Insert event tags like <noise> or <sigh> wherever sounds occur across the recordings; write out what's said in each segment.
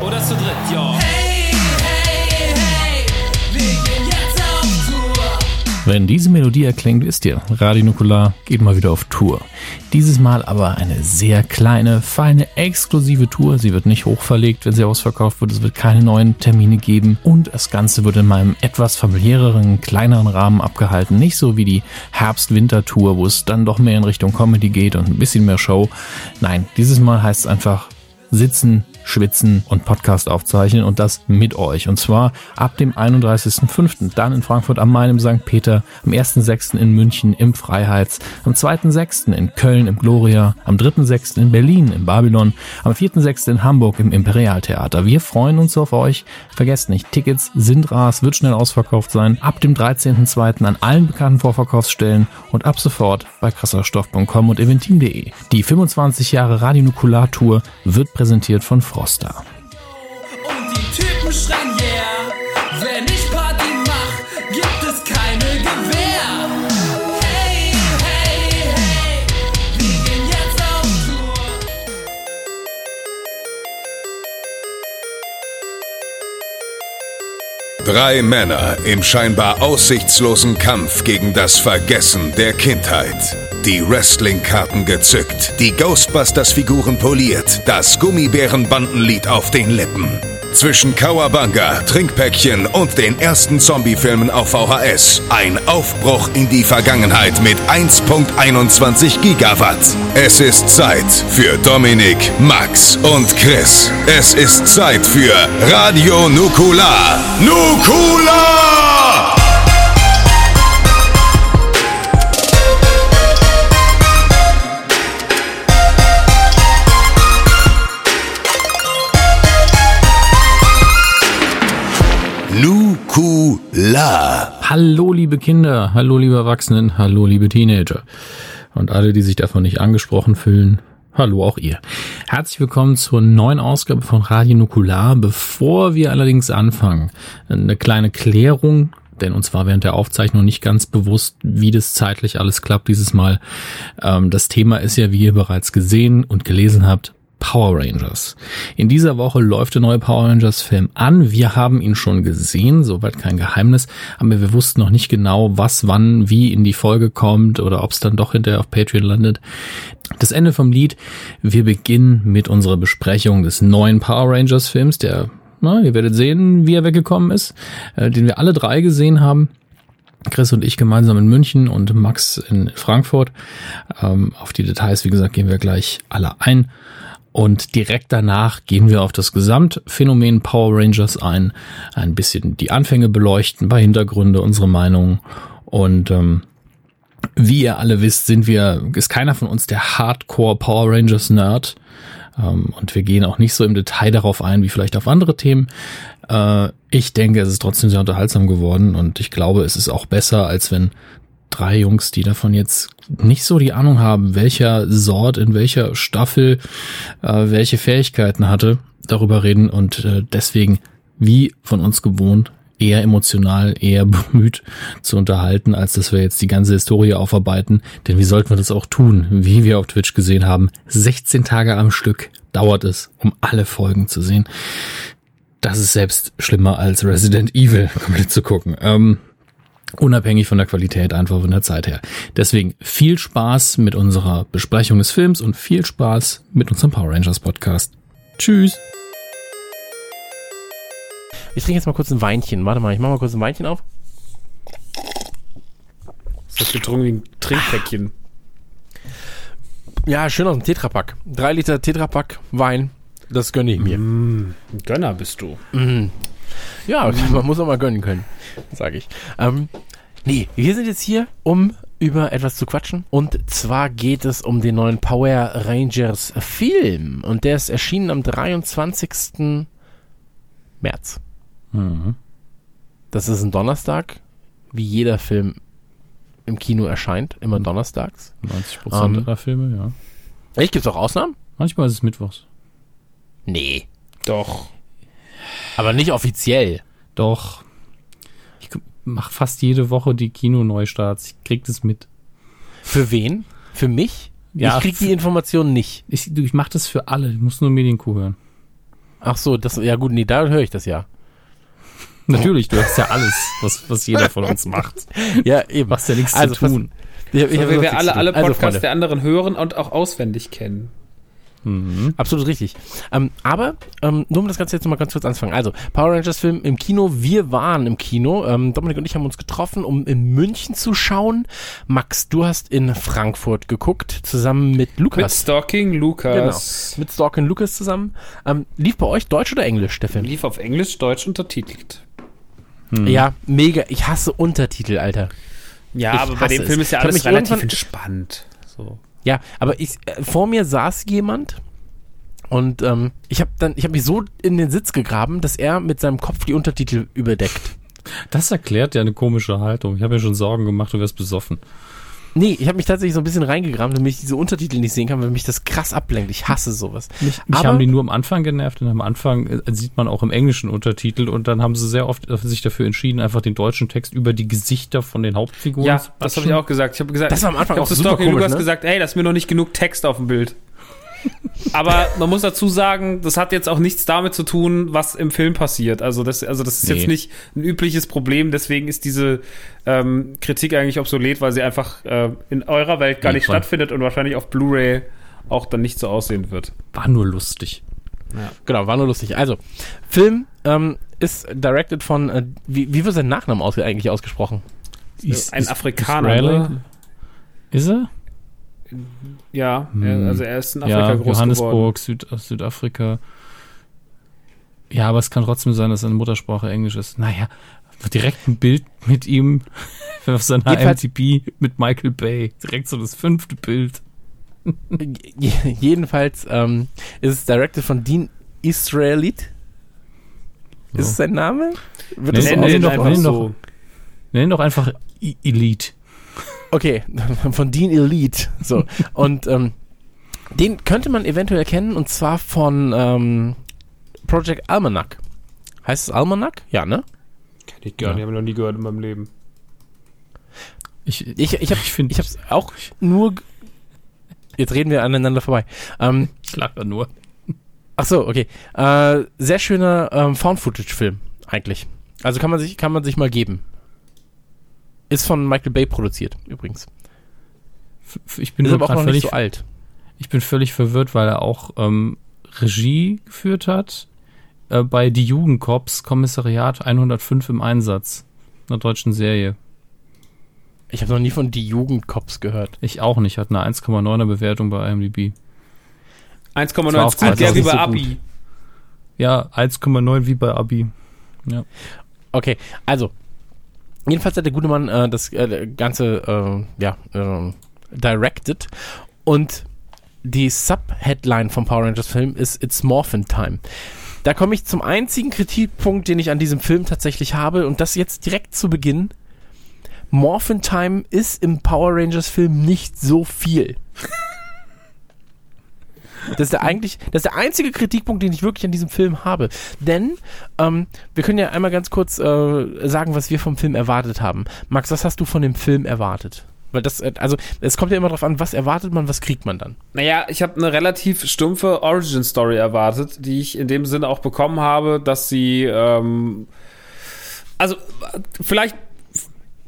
Oder zu dritt, ja. Hey, hey, hey, wir gehen jetzt auf Tour. Wenn diese Melodie erklingt, wisst ihr, Radio Nukular geht mal wieder auf Tour. Dieses Mal aber eine sehr kleine, feine, exklusive Tour. Sie wird nicht hochverlegt, wenn sie ausverkauft wird. Es wird keine neuen Termine geben. Und das Ganze wird in meinem etwas familiäreren, kleineren Rahmen abgehalten. Nicht so wie die Herbst-Winter-Tour, wo es dann doch mehr in Richtung Comedy geht und ein bisschen mehr Show. Nein, dieses Mal heißt es einfach sitzen, schwitzen und Podcast aufzeichnen und das mit euch. Und zwar ab dem 31.05. Dann in Frankfurt am Main im St. Peter, am 1.06. in München im Freiheits, am 2.06. in Köln im Gloria, am 3.06. in Berlin im Babylon, am 4.06. in Hamburg im Imperialtheater. Wir freuen uns auf euch. Vergesst nicht, Tickets sind ras, wird schnell ausverkauft sein. Ab dem 13.02. an allen bekannten Vorverkaufsstellen und ab sofort bei krasserstoff.com und eventim.de. Die 25 Jahre Radionukular-Tour wird präsentiert von Froster. Und die Typen schreien yeah. Wenn ich Party mach, gibt es keine Gewehr. Hey, hey, hey, wir gehen jetzt auf Tour. Drei Männer im scheinbar aussichtslosen Kampf gegen das Vergessen der Kindheit. Die Wrestling-Karten gezückt, die Ghostbusters-Figuren poliert, das Gummibärenbandenlied auf den Lippen. Zwischen Kawabanga, Trinkpäckchen und den ersten Zombie-Filmen auf VHS. Ein Aufbruch in die Vergangenheit mit 1.21 Gigawatt. Es ist Zeit für Dominik, Max und Chris. Es ist Zeit für Radio Nukular. Nukular! Nukular. Hallo liebe Kinder, hallo liebe Erwachsenen, hallo liebe Teenager und alle, die sich davon nicht angesprochen fühlen. Hallo auch ihr. Herzlich willkommen zur neuen Ausgabe von Radio Nukular. Bevor wir allerdings anfangen, eine kleine Klärung, denn uns war während der Aufzeichnung nicht ganz bewusst, wie das zeitlich alles klappt dieses Mal. Ähm, das Thema ist ja, wie ihr bereits gesehen und gelesen habt, Power Rangers. In dieser Woche läuft der neue Power Rangers Film an. Wir haben ihn schon gesehen, soweit kein Geheimnis, aber wir wussten noch nicht genau, was, wann, wie in die Folge kommt oder ob es dann doch hinterher auf Patreon landet. Das Ende vom Lied. Wir beginnen mit unserer Besprechung des neuen Power Rangers Films, der, na, ihr werdet sehen, wie er weggekommen ist, äh, den wir alle drei gesehen haben. Chris und ich gemeinsam in München und Max in Frankfurt. Ähm, auf die Details, wie gesagt, gehen wir gleich alle ein. Und direkt danach gehen wir auf das Gesamtphänomen Power Rangers ein, ein bisschen die Anfänge beleuchten, bei Hintergründe, unsere Meinung. Und ähm, wie ihr alle wisst, sind wir, ist keiner von uns der Hardcore Power Rangers Nerd. Ähm, und wir gehen auch nicht so im Detail darauf ein, wie vielleicht auf andere Themen. Äh, ich denke, es ist trotzdem sehr unterhaltsam geworden und ich glaube, es ist auch besser, als wenn drei Jungs, die davon jetzt nicht so die Ahnung haben, welcher Sort in welcher Staffel äh, welche Fähigkeiten hatte, darüber reden und äh, deswegen, wie von uns gewohnt, eher emotional, eher <laughs> bemüht zu unterhalten, als dass wir jetzt die ganze Historie aufarbeiten. Denn wie sollten wir das auch tun? Wie wir auf Twitch gesehen haben, 16 Tage am Stück dauert es, um alle Folgen zu sehen. Das ist selbst schlimmer als Resident Evil <laughs> komplett zu gucken. Ähm, Unabhängig von der Qualität, einfach von der Zeit her. Deswegen viel Spaß mit unserer Besprechung des Films und viel Spaß mit unserem Power Rangers Podcast. Tschüss. Ich trinke jetzt mal kurz ein Weinchen. Warte mal, ich mache mal kurz ein Weinchen auf. Das hat getrunken wie ein Trinkpäckchen. Ja, schön aus dem Tetrapack. Drei Liter Tetrapack Wein. Das gönne ich mir. Mm, ein Gönner bist du. Ja, <laughs> man muss auch mal gönnen können, sage ich. Ähm, nee, wir sind jetzt hier, um über etwas zu quatschen. Und zwar geht es um den neuen Power Rangers Film. Und der ist erschienen am 23. März. Das ist ein Donnerstag, wie jeder Film im Kino erscheint, immer donnerstags. 90 Prozent Ähm. aller Filme, ja. Echt, gibt's auch Ausnahmen? Manchmal ist es Mittwochs. Nee. Doch. Aber nicht offiziell. Doch. Ich mache fast jede Woche die Kino-Neustarts. Ich krieg das mit. Für wen? Für mich? Ja, ich krieg die Informationen nicht. Ich, ich mache das für alle. Ich muss nur Medienkuh hören. Ach so, das, ja gut, nee, da höre ich das ja. <laughs> Natürlich, du hast ja alles, was, was jeder von uns macht. <laughs> Ja, eben. Machst ja nichts Also, zu tun. Ich, hab- ich hab Weil sonst wir alle, alle. Also, Podcasts Freunde, der anderen hören und auch auswendig kennen. Absolut richtig. Ähm, aber ähm, nur um das Ganze jetzt nochmal ganz kurz anzufangen. Also, Power Rangers Film im Kino. Wir waren im Kino. Ähm, Dominik und ich haben uns getroffen, um in München zu schauen. Max, du hast in Frankfurt geguckt, zusammen mit Mit Lukas. Stalking genau. Lukas. Mit Stork und Lukas zusammen. Ähm, lief bei euch Deutsch oder Englisch, der Film? Lief auf Englisch, Deutsch untertitelt. Ja, mega. Ich hasse Untertitel, Alter. Ja, Ich aber bei dem es. Film ist ja alles relativ entspannt. So. Ja, aber ich, äh, vor mir saß jemand und ähm, ich habe dann, ich habe mich so in den Sitz gegraben, dass er mit seinem Kopf die Untertitel überdeckt. Das erklärt ja eine komische Haltung. Ich habe mir schon Sorgen gemacht, du wirst besoffen. Nee, ich habe mich tatsächlich so ein bisschen reingegraben, damit ich diese Untertitel nicht sehen kann, weil mich das krass ablenkt. Ich hasse sowas. Mich, mich Aber- haben die nur am Anfang genervt und am Anfang äh, sieht man auch im Englischen Untertitel und dann haben sie sehr oft äh, sich dafür entschieden, einfach den deutschen Text über die Gesichter von den Hauptfiguren Ja, zu das habe ich auch gesagt. Ich habe gesagt, Das war am Anfang auch zu super Stalking komisch, Lukas ne? gesagt, ey, das ist mir noch nicht genug Text auf dem Bild. Aber man muss dazu sagen, das hat jetzt auch nichts damit zu tun, was im Film passiert. Also das, also das ist Nee. jetzt nicht ein übliches Problem. Deswegen ist diese ähm, Kritik eigentlich obsolet, weil sie einfach äh, in eurer Welt gar nicht stattfindet und wahrscheinlich auf Blu-ray auch dann nicht so aussehen wird. War nur lustig. Genau, war nur lustig. Also, Film ähm, ist directed von, äh, wie, wie wird sein Nachname aus, eigentlich ausgesprochen? Ist, Ein ist- Afrikaner, Israeli? ne? Ist er? Ja, Hm. er, also er ist in Afrika ja, groß. Johannesburg, Süd, Südafrika. Ja, aber es kann trotzdem sein, dass seine Muttersprache Englisch ist. Naja, direkt ein Bild mit ihm <laughs> auf seiner IMDb mit Michael Bay. Direkt so das fünfte Bild. Je- Jedenfalls ähm, ist es directed von Dean Israelit. Ist es sein Name? Wird Nee, das so Nenn nee, ihn doch, einfach nenn so. Nenn ihn doch einfach Elite. Okay, <laughs> von Dean Elite. So. und ähm, den könnte man eventuell kennen und zwar von ähm, Project Almanac. Heißt es Almanac? Ja, ne? Kenn ich gar nicht, habe ich noch nie gehört in meinem Leben. Ich, Ich, ich habe ich ich hab's auch nur. Jetzt reden wir aneinander vorbei. Ähm, ich lache nur. ach so, okay. Äh, sehr schöner ähm, Found-Footage-Film, eigentlich. Also kann man sich, kann man sich mal geben. Ist von Michael Bay produziert, übrigens. Ich bin Ist aber auch noch völlig, nicht so alt. ich bin völlig verwirrt, weil er auch ähm, Regie geführt hat äh, bei Die Jugendcops Kommissariat 105 im Einsatz, einer deutschen Serie. Ich habe noch nie von Die Jugendcops gehört. Ich auch nicht, hat eine 1,9er Bewertung bei IMDb. 1,9 war ist gut, der wie 2000 bei so Abi. Ja, 1,9 wie bei Abi. Okay, also. Jedenfalls hat der gute Mann äh, das äh, Ganze, äh, ja, äh, directed. Und die Subheadline vom Power Rangers Film ist It's Morphin Time. Da komme ich zum einzigen Kritikpunkt, den ich an diesem Film tatsächlich habe. Und das jetzt direkt zu Beginn. Morphin Time ist im Power Rangers Film nicht so viel. Das ist der eigentlich, das ist der einzige Kritikpunkt, den ich wirklich an diesem Film habe. Denn ähm, wir können ja einmal ganz kurz äh, sagen, was wir vom Film erwartet haben. Max, was hast du von dem Film erwartet? Weil das, äh, also es kommt ja immer darauf an, was erwartet man, was kriegt man dann. Naja, ich habe eine relativ stumpfe Origin-Story erwartet, die ich in dem Sinne auch bekommen habe, dass sie, ähm, also vielleicht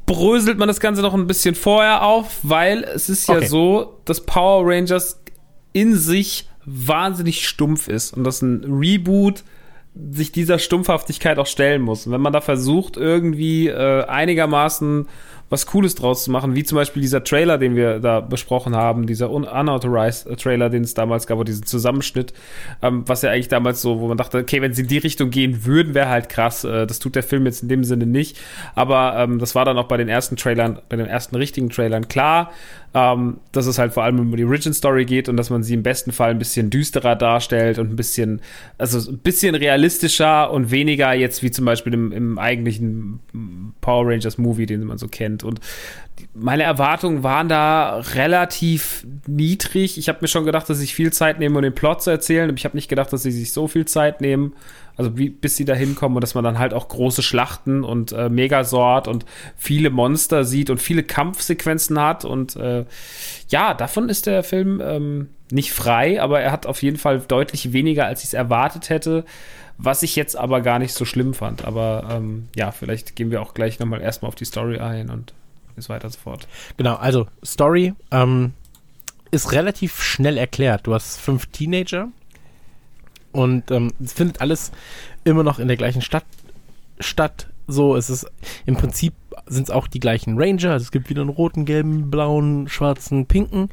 bröselt man das Ganze noch ein bisschen vorher auf, weil es ist ja Okay. so, dass Power Rangers in sich wahnsinnig stumpf ist und dass ein Reboot sich dieser Stumpfhaftigkeit auch stellen muss. Und wenn man da versucht, irgendwie äh, einigermaßen was Cooles draus zu machen, wie zum Beispiel dieser Trailer, den wir da besprochen haben, dieser un unauthorized äh, Trailer, den es damals gab, oder diesen Zusammenschnitt, ähm, was ja eigentlich damals so, wo man dachte, okay, wenn sie in die Richtung gehen würden, wäre halt krass. Äh, das tut der Film jetzt in dem Sinne nicht. Aber ähm, das war dann auch bei den ersten Trailern, bei den ersten richtigen Trailern klar, ähm, dass es halt vor allem um die Origin Story geht und dass man sie im besten Fall ein bisschen düsterer darstellt und ein bisschen, also ein bisschen realistischer und weniger jetzt wie zum Beispiel im, im eigentlichen Power Rangers Movie, den man so kennt. Und meine Erwartungen waren da relativ niedrig. Ich habe mir schon gedacht, dass ich viel Zeit nehme, um den Plot zu erzählen. Aber ich habe nicht gedacht, dass sie sich so viel Zeit nehmen. Also wie, bis sie da hinkommen und dass man dann halt auch große Schlachten und äh, Megasort und viele Monster sieht und viele Kampfsequenzen hat. Und äh, ja, davon ist der Film ähm, nicht frei, aber er hat auf jeden Fall deutlich weniger, als ich es erwartet hätte, was ich jetzt aber gar nicht so schlimm fand. Aber ähm, ja, vielleicht gehen wir auch gleich nochmal erstmal auf die Story ein und so weiter so fort. Genau, also Story ähm, ist relativ schnell erklärt. Du hast fünf Teenager und ähm, es findet alles immer noch in der gleichen Stadt statt. So, es ist im Prinzip sind es auch die gleichen Ranger. Also es gibt wieder einen roten, gelben, blauen, schwarzen, pinken.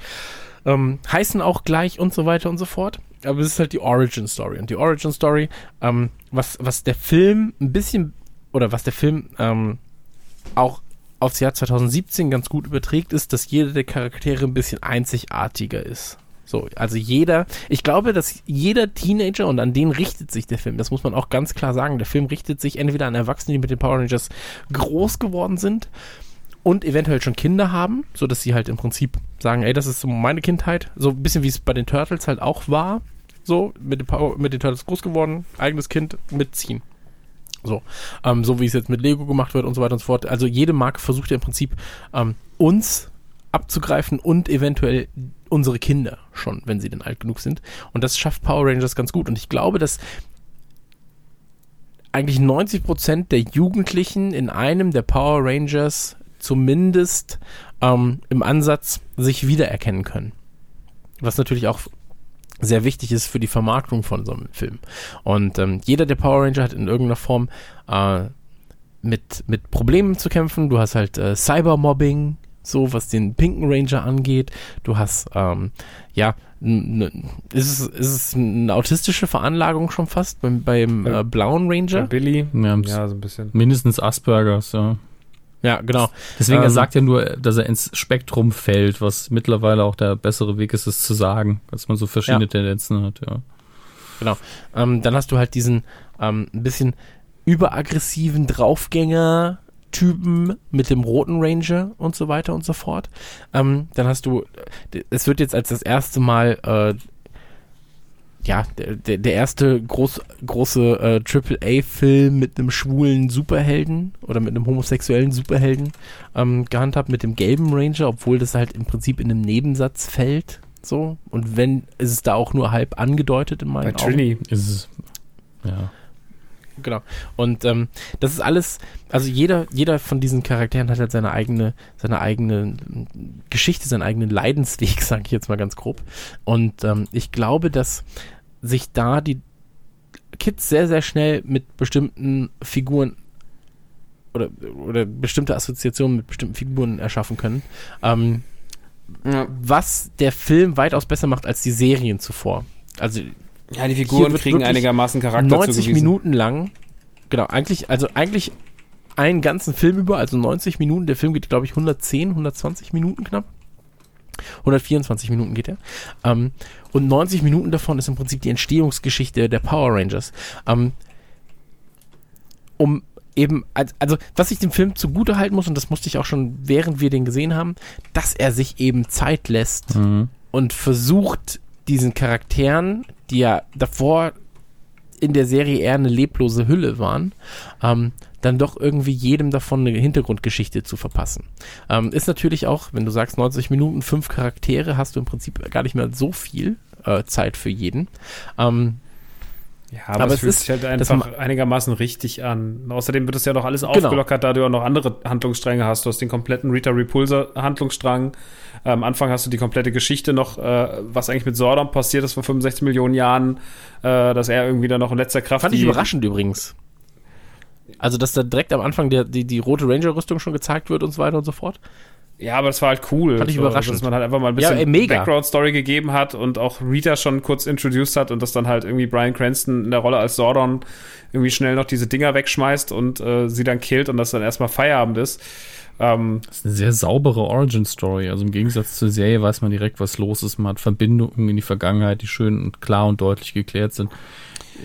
Ähm, heißen auch gleich und so weiter und so fort. Aber es ist halt die Origin Story. Und die Origin Story, ähm, was, was der Film ein bisschen, oder was der Film ähm, auch aufs Jahr 2017 ganz gut überträgt, ist, dass jeder der Charaktere ein bisschen einzigartiger ist. So, also jeder, ich glaube, dass jeder Teenager, und an den richtet sich der Film, das muss man auch ganz klar sagen, der Film richtet sich entweder an Erwachsene, die mit den Power Rangers groß geworden sind und eventuell schon Kinder haben, so dass sie halt im Prinzip sagen, ey, das ist so meine Kindheit, so ein bisschen wie es bei den Turtles halt auch war, so mit den, Power, mit den Turtles groß geworden, eigenes Kind mitziehen. So, ähm, so wie es jetzt mit Lego gemacht wird und so weiter und so fort. Also jede Marke versucht ja im Prinzip ähm, uns abzugreifen und eventuell unsere Kinder schon, wenn sie denn alt genug sind. Und das schafft Power Rangers ganz gut. Und ich glaube, dass eigentlich 90 Prozent der Jugendlichen in einem der Power Rangers zumindest ähm, im Ansatz sich wiedererkennen können. Was natürlich auch sehr wichtig ist für die Vermarktung von so einem Film. Und ähm, jeder der Power Ranger hat in irgendeiner Form äh, mit, mit Problemen zu kämpfen. Du hast halt äh, Cybermobbing, so was den pinken Ranger angeht. Du hast, ähm, ja, ist es, ist es eine autistische Veranlagung schon fast beim, beim äh, blauen Ranger? Bei Billy? Ja, Ja, so ein bisschen. mindestens Aspergers, ja. Ja, genau. Deswegen, er Ähm, sagt ja nur, dass er ins Spektrum fällt, was mittlerweile auch der bessere Weg ist, es zu sagen, dass man so verschiedene Ja. Tendenzen hat, ja. Genau. Ähm, dann hast du halt diesen ähm, ein bisschen überaggressiven Draufgänger-Typen mit dem roten Ranger und so weiter und so fort. Ähm, dann hast du, es wird jetzt als das erste Mal, äh, ja, der, der, erste groß, große äh, Triple-A-Film mit einem schwulen Superhelden oder mit einem homosexuellen Superhelden ähm, gehandhabt, mit dem gelben Ranger, obwohl das halt im Prinzip in einem Nebensatz fällt. So. Und wenn, ist es da auch nur halb angedeutet in meinen Bei Augen. Trini. Ist es, ja. Genau. Und ähm, das ist alles, also jeder, jeder von diesen Charakteren hat halt seine eigene, seine eigene Geschichte, seinen eigenen Leidensweg, <laughs> sage ich jetzt mal ganz grob. Und ähm, ich glaube, dass sich da die Kids sehr, sehr schnell mit bestimmten Figuren oder, oder bestimmte Assoziationen mit bestimmten Figuren erschaffen können. Ähm, Ja. was der Film weitaus besser macht als die Serien zuvor. Also Ja, die Figuren kriegen einigermaßen Charakter 90 zugewiesen. Minuten lang, genau, eigentlich, also eigentlich einen ganzen Film über, also 90 Minuten, der Film geht, glaube ich, 110, 120 Minuten knapp. 124 Minuten geht er. Ähm, und 90 Minuten davon ist im Prinzip die Entstehungsgeschichte der Power Rangers. Ähm, um eben, als- also was ich dem Film zugute halten muss, und das musste ich auch schon, während wir den gesehen haben, dass er sich eben Zeit lässt Mhm. und versucht, diesen Charakteren, die ja davor in der Serie eher eine leblose Hülle waren, ähm, dann doch irgendwie jedem davon eine Hintergrundgeschichte zu verpassen. Ähm, ist natürlich auch, wenn du sagst 90 Minuten, fünf Charaktere, hast du im Prinzip gar nicht mehr so viel äh, Zeit für jeden. Ähm, Ja, aber, Aber es es fühlt ist- sich halt einfach einigermaßen richtig an. Und außerdem wird es ja noch alles Genau. aufgelockert, da du auch noch andere Handlungsstränge hast. Du hast den kompletten Rita Repulsor Handlungsstrang. Am Anfang hast du die komplette Geschichte noch, äh, was eigentlich mit Sordon passiert ist vor 65 Millionen Jahren, äh, dass er irgendwie dann noch in letzter Kraft fand ich überraschend übrigens. Also, dass da direkt am Anfang der, die, die rote Ranger-Rüstung schon gezeigt wird und so weiter und so fort. Ja, aber das war halt cool. Fand ich So, überraschend. Dass man halt einfach mal ein Ja, bisschen mega. Background-Story gegeben hat und auch Rita schon kurz introduced hat und dass dann halt irgendwie Brian Cranston in der Rolle als Sordon irgendwie schnell noch diese Dinger wegschmeißt und äh, sie dann killt und das dann erstmal Feierabend ist. Ähm, Das ist eine sehr saubere Origin-Story. Also im Gegensatz zur Serie weiß man direkt, was los ist. Man hat Verbindungen in die Vergangenheit, die schön und klar und deutlich geklärt sind.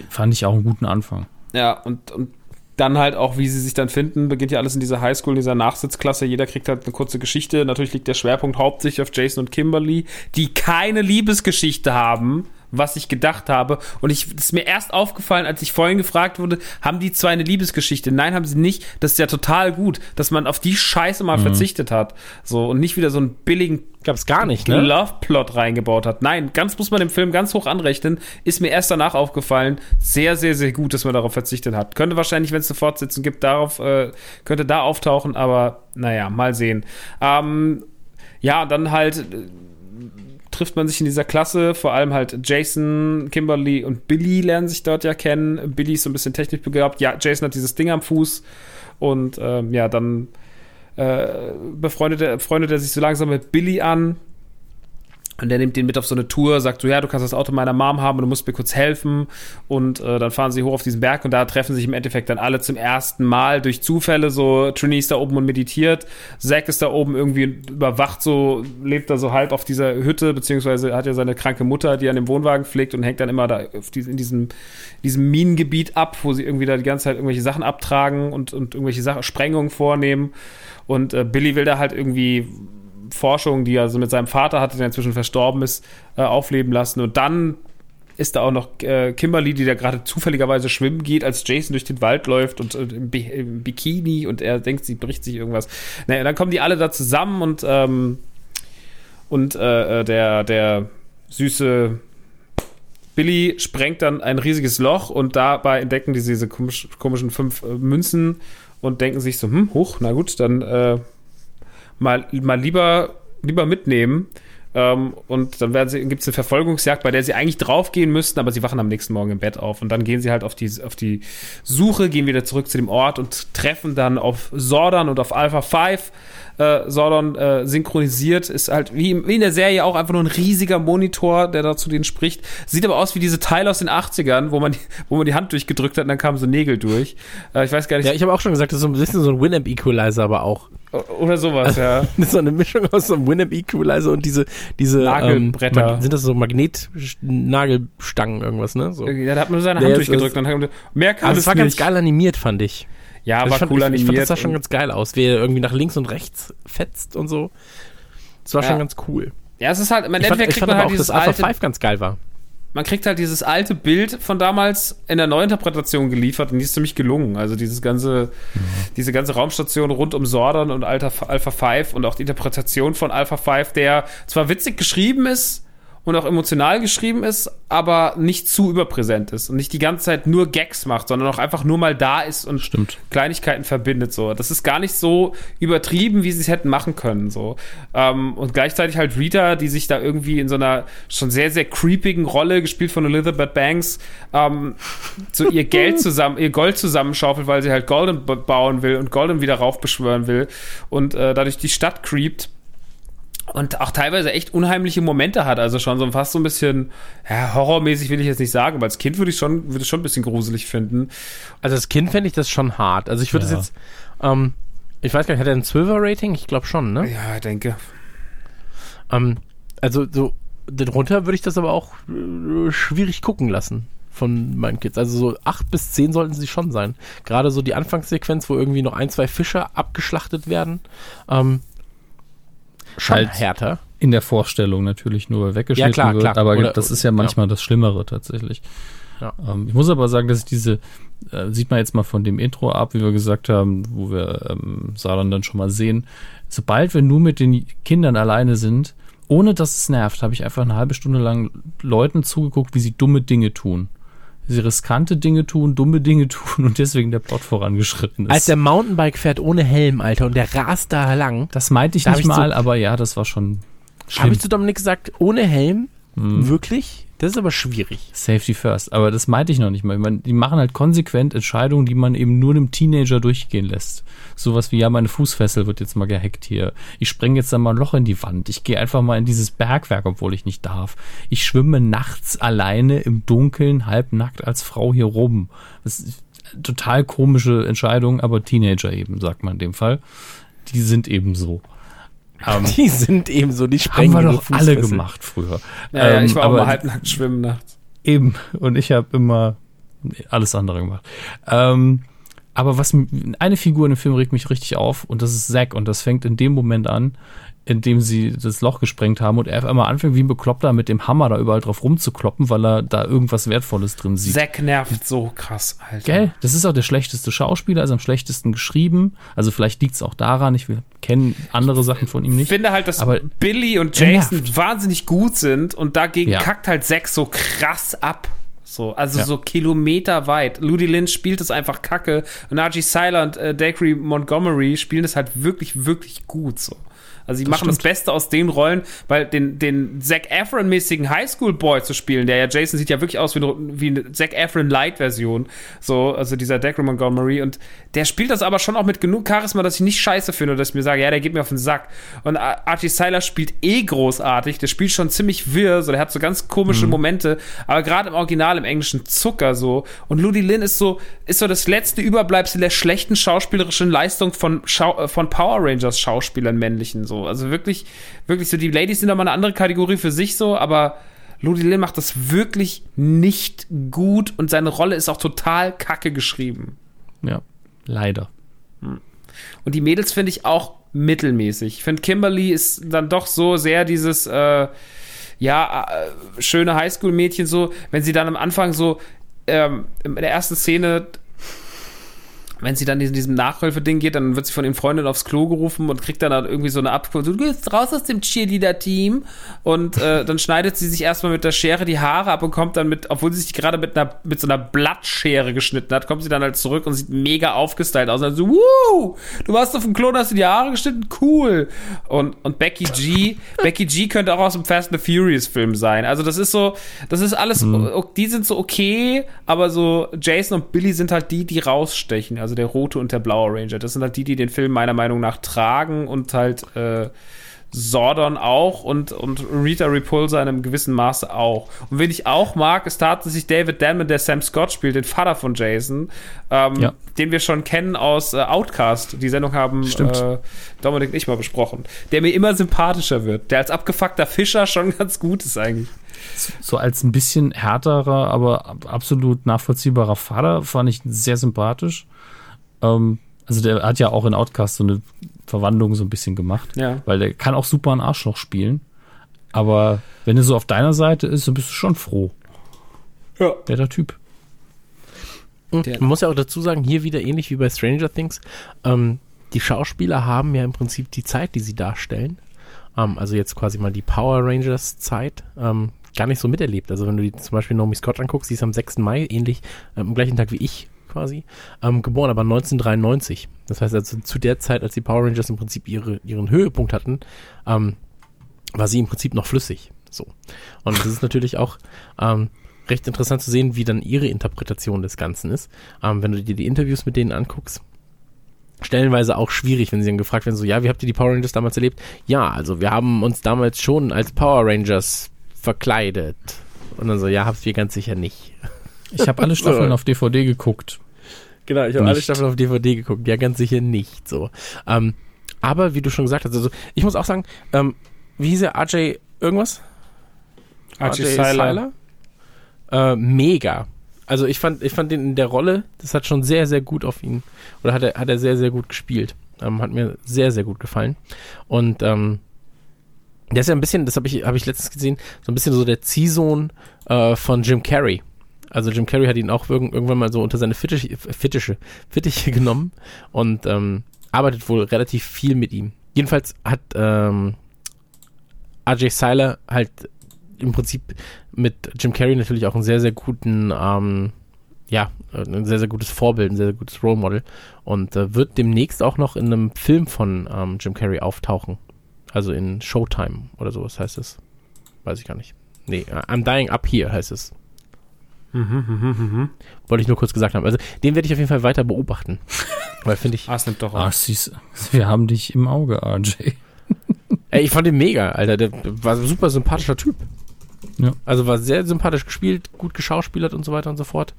Fand ich auch einen guten Anfang. ja, und, und dann halt auch, wie sie sich dann finden, beginnt ja alles in dieser Highschool, in dieser Nachsitzklasse. Jeder kriegt halt eine kurze Geschichte. Natürlich liegt der Schwerpunkt hauptsächlich auf Jason und Kimberly, die keine Liebesgeschichte haben, was ich gedacht habe. Und ich das ist mir erst aufgefallen, als ich vorhin gefragt wurde, haben die zwei eine Liebesgeschichte? Nein, haben sie nicht. Das ist ja total gut, dass man auf die Scheiße mal verzichtet hat. So und nicht wieder so einen billigen Gab's gar nicht, ne? Love-Plot reingebaut hat. Nein, ganz muss man dem Film ganz hoch anrechnen. Ist mir erst danach aufgefallen. Sehr, sehr, sehr gut, dass man darauf verzichtet hat. Könnte wahrscheinlich, wenn es eine Fortsetzung gibt, darauf, äh, könnte da auftauchen, aber naja, mal sehen. Ähm, ja, dann halt äh, trifft man sich in dieser Klasse, vor allem halt Jason, Kimberly und Billy lernen sich dort ja kennen. Billy ist so ein bisschen technisch begabt. Ja, Jason hat dieses Ding am Fuß und ähm, ja, dann äh, befreundet er, freundet er sich so langsam mit Billy an. Und der nimmt den mit auf so eine Tour, sagt so, ja, du kannst das Auto meiner Mom haben und du musst mir kurz helfen. Und äh, dann fahren sie hoch auf diesen Berg und da treffen sich im Endeffekt dann alle zum ersten Mal durch Zufälle. So, Trini ist da oben und meditiert. Zack ist da oben irgendwie überwacht, so, lebt da so halb auf dieser Hütte, beziehungsweise hat ja seine kranke Mutter, die an dem Wohnwagen pflegt und hängt dann immer da auf dies, in diesem, diesem Minengebiet ab, wo sie irgendwie da die ganze Zeit irgendwelche Sachen abtragen und, und irgendwelche Sachen, Sprengungen vornehmen. Und äh, Billy will da halt irgendwie Forschung, die er so mit seinem Vater hatte, der inzwischen verstorben ist, äh, aufleben lassen. Und dann ist da auch noch äh, Kimberly, die da gerade zufälligerweise schwimmen geht, als Jason durch den Wald läuft und äh, im, Bi im Bikini und er denkt, sie bricht sich irgendwas. Naja, dann kommen die alle da zusammen und, ähm, und äh, äh der, der süße Billy sprengt dann ein riesiges Loch und dabei entdecken die diese komisch, komischen fünf äh, Münzen und denken sich so, hm, hoch, na gut, dann äh, mal, mal lieber, lieber mitnehmen. Ähm, und dann gibt es eine Verfolgungsjagd, bei der sie eigentlich draufgehen müssten, aber sie wachen am nächsten Morgen im Bett auf. Und dann gehen sie halt auf die, auf die Suche, gehen wieder zurück zu dem Ort und treffen dann auf Sordan und auf Alpha 5. Äh, Sordon äh, synchronisiert, ist halt wie, wie in der Serie auch einfach nur ein riesiger Monitor, der da zu denen spricht. Sieht aber aus wie diese Teile aus den 80ern, wo man, wo man die Hand durchgedrückt hat und dann kamen so Nägel durch. Äh, ich weiß gar nicht. Ja, ich habe auch schon gesagt, das ist so ein bisschen so ein Winamp-Equalizer, aber auch. Oder sowas, ja. <laughs> so eine Mischung aus so einem Winamp Equalizer und diese, diese Nagelbretter. Ähm, sind das so Magnet-Nagelstangen irgendwas, ne? So. Ja, da hat man seine Hand Der durchgedrückt und dann mehr kann Aber es das war nicht. ganz geil animiert, fand ich. Ja, ich war fand, cool animiert. ich fand, das sah schon ganz geil aus, wie er irgendwie nach links und rechts fetzt und so. Das war Ja. schon ganz cool. ja, es ist halt, im fand, Endeffekt ich kriegt fand man halt auch, dieses dass Alpha alte 5 ganz geil war. man kriegt halt dieses alte Bild von damals in der Neuinterpretation geliefert und die ist ziemlich gelungen. Also dieses ganze, diese ganze Raumstation rund um Sordon und Alpha, Alpha 5 und auch die Interpretation von Alpha 5, der zwar witzig geschrieben ist und auch emotional geschrieben ist, aber nicht zu überpräsent ist und nicht die ganze Zeit nur Gags macht, sondern auch einfach nur mal da ist und Stimmt. Kleinigkeiten verbindet. So, das ist gar nicht so übertrieben, wie sie es hätten machen können. So ähm, und gleichzeitig halt Rita, die sich da irgendwie in so einer schon sehr sehr creepigen Rolle gespielt von Elizabeth Banks, ähm, so ihr Geld <laughs> zusammen, ihr Gold zusammenschaufelt, weil sie halt Golden bauen will und Golden wieder raufbeschwören will und äh, dadurch die Stadt creept und auch teilweise echt unheimliche Momente hat. Also schon so fast so ein bisschen, ja, horrormäßig will ich jetzt nicht sagen, aber als Kind würde ich schon, würde ich schon ein bisschen gruselig finden. Also als Kind fände ich das schon hart. Also ich würde Ja. es jetzt, ähm, ich weiß gar nicht, hat er ein 12er-Rating? Ich glaube schon, ne? Ja, ich denke. Ähm, also so darunter würde ich das aber auch äh, schwierig gucken lassen von meinen Kids. Also so acht bis zehn sollten sie schon sein. Gerade so die Anfangssequenz, wo irgendwie noch ein, zwei Fische abgeschlachtet werden. Ähm, schon Halt härter. In der Vorstellung natürlich nur weggeschnitten Ja, klar, wird, klar. aber Oder- das ist ja manchmal das Schlimmere tatsächlich. Ja. Ähm, ich muss aber sagen, dass ich diese, äh, sieht man jetzt mal von dem Intro ab, wie wir gesagt haben, wo wir ähm, Salon dann schon mal sehen, sobald wir nur mit den Kindern alleine sind, ohne dass es nervt, habe ich einfach eine halbe Stunde lang Leuten zugeguckt, wie sie dumme Dinge tun. Sie riskante Dinge tun, dumme Dinge <laughs> tun und deswegen der Plot vorangeschritten ist. Als der Mountainbike fährt ohne Helm, Alter, und der rast da lang, das meinte ich Da nicht ich so- mal, aber ja, das war schon habe schlimm. ich zu Dominik gesagt, ohne Helm? Mhm. Wirklich? Das ist aber schwierig. Safety first. Aber das meinte ich noch nicht mal. Ich meine, die machen halt konsequent Entscheidungen, die man eben nur einem Teenager durchgehen lässt. Sowas wie, ja, meine Fußfessel wird jetzt mal gehackt hier. Ich spreng jetzt dann mal ein Loch in die Wand. Ich gehe einfach mal in dieses Bergwerk, obwohl ich nicht darf. Ich schwimme nachts alleine im Dunkeln, halbnackt als Frau hier rum. Das ist total komische Entscheidung, aber Teenager eben, sagt man in dem Fall. Die sind eben so. Ähm, Die sind eben so, die haben sprengen wir ihre doch alle gemacht früher. Ja, ja, Ähm, ich war auch aber- mal halbnackt schwimmen nachts. Eben. Und ich habe immer alles andere gemacht. Ähm, Aber was eine Figur in dem Film regt mich richtig auf und das ist Zack und das fängt in dem Moment an, in dem sie das Loch gesprengt haben und er auf einmal anfängt wie ein Bekloppter mit dem Hammer da überall drauf rumzukloppen, weil er da irgendwas Wertvolles drin sieht. Zack nervt so krass, Alter. Gell? Das ist auch der schlechteste Schauspieler, also am schlechtesten geschrieben. Also vielleicht liegt es auch daran, ich kenne andere Sachen von ihm Ich nicht. finde halt, dass Aber Billy und Jason nervt. wahnsinnig gut sind und dagegen Ja. kackt halt Zack so krass ab. So, also Ja. so kilometerweit. Ludi Lynch spielt es einfach kacke und Archie Seiler und äh, Dacre Montgomery spielen es halt wirklich, wirklich gut so. Also sie machen das stimmt. Beste aus den Rollen, weil den, den Zac Efron-mäßigen Highschool-Boy zu spielen, der ja Jason sieht ja wirklich aus wie, eine- wie eine Zac Efron-Light-Version. So, also dieser Dacre Montgomery. Und der spielt das aber schon auch mit genug Charisma, dass ich nicht scheiße finde, dass ich mir sage, ja, der geht mir auf den Sack. Und Ar- Archie Seiler spielt eh großartig. Der spielt schon ziemlich wirr, so, der hat so ganz komische Momente. Aber gerade im Original, im Englischen Zucker so. Und Ludi Lin ist so, ist so das letzte Überbleibsel der schlechten schauspielerischen Leistung von, Schau äh, von Power Rangers Schauspielern männlichen so. Also wirklich, wirklich so, die Ladies sind nochmal eine andere Kategorie für sich so, aber Ludi Lin macht das wirklich nicht gut und seine Rolle ist auch total kacke geschrieben. Ja, leider. Und die Mädels finde ich auch mittelmäßig. Ich finde, Kimberly ist dann doch so sehr dieses, äh, ja, äh, schöne Highschool-Mädchen so, wenn sie dann am Anfang so, ähm, in der ersten Szene, wenn sie dann in diesem Nachhilfeding geht, dann wird sie von ihren Freundinnen aufs Klo gerufen und kriegt dann, halt irgendwie so eine so, du gehst raus aus dem Cheerleader-Team und äh, dann schneidet sie sich erstmal mit der Schere die Haare ab und kommt dann mit, obwohl sie sich gerade mit einer mit so einer Blattschere geschnitten hat, kommt sie dann halt zurück und sieht mega aufgestylt aus und dann so, wuh, du warst auf dem Klo und hast dir die Haare geschnitten, cool. Und, und Becky G, Becky G könnte auch aus dem Fast and the Furious Film sein. Also das ist so, das ist alles, o- die sind so okay, aber so Jason und Billy sind halt die, die rausstechen. Also der rote und der blaue Ranger. Das sind halt die, die den Film meiner Meinung nach tragen und halt äh, Sordon auch und, und Rita Repulsa in einem gewissen Maße auch. Und wen ich auch mag, ist tatsächlich David Damon, der Sam Scott spielt, den Vater von Jason, ähm, Ja. den wir schon kennen aus äh, Outcast. Die Sendung haben äh, Dominik und ich mal besprochen. Der mir immer sympathischer wird. Der als abgefuckter Fischer schon <laughs> ganz gut ist eigentlich. So als ein bisschen härterer, aber ab- absolut nachvollziehbarer Vater fand ich sehr sympathisch. Ähm, also der hat ja auch in Outcast so eine Verwandlung so ein bisschen gemacht. Ja. Weil der kann auch super ein Arschloch spielen. Aber wenn er so auf deiner Seite ist, dann bist du schon froh. Ja. Der der Typ. Und man muss ja auch dazu sagen, hier wieder ähnlich wie bei Stranger Things, ähm, die Schauspieler haben ja im Prinzip die Zeit, die sie darstellen. Ähm, also jetzt quasi mal die Power Rangers Zeit. Ähm, gar nicht so miterlebt. Also wenn du die zum Beispiel Naomi Scott anguckst, die ist am 6. Mai, ähnlich ähm, am gleichen Tag wie ich quasi, ähm, geboren, aber 1993. Das heißt also zu der Zeit, als die Power Rangers im Prinzip ihre, ihren Höhepunkt hatten, ähm, war sie im Prinzip noch flüssig. So. Und das ist natürlich auch ähm, recht interessant zu sehen, wie dann ihre Interpretation des Ganzen ist. Ähm, wenn du dir die Interviews mit denen anguckst, stellenweise auch schwierig, wenn sie dann gefragt werden, so, ja, wie habt ihr die Power Rangers damals erlebt? Ja, also wir haben uns damals schon als Power Rangers verkleidet. Und dann so, ja, habt ihr ganz sicher nicht. Ich habe alle Staffeln So. <laughs> auf DVD geguckt. Genau, ich habe alle. Staffeln auf DVD geguckt. Ja, ganz sicher nicht so. Ähm, aber wie du schon gesagt hast, also ich muss auch sagen, ähm, wie hieß er? RJ irgendwas? RJ Seiler. Äh, mega. Also ich fand, ich fand den in der Rolle, das hat schon sehr, sehr gut auf ihn, oder hat er, hat er sehr, sehr gut gespielt. Ähm, hat mir sehr, sehr gut gefallen. Und ähm, der ist ja ein bisschen, das habe ich, hab ich letztens gesehen, so ein bisschen so der Ziehsohn äh, von Jim Carrey. Also Jim Carrey hat ihn auch irgend, irgendwann mal so unter seine Fittiche, Fittiche, Fittiche <laughs> genommen und ähm, arbeitet wohl relativ viel mit ihm. Jedenfalls hat ähm, RJ Seiler halt im Prinzip mit Jim Carrey natürlich auch einen sehr, sehr guten, ähm, ja, ein sehr, sehr gutes Vorbild, ein sehr, sehr gutes Role Model und äh, wird demnächst auch noch in einem Film von ähm, Jim Carrey auftauchen. Also in Showtime oder sowas heißt es. Weiß ich gar nicht. Nee, äh, I'm Dying Up Here heißt es. Wollte ich nur kurz gesagt haben. Also den werde ich auf jeden Fall weiter beobachten. <laughs> Weil finde ich, Ah, es nimmt doch Ach, siehst, wir haben dich im Auge, RJ. <laughs> ey, ich fand den mega, Alter. Der war ein super sympathischer Typ. Ja. Also war sehr sympathisch gespielt, gut geschauspielert und so weiter und so fort.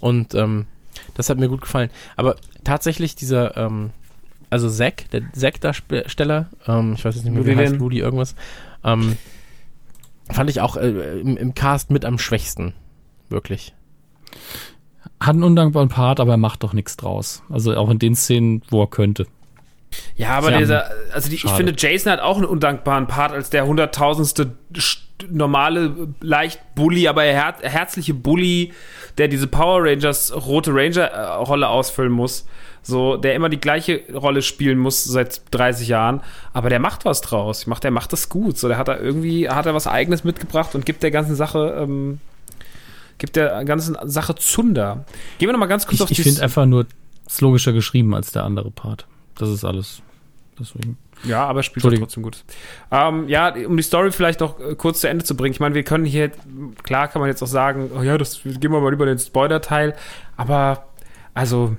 Und ähm, das hat mir gut gefallen. Aber tatsächlich dieser, ähm, also Zack, der Zack-Darsteller, ähm, ich weiß jetzt nicht mehr, wie Rudy er heißt. Rudy irgendwas, ähm, fand ich auch äh, im, im Cast mit am schwächsten. Wirklich. hat einen undankbaren Part, aber er macht doch nichts draus. Also auch in den Szenen, wo er könnte. Ja, aber Ja, dieser, also die, ich finde, Jason hat auch einen undankbaren Part als der hunderttausendste st- normale, leicht Bully, aber her herzliche Bully, der diese Power Rangers rote Ranger-Rolle ausfüllen muss. So, der immer die gleiche Rolle spielen muss seit 30 Jahren, aber der macht was draus. Ich mach, der macht das gut. So, der hat da irgendwie, hat er was Eigenes mitgebracht und gibt der ganzen Sache, ähm, gibt der ganzen Sache Zunder. Gehen wir noch mal ganz kurz Ich, auf ich die finde einfach nur es logischer geschrieben als der andere Part. Das ist alles. Deswegen. Ja, aber er spielt trotzdem gut. Ähm, ja, um die Story vielleicht noch äh, kurz zu Ende zu bringen. Ich meine, wir können hier, klar kann man jetzt auch sagen, oh ja, das gehen wir mal über den Spoiler-Teil, aber also.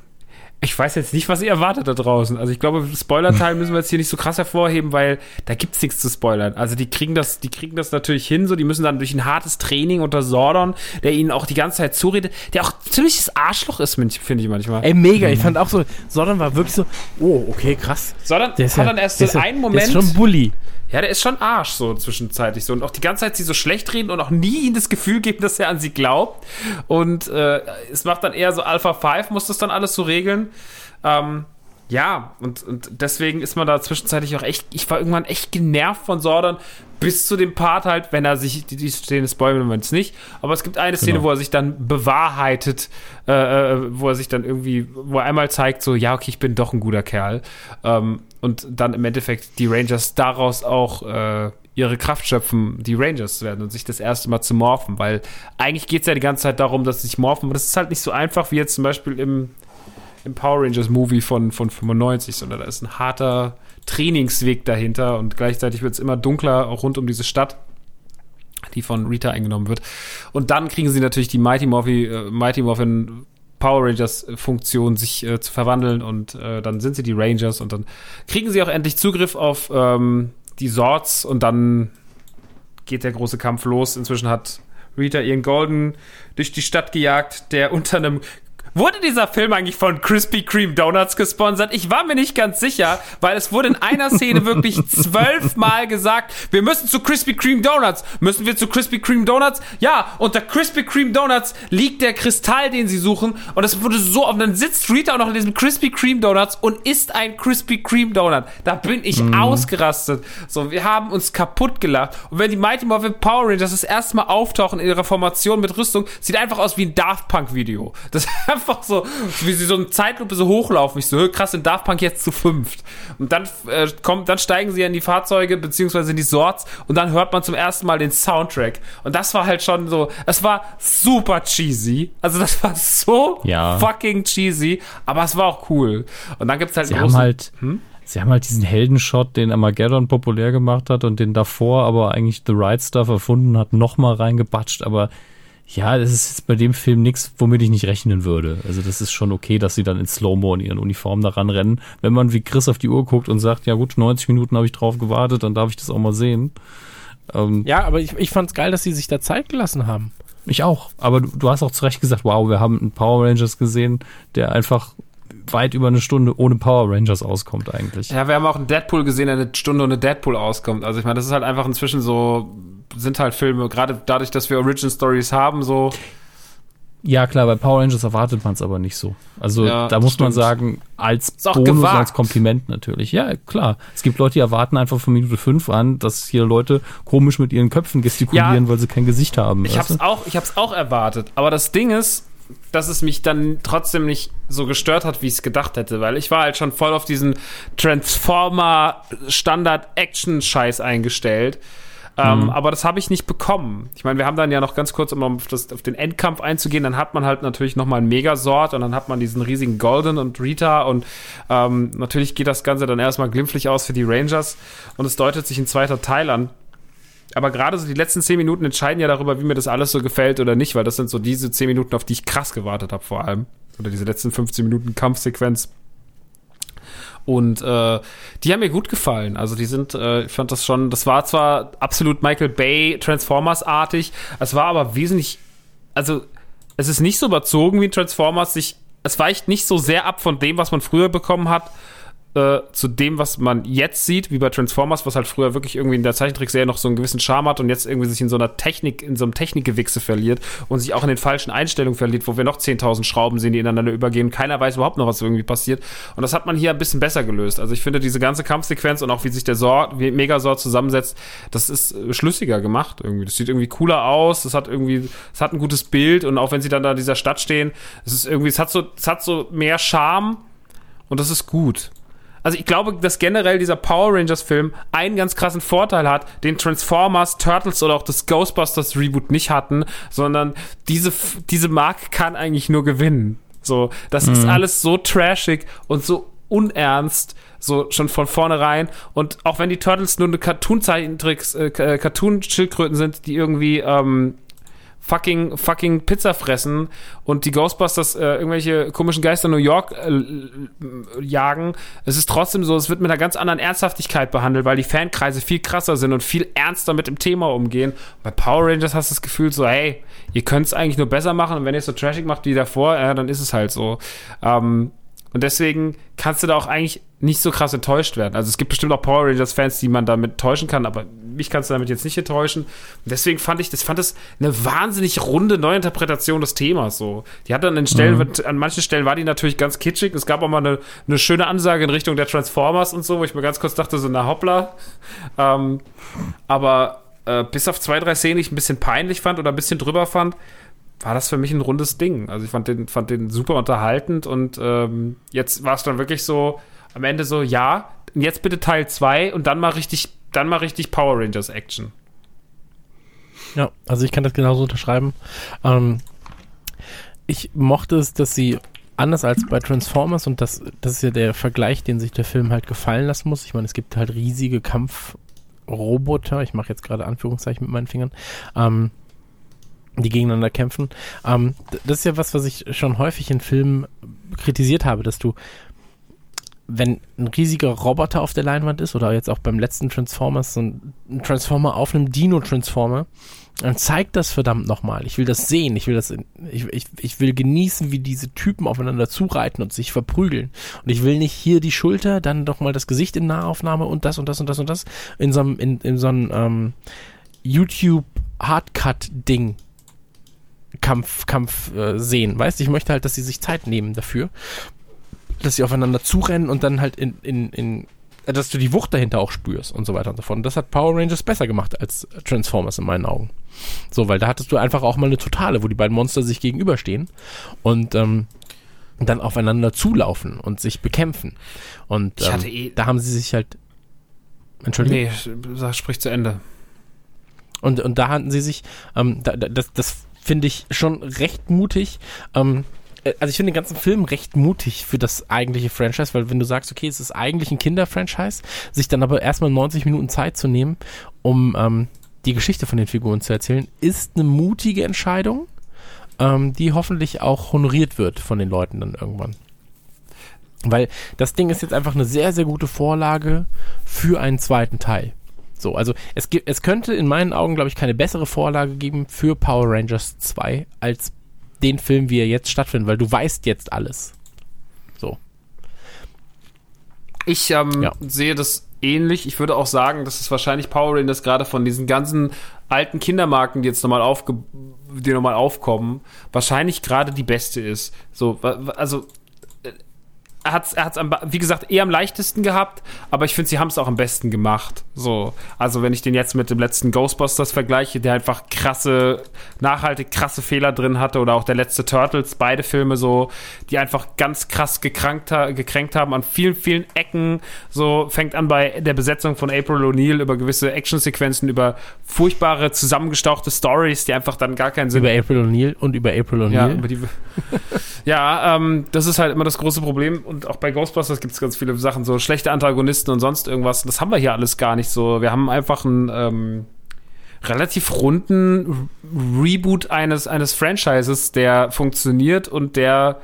Ich weiß jetzt nicht, was ihr erwartet da draußen. Also ich glaube, Spoiler-Teil müssen wir jetzt hier nicht so krass hervorheben, weil da gibt's nichts zu spoilern. Also die kriegen das, die kriegen das natürlich hin, so die müssen dann durch ein hartes Training unter Sordon, der ihnen auch die ganze Zeit zuredet, der auch ziemliches Arschloch ist, finde ich manchmal. Ey, mega. Ich fand auch so, Sordon war wirklich so, oh, okay, krass. Sordon Der ist hat ja, dann erst der so ja- einen Der Moment. ist schon Bully. Ja, der ist schon Arsch so zwischenzeitlich so und auch die ganze Zeit sie so schlecht reden und auch nie ihnen das Gefühl geben, dass er an sie glaubt. Und äh, es macht dann eher so Alpha 5, muss das dann alles so regeln. Ähm, ja, und, und deswegen ist man da zwischenzeitlich auch echt, ich war irgendwann echt genervt von Sordon, bis zu dem Part halt, wenn er sich, die, die Szene spoilern wir jetzt nicht, aber es gibt eine Szene, Genau. wo er sich dann bewahrheitet, äh, äh, wo er sich dann irgendwie, wo er einmal zeigt, so, ja, okay, ich bin doch ein guter Kerl. Ähm, und dann im Endeffekt die Rangers daraus auch äh, ihre Kraft schöpfen, die Rangers zu werden und sich das erste Mal zu morphen, weil eigentlich geht es ja die ganze Zeit darum, dass sie sich morphen, aber das ist halt nicht so einfach wie jetzt zum Beispiel im, im Power Rangers Movie von, von 95, sondern da ist ein harter Trainingsweg dahinter und gleichzeitig wird es immer dunkler, auch rund um diese Stadt die von Rita eingenommen wird. Und dann kriegen sie natürlich die Mighty Morphin, äh, Mighty Morphin Power Rangers Funktion, sich äh, zu verwandeln und äh, dann sind sie die Rangers und dann kriegen sie auch endlich Zugriff auf ähm, die Swords und dann geht der große Kampf los. Inzwischen hat Rita ihren Golden durch die Stadt gejagt, der unter einem Wurde dieser Film eigentlich von Krispy Kreme Donuts gesponsert? Ich war mir nicht ganz sicher, weil es wurde in einer Szene wirklich zwölfmal gesagt, wir müssen zu Krispy Kreme Donuts. Müssen wir zu Krispy Kreme Donuts? Ja, unter Krispy Kreme Donuts liegt der Kristall, den sie suchen. Und es wurde so, und dann sitzt Rita auch noch in diesem Krispy Kreme Donuts und isst ein Krispy Kreme Donut. Da bin ich ausgerastet. So, wir haben uns kaputt gelacht. Und wenn die Mighty Morphin Power Rangers das erste Mal auftauchen in ihrer Formation mit Rüstung, sieht einfach aus wie ein Daft Punk Video. Das <laughs> einfach so, wie sie so eine Zeitlupe so hochlaufen. Ich so, "Hö, krass, sind Daft Punk jetzt zu fünft. Und dann äh, kommt, dann steigen sie in die Fahrzeuge, beziehungsweise in die Sorts und dann hört man zum ersten Mal den Soundtrack. Und das war halt schon so, es war super cheesy. Also das war so Ja. fucking cheesy, aber es war auch cool. Und dann gibt's halt Sie einen haben großen- halt, sie haben halt diesen Heldenshot, den Armageddon populär gemacht hat und den davor aber eigentlich The Right Stuff erfunden hat, nochmal reingebatscht. Aber ja, das ist jetzt bei dem Film nichts, womit ich nicht rechnen würde. Also das ist schon okay, dass sie dann in Slow-Mo in ihren Uniformen da ranrennen. Wenn man wie Chris auf die Uhr guckt und sagt, ja gut, 90 Minuten habe ich drauf gewartet, dann darf ich das auch mal sehen. Ähm, Ja, aber ich, ich fand's geil, dass sie sich da Zeit gelassen haben. Ich auch. Aber du, du hast auch zu Recht gesagt, wow, wir haben einen Power Rangers gesehen, der einfach weit über eine Stunde ohne Power Rangers auskommt eigentlich. Ja, wir haben auch einen Deadpool gesehen, der eine Stunde ohne Deadpool auskommt. Also ich meine, das ist halt einfach inzwischen so, sind halt Filme, gerade dadurch, dass wir Origin Stories haben, so. Ja, klar, bei Power Rangers erwartet man es aber nicht so. Also Ja, da muss man stimmt. sagen, als Bonus, gewagt. als Kompliment natürlich. Ja, klar. Es gibt Leute, die erwarten einfach von Minute 5 an, dass hier Leute komisch mit ihren Köpfen gestikulieren, Ja. weil sie kein Gesicht haben. Ich hab's du? auch, ich hab's auch erwartet. Aber das Ding ist, dass es mich dann trotzdem nicht so gestört hat, wie ich es gedacht hätte, weil ich war halt schon voll auf diesen Transformer Standard Action Scheiß eingestellt. Ähm, aber das habe ich nicht bekommen. Ich meine, wir haben dann ja noch ganz kurz, um auf, das, auf den Endkampf einzugehen, dann hat man halt natürlich noch mal einen Megasort und dann hat man diesen riesigen Golden und Rita und ähm, natürlich geht das Ganze dann erstmal glimpflich aus für die Rangers und es deutet sich ein zweiter Teil an. Aber gerade so die letzten zehn Minuten entscheiden ja darüber, wie mir das alles so gefällt oder nicht, weil das sind so diese zehn Minuten, auf die ich krass gewartet habe vor allem. Oder diese letzten 15 Minuten Kampfsequenz. Und äh, die haben mir gut gefallen. Also die sind, äh, ich fand das schon, das war zwar absolut Michael Bay Transformers-artig, es war aber wesentlich, also es ist nicht so überzogen wie Transformers, sich, es weicht nicht so sehr ab von dem, was man früher bekommen hat, äh, zu dem, was man jetzt sieht, wie bei Transformers, was halt früher wirklich irgendwie in der Zeichentrickserie noch so einen gewissen Charme hat und jetzt irgendwie sich in so einer Technik, in so einem Technikgewichse verliert und sich auch in den falschen Einstellungen verliert, wo wir noch 10.000 Schrauben sehen, die ineinander übergehen. Keiner weiß überhaupt noch, was irgendwie passiert. Und das hat man hier ein bisschen besser gelöst. Also ich finde diese ganze Kampfsequenz und auch wie sich der Megasort zusammensetzt, das ist äh, schlüssiger gemacht irgendwie. Das sieht irgendwie cooler aus, das hat irgendwie, es hat ein gutes Bild und auch wenn sie dann da in dieser Stadt stehen, es ist irgendwie, es hat so, es hat so mehr Charme und das ist gut. Also ich glaube, dass generell dieser Power Rangers Film einen ganz krassen Vorteil hat, den Transformers, Turtles oder auch das Ghostbusters Reboot nicht hatten, sondern diese, diese Marke kann eigentlich nur gewinnen. So, das ist alles so trashig und so unernst, so schon von vornherein. Und auch wenn die Turtles nur eine Cartoon-Zeichentricks, äh, äh, Cartoon-Schildkröten sind, die irgendwie ähm, fucking, fucking Pizza fressen und die Ghostbusters äh, irgendwelche komischen Geister New York äh, jagen, es ist trotzdem so, es wird mit einer ganz anderen Ernsthaftigkeit behandelt, weil die Fankreise viel krasser sind und viel ernster mit dem Thema umgehen. Bei Power Rangers hast du das Gefühl so, hey, ihr könnt es eigentlich nur besser machen und wenn ihr es so trashig macht wie davor, ja, dann ist es halt so. Ähm, und deswegen kannst du da auch eigentlich nicht so krass enttäuscht werden. Also es gibt bestimmt auch Power Rangers Fans, die man damit täuschen kann, aber mich kannst du damit jetzt nicht enttäuschen. Und deswegen fand ich, das fand es eine wahnsinnig runde Neuinterpretation des Themas. So, die hat dann an Stellen, an manchen Stellen war die natürlich ganz kitschig. Es gab auch mal eine, eine schöne Ansage in Richtung der Transformers und so, wo ich mir ganz kurz dachte so, na hoppla. <laughs> Ähm, aber äh, bis auf zwei drei Szenen, die ich ein bisschen peinlich fand oder ein bisschen drüber fand, war das für mich ein rundes Ding. Also ich fand den, fand den super unterhaltend und ähm, jetzt war es dann wirklich so am Ende so, ja, jetzt bitte Teil 2 und dann mal richtig, dann mal richtig Power Rangers Action. Ja, also ich kann das genauso unterschreiben. Ähm, ich mochte es, dass sie anders als bei Transformers und das, das ist ja der Vergleich, den sich der Film halt gefallen lassen muss. Ich meine, es gibt halt riesige Kampfroboter. Ich mache jetzt gerade Anführungszeichen mit meinen Fingern. Ähm, die gegeneinander kämpfen. Ähm, das ist ja was, was ich schon häufig in Filmen kritisiert habe, dass du, wenn ein riesiger Roboter auf der Leinwand ist oder jetzt auch beim letzten Transformers so ein Transformer auf einem Dino-Transformer, dann zeigt das verdammt nochmal. Ich will das sehen. Ich will das, ich, ich, ich will genießen, wie diese Typen aufeinander zureiten und sich verprügeln. Und ich will nicht hier die Schulter, dann doch mal das Gesicht in Nahaufnahme und das und das und das und das in so einem, in, in so einem ähm, YouTube Hardcut-Ding Kampf, Kampf äh, sehen. Weißt ich möchte halt, dass sie sich Zeit nehmen dafür, dass sie aufeinander zurennen und dann halt in, in, in äh, dass du die Wucht dahinter auch spürst und so weiter und so fort. Und das hat Power Rangers besser gemacht als Transformers in meinen Augen. So, weil da hattest du einfach auch mal eine Totale, wo die beiden Monster sich gegenüberstehen und ähm, dann aufeinander zulaufen und sich bekämpfen. Und Ich ähm, hatte eh- da haben sie sich halt. Entschuldigung. Nee, sag, sprich zu Ende. Und, und da hatten sie sich, ähm, da, da, das, das finde ich schon recht mutig. Ähm, äh, also ich finde den ganzen Film recht mutig für das eigentliche Franchise, weil wenn du sagst, okay, es ist eigentlich ein Kinderfranchise, sich dann aber erstmal 90 Minuten Zeit zu nehmen, um ähm, die Geschichte von den Figuren zu erzählen, ist eine mutige Entscheidung, ähm, die hoffentlich auch honoriert wird von den Leuten dann irgendwann. Weil das Ding ist jetzt einfach eine sehr, sehr gute Vorlage für einen zweiten Teil. So, also es, gibt, es könnte in meinen Augen, glaube ich, keine bessere Vorlage geben für Power Rangers 2 als den Film, wie er jetzt stattfindet, weil du weißt jetzt alles. So. Ich ähm, Ja. sehe das ähnlich. Ich würde auch sagen, dass es wahrscheinlich Power Rangers gerade von diesen ganzen alten Kindermarken, die jetzt nochmal aufge die nochmal aufkommen, wahrscheinlich gerade die beste ist. So, also er hat's, er hat's am, wie gesagt, eher am leichtesten gehabt, aber ich finde, sie haben es auch am besten gemacht. So, also wenn ich den jetzt mit dem letzten Ghostbusters vergleiche, der einfach krasse, nachhaltig krasse Fehler drin hatte, oder auch der letzte Turtles, beide Filme so, die einfach ganz krass gekrankt, gekränkt haben an vielen, vielen Ecken. So fängt an bei der Besetzung von April O'Neil über gewisse Actionsequenzen, über furchtbare zusammengestauchte Stories, die einfach dann gar keinen Sinn Über April O'Neil und über April ja, O'Neil. über die, <laughs> ja ähm, das ist halt immer das große Problem. Und auch bei Ghostbusters gibt es ganz viele Sachen, so schlechte Antagonisten und sonst irgendwas. Das haben wir hier alles gar nicht so. Wir haben einfach einen ähm, relativ runden Re- Reboot eines, eines Franchises, der funktioniert und der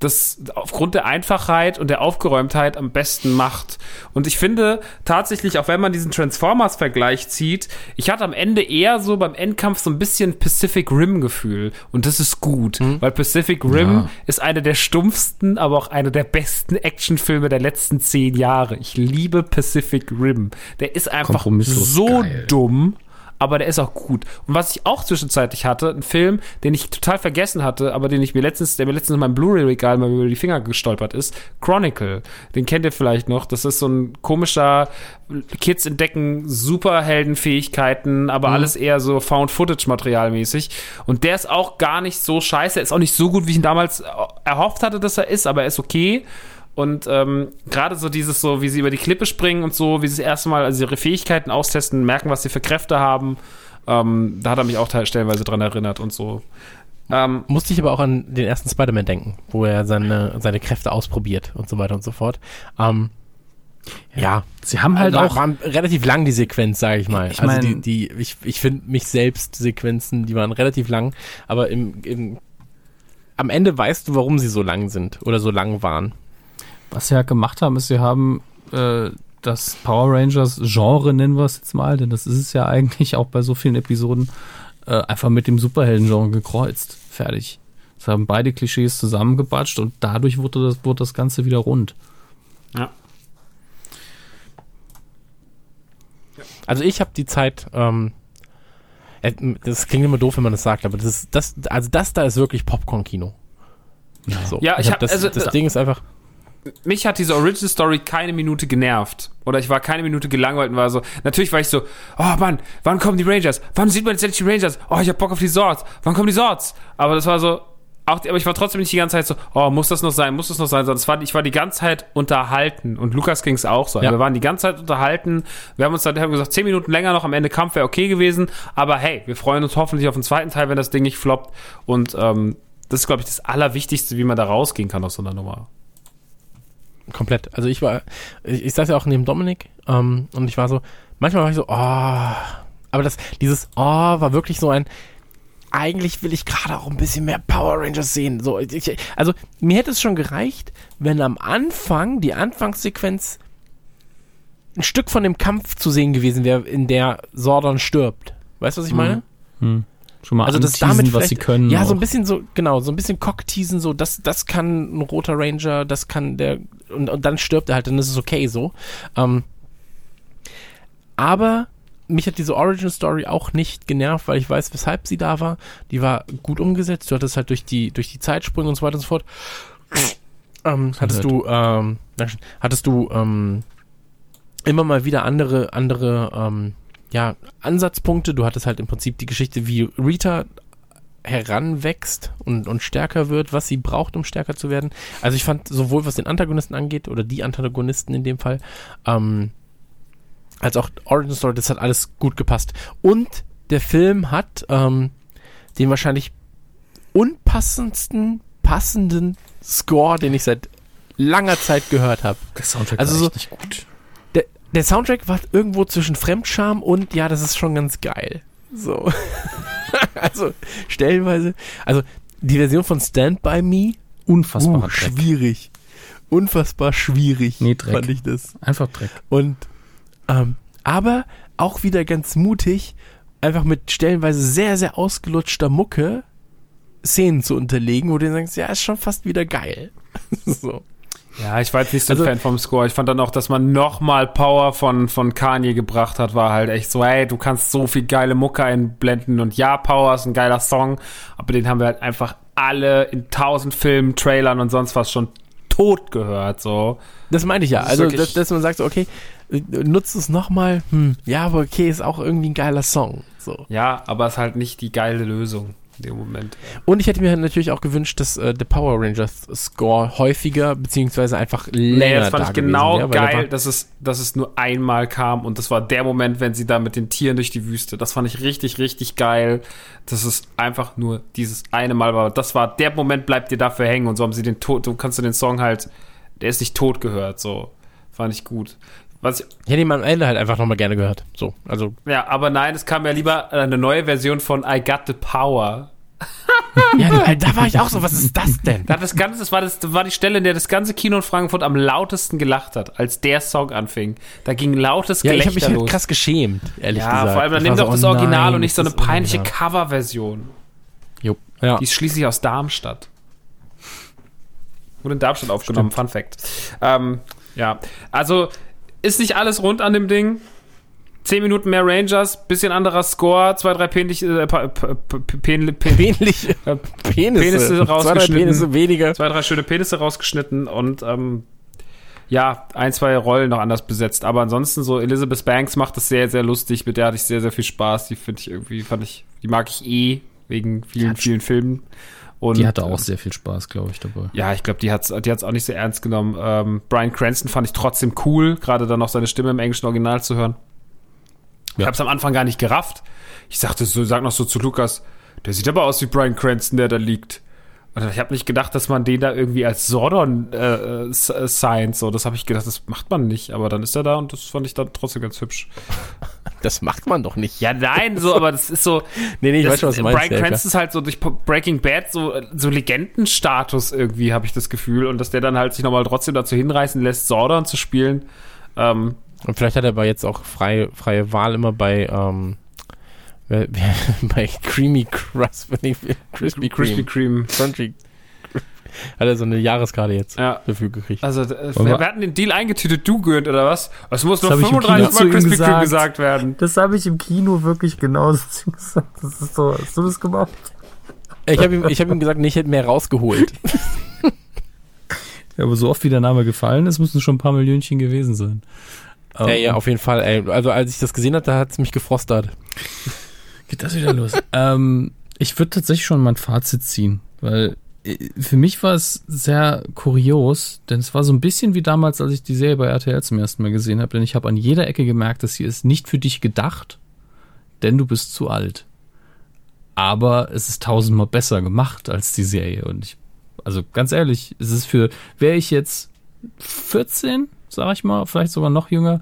das aufgrund der Einfachheit und der Aufgeräumtheit am besten macht. Und ich finde tatsächlich, auch wenn man diesen Transformers-Vergleich zieht, ich hatte am Ende eher so beim Endkampf so ein bisschen Pacific Rim-Gefühl. Und das ist gut, weil Pacific Rim Ja. ist einer der stumpfsten, aber auch einer der besten Actionfilme der letzten zehn Jahre. Ich liebe Pacific Rim. Der ist einfach so geil. dumm, aber der ist auch gut. Und was ich auch zwischenzeitlich hatte, ein Film, den ich total vergessen hatte, aber den ich mir letztens, der mir letztens in meinem Blu-ray-Regal mal über die Finger gestolpert ist, Chronicle. Den kennt ihr vielleicht noch. Das ist so ein komischer, Kids entdecken Superheldenfähigkeiten, aber alles eher so Found-Footage-Material mäßig. Und der ist auch gar nicht so scheiße. Er ist auch nicht so gut, wie ich ihn damals erhofft hatte, dass er ist, aber er ist okay. Und ähm, gerade so dieses so, wie sie über die Klippe springen und so, wie sie das erste Mal also ihre Fähigkeiten austesten, merken, was sie für Kräfte haben, ähm, da hat er mich auch stellenweise dran erinnert und so. Ähm, Musste ich aber auch an den ersten Spider-Man denken, wo er seine, seine Kräfte ausprobiert und so weiter und so fort. Ähm, ja, Sie haben halt war, auch. war relativ lang die Sequenz, sage ich mal. Ich also mein- die, die, ich, ich finde mich selbst Sequenzen, die waren relativ lang, aber im, im, am Ende weißt du, warum sie so lang sind oder so lang waren. Was sie halt gemacht haben, ist, sie haben äh, das Power Rangers Genre, nennen wir es jetzt mal, denn das ist es ja eigentlich auch bei so vielen Episoden, äh, einfach mit dem Superhelden-Genre gekreuzt. Fertig. Sie haben beide Klischees zusammengebatscht und dadurch wurde das, wurde das Ganze wieder rund. ja. Also ich habe die Zeit, ähm, äh, das klingt immer doof, wenn man das sagt, aber das ist, das, also das da ist wirklich Popcorn-Kino. So, Ja, ich hab hab- das, also, das äh, Ding ist einfach, mich hat diese Original Story keine Minute genervt. Oder ich war keine Minute gelangweilt und war so, natürlich war ich so, oh Mann, wann kommen die Rangers? Wann sieht man jetzt endlich die Rangers? Oh, ich hab Bock auf die Swords. Wann kommen die Swords? Aber das war so, auch, aber ich war trotzdem nicht die ganze Zeit so, oh, muss das noch sein, muss das noch sein, sondern war, ich war die ganze Zeit unterhalten. Und Lukas ging es auch so. Ja. Wir waren die ganze Zeit unterhalten. Wir haben uns dann haben gesagt, zehn Minuten länger noch am Ende Kampf wäre okay gewesen. Aber hey, wir freuen uns hoffentlich auf den zweiten Teil, wenn das Ding nicht floppt. Und ähm, das ist, glaube ich, das Allerwichtigste, wie man da rausgehen kann aus so einer Nummer. Komplett. Also ich war, ich, ich saß ja auch neben Dominik ähm, und ich war so, manchmal war ich so, oh, aber das, dieses oh war wirklich so ein, eigentlich will ich gerade auch ein bisschen mehr Power Rangers sehen. So, ich, also mir hätte es schon gereicht, wenn am Anfang, die Anfangssequenz, ein Stück von dem Kampf zu sehen gewesen wäre, in der Sordon stirbt. Weißt du, was ich meine? Schon mal Also das damit was sie können. Ja, so auch. ein bisschen so, genau, so ein bisschen cockteasen, so, das, das kann ein roter Ranger, das kann der, und, und dann stirbt er halt, dann ist es okay so. Ähm, aber mich hat diese Origin Story auch nicht genervt, weil ich weiß, weshalb sie da war. Die war gut umgesetzt. Du hattest halt durch die, durch die Zeitsprünge und so weiter und so fort. Ähm, hattest du, ähm, hattest du, ähm, immer mal wieder andere, andere, ähm, ja, Ansatzpunkte. Du hattest halt im Prinzip die Geschichte, wie Rita heranwächst und, und stärker wird, was sie braucht, um stärker zu werden. Also ich fand sowohl was den Antagonisten angeht oder die Antagonisten in dem Fall, ähm, als auch Origin Story, das hat alles gut gepasst. Und der Film hat ähm, den wahrscheinlich unpassendsten, passenden Score, den ich seit langer Zeit gehört habe. Der Soundtrack Also war so- nicht gut. Der, der Soundtrack war irgendwo zwischen Fremdscham und ja, das ist schon ganz geil. So. <laughs> <laughs> also, stellenweise. Also, die Version von Stand By Me, Unfassbarer uh, schwierig. Unfassbar schwierig, Nee, Dreck. fand ich das. Einfach Dreck. Und, ähm, aber auch wieder ganz mutig, einfach mit stellenweise sehr, sehr ausgelutschter Mucke Szenen zu unterlegen, wo du dann sagst, ja, ist schon fast wieder geil. <laughs> so. Ja, ich war jetzt nicht so Also- ein Fan vom Score. Ich fand dann auch, dass man nochmal Power von, von Kanye gebracht hat, war halt echt so, ey, du kannst so viel geile Mucke einblenden und ja, Power ist ein geiler Song, aber den haben wir halt einfach alle in tausend Filmen, Trailern und sonst was schon tot gehört, so. Das meinte ich ja. Das Also, dass, dass man sagt, so, okay, nutzt es nochmal, hm, ja, aber okay, ist auch irgendwie ein geiler Song. So. Ja, aber ist halt nicht die geile Lösung in dem Moment. Und ich hätte mir natürlich auch gewünscht, dass äh, der Power Rangers Score häufiger, beziehungsweise einfach länger Nee, das fand da ich genau wäre, geil, der dass es, dass es nur einmal kam und das war der Moment, wenn sie da mit den Tieren durch die Wüste. Das fand ich richtig, richtig geil, dass es einfach nur dieses eine Mal war. Das war der Moment, bleibt dir dafür hängen und so haben sie den Tod, du kannst du den Song halt, der ist nicht tot gehört, so. Fand ich gut. Was ich, ich hätte ihn am Ende halt einfach nochmal gerne gehört. So, also, ja, aber nein, es kam ja lieber eine neue Version von I Got the Power. <laughs> ja, da war ich auch so, was ist das denn? Das Ganze, das war, das, das war die Stelle, in der das ganze Kino in Frankfurt am lautesten gelacht hat, als der Song anfing. Da ging lautes Ja, ich Gelächter habe mich halt krass geschämt, ehrlich ja, gesagt. vor allem, dann Ich nimm doch so, das oh Original nein, und nicht so eine das peinliche. Coverversion. Jupp. Ja. Die ist schließlich aus Darmstadt. Wurde in Darmstadt aufgenommen, Fun Fact. Ähm, ja, also ist nicht alles rund an dem Ding. Zehn Minuten mehr Rangers, bisschen anderer Score, zwei, drei Penlich, äh, <laughs> äh, Penisse. Penisse Zwei, drei rausgeschnitten. Penisse weniger. zwei, drei schöne Penisse rausgeschnitten und ähm, ja, ein, zwei Rollen noch anders besetzt. Aber ansonsten so, Elizabeth Banks macht das sehr, sehr lustig. Mit der hatte ich sehr, sehr viel Spaß. Die finde ich irgendwie, fand ich, die mag ich eh, wegen vielen, vielen Filmen. Und, Die hatte auch sehr viel Spaß, glaube ich, dabei. ja, ich glaube, die hat's, die hat's auch nicht so ernst genommen. Ähm, Brian Cranston fand ich trotzdem cool, gerade dann noch seine Stimme im englischen Original zu hören. Ich Ja. hab's am Anfang gar nicht gerafft. Ich sagte so, sag noch so zu Lukas, der sieht aber aus wie Brian Cranston, der da liegt. Und ich habe nicht gedacht, dass man den da irgendwie als Sordon äh, äh, signed. So, das habe ich gedacht, das macht man nicht. Aber dann ist er da und das fand ich dann trotzdem ganz hübsch. <laughs> Das macht man doch nicht. Ja, nein, so, aber das ist so. <laughs> Nee, nee, ich das, weiß schon, was du meinst. Brian. Cranston ist halt so durch Breaking Bad so, so Legendenstatus irgendwie, habe ich das Gefühl. Und dass der dann halt sich nochmal trotzdem dazu hinreißen lässt, Sordon zu spielen. Ähm, Und vielleicht hat er aber jetzt auch freie, freie Wahl immer bei, ähm, <laughs> bei Creamy Crust, wenn ich, Crispy Cream. Krispy Kreme. Crunchy. Hat er so eine Jahreskarte jetzt Ja. dafür gekriegt. Also, äh, wir, wir- wir hatten den Deal eingetütet, du gehört, oder was? Es muss noch hab ich im 35 Kino zu Mal Krispy Kreme gesagt. werden. Das habe ich im Kino wirklich genauso <laughs> gesagt. Das ist so, hast du das gemacht? Ich habe ihm, ich hab ihm gesagt, nee, ich hätte mehr rausgeholt. <laughs> Ja, aber so oft wie der Name gefallen ist, müssen schon ein paar Millionchen gewesen sein. ja, ja, auf jeden Fall. Ey. Also als ich das gesehen habe, da hat es mich gefrostet. Geht das wieder los? <laughs> ähm, ich würde tatsächlich schon mein Fazit ziehen, weil äh, für mich war es sehr kurios, denn es war so ein bisschen wie damals, als ich die Serie bei RTL zum ersten Mal gesehen habe, denn ich habe an jeder Ecke gemerkt, dass sie ist nicht für dich gedacht, denn du bist zu alt. Aber es ist tausendmal besser gemacht als die Serie und ich, also ganz ehrlich, es ist für, wäre ich jetzt 14, sag ich mal, vielleicht sogar noch jünger,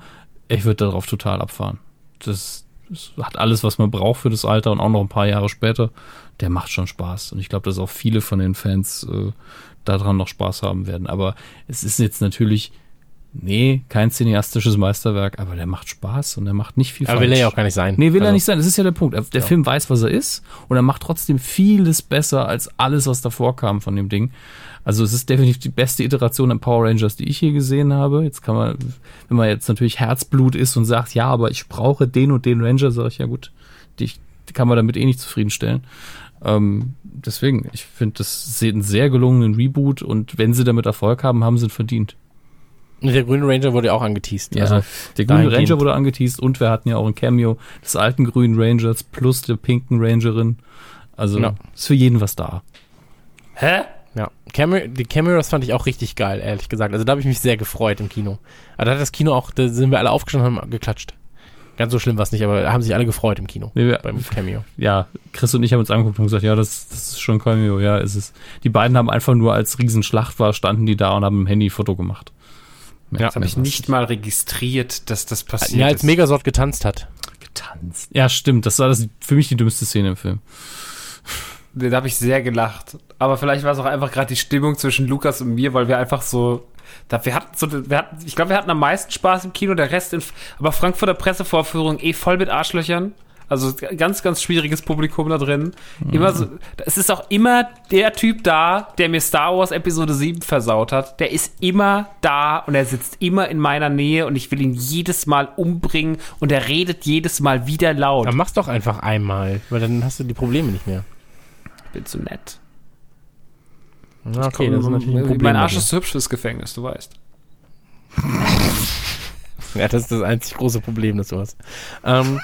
ich würde darauf total abfahren. Das, hat alles, was man braucht für das Alter und auch noch ein paar Jahre später. Der macht schon Spaß. Und ich glaube, dass auch viele von den Fans äh, daran noch Spaß haben werden. Aber es ist jetzt natürlich, nee, kein cineastisches Meisterwerk, aber der macht Spaß und der macht nicht viel Aber will er ja auch gar nicht sein. Nee, will er Also, nicht sein. Das ist ja der Punkt. Der Ja. Film weiß, was er ist und er macht trotzdem vieles besser als alles, was davor kam von dem Ding. Also es ist definitiv die beste Iteration an Power Rangers, die ich hier gesehen habe. Jetzt kann man, wenn man jetzt natürlich Herzblut ist und sagt, ja, aber ich brauche den und den Ranger, sage ich, ja gut, die, die kann man damit eh nicht zufriedenstellen. Ähm, deswegen, ich finde, das ist ein sehr gelungenen Reboot und wenn sie damit Erfolg haben, haben sie ihn verdient. Und der grüne Ranger wurde ja auch angeteased. Ja, Also, der grüne. Ranger wurde angeteased und wir hatten ja auch ein Cameo des alten grünen Rangers plus der pinken Rangerin. Also Ja. ist für jeden was da. Hä? Ja, Cameo, die Cameras fand ich auch richtig geil, ehrlich gesagt. Also da habe ich mich sehr gefreut im Kino. Aber da hat das Kino auch, da sind wir alle aufgestanden und haben geklatscht. Ganz so schlimm war es nicht, aber da haben sich alle gefreut im Kino. Nee, wir, Beim Cameo. ja, Chris und ich haben uns angeguckt und gesagt, ja, das, das ist schon Cameo, ja, ist es. Die beiden haben einfach nur als Riesenschlacht war, standen die da und haben im Handy ein Foto gemacht. Mehr- Ja, Das habe ich nicht mal registriert, dass das passiert Ja, als ist. Megasort getanzt hat. getanzt. Ja, stimmt, das war das für mich die dümmste Szene im Film. Da habe ich sehr gelacht. Aber vielleicht war es auch einfach gerade die Stimmung zwischen Lukas und mir, weil wir einfach so. Da, wir hatten so, wir hatten, ich glaube, wir hatten am meisten Spaß im Kino, der Rest in, aber Frankfurter Pressevorführung eh voll mit Arschlöchern. Also ganz, ganz schwieriges Publikum da drin. Immer so, es ist auch immer der Typ da, der mir Star Wars Episode 7 versaut hat. Der ist immer da und er sitzt immer in meiner Nähe und ich will ihn jedes Mal umbringen und er redet jedes Mal wieder laut. Dann mach's doch einfach einmal, weil dann hast du die Probleme nicht mehr. Ich bin zu nett. Ja, okay, das ist natürlich ein Problem. mein Arsch ist zu hübsch fürs Gefängnis, du weißt. <laughs> Ja, das ist das einzig große Problem, das du hast. Ähm,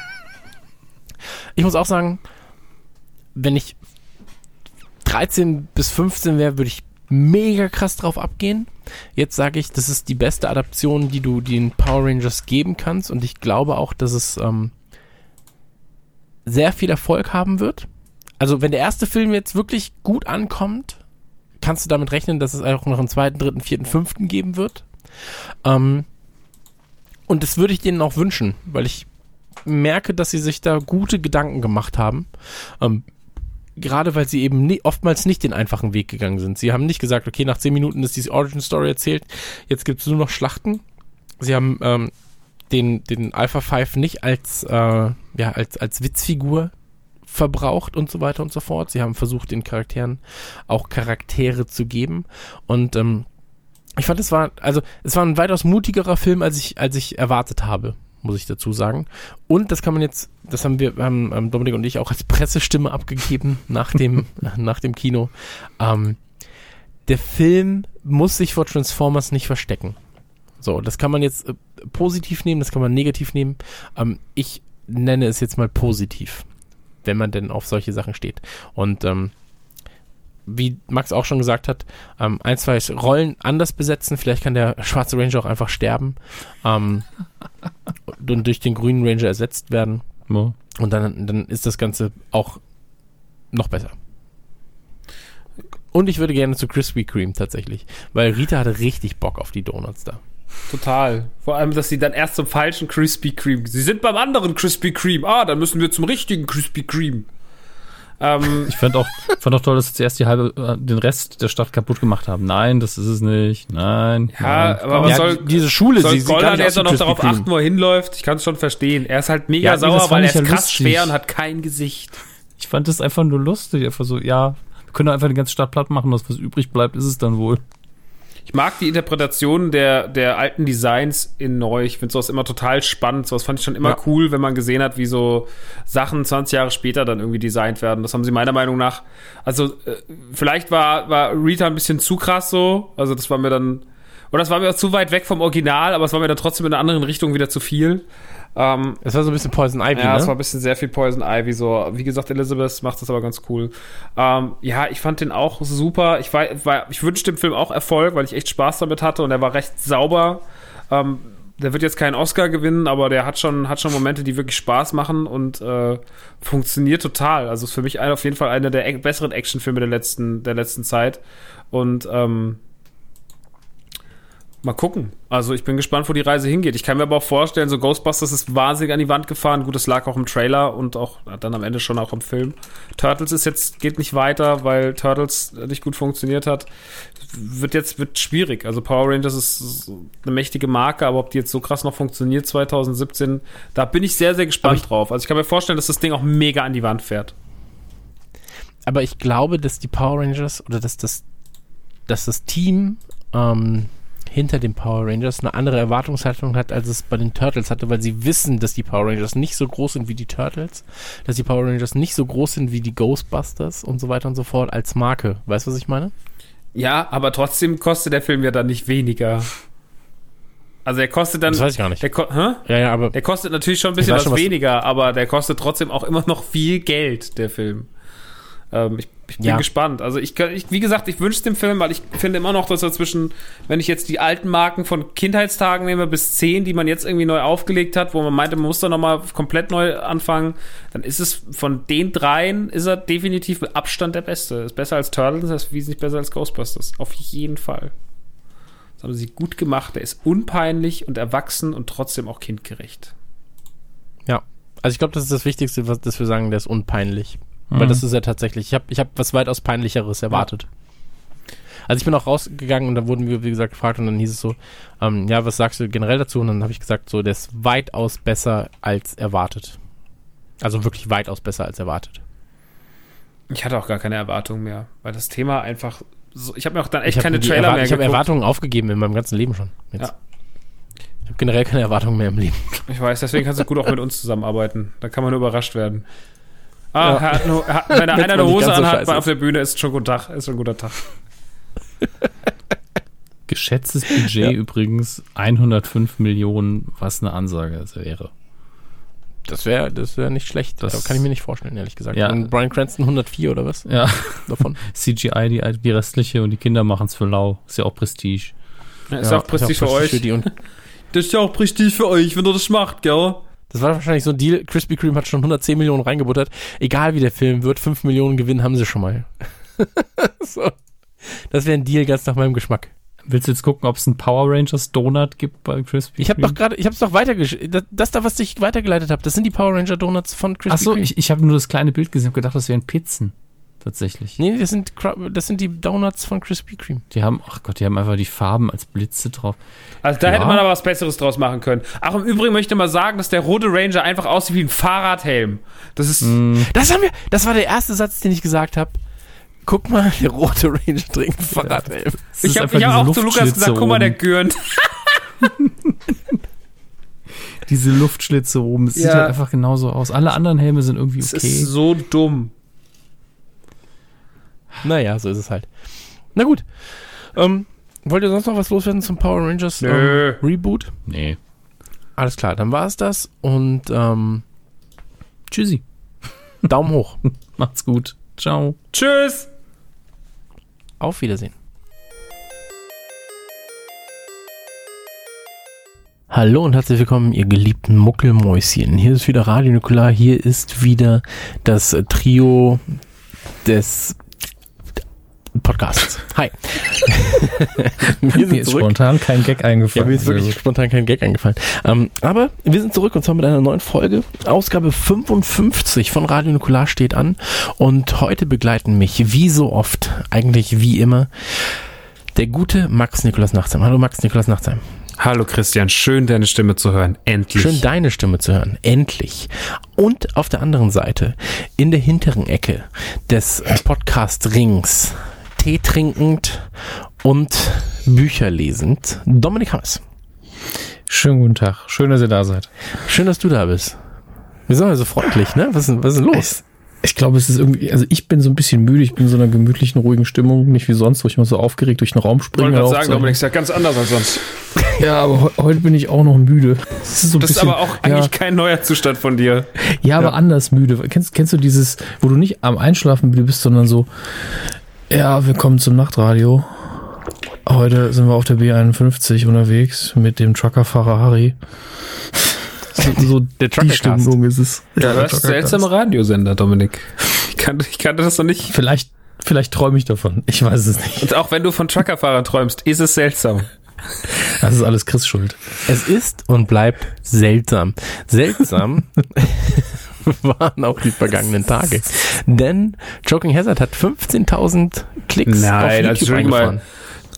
ich muss auch sagen, wenn ich 13 bis 15 wäre, würde ich mega krass drauf abgehen. Jetzt sage ich, das ist die beste Adaption, die du den Power Rangers geben kannst und ich glaube auch, dass es ähm, sehr viel Erfolg haben wird. Also wenn der erste Film jetzt wirklich gut ankommt, kannst du damit rechnen, dass es auch noch einen zweiten, dritten, vierten, fünften geben wird. Ähm, und das würde ich denen auch wünschen, weil ich merke, dass sie sich da gute Gedanken gemacht haben. Ähm, gerade weil sie eben nie, oftmals nicht den einfachen Weg gegangen sind. Sie haben nicht gesagt, okay, nach zehn Minuten ist diese Origin Story erzählt, jetzt gibt es nur noch Schlachten. Sie haben ähm, den, den Alpha 5 nicht als, äh, ja, als, als Witzfigur verbraucht und so weiter und so fort. Sie haben versucht, den Charakteren auch Charaktere zu geben. Und ähm, ich fand, es war, also es war ein weitaus mutigerer Film, als ich, als ich erwartet habe, muss ich dazu sagen. Und das kann man jetzt, das haben wir, haben Dominik und ich auch als Pressestimme abgegeben <laughs> nach dem, nach dem Kino. Ähm, der Film muss sich vor Transformers nicht verstecken. So, das kann man jetzt äh, positiv nehmen, das kann man negativ nehmen. Ähm, ich nenne es jetzt mal positiv, wenn man denn auf solche Sachen steht. Und ähm, wie Max auch schon gesagt hat, ähm, ein, zwei Rollen anders besetzen. Vielleicht kann der schwarze Ranger auch einfach sterben ähm, <laughs> und durch den grünen Ranger ersetzt werden. Ja. Und dann, dann ist das Ganze auch noch besser. Und ich würde gerne zu Krispy Kreme tatsächlich, weil Rita hatte richtig Bock auf die Donuts da. Total. Vor allem, dass sie dann erst zum falschen Krispy Kreme. Sie sind beim anderen Krispy Kreme. Ah, dann müssen wir zum richtigen Krispy Kreme. Ähm, Ich fand auch, fand auch toll, dass sie zuerst die halbe, äh, den Rest der Stadt kaputt gemacht haben. Nein, das ist es nicht. Nein. ja, nein. aber was Ja, soll, diese Schule, soll sie- nicht jetzt noch darauf achten, wo er hinläuft? Ich kann es schon verstehen. Er ist halt mega Ja, sauer, weil er ist ja krass lustig. schwer und hat kein Gesicht. Ich fand das einfach nur lustig. Einfach so, ja, wir können doch einfach die ganze Stadt platt machen. Was übrig bleibt, ist es dann wohl. Ich mag die Interpretation der, der alten Designs in neu. Ich finde sowas immer total spannend. Sowas fand ich schon immer Ja. cool, wenn man gesehen hat, wie so Sachen 20 Jahre später dann irgendwie designt werden. Das haben sie meiner Meinung nach. Also, äh, vielleicht war, war Rita ein bisschen zu krass so. Also, das war mir dann. Oder das war mir auch zu weit weg vom Original, aber es war mir dann trotzdem in einer anderen Richtung wieder zu viel. Ähm, Es war so ein bisschen Poison Ivy, ja, es war ne? ein bisschen sehr viel Poison Ivy. So, wie gesagt, Elizabeth macht das aber ganz cool. Ähm, ja, ich fand den auch super. Ich, war, war, ich wünschte dem Film auch Erfolg, weil ich echt Spaß damit hatte und er war recht sauber. Ähm, der wird jetzt keinen Oscar gewinnen, aber der hat schon, hat schon Momente, die wirklich Spaß machen und äh, funktioniert total. Also ist für mich ein, auf jeden Fall einer der besseren Actionfilme der letzten, der letzten Zeit. Und ähm, Mal gucken. Also ich bin gespannt, wo die Reise hingeht. Ich kann mir aber auch vorstellen, so Ghostbusters ist wahnsinnig an die Wand gefahren. Gut, das lag auch im Trailer und auch dann am Ende schon auch im Film. Turtles ist jetzt, geht nicht weiter, weil Turtles nicht gut funktioniert hat. Wird jetzt, wird schwierig. Also Power Rangers ist eine mächtige Marke, aber ob die jetzt so krass noch funktioniert 2017, da bin ich sehr, sehr gespannt drauf. Also ich kann mir vorstellen, dass das Ding auch mega an die Wand fährt. Aber ich glaube, dass die Power Rangers oder dass das, dass das Team ähm, hinter den Power Rangers eine andere Erwartungshaltung hat, als es bei den Turtles hatte, weil sie wissen, dass die Power Rangers nicht so groß sind wie die Turtles, dass die Power Rangers nicht so groß sind wie die Ghostbusters und so weiter und so fort als Marke. Weißt du, was ich meine? Ja, aber trotzdem kostet der Film ja dann nicht weniger. Also er kostet dann. Das weiß ich gar nicht. Der? Ja, ja, aber Der kostet natürlich schon ein bisschen was, schon, was- weniger, aber der kostet trotzdem auch immer noch viel Geld, der Film. Ähm, ich, ich bin Ja. gespannt. Also ich, ich wie gesagt, ich wünsche dem Film, weil ich finde immer noch, dass er zwischen, wenn ich jetzt die alten Marken von Kindheitstagen nehme, bis 10, die man jetzt irgendwie neu aufgelegt hat, wo man meinte, man muss da nochmal komplett neu anfangen, dann ist es von den dreien, ist er definitiv mit Abstand der Beste. Ist besser als Turtles, ist wesentlich besser als Ghostbusters. Auf jeden Fall. Das haben sie gut gemacht. Er ist unpeinlich und erwachsen und trotzdem auch kindgerecht. ja. Also ich glaube, das ist das Wichtigste, was dass wir sagen, der ist unpeinlich. Weil das ist ja tatsächlich, ich habe ich hab was weitaus peinlicheres erwartet. Also ich bin auch rausgegangen und da wurden wir, wie gesagt, gefragt und dann hieß es so, ähm, ja, was sagst du generell dazu? Und dann habe ich gesagt, so, der ist weitaus besser als erwartet. Also wirklich weitaus besser als erwartet. Ich hatte auch gar keine Erwartungen mehr, weil das Thema einfach so. Ich habe mir auch dann echt keine Trailer Erwart- mehr Ich habe. Erwartungen aufgegeben in meinem ganzen Leben schon. Jetzt. Ja. Ich habe generell keine Erwartungen mehr im Leben. Ich weiß, deswegen kannst du gut auch mit uns zusammenarbeiten. Da kann man nur überrascht werden. Ah, Ja. er hat nur, er hat, wenn er <laughs> einer eine Hose so anhat scheiße auf der Bühne, ist schon ein guter Tag. Ist schon ein guter Tag. <laughs> Geschätztes Budget Ja. übrigens 105 Millionen, was eine Ansage wäre. Das wäre das wär nicht schlecht. Das- Das kann ich mir nicht vorstellen, ehrlich gesagt. Ja. Und Brian Cranston 104 oder was Ja, davon? <laughs> CGI, die, die restliche und die Kinder machen es für lau. Ist ja auch Prestige. Ja, ist ja auch Prestige für euch. die und das ist ja auch Prestige für euch, wenn ihr das macht, gell? Das war wahrscheinlich so ein Deal. Krispy Kreme hat schon 110 Millionen reingebuttert. Egal wie der Film wird, 5 Millionen Gewinn haben sie schon mal. <laughs> so. Das wäre ein Deal ganz nach meinem Geschmack. Willst du jetzt gucken, ob es einen Power Rangers Donut gibt bei Krispy Ich habe Kreme? doch gerade, ich habe es doch weitergeleitet. Das, das da, was ich weitergeleitet habe, das sind die Power Ranger Donuts von Krispy Achso, Kreme. ich, ich habe nur das kleine Bild gesehen und gedacht, das wären Pizzen. Tatsächlich. Nee, das sind, das sind die Donuts von Krispy Kreme. Die haben, ach Gott, die haben einfach die Farben als Blitze drauf. Also da Ja. hätte man aber was Besseres draus machen können. Ach, im Übrigen möchte ich mal sagen, dass der rote Ranger einfach aussieht wie ein Fahrradhelm. Das ist. Das haben wir, das war der erste Satz, den ich gesagt habe. Guck mal, der rote Ranger trägt ein Fahrradhelm. Es Ich habe hab auch zu Lukas gesagt, guck mal, der gürnt. <laughs> Diese Luftschlitze oben. Es sieht Ja. halt einfach genauso aus. Alle anderen Helme sind irgendwie Das okay. ist so dumm. Naja, so ist es halt. Na gut. Ähm, wollt ihr sonst noch was loswerden zum Power Rangers ähm, Reboot? nee. Alles klar, dann war es das und ähm, Tschüssi. <laughs> Daumen hoch. Macht's gut. Ciao. Tschüss. Auf Wiedersehen. Hallo und herzlich willkommen, ihr geliebten Muckelmäuschen. Hier ist wieder Radio Nukular. Hier ist wieder das Trio des Podcasts. Hi. <laughs> wir Mir ist spontan kein Gag Ja, eingefallen. mir ist wirklich spontan kein Gag eingefallen. Ähm, aber wir sind zurück und zwar mit einer neuen Folge. Ausgabe 55 von Radio Nukular steht an. Und heute begleiten mich, wie so oft, eigentlich wie immer, der gute Max Nikolas Nachtsheim. Hallo Max Nikolas Nachtsheim. Hallo Christian, schön deine Stimme zu hören. Endlich. Schön deine Stimme zu hören. Endlich. Und auf der anderen Seite, in der hinteren Ecke des Podcast-Rings, Tee trinkend und Bücher lesend, Dominik Hammes. Schönen guten Tag. Schön, dass ihr da seid. Schön, dass du da bist. Wir sind also freundlich, ne? Was ist, denn- was ist denn los? Ich glaube, es ist irgendwie, also ich bin so ein bisschen müde, ich bin in so einer gemütlichen, ruhigen Stimmung, nicht wie sonst, wo ich mal so aufgeregt durch den Raum Ich springe. wollte gerade sagen. Dominik ist ja ganz anders als sonst. <laughs> Ja, aber he- heute bin ich auch noch müde. Das ist, so ein Das ist bisschen, aber auch eigentlich kein neuer Zustand von dir. ja, ja, aber anders müde. Kennst, kennst du dieses, wo du nicht am Einschlafen müde bist, sondern so, ja, wir kommen zum Nachtradio. Heute sind wir auf der B51 unterwegs mit dem Truckerfahrer Harry. So, so Der die. Stimmung ist es. Ja, der das ist Truckercast. seltsame Radiosender, Dominik. Ich kannte, ich kannte das noch nicht. Vielleicht, vielleicht träume ich davon. Ich weiß es nicht. Und auch wenn du von Truckerfahrern träumst, ist es seltsam. Das ist alles Chris Schuld. Es ist und bleibt seltsam. Seltsam <laughs> <laughs> waren auch die vergangenen Tage. Denn Joking Hazard hat 15.000 Klicks Nein, auf YouTube Entschuldigung mal. eingefahren.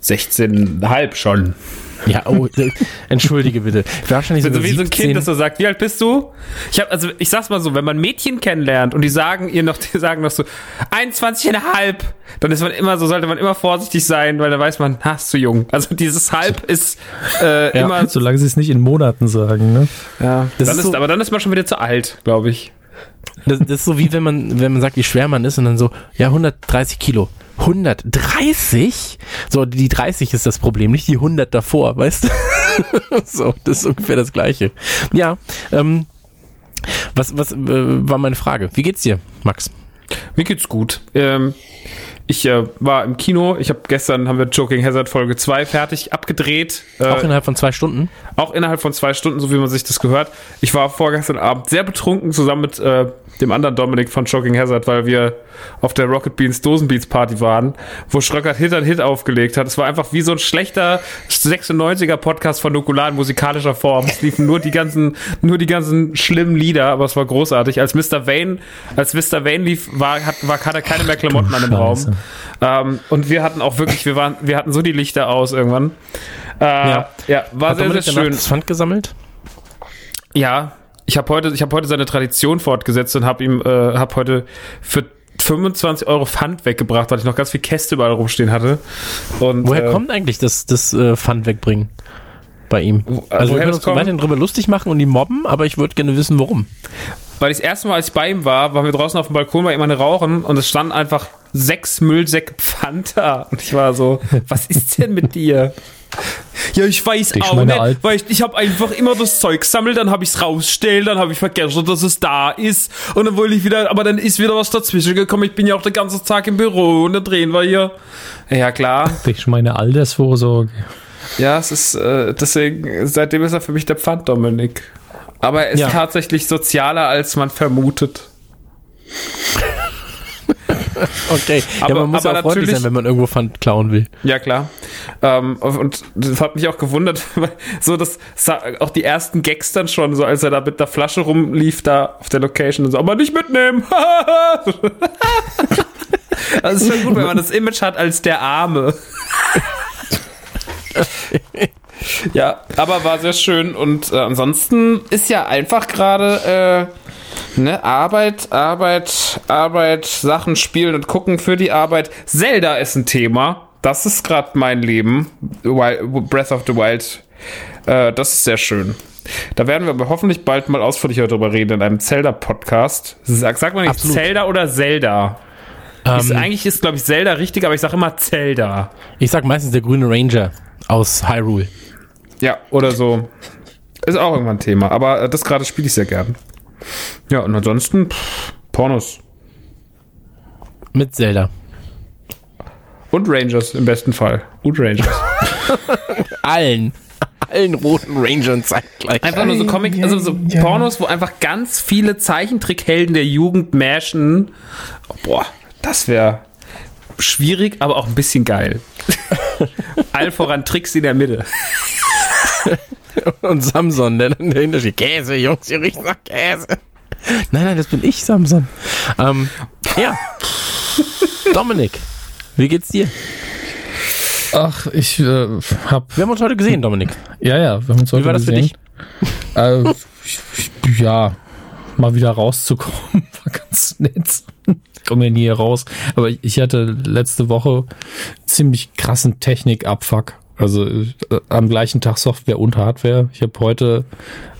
16,5 schon. Ja, oh, äh, entschuldige bitte. Wahrscheinlich So wie so ein 17. Kind, das so sagt, wie alt bist du? Ich hab, also ich sag's mal so, wenn man Mädchen kennenlernt und die sagen ihr noch, <laughs> die sagen noch so 21,5, dann ist man immer so, sollte man immer vorsichtig sein, weil da weiß man, ha, ist zu jung. Also dieses halb ist äh, Ja, immer, solange sie es nicht in Monaten sagen, ne? ja, Das dann ist ist, so- aber dann ist man schon wieder zu alt, glaube ich. Das, das ist so wie wenn man, wenn man sagt, wie schwer man ist und dann so, ja, 130 Kilo. 130? So, die 30 ist das Problem, nicht die 100 davor, weißt du? <laughs> so, das ist ungefähr das Gleiche. Ja, ähm, was, was äh, war meine Frage? Wie geht's dir, Max? Mir geht's gut. Ähm, ich äh, war im Kino. Ich habe gestern haben wir Joking Hazard Folge 2 fertig abgedreht. Äh, Auch innerhalb von zwei Stunden? auch innerhalb von zwei Stunden, so wie man sich das gehört. Ich war vorgestern Abend sehr betrunken zusammen mit äh, dem anderen Dominik von Joking Hazard, weil wir auf der Rocket Beans Dosenbeats Party waren, wo Schröckert Hit an Hit aufgelegt hat. Es war einfach wie so ein schlechter 96er Podcast von Nukular in musikalischer Form. Es liefen nur die ganzen, nur die ganzen schlimmen Lieder, aber es war großartig. Als Mr. Vane, als Mr. Vane lief, war, hat, war, hatte keine mehr Klamotten an dem. Raum. Ähm, und wir hatten auch wirklich, wir waren, wir hatten so die Lichter aus irgendwann. Äh, ja. Ja. war Hat sehr, sehr schön. das Pfand gesammelt? Ja, ich habe heute, ich habe heute seine Tradition fortgesetzt und habe ihm, äh, habe heute für 25 Euro Pfand weggebracht, weil ich noch ganz viel Käste überall rumstehen hatte. Und, Woher äh, kommt eigentlich das, das äh, Pfand wegbringen bei ihm? Wo- Also wir können uns kommt? weiterhin drüber lustig machen und ihn mobben, aber ich würde gerne wissen, warum. Weil ich das erste Mal, als ich bei ihm war, waren wir draußen auf dem Balkon bei ihm eine rauchen und es standen einfach sechs Müllsäcke Pfand da. Und ich war so, was ist denn mit dir? Ja, ich weiß Ich auch nicht, Alt- weil ich, ich habe einfach immer das Zeug gesammelt, dann habe ich es rausgestellt, dann habe ich vergessen, dass es da ist und dann wollte ich wieder, aber dann ist wieder was dazwischen gekommen. Ich bin ja auch den ganzen Tag im Büro und dann drehen wir hier. Ja, klar. Ich meine Altersvorsorge. Ja, es ist, äh, deswegen, seitdem ist er für mich der Pfand, Dominik. Aber er ist Ja. tatsächlich sozialer, als man vermutet. Okay, ja, Aber- man muss aber auch freundlich sein, wenn man irgendwo Pfand klauen will. Ja, klar. Ähm, und das hat mich auch gewundert, <laughs> weil so das auch die ersten Gags dann schon, so als er da mit der Flasche rumlief, da auf der Location und so, aber nicht mitnehmen. <laughs> Also es ist schon gut, wenn man das Image hat als der Arme. <laughs> ja, aber war sehr schön und äh, ansonsten ist ja einfach gerade äh, ne, Arbeit, Arbeit, Arbeit, Sachen spielen und gucken für die Arbeit. Zelda ist ein Thema. Das ist gerade mein Leben. Wild, Breath of the Wild. Äh, das ist sehr schön. Da werden wir aber hoffentlich bald mal ausführlicher darüber reden in einem Zelda-Podcast. Sag, sag mal nicht Absolut. Zelda oder Zelda. ist, Ähm, eigentlich ist, glaube ich, Zelda richtig, aber ich sage immer Zelda. ich sag meistens der grüne Ranger aus Hyrule. Ja, oder so. Ist auch irgendwann ein Thema. Aber äh, das gerade spiele ich sehr gern. Ja, und ansonsten pff, Pornos. Mit Zelda. Und Rangers im besten Fall. Und Rangers. <laughs> Allen. Allen roten Rangern zeitgleich. Einfach nur so Comic, also so Pornos, wo einfach ganz viele Zeichentrickhelden der Jugend mashen. Boah, das wäre schwierig, aber auch ein bisschen geil. <laughs> All voran Tricks in der Mitte. <laughs> Und Samson, der dann dahinter steht. Käse, Jungs, ihr riecht nach Käse. Nein, nein, das bin ich, Samson. Ähm, ja. Dominik, wie geht's dir? Ach, ich äh, hab. Wir haben uns heute gesehen, Dominik. Ja, ja, wir haben uns heute Wie war das für gesehen. dich? Äh, ich- ja, mal wieder rauszukommen, <laughs> war ganz nett. Ich komme ja nie hier raus. Aber ich hatte letzte Woche ziemlich krassen Technik-Abfuck. Also äh, am gleichen Tag Software und Hardware. Ich habe heute,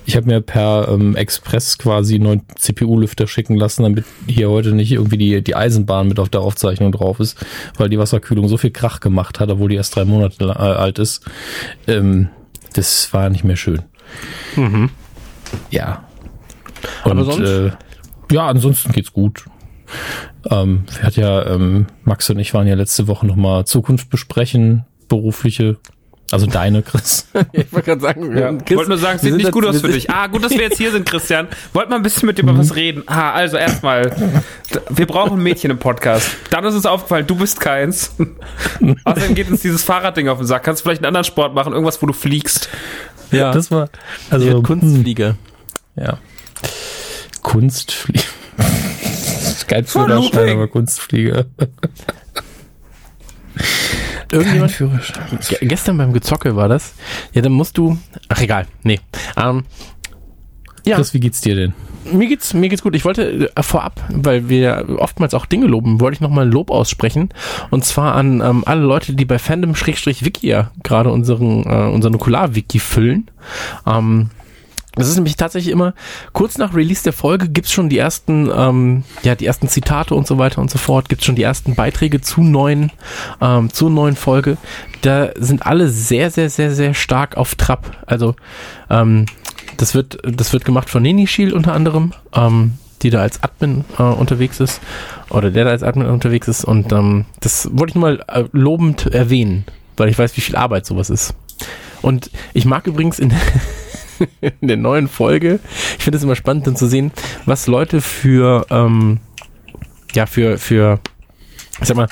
ich habe mir per ähm, Express quasi einen neuen CPU-Lüfter schicken lassen, damit hier heute nicht irgendwie die, die Eisenbahn mit auf der Aufzeichnung drauf ist, weil die Wasserkühlung so viel Krach gemacht hat, obwohl die erst drei Monate äh, alt ist. Ähm, das war nicht mehr schön. Ja. Und, Aber sonst? Äh, ja, ansonsten geht's gut. Ähm, wir hat ja, ähm, Max und ich waren ja letzte Woche nochmal Zukunft besprechen, berufliche, also deine, Chris. <laughs> Ich wollte gerade sagen, Ja. Chris, Wollte nur sagen, es sieht nicht gut aus für dich. Ah, gut, dass wir jetzt hier sind, Christian. Wollt mal ein bisschen mit dir über was reden. Ah, also erstmal, wir brauchen ein Mädchen im Podcast. Dann ist uns aufgefallen, du bist keins. <laughs> Außerdem geht uns dieses Fahrradding auf den Sack. Kannst du vielleicht einen anderen Sport machen, irgendwas, wo du fliegst. Ja, Das war, also hm, Kunstflieger. ja. Kunstflieger. Geilste <laughs> Looping. aber Kunstflieger. Irgendjemand, Führerschein. Ge gestern beim Gezocke war das. Ja, dann musst du. Ach egal, nee. Ähm, ja, Chris, wie geht's dir denn? mir geht's, mir geht's gut. Ich wollte äh, vorab, weil wir oftmals auch Dinge loben, wollte ich nochmal ein Lob aussprechen. Und zwar an ähm, alle Leute, die bei Fandom-Wiki ja gerade unseren, äh, unseren Nukular-Wiki füllen. Ähm, das ist nämlich tatsächlich immer, kurz nach Release der Folge gibt's schon die ersten, ähm, ja, die ersten Zitate und so weiter und so fort, gibt's schon die ersten Beiträge zu neuen, ähm, zur neuen Folge. Da sind alle sehr, sehr, sehr, sehr stark auf Trab. Also, ähm, das wird, das wird gemacht von Nini Shield unter anderem, ähm, die da als Admin äh, unterwegs ist, oder der da als Admin unterwegs ist. Und ähm, das wollte ich nur mal äh, lobend erwähnen, weil ich weiß, wie viel Arbeit sowas ist. Und ich mag übrigens in, <laughs> <laughs> in der neuen Folge, ich finde es immer spannend, dann zu sehen, was Leute für, ähm, ja, für, für, ich sag mal,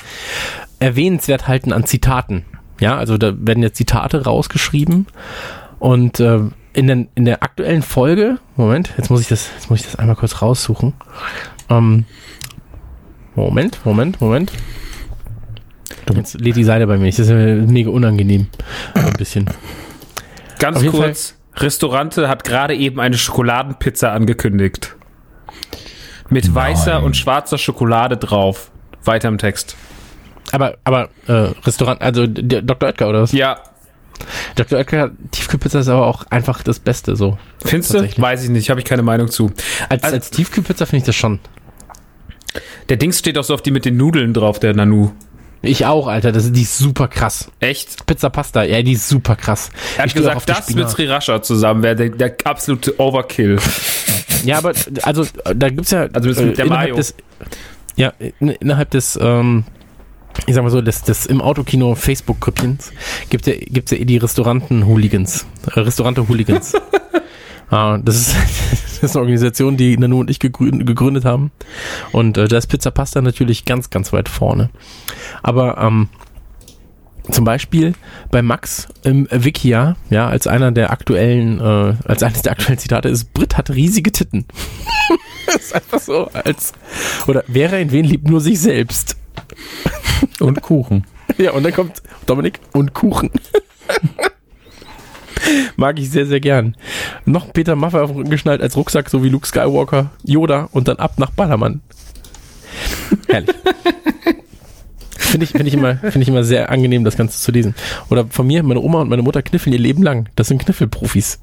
erwähnenswert halten an Zitaten. Ja, also da werden jetzt Zitate rausgeschrieben und äh, in, den, in der aktuellen Folge, Moment, jetzt muss ich das, jetzt muss ich das einmal kurz raussuchen. Ähm, Moment, Moment, Moment. Jetzt lädt die Seite bei mir nicht. Das ist mega unangenehm. Ein bisschen. Ganz kurz, Restaurante hat gerade eben eine Schokoladenpizza angekündigt. Mit weißer und schwarzer Schokolade drauf. Weiter im Text. Aber, aber, äh, Restaurant, also Dr. Oetker oder was? Ja, Dr. Oetker, Tiefkühlpizza ist aber auch einfach das Beste so. findest du? Weiß ich nicht, habe ich keine Meinung zu. Als, Also- als Tiefkühlpizza finde ich das schon. Der Dings steht auch so auf die mit den Nudeln drauf, der Nanu. Ich auch, Alter. Das ist, die ist super krass. Echt? Pizza Pasta, ja, die ist super krass. Er hat Ich gesagt, das mit. Sriracha zusammen wäre der, der absolute Overkill. <laughs> Ja, aber also da gibt's ja Also das mit der innerhalb Mayo. des ja in, innerhalb des ähm, ich sag mal so des, des im Autokino Facebook Grüppchens gibt ja gibt's ja eh die Restauranten Hooligans äh, Restaurante <laughs> Ah, das ist, <laughs> das ist eine Organisation, die Nanu und ich gegründet, haben. Und äh, da ist Pizza Pasta natürlich ganz, ganz weit vorne. Aber ähm, zum Beispiel bei Max im Wikia, ja, als einer der aktuellen, äh, als eines der aktuellen Zitate ist, Brit hat riesige Titten. <laughs> das ist einfach so, als, oder wer in wen liebt nur sich selbst. Und Kuchen. Ja, und dann kommt Dominik und Kuchen. <laughs> <laughs> Mag ich sehr, sehr gern. Noch Peter Maffay auf den Rücken geschnallt als Rucksack, so wie Luke Skywalker, Yoda und dann ab nach Ballermann. Herrlich. <laughs> Finde ich, finde ich, immer, finde ich immer sehr angenehm, das Ganze zu lesen. Oder von mir, meine Oma und meine Mutter kniffeln ihr Leben lang. Das sind Kniffelprofis.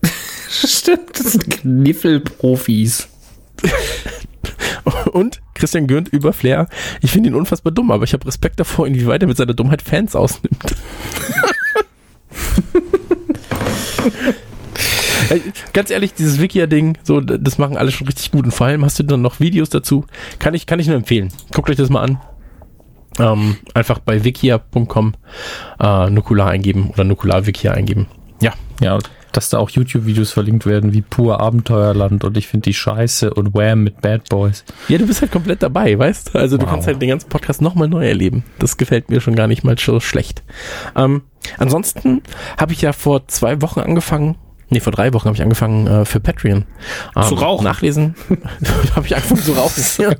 <laughs> Stimmt, das sind Kniffelprofis. Und Christian Gürnt über Flair. Ich finde ihn unfassbar dumm, aber ich habe Respekt davor, inwieweit er mit seiner Dummheit Fans ausnimmt. Ganz ehrlich, dieses Wikia-Ding, so, das machen alle schon richtig gut. Und vor allem hast du dann noch Videos dazu. Kann ich, kann ich nur empfehlen. Guckt euch das mal an. Ähm, einfach bei wikia.com äh, Nukular eingeben oder Nukular Wikia eingeben. Ja, Ja, dass da auch YouTube-Videos verlinkt werden wie Pur Abenteuerland und ich finde die scheiße und Wham mit Bad Boys. Ja, du bist halt komplett dabei, weißt du? Also du Wow. kannst halt den ganzen Podcast nochmal neu erleben. Das gefällt mir schon gar nicht mal so schlecht. Ähm, ansonsten habe ich ja vor zwei Wochen angefangen, nee, vor drei Wochen habe ich angefangen äh, für Patreon. Ähm, Zu rauchen? Nachlesen. <laughs> habe ich angefangen zu rauchen. <laughs>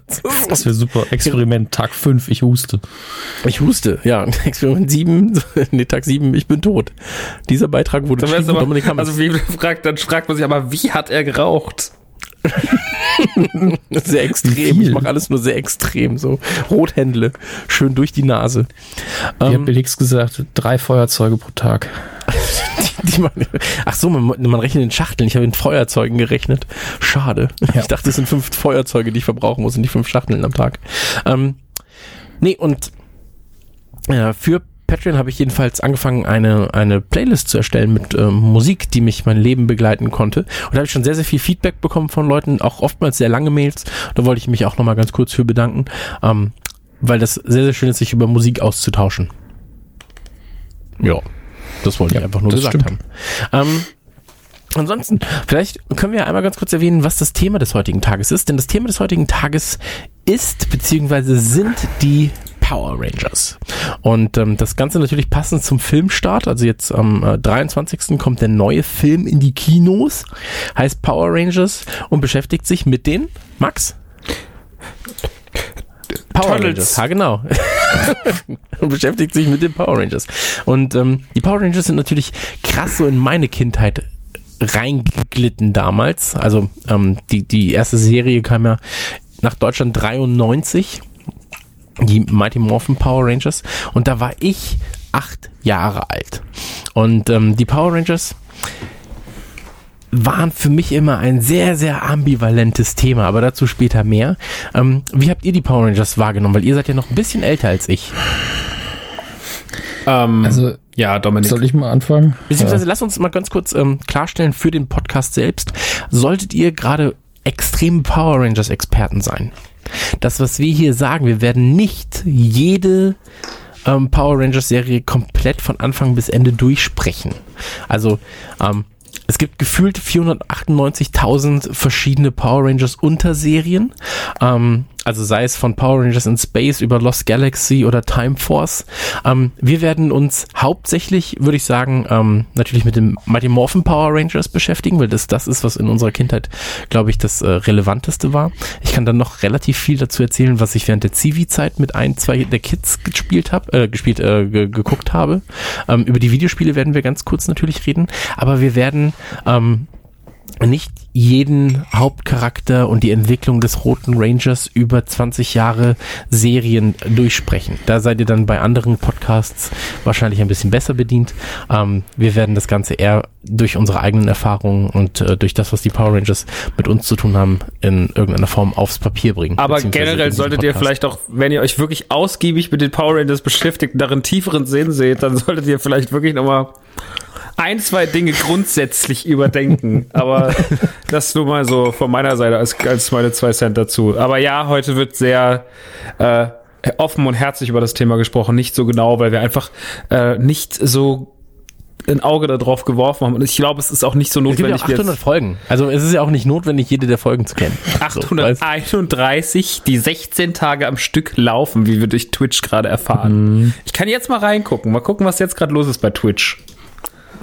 Das wäre super. Experiment Tag 5, ich huste. Ich huste, ja. <laughs> Experiment 7, nee, Tag 7, ich bin tot. Dieser Beitrag wurde Dann, aber, also wie fragt, dann fragt man sich aber, wie hat er geraucht? <laughs> sehr extrem. Ich mache alles nur sehr extrem. So Rothändle, schön durch die Nase. Ich Ähm, habe Felix gesagt, drei Feuerzeuge pro Tag. <laughs> Die man, ach so, man, man rechnet in Schachteln. Ich habe in Feuerzeugen gerechnet. Schade. Ich dachte, es sind fünf Feuerzeuge, die ich verbrauchen muss und nicht fünf Schachteln am Tag. Ähm, nee, und äh, für Patreon habe ich jedenfalls angefangen, eine, eine Playlist zu erstellen mit ähm, Musik, die mich mein Leben begleiten konnte. Und da habe ich schon sehr, sehr viel Feedback bekommen von Leuten, auch oftmals sehr lange Mails. Da wollte ich mich auch nochmal ganz kurz für bedanken, ähm, weil das sehr, sehr schön ist, sich über Musik auszutauschen. Ja, das wollte ich Ja, einfach nur gesagt stimmt. haben. Ähm, ansonsten, vielleicht können wir einmal ganz kurz erwähnen, was das Thema des heutigen Tages ist. Denn das Thema des heutigen Tages ist beziehungsweise sind die Power Rangers. Und ähm, das Ganze natürlich passend zum Filmstart. Also jetzt am äh, 23. kommt der neue Film in die Kinos, heißt Power Rangers und beschäftigt sich mit den Max. Power. Rangers, ja genau. und <laughs> beschäftigt sich mit den Power Rangers. Und ähm, die Power Rangers sind natürlich krass so in meine Kindheit reingeglitten damals. Also ähm, die, die erste Serie kam ja nach Deutschland 93, die Mighty Morphin Power Rangers. Und da war ich acht Jahre alt. Und ähm, die Power Rangers waren für mich immer ein sehr, sehr ambivalentes Thema, aber dazu später mehr. Ähm, wie habt ihr die Power Rangers wahrgenommen? Weil ihr seid ja noch ein bisschen älter als ich. Ähm, Also, ja, Dominik. soll ich mal anfangen? Beziehungsweise lasst uns mal ganz kurz ähm, klarstellen für den Podcast selbst. Solltet ihr gerade extreme Power Rangers Experten sein. Das, was wir hier sagen, wir werden nicht jede ähm, Power Rangers Serie komplett von Anfang bis Ende durchsprechen. Also, ähm, es gibt gefühlt 498.000 verschiedene Power Rangers Unterserien. Ähm, also sei es von Power Rangers in Space über Lost Galaxy oder Time Force. Ähm, wir werden uns hauptsächlich, würde ich sagen, ähm, natürlich mit dem Mighty Morphin Power Rangers beschäftigen, weil das das ist, was in unserer Kindheit, glaube ich, das äh, relevanteste war. Ich kann dann noch relativ viel dazu erzählen, was ich während der Zivi-Zeit mit ein, zwei der Kids gespielt habe, äh, gespielt, äh, ge geguckt habe. Ähm, über die Videospiele werden wir ganz kurz natürlich reden, aber wir werden ähm, nicht jeden Hauptcharakter und die Entwicklung des Roten Rangers über 20 Jahre Serien durchsprechen. Da seid ihr dann bei anderen Podcasts wahrscheinlich ein bisschen besser bedient. Ähm, wir werden das Ganze eher durch unsere eigenen Erfahrungen und äh, durch das, was die Power Rangers mit uns zu tun haben, in irgendeiner Form aufs Papier bringen. Aber generell solltet ihr Podcast. vielleicht auch, wenn ihr euch wirklich ausgiebig mit den Power Rangers beschäftigt darin tieferen Sinn seht, dann solltet ihr vielleicht wirklich nochmal ein, zwei Dinge grundsätzlich überdenken. Aber das nur mal so von meiner Seite als, als meine zwei Cent dazu. Aber ja, heute wird sehr äh, offen und herzlich über das Thema gesprochen. Nicht so genau, weil wir einfach äh, nicht so ein Auge darauf geworfen haben. Und ich glaube, es ist auch nicht so Es gibt ja notwendig auch wie 800 jetzt Folgen. Also es ist ja auch nicht notwendig, jede der Folgen zu kennen. So, weißt- 831, die 16 Tage am Stück laufen, wie wir durch Twitch gerade erfahren. Ich kann jetzt mal reingucken, mal gucken, was jetzt gerade los ist bei Twitch.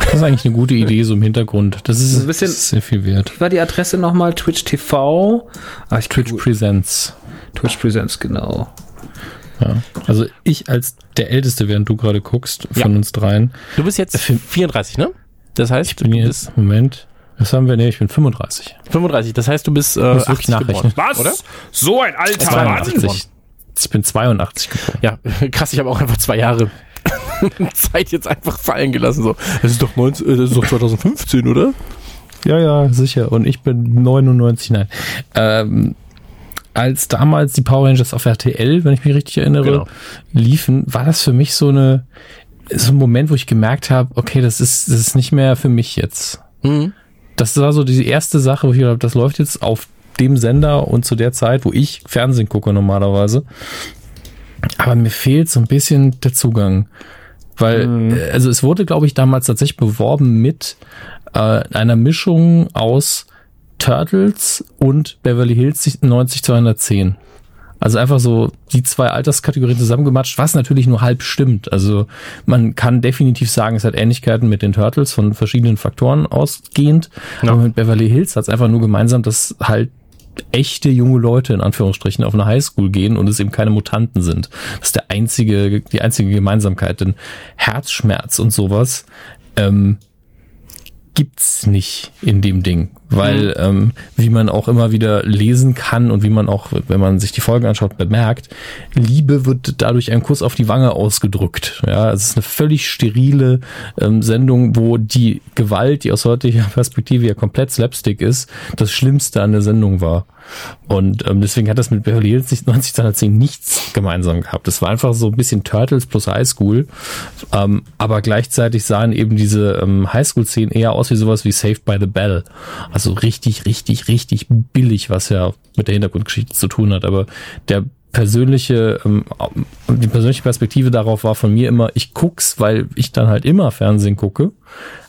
Das ist eigentlich eine gute Idee, so im Hintergrund. Das ist, Ein bisschen- das ist sehr viel wert. Wie war die Adresse nochmal? Twitch TV? Ah, ich Twitch Presents. Twitch Presents, genau. Ja. Also ich als der Älteste, während du gerade guckst, Ja. von uns dreien, Du bist jetzt Film- 34, ne? Das heißt, ich bin du jetzt, Moment, was haben wir? Nee, ich bin 35. bist 35. Das heißt, du bist äh, Muss wirklich 80 geboren, nachrechnen. Was? oder? So ein alter Mann? 82. Ich bin 82 geboren. Ja, <laughs> krass, ich habe auch einfach zwei Jahre <laughs> Zeit jetzt einfach fallen gelassen. So, das ist doch 19, äh, das ist doch 2015, oder? Ja, ja, sicher. Und ich bin 99, nein. Ähm, als damals die Power Rangers auf RTL, wenn ich mich richtig erinnere, Genau. liefen, war das für mich so eine so ein Moment, wo ich gemerkt habe, okay, das ist das ist nicht mehr für mich jetzt. Mhm. Das war so die erste Sache, wo ich gedacht habe, das läuft jetzt auf dem Sender und zu der Zeit, wo ich Fernsehen gucke normalerweise. Aber mir fehlt so ein bisschen der Zugang. Weil, äh, also es wurde, glaube ich, damals tatsächlich beworben mit äh, einer Mischung aus Turtles und Beverly Hills 90210. Also einfach so die zwei Alterskategorien zusammengematscht, was natürlich nur halb stimmt. Also man kann definitiv sagen, es hat Ähnlichkeiten mit den Turtles von verschiedenen Faktoren ausgehend. Ja. Aber mit Beverly Hills hat es einfach nur gemeinsam, dass halt echte junge Leute in Anführungsstrichen auf eine Highschool gehen und es eben keine Mutanten sind. Das ist der einzige, die einzige Gemeinsamkeit. Denn Herzschmerz und sowas ähm, gibt's nicht in dem Ding, weil ähm, wie man auch immer wieder lesen kann und wie man auch, wenn man sich die Folgen anschaut, bemerkt, Liebe wird dadurch ein Kuss auf die Wange ausgedrückt. Ja, es ist eine völlig sterile ähm, Sendung, wo die Gewalt, die aus heutiger <laughs> Perspektive ja komplett Slapstick ist, das Schlimmste an der Sendung war. Und ähm, deswegen hat das mit Beverly Hills 1910 nichts gemeinsam gehabt. Es war einfach so ein bisschen Turtles plus Highschool. Ähm, aber gleichzeitig sahen eben diese ähm, Highschool-Szenen eher aus wie sowas wie Saved by the Bell. Also richtig, richtig, richtig billig, was ja mit der Hintergrundgeschichte zu tun hat. Aber der persönliche, ähm, die persönliche Perspektive darauf war von mir immer, ich guck's, weil ich dann halt immer Fernsehen gucke.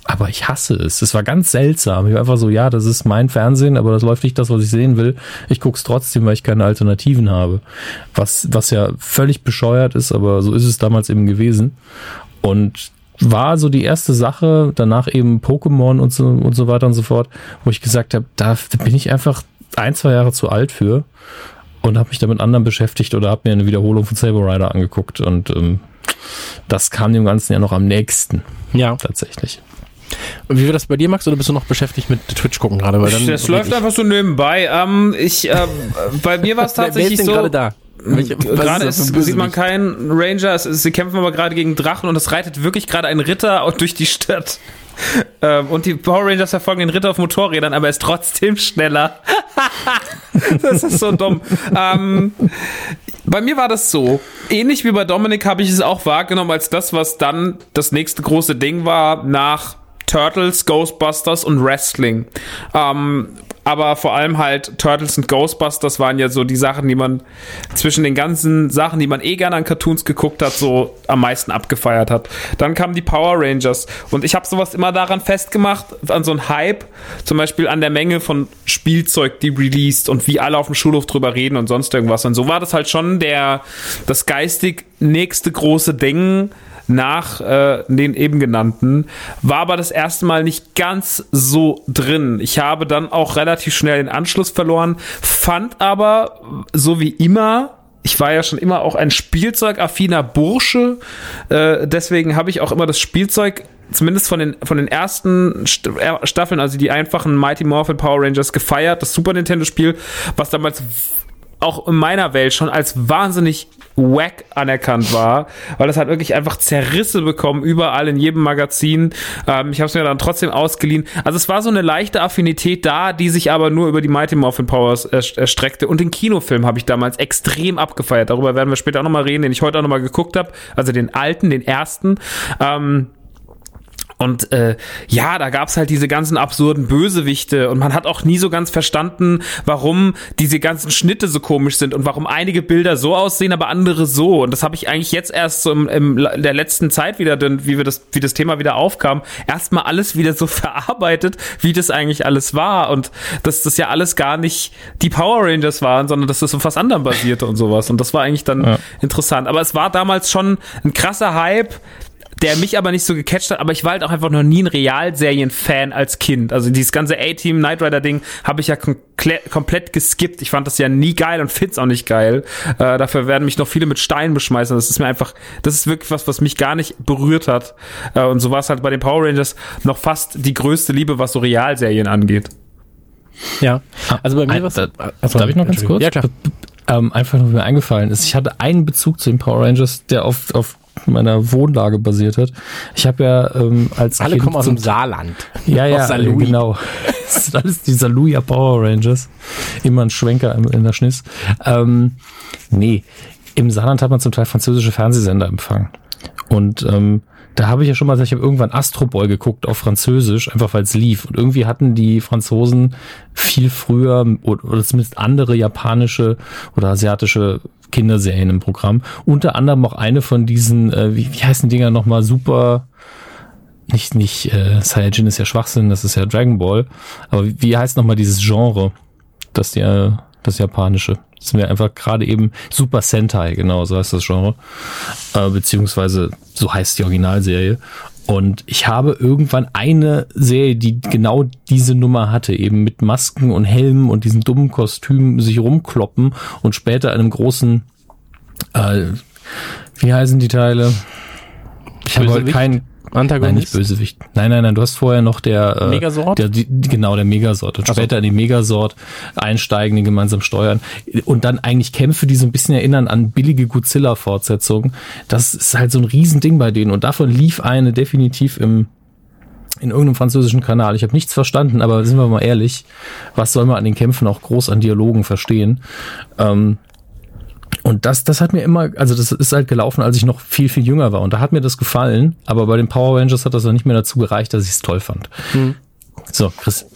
Aber ich hasse es. Es war ganz seltsam. Ich war einfach so, ja, das ist mein Fernsehen, aber das läuft nicht das, was ich sehen will. Ich guck's trotzdem, weil ich keine Alternativen habe. Was, was ja völlig bescheuert ist, aber so ist es damals eben gewesen. Und war so die erste Sache, danach eben Pokémon und so, und so weiter und so fort, wo ich gesagt habe, da bin ich einfach ein, zwei Jahre zu alt für und habe mich da mit anderen beschäftigt oder habe mir eine Wiederholung von Saber Rider angeguckt und ähm, das kam dem Ganzen ja noch am nächsten Ja. tatsächlich. Und wie wird das bei dir, Max, oder bist du noch beschäftigt mit Twitch gucken gerade? Weil dann Das läuft ich. einfach so nebenbei. Ähm, ich, äh, bei mir war es <laughs> Wer- Wer ist tatsächlich denn so. gerade da? Was Gerade ist sieht man keinen Ranger, es sie kämpfen aber gerade gegen Drachen und es reitet wirklich gerade ein Ritter auch <laughs> durch die Stadt. Ähm, und die Power Rangers verfolgen den Ritter auf Motorrädern, aber er ist trotzdem schneller. <laughs> das ist so dumm. Ähm, bei mir war das so. Ähnlich wie bei Dominik habe ich es auch wahrgenommen als das, was dann das nächste große Ding war nach Turtles, Ghostbusters und Wrestling. Ähm, aber vor allem halt Turtles und Ghostbusters waren ja so die Sachen, die man zwischen den ganzen Sachen, die man eh gerne an Cartoons geguckt hat, so am meisten abgefeiert hat. Dann kamen die Power Rangers und ich habe sowas immer daran festgemacht, an so einem Hype, zum Beispiel an der Menge von Spielzeug, die released und wie alle auf dem Schulhof drüber reden und sonst irgendwas. Und so war das halt schon der, das geistig nächste große Ding, nach äh, den eben genannten, war aber das erste Mal nicht ganz so drin. Ich habe dann auch relativ schnell den Anschluss verloren, fand aber, so wie immer, ich war ja schon immer auch ein spielzeugaffiner Bursche, äh, deswegen habe ich auch immer das Spielzeug zumindest von den, von den ersten St Staffeln, also die einfachen Mighty Morphin Power Rangers gefeiert, das Super Nintendo Spiel, was damals auch in meiner Welt schon als wahnsinnig wack anerkannt war, weil das hat wirklich einfach Zerrisse bekommen, überall in jedem Magazin. Ähm, ich habe es mir dann trotzdem ausgeliehen. Also es war so eine leichte Affinität da, die sich aber nur über die Mighty Morphin Powers erst- erstreckte. Und den Kinofilm habe ich damals extrem abgefeiert. Darüber werden wir später auch nochmal reden, den ich heute auch nochmal geguckt habe. Also den alten, den ersten. Ähm, und äh, ja, da gab's halt diese ganzen absurden Bösewichte und man hat auch nie so ganz verstanden, warum diese ganzen Schnitte so komisch sind und warum einige Bilder so aussehen, aber andere so. Und das habe ich eigentlich jetzt erst so im, im in der letzten Zeit wieder, denn wie wir das, wie das Thema wieder aufkam, erstmal alles wieder so <laughs> verarbeitet, wie das eigentlich alles war und dass das ja alles gar nicht die Power Rangers waren, sondern dass das auf was anderem basierte und sowas. Und das war eigentlich dann Ja. interessant. Aber es war damals schon ein krasser Hype der mich aber nicht so gecatcht hat, aber ich war halt auch einfach noch nie ein Realserien-Fan als Kind. Also dieses ganze A-Team Knight Rider-Ding habe ich ja komple komplett geskippt. Ich fand das ja nie geil und find's auch nicht geil. Äh, dafür werden mich noch viele mit Steinen beschmeißen. Das ist mir einfach, das ist wirklich was, was mich gar nicht berührt hat. Äh, und so war es halt bei den Power Rangers noch fast die größte Liebe, was so Realserien angeht. Ja, also bei mir was. da- Achso, Darf ich noch ganz kurz? Ja, klar. Ähm, einfach nur mir eingefallen ist. Ich hatte einen Bezug zu den Power Rangers, der auf, auf meiner Wohnlage basiert hat. Ich habe ja ähm, als Alle Kind kommen aus dem Saarland. Ja, ja, Aus genau. <laughs> Das sind alles die Saluja Power Rangers. Immer ein Schwenker im- in der Schniss. Ähm, nee, im Saarland hat man zum Teil französische Fernsehsender empfangen. Und ähm, da habe ich ja schon mal gesagt, ich habe irgendwann Astro Boy geguckt auf Französisch, einfach weil es lief. Und irgendwie hatten die Franzosen viel früher oder, oder zumindest andere japanische oder asiatische Kinderserien im Programm. Unter anderem auch eine von diesen, äh, wie, wie heißen die Dinger nochmal, super nicht, nicht, äh, Saiyajin ist ja Schwachsinn, das ist ja Dragon Ball. Aber wie, wie heißt nochmal dieses Genre? Das, äh, das japanische. Das sind wir einfach gerade eben Super Sentai, genau, so heißt das Genre. Äh, beziehungsweise so heißt die Originalserie. Und ich habe irgendwann eine Serie, die genau diese Nummer hatte, eben mit Masken und Helmen und diesen dummen Kostümen sich rumkloppen und später einem großen, äh, wie heißen die Teile? Ich habe heute Bösewicht? Antagonist. Nein, nicht Bösewicht. Nein, nein, nein, du hast vorher noch der... Äh, Megasort? Der, die, genau, der Megasort. Und Ach so. später in den Megasort einsteigen, den gemeinsam steuern. Und dann eigentlich Kämpfe, die so ein bisschen erinnern an billige Godzilla-Fortsetzungen. Das ist halt so ein Riesending bei denen. Und davon lief eine definitiv im in irgendeinem französischen Kanal. Ich habe nichts verstanden, aber sind wir mal ehrlich, was soll man an den Kämpfen auch groß an Dialogen verstehen? Ähm, und das, das hat mir immer, also das ist halt gelaufen, als ich noch viel, viel jünger war. Und da hat mir das gefallen, aber bei den Power Rangers hat das dann nicht mehr dazu gereicht, dass ich es toll fand. So, Chris.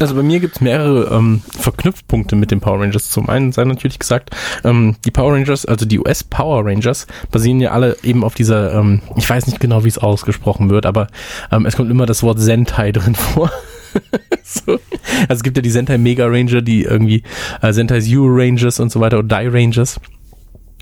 Also bei mir gibt's mehrere ähm, Verknüpfpunkte mit den Power Rangers. Zum einen sei natürlich gesagt, ähm, die Power Rangers, also die US Power Rangers, basieren ja alle eben auf dieser, ähm, ich weiß nicht genau, wie es ausgesprochen wird, aber ähm, es kommt immer das Wort Sentai drin <laughs> vor. <laughs> so. Also es gibt ja die Sentai Mega Ranger, die irgendwie äh, Sentai Zero Rangers und so weiter und Die Rangers.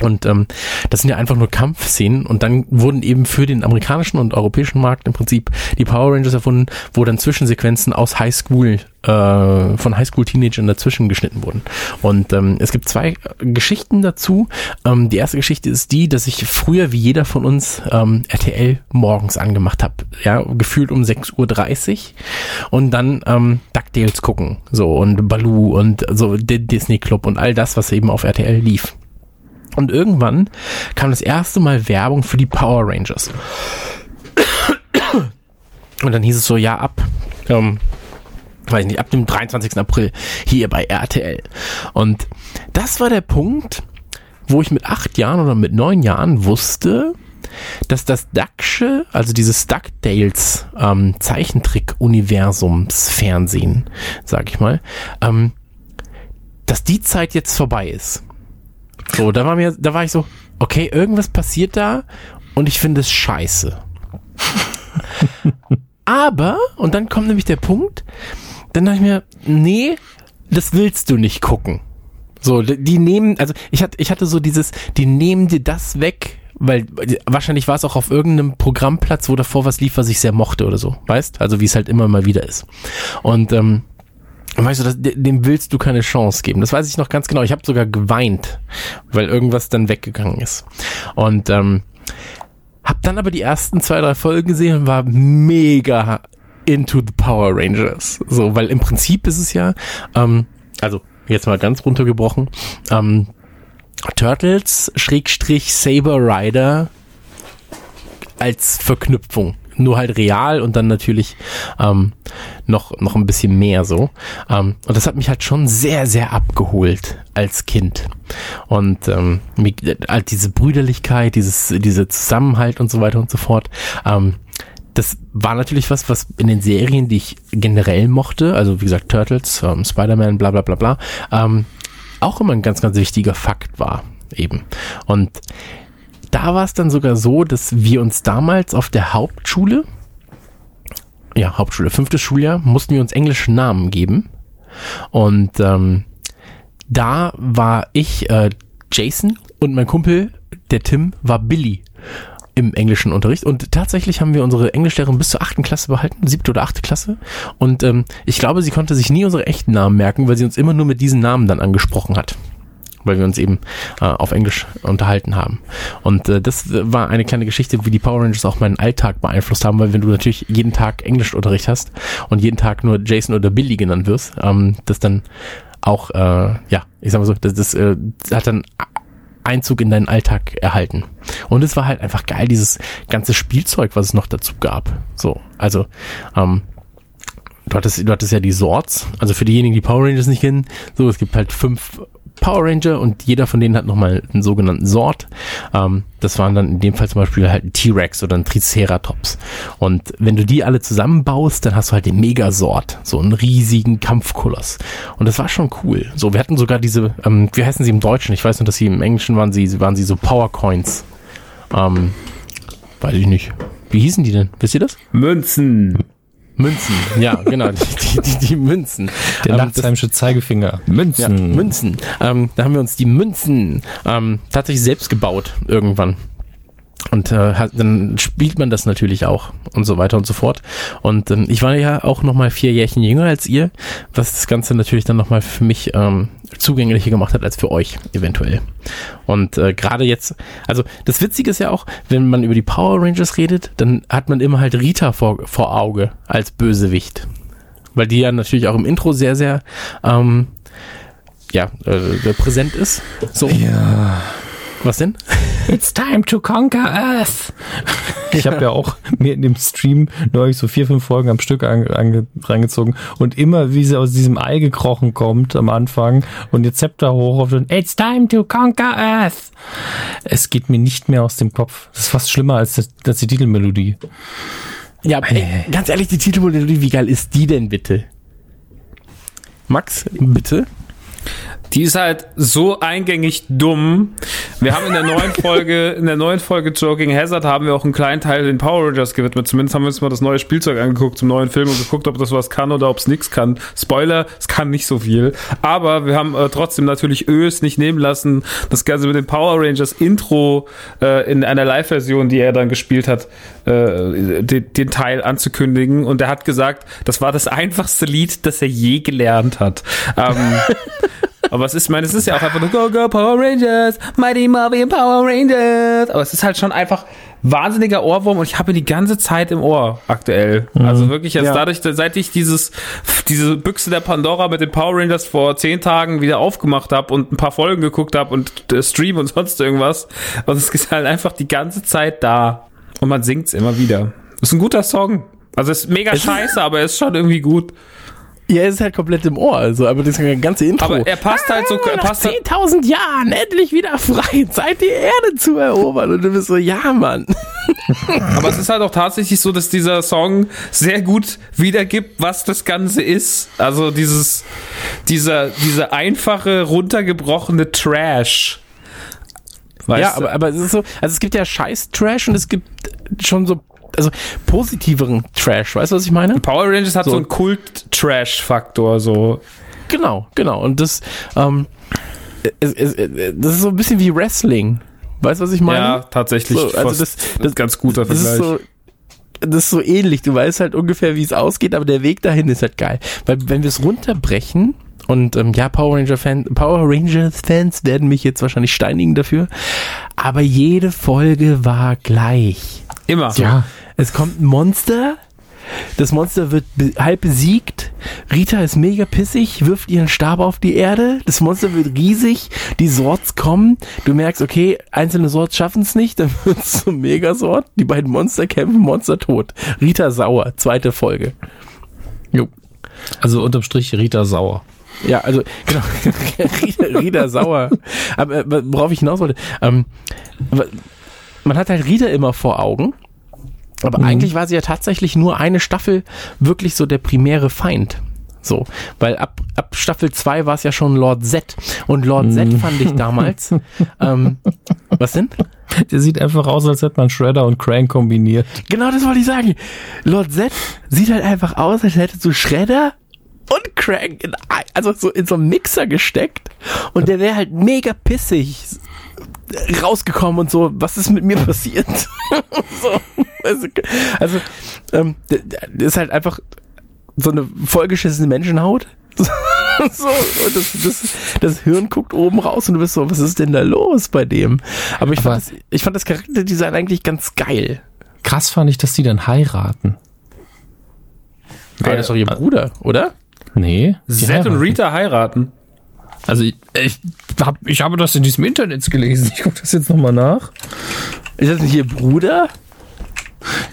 Und ähm, das sind ja einfach nur Kampfszenen und dann wurden eben für den amerikanischen und europäischen Markt im Prinzip die Power Rangers erfunden, wo dann Zwischensequenzen aus Highschool, äh, von Highschool-Teenagern dazwischen geschnitten wurden. Und ähm, es gibt zwei Geschichten dazu. Ähm, die erste Geschichte ist die, dass ich früher wie jeder von uns ähm, RTL morgens angemacht habe, ja, gefühlt um 6.30 Uhr und dann ähm, DuckTales gucken, so und Baloo und so der Disney Club und all das, was eben auf RTL lief. Und irgendwann kam das erste Mal Werbung für die Power Rangers. Und dann hieß es so, ja, ab, ähm, weiß ich nicht, ab dem 23. April hier bei RTL. Und das war der Punkt, wo ich mit acht Jahren oder mit neun Jahren wusste, dass das Ducksche, also dieses DuckTales ähm, Zeichentrick-Universums-Fernsehen, sag ich mal, ähm, dass die Zeit jetzt vorbei ist. So, da war mir, da war ich so, okay, irgendwas passiert da und ich finde es scheiße. <laughs> Aber, und dann kommt nämlich der Punkt, dann dachte ich mir, nee, das willst du nicht gucken. So, die nehmen, also ich hatte, ich hatte so dieses, die nehmen dir das weg, weil wahrscheinlich war es auch auf irgendeinem Programmplatz, wo davor was lief, was ich sehr mochte oder so, weißt? Also wie es halt immer mal wieder ist. Und ähm, weißt du, das, de- dem willst du keine Chance geben. Das weiß ich noch ganz genau. Ich habe sogar geweint, weil irgendwas dann weggegangen ist. Und ähm, hab dann aber die ersten zwei, drei Folgen gesehen und war mega into the Power Rangers. So, weil im Prinzip ist es ja, ähm, also jetzt mal ganz runtergebrochen, ähm, Turtles Schrägstrich Saber Rider als Verknüpfung. Nur halt real und dann natürlich ähm, noch, noch ein bisschen mehr so. Ähm, und das hat mich halt schon sehr, sehr abgeholt als Kind. Und ähm, mir- halt diese Brüderlichkeit, dieses, diese Zusammenhalt und so weiter und so fort. Ähm, das war natürlich was, was in den Serien, die ich generell mochte, also wie gesagt Turtles, ähm, Spider-Man, bla bla bla bla, ähm, auch immer ein ganz, ganz wichtiger Fakt war eben. Und da war es dann sogar so, dass wir uns damals auf der Hauptschule, ja, Hauptschule, fünftes Schuljahr, mussten wir uns englische Namen geben. Und ähm, da war ich äh, Jason und mein Kumpel, der Tim, war Billy. im englischen Unterricht und tatsächlich haben wir unsere Englischlehrerin bis zur achten Klasse behalten, siebte oder achte Klasse und ähm, ich glaube, sie konnte sich nie unsere echten Namen merken, weil sie uns immer nur mit diesen Namen dann angesprochen hat weil wir uns eben äh, auf Englisch unterhalten haben. Und äh, das war eine kleine Geschichte, wie die Power Rangers auch meinen Alltag beeinflusst haben, weil wenn du natürlich jeden Tag Englischunterricht hast und jeden Tag nur Jason oder Billy genannt wirst, ähm, das dann auch, äh, ja, ich sag mal so, das, das äh, hat dann Einzug in deinen Alltag erhalten. Und es war halt einfach geil, dieses ganze Spielzeug, was es noch dazu gab. So, also, ähm, du hattest, du hattest ja die Sorts, also für diejenigen, die Power Rangers nicht kennen, so, es gibt halt fünf Power Ranger und jeder von denen hat nochmal einen sogenannten Sort. Ähm, das waren dann in dem Fall zum Beispiel halt ein T-Rex oder ein Triceratops. Und wenn du die alle zusammenbaust, dann hast du halt den Megasort, so einen riesigen Kampfkoloss. Und das war schon cool. So, wir hatten sogar diese, ähm, wie heißen sie im Deutschen? Ich weiß nur, dass sie im Englischen waren, sie waren sie so Power Coins. Ähm, weiß ich nicht. Wie hießen die denn? Wisst ihr das? Münzen. Münzen, ja, genau, die, die, die Münzen. Der Ähm, nachtsheimsche Zeigefinger. ja, Münzen. Münzen. Ähm, da haben wir uns die Münzen ähm, tatsächlich selbst gebaut irgendwann. Und äh, dann spielt man das natürlich auch und so weiter und so fort. Und ähm, ich war ja auch nochmal vier Jährchen jünger als ihr, was das Ganze natürlich dann nochmal für mich ähm, zugänglicher gemacht hat als für euch eventuell. Und äh, gerade jetzt, also das Witzige ist ja auch, wenn man über die Power Rangers redet, dann hat man immer halt Rita vor, vor Auge als Bösewicht. Weil die ja natürlich auch im Intro sehr, sehr ähm, ja, äh, präsent ist. So. Ja. Was denn? It's time to conquer Earth. Ich habe ja auch mir in dem Stream neulich so vier, fünf Folgen am Stück ange, ange, reingezogen und immer wie sie aus diesem Ei gekrochen kommt am Anfang und ihr Zepter hoch auf den It's time to conquer Earth. Es geht mir nicht mehr aus dem Kopf. Das ist fast schlimmer als, das, als die Titelmelodie. Ja, aber ey, ganz ehrlich, die Titelmelodie, wie geil ist die denn bitte? Max, bitte? Die ist halt so eingängig dumm. Wir haben in der neuen <laughs> Folge, in der neuen Folge Joking Hazard haben wir auch einen kleinen Teil den Power Rangers gewidmet. Zumindest haben wir uns mal das neue Spielzeug angeguckt zum neuen Film und geguckt, ob das was kann oder ob es nichts kann. Spoiler, es kann nicht so viel. Aber wir haben äh, trotzdem natürlich Ös nicht nehmen lassen, das Ganze mit dem Power Rangers Intro äh, in einer Live-Version, die er dann gespielt hat, äh, den, den Teil anzukündigen. Und er hat gesagt, das war das einfachste Lied, das er je gelernt hat. Ähm, <laughs> aber es ist, ich meine, es ist ja auch einfach nur Go Go Power Rangers, Mighty Morphin Power Rangers. Aber es ist halt schon einfach wahnsinniger Ohrwurm und ich habe ihn die ganze Zeit im Ohr aktuell. Also wirklich jetzt Ja. dadurch, seit ich dieses diese Büchse der Pandora mit den Power Rangers vor zehn Tagen wieder aufgemacht habe und ein paar Folgen geguckt habe und äh, Stream und sonst irgendwas. Und es ist halt einfach die ganze Zeit da und man singt's immer wieder. Ist ein guter Song. Also ist mega Es ist- scheiße, aber er ist schon irgendwie gut. Ja, er ist halt komplett im Ohr, also, aber das ganze Intro. Aber er passt halt so, er nach passt halt, 10.000 Jahren endlich wieder frei, <laughs> Zeit die Erde zu erobern. Und du bist so, ja, Mann. <laughs> Aber es ist halt auch tatsächlich so, dass dieser Song sehr gut wiedergibt, was das Ganze ist. Also dieses, dieser, dieser einfache, runtergebrochene Trash. Weißt ja, aber, aber es ist so, also es gibt ja Scheiß-Trash und es gibt schon so, also positiveren Trash, weißt du, was ich meine? Power Rangers hat so, So. einen Kult-Trash-Faktor, so. Genau, genau. Und das, ähm, es, es, es, das ist so ein bisschen wie Wrestling. Weißt du, was ich meine? Ja, tatsächlich. So, also das- das- ganz guter Das Vergleich. ist so, das ist so ähnlich. Du weißt halt ungefähr, wie es ausgeht, aber der Weg dahin ist halt geil. Weil wenn wir es runterbrechen und ähm, ja, Power Ranger Fan, Power Rangers Fans werden mich jetzt wahrscheinlich steinigen dafür, aber jede Folge war gleich. Immer. Ja. Es kommt ein Monster. Das Monster wird be halb besiegt. Rita ist mega pissig, wirft ihren Stab auf die Erde. Das Monster wird riesig. Die Sorts kommen. Du merkst, okay, einzelne Sorts schaffen es nicht. Dann <laughs> wird es zum Megasort. Die beiden Monster kämpfen, Monster tot. Rita sauer. Zweite Folge. Jo. Also unterm Strich Rita Sauer. Ja, also genau. <laughs> Rita, Rita sauer. Aber äh, worauf ich hinaus wollte, ähm, man hat halt Rita immer vor Augen. Aber eigentlich war sie ja tatsächlich nur eine Staffel wirklich so der primäre Feind. So, weil ab, ab Staffel 2 war es ja schon Lord Z. Und Lord Z fand ich damals. <laughs> ähm, was denn? Der sieht einfach aus, als hätte man Shredder und Crank kombiniert. Genau das wollte ich sagen. Lord Z sieht halt einfach aus, als hätte so Shredder und Crank in, also so in so einen Mixer gesteckt und der wäre halt mega pissig. rausgekommen und so, was ist mit mir passiert? <laughs> so, also, also ähm, ist halt einfach so eine vollgeschissene Menschenhaut. <laughs> so, und das, das, das Hirn guckt oben raus und du bist so, was ist denn da los bei dem? Aber ich, Aber- fand, das, ich fand das Charakterdesign eigentlich ganz geil. Krass fand ich, dass die dann heiraten. Weil das ist doch ihr Bruder, oder? Nee. Zed und. Rita heiraten. Also ich, ich, hab, ich habe das in diesem Internet gelesen. Ich gucke das jetzt nochmal nach. Ist das nicht ihr Bruder?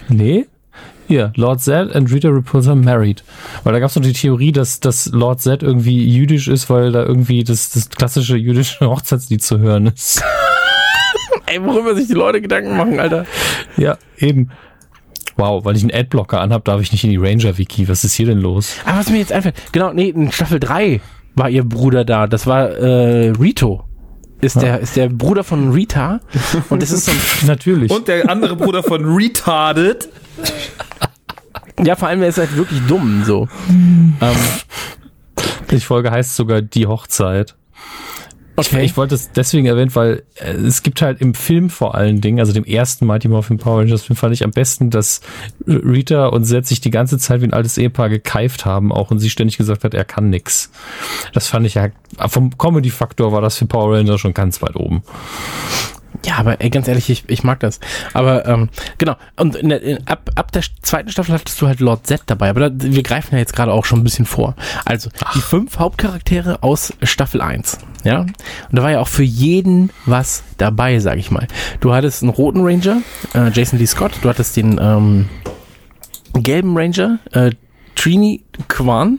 Nee. Hier, Lord Zed and Rita Repulsa married. Weil da gab es noch die Theorie, dass, dass Lord Zed irgendwie jüdisch ist, weil da irgendwie das, das klassische jüdische <laughs> Hochzeitslied zu hören ist. Ey, worüber sich die Leute Gedanken machen, Alter. ja, eben. Wow, weil ich einen Adblocker anhab, darf ich nicht in die Ranger-Wiki. Was ist hier denn los? Aber was mir jetzt einfällt, genau, nee, in Staffel 3 war ihr Bruder da. Das war äh, Rito. Ist, der, ist der Bruder von Rita. Und das ist so ein, <laughs> Natürlich. Und der andere Bruder von Retarded. ja, vor allem, er ist halt wirklich dumm, so. ähm, die Folge heißt sogar Die Hochzeit. Okay. Ich, ich wollte es deswegen erwähnen, weil äh, es gibt halt im Film vor allen Dingen, also dem ersten Mighty Morphin Power Rangers Film fand ich am besten, dass Rita und Zed sich die ganze Zeit wie ein altes Ehepaar gekeift haben auch und sie ständig gesagt hat, er kann nix. Das fand ich ja, vom Comedy-Faktor war das für Power Rangers schon ganz weit oben. Ja, aber ey, ganz ehrlich, ich, ich mag das. Aber ähm, genau, und in der, in, ab, ab der zweiten Staffel hattest du halt Lord Z dabei, aber da, wir greifen ja jetzt gerade auch schon ein bisschen vor. Also, die fünf Hauptcharaktere aus Staffel 1, ja? Und da war ja auch für jeden was dabei, sag ich mal. Du hattest einen roten Ranger, äh, Jason Lee Scott, du hattest den ähm, gelben Ranger, äh, Trini Kwan,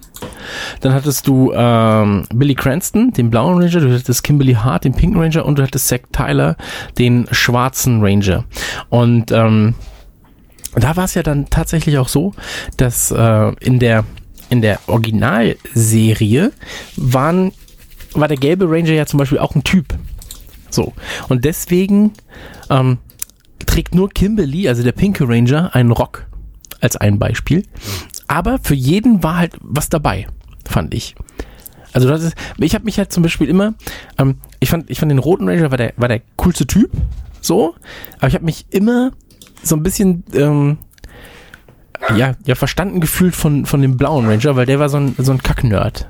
dann hattest du ähm, Billy Cranston, den blauen Ranger, du hattest Kimberly Hart, den pinken Ranger und du hattest Zack Tyler, den schwarzen Ranger. Und ähm, da war es ja dann tatsächlich auch so, dass äh, in der in der Originalserie waren war der gelbe Ranger ja zum Beispiel auch ein Typ. So und deswegen ähm, trägt nur Kimberly, also der pinke Ranger, einen Rock als ein Beispiel. Aber für jeden war halt was dabei, fand ich. Also das ist, ich habe mich halt zum Beispiel immer, ähm, ich fand, ich fand den roten Ranger war der, war der coolste Typ, so, aber ich habe mich immer so ein bisschen, ähm, ja, ja, verstanden gefühlt von, von dem blauen Ranger, weil der war so ein, so ein Kack-Nerd.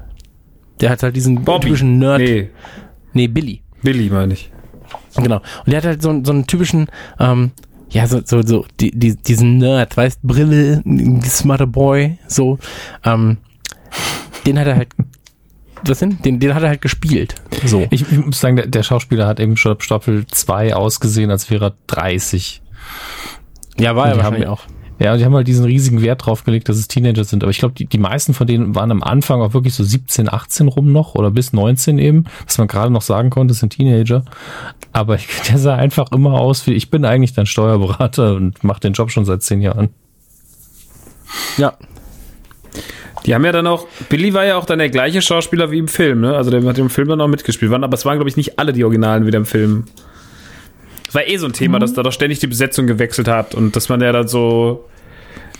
Der hat halt diesen Bobby. typischen Nerd. Nee. Nee, Billy. Billy meine ich. Genau. Und der hat halt so, einen- so einen typischen, ähm, ja, so, so, so, die, die, diesen Nerd, weißt, Brille, smarter Boy, so, ähm, den hat er halt, was denn? Den, den hat er halt gespielt. So. Ich, ich muss sagen, der, der Schauspieler hat eben schon ab Staffel 2 ausgesehen, als wäre er 30. ja, war Und er wahrscheinlich haben- auch. Ja, und die haben halt diesen riesigen Wert drauf gelegt, dass es Teenager sind. Aber ich glaube, die, die meisten von denen waren am Anfang auch wirklich so 17, 18 rum noch oder bis 19 eben, dass man gerade noch sagen konnte, es sind Teenager. Aber ich, der sah einfach immer aus wie, ich bin eigentlich dein Steuerberater und mache den Job schon seit zehn Jahren. Ja. Die haben ja dann auch, Billy war ja auch dann der gleiche Schauspieler wie im Film, ne? Also der hat im Film dann auch mitgespielt. Aber es waren, glaube ich, nicht alle die Originalen wieder im Film. Es war eh so ein Thema, dass da doch ständig die Besetzung gewechselt hat und dass man ja dann so.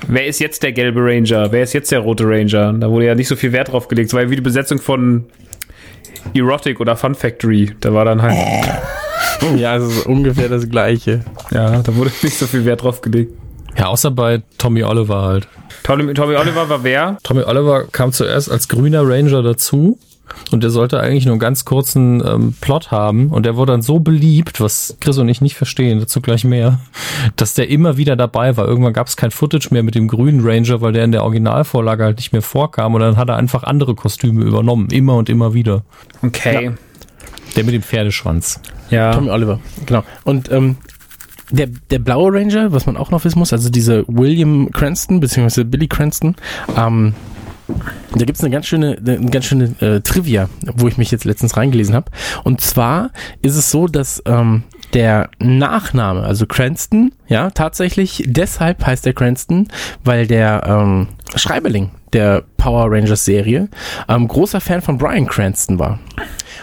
Wer ist jetzt der gelbe Ranger? Wer ist jetzt der rote Ranger? Da wurde ja nicht so viel Wert drauf gelegt. Es war ja wie die Besetzung von Erotic oder Fun Factory. Da war dann halt. <laughs> Ja, es ist ungefähr das Gleiche. Ja, da wurde <laughs> nicht so viel Wert drauf gelegt. Ja, außer bei Tommy Oliver halt. Tommy, Tommy Oliver war wer? Tommy Oliver kam zuerst als grüner Ranger dazu und der sollte eigentlich nur einen ganz kurzen ähm, Plot haben und der wurde dann so beliebt, was Chris und ich nicht verstehen, dazu gleich mehr, <laughs> dass der immer wieder dabei war. Irgendwann gab es kein Footage mehr mit dem grünen Ranger, weil der in der Originalvorlage halt nicht mehr vorkam und dann hat er einfach andere Kostüme übernommen, immer und immer wieder. Okay. Der mit dem Pferdeschwanz. Ja. Tommy Oliver, genau. Und ähm, der, der blaue Ranger, was man auch noch wissen muss, also diese William Cranston, beziehungsweise Billy Cranston, ähm, da gibt's eine ganz schöne, eine ganz schöne äh, Trivia, wo ich mich jetzt letztens reingelesen habe. Und zwar ist es so, dass ähm, der Nachname, also Cranston, ja, tatsächlich deshalb heißt er Cranston, weil der ähm, Schreiberling der Power Rangers Serie ähm, großer Fan von Brian Cranston war.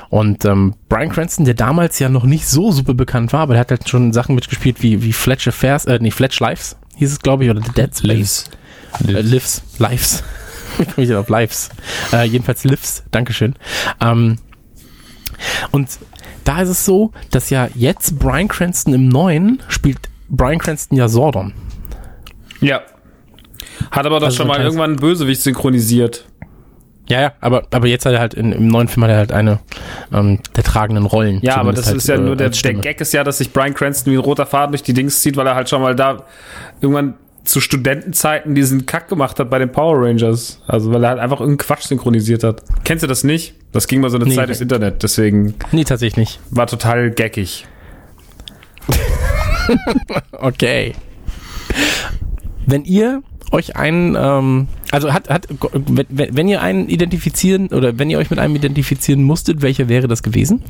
Und ähm, Brian Cranston, der damals ja noch nicht so super bekannt war, aber der hat halt schon Sachen mitgespielt wie, wie Fletch Affairs, äh, nee, Fletch Lives hieß es, glaube ich, oder The Dead Space. Äh, Lives, Lives. Wie komme ich denn auf Lives? Äh, jedenfalls Lives, Dankeschön. Ähm, und da ist es so, dass ja jetzt Brian Cranston im neuen spielt Brian Cranston ja Sordon. Ja. Hat aber doch Also schon mal irgendwann einen Bösewicht synchronisiert. Ja, ja, aber, aber jetzt hat er halt in, im neuen Film hat er halt eine ähm, der tragenden Rollen. Ja, aber das halt, ist ja äh, nur der, als der Stimme. Gag ist ja, dass sich Brian Cranston wie ein roter Faden durch die Dings zieht, weil er halt schon mal da irgendwann zu Studentenzeiten diesen Kack gemacht hat bei den Power Rangers. Also weil er halt einfach irgendeinen Quatsch synchronisiert hat. Kennst du das nicht? Das ging mal so eine Nee. Zeit durchs Internet, deswegen Nee, tatsächlich nicht. war total gackig. <laughs> Okay. Wenn ihr euch einen, ähm, also hat, hat, wenn, wenn wenn ihr einen identifizieren oder wenn ihr euch mit einem identifizieren musstet, welcher wäre das gewesen?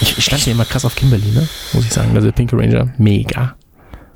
Ich, ich stand ja immer krass auf Kimberly, ne? Muss ich sagen. Also der Pink Ranger, mega.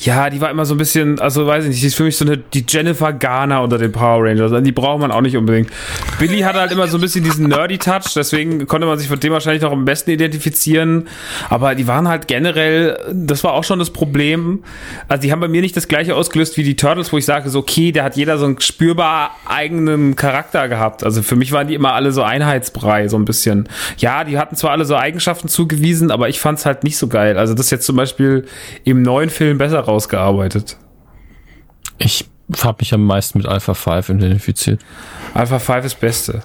Ja, die war immer so ein bisschen, also weiß ich nicht, die ist für mich so eine, die Jennifer Garner unter den Power Rangers. Also Die braucht man auch nicht unbedingt. Billy hatte halt immer so ein bisschen diesen Nerdy-Touch, deswegen konnte man sich von dem wahrscheinlich noch am besten identifizieren. Aber die waren halt generell, das war auch schon das Problem. Also die haben bei mir nicht das gleiche ausgelöst wie die Turtles, wo ich sage, so, okay, da hat jeder so einen spürbar eigenen Charakter gehabt. Also für mich waren die immer alle so Einheitsbrei, so ein bisschen. Ja, die hatten zwar alle so Eigenschaften zugewiesen, aber ich fand's halt nicht so geil. Also das jetzt zum Beispiel im neuen Film besser rausgearbeitet. Ich habe mich am meisten mit Alpha 5 identifiziert. Alpha 5 ist Beste.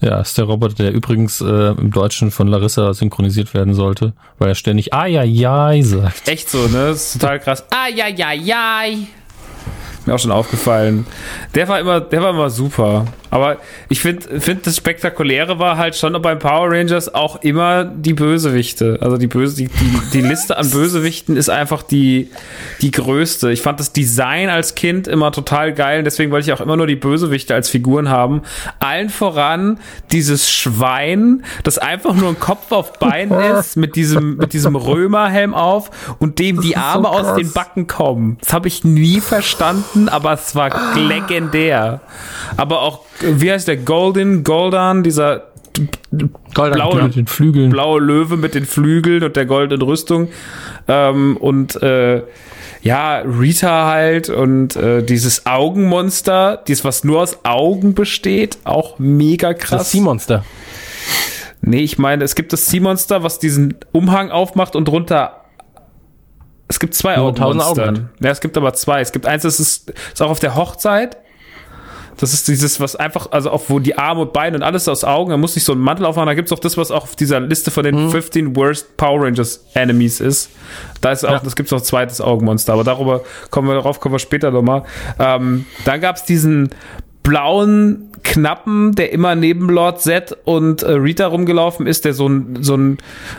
Ja, ist der Roboter, der übrigens äh, im Deutschen von Larissa synchronisiert werden sollte, weil er ständig Ai sagt. Echt so, ne? Das ist total krass. Ai, Mir auch schon aufgefallen. Der war immer, der war immer super. Aber ich finde, find das Spektakuläre war halt schon beim Power Rangers auch immer die Bösewichte. Also die Böse, die, die, die Liste an Bösewichten ist einfach die, die größte. Ich fand das Design als Kind immer total geil. und Deswegen wollte ich auch immer nur die Bösewichte als Figuren haben. Allen voran dieses Schwein, das einfach nur ein Kopf auf Beinen <laughs> ist, mit diesem, mit diesem Römerhelm auf und dem die Arme aus den Backen kommen. Das habe ich nie verstanden, aber es war legendär. Aber auch, wie heißt der? Golden, Goldan, dieser Golden, Blaue- Mit den Flügeln. blaue Löwe mit den Flügeln und der goldenen Rüstung. Ähm, und äh, ja, Rita halt und äh, dieses Augenmonster, dieses, was nur aus Augen besteht, auch mega krass. Das Sea-Monster. Nee, ich meine, es gibt das Sea-Monster, was diesen Umhang aufmacht und drunter. Es gibt zwei Augenmonster. Augen Ja, es gibt aber zwei. Es gibt eins, das ist, ist auch auf der Hochzeit. Das ist dieses, was einfach, also auch wo die Arme und Beine und alles aus Augen, da muss nicht so ein Mantel aufmachen. Da gibt es auch das, was auch auf dieser Liste von den 15 Worst Power Rangers Enemies ist. Da ist auch, Ja. das gibt es noch ein zweites Augenmonster. Aber darüber kommen wir, darauf kommen wir später nochmal. Ähm, dann gab es diesen blauen Knappen, der immer neben Lord Z und äh, Rita rumgelaufen ist, der so ein, so ein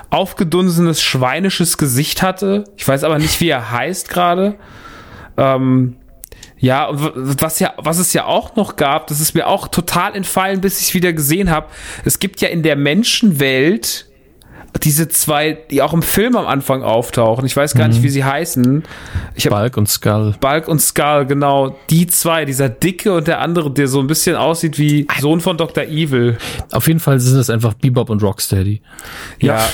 aufgedunsenes, schweinisches Gesicht hatte. Ich weiß aber nicht, wie er heißt gerade. Ähm, ja, was ja, was es ja auch noch gab, das ist mir auch total entfallen, bis ich es wieder gesehen habe. Es gibt ja in der Menschenwelt diese zwei, die auch im Film am Anfang auftauchen. Ich weiß gar nicht, wie sie heißen. Ich habe Balk und Skull. Bulk und Skull, genau. Die zwei, dieser dicke und der andere, der so ein bisschen aussieht wie Sohn von Dr. Evil. Auf jeden Fall sind das einfach Bebop und Rocksteady. Ja,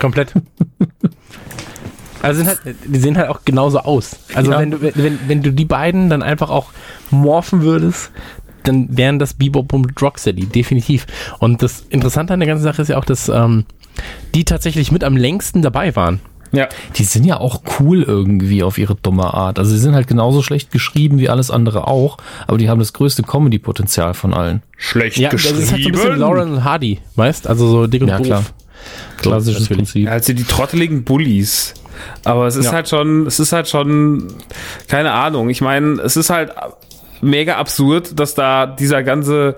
Komplett. Also sind halt, die sehen halt auch genauso aus. Also Ja. wenn, du, wenn, wenn du die beiden dann einfach auch morphen würdest, dann wären das Bebop und Rocksteady, definitiv. Und das Interessante an der ganzen Sache ist ja auch, dass ähm, die tatsächlich mit am längsten dabei waren. ja. Die sind ja auch cool irgendwie auf ihre dumme Art. Also sie sind halt genauso schlecht geschrieben wie alles andere auch, aber die haben das größte Comedy-Potenzial von allen. Schlecht Ja, das ist halt so ein bisschen Lauren und Hardy, weißt? Also so dick und Ja, doof. klar. Klassisches. Prinzip. Ja, also die trotteligen Bullies. Aber es ist Ja. halt schon, es ist halt schon, keine Ahnung. Ich meine, es ist halt mega absurd, dass da dieser ganze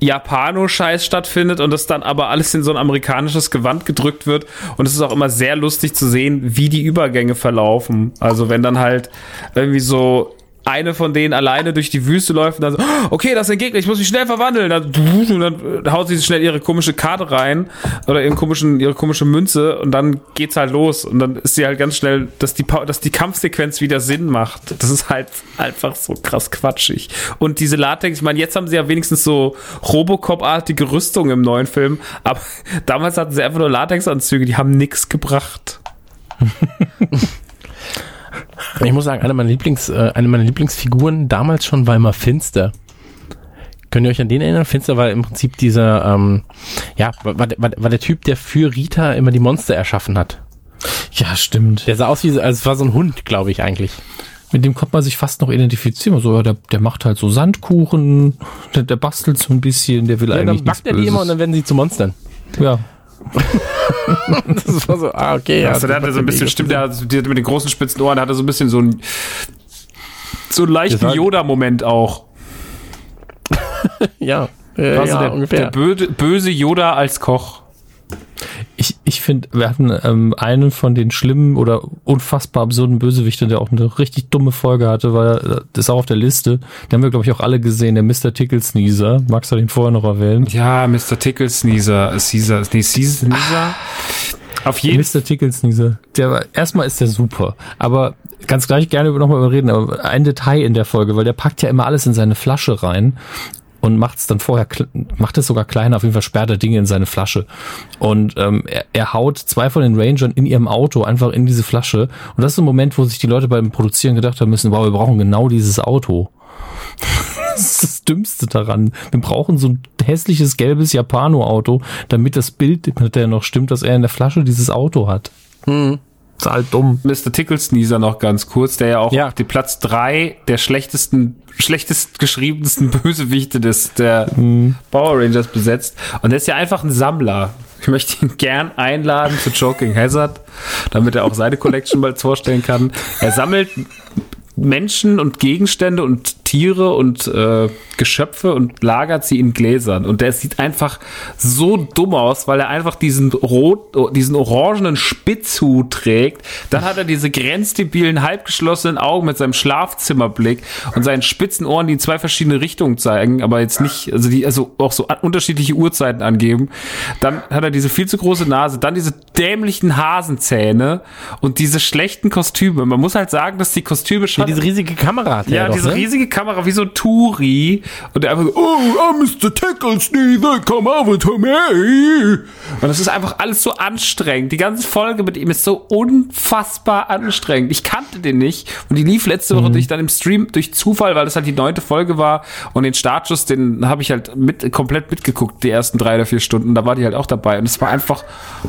Japano-Scheiß stattfindet und das dann aber alles in so ein amerikanisches Gewand gedrückt wird. Und es ist auch immer sehr lustig zu sehen, wie die Übergänge verlaufen. Also wenn dann halt irgendwie so eine von denen alleine durch die Wüste läuft und dann so, "Oh, okay, das ist ein Gegner, ich muss mich schnell verwandeln. Dann, und dann haut sie schnell ihre komische Karte rein oder ihren komischen, ihre komische Münze und dann geht's halt los. Und dann ist sie halt ganz schnell, dass die, dass die Kampfsequenz wieder Sinn macht. Das ist halt einfach so krass quatschig. Und diese Latex, ich meine, jetzt haben sie ja wenigstens so Robocop-artige Rüstung im neuen Film, aber <laughs> damals hatten sie einfach nur Latexanzüge, die haben nix gebracht. <laughs> Ich muss sagen, eine meiner, Lieblings, äh, eine meiner Lieblingsfiguren damals schon war immer Finster. Könnt ihr euch an den erinnern? Finster war im Prinzip dieser, ähm, ja, war, war, war der Typ, der für Rita immer die Monster erschaffen hat. Ja, stimmt. Der sah aus wie, also es war so ein Hund, glaube ich eigentlich. Mit dem konnte man sich fast noch identifizieren. So, ja, der, der macht halt so Sandkuchen, der, der bastelt so ein bisschen, der will Ja, eigentlich dann backt er die immer und dann werden sie zu Monstern. Ja, <laughs> Das war so, ah, okay, ja. Also der hatte so ein bisschen, stimmt, der hat, der mit den großen spitzen Ohren, der hatte so ein bisschen so ein so einen leichten Yoda-Moment auch. <laughs> Ja, äh, ja der, ungefähr. der böse, böse Yoda als Koch. Ich, ich finde, wir hatten ähm, einen von den schlimmen oder unfassbar absurden Bösewichten, der auch eine richtig dumme Folge hatte, weil das ist auch auf der Liste. Den haben wir, glaube ich, auch alle gesehen, der Mr. Tickle Sneezer. Magst du den vorher noch erwähnen? Ja, Mr. Tickle Sneezer, Caesar, nee, Caesar, Sneezer. Auf jeden Mr. Tickle Sneezer. Der war, erstmal ist der super, aber ganz gleich gerne nochmal überreden, aber ein Detail in der Folge, weil der packt ja immer alles in seine Flasche rein und macht es dann vorher, macht es sogar kleiner, auf jeden Fall sperrt er Dinge in seine Flasche. Und ähm, er, er haut zwei von den Rangern in ihrem Auto einfach in diese Flasche. Und das ist ein Moment, wo sich die Leute beim Produzieren gedacht haben müssen, wow, wir brauchen genau dieses Auto. <laughs> Das ist das Dümmste daran. Wir brauchen so ein hässliches gelbes Japano-Auto, damit das Bild hinterher noch stimmt, dass er in der Flasche dieses Auto hat. Ist halt dumm. Mr. Tickle Sneezer noch ganz kurz, der ja auch Ja. die Platz drei der schlechtesten, schlechtest geschriebensten <laughs> Bösewichte des, der Power Rangers besetzt. Und der ist ja einfach ein Sammler. Ich möchte ihn gern einladen zu Joking Hazard, damit er auch seine Collection bald vorstellen kann. Er sammelt Menschen und Gegenstände und Tiere und äh, Geschöpfe und lagert sie in Gläsern. Und der sieht einfach so dumm aus, weil er einfach diesen rot, diesen orangenen Spitzhut trägt. Dann hat er diese grenzdebilen, halbgeschlossenen Augen mit seinem Schlafzimmerblick und seinen spitzen Ohren, die in zwei verschiedene Richtungen zeigen, aber jetzt nicht, also die also auch so unterschiedliche Uhrzeiten angeben. Dann hat er diese viel zu große Nase, dann diese dämlichen Hasenzähne und diese schlechten Kostüme. Man muss halt sagen, dass die Kostüme schon diese riesige Kamera hat ja, doch, diese ne? riesige Kamera wie so ein Touri. Und der einfach so, oh, I'm Mr. Tickle Sneezer, come over to me. Und das ist einfach alles so anstrengend. Die ganze Folge mit ihm ist so unfassbar anstrengend. Ich kannte den nicht. Und die lief letzte Woche durch dann im Stream durch Zufall, weil das halt die neunte Folge war. Und den Startschuss, den habe ich halt mit, komplett mitgeguckt, die ersten drei oder vier Stunden. Da war die halt auch dabei. Und es war einfach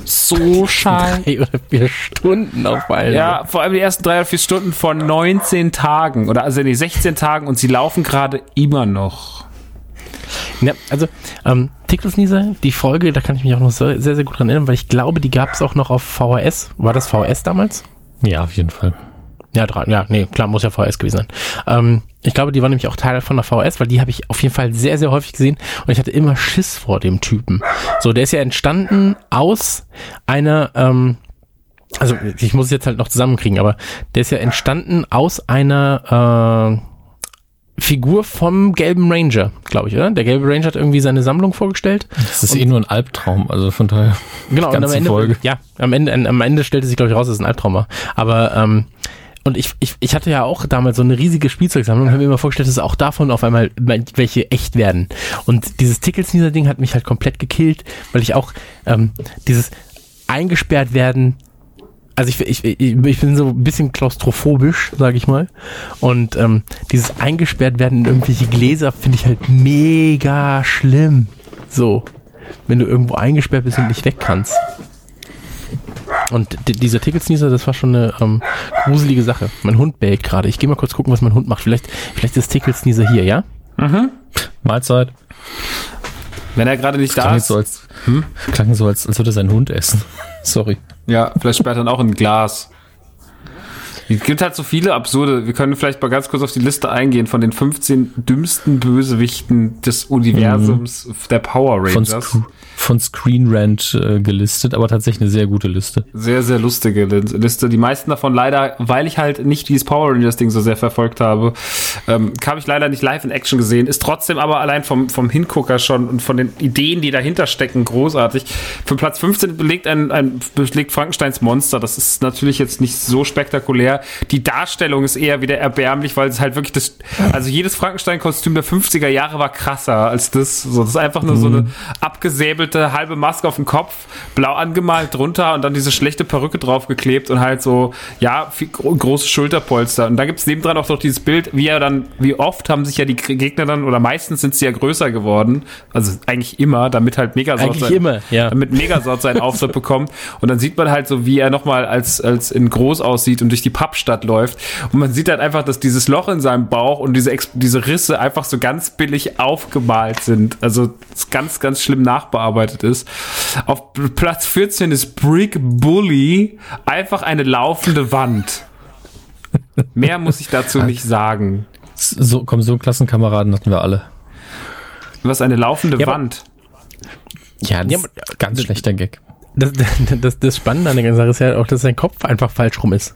so scheiße. <laughs> Drei oder vier Stunden auf einmal. Ja, vor allem die ersten drei oder vier Stunden von 19 Tagen oder also nee, 16 Tagen und sie laufen gerade immer noch. Ja, also, ähm, Tickle Sneezer, die Folge, da kann ich mich auch noch sehr, sehr, sehr gut dran erinnern, weil ich glaube, die gab es auch noch auf VHS. War das VHS damals? Ja, auf jeden Fall. Ja, drei, ja, nee, klar, muss ja VHS gewesen sein. Ähm, ich glaube, die war nämlich auch Teil von der VHS, weil die habe ich auf jeden Fall sehr, sehr häufig gesehen und ich hatte immer Schiss vor dem Typen. So, der ist ja entstanden aus einer, ähm, also ich muss es jetzt halt noch zusammenkriegen, aber der ist ja entstanden aus einer äh, Figur vom gelben Ranger, glaube ich, oder? Der gelbe Ranger hat irgendwie seine Sammlung vorgestellt Das ist eh nur ein Albtraum, also von daher. Genau, und am Ende, Folge. ja, am Ende, am Ende stellte sich, glaube ich, raus, dass es ein Albtraum war. Aber, ähm, und ich, ich, ich hatte ja auch damals so eine riesige Spielzeugsammlung und habe mir immer vorgestellt, dass auch davon auf einmal welche echt werden. Und dieses Tickelsneezer-Ding hat mich halt komplett gekillt, weil ich auch ähm, dieses eingesperrt werden, also ich, ich, ich, ich bin so ein bisschen klaustrophobisch, sage ich mal. Und ähm, dieses eingesperrt werden in irgendwelche Gläser finde ich halt mega schlimm. So, wenn du irgendwo eingesperrt bist und nicht weg kannst. Und di- dieser Ticketsneezer, das war schon eine ähm, gruselige Sache. Mein Hund bellt gerade. Ich gehe mal kurz gucken, was mein Hund macht. Vielleicht, vielleicht ist Ticketsneezer hier, ja? Mahlzeit. Wenn er gerade nicht da Klang ist, so, als, hm? klang so als, als würde er seinen Hund essen. Sorry. ja, vielleicht sperrt er dann auch ein Glas. Es gibt halt so viele absurde. Wir können vielleicht mal ganz kurz auf die Liste eingehen von den 15 dümmsten Bösewichten des Universums der Power Von, Rangers. Von Screen Rant äh, gelistet, aber tatsächlich eine sehr gute Liste. Sehr, sehr lustige Liste. Die meisten davon leider, weil ich halt nicht dieses Power Rangers Ding so sehr verfolgt habe, ähm, habe ich leider nicht live in Action gesehen. Ist trotzdem aber allein vom, vom Hingucker schon und von den Ideen, die dahinter stecken, großartig. Für Platz 15 belegt ein, ein belegt Frankensteins Monster. Das ist natürlich jetzt nicht so spektakulär, die Darstellung ist eher wieder erbärmlich, weil es halt wirklich das, also jedes Frankenstein-Kostüm der 50er Jahre war krasser als das. So, das ist einfach nur so eine abgesäbelte halbe Maske auf dem Kopf, blau angemalt drunter und dann diese schlechte Perücke draufgeklebt und halt so, ja, viel, große Schulterpolster. Und da gibt's nebendran auch noch dieses Bild, wie er dann, wie oft haben sich ja die Gegner dann, oder meistens sind sie ja größer geworden. Also eigentlich immer, damit halt Megasort Eigentlich sein, immer, ja. damit Megasort seinen <laughs> Auftritt bekommt. Und dann sieht man halt so, wie er nochmal als, als in groß aussieht und durch die Pappstadt läuft. Und man sieht halt einfach, dass dieses Loch in seinem Bauch und diese, diese Risse einfach so ganz billig aufgemalt sind. Also es ganz, ganz schlimm nachbearbeitet ist. Auf Platz 14 ist Brick Bully, einfach eine laufende Wand. Mehr muss ich dazu <laughs> nicht sagen. So, komm, so einen Klassenkameraden hatten wir alle. Was eine laufende Ja, aber- Wand. Ja, das Ja, ist aber- ganz schlechter Gag. Das, das, das Spannende an der ganzen Sache ist ja auch, dass sein Kopf einfach falsch rum ist.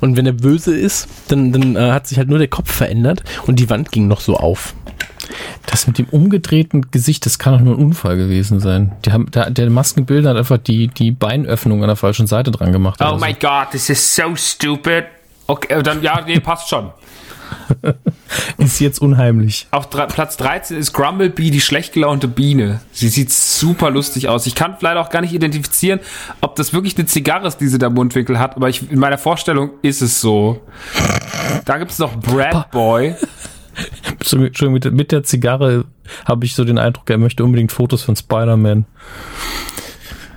Und wenn er böse ist, dann, dann äh, hat sich halt nur der Kopf verändert und die Wand ging noch so auf. Das mit dem umgedrehten Gesicht, das kann doch nur ein Unfall gewesen sein. Die haben, der, der Maskenbilder hat einfach die, die Beinöffnung an der falschen Seite dran gemacht. Oh oder so. my god, this is so stupid. Okay, äh, dann, ja, nee, passt schon. <laughs> Ist jetzt unheimlich. Auf Platz 13 ist Grumblebee, die schlecht gelaunte Biene. Sie sieht super lustig aus. Ich kann leider auch gar nicht identifizieren, ob das wirklich eine Zigarre ist, die sie da im Mundwinkel hat, aber ich, in meiner Vorstellung ist es so. Da gibt es noch Brad Boy. Entschuldigung, mit, der- Zigarre habe ich so den Eindruck, er möchte unbedingt Fotos von Spider-Man.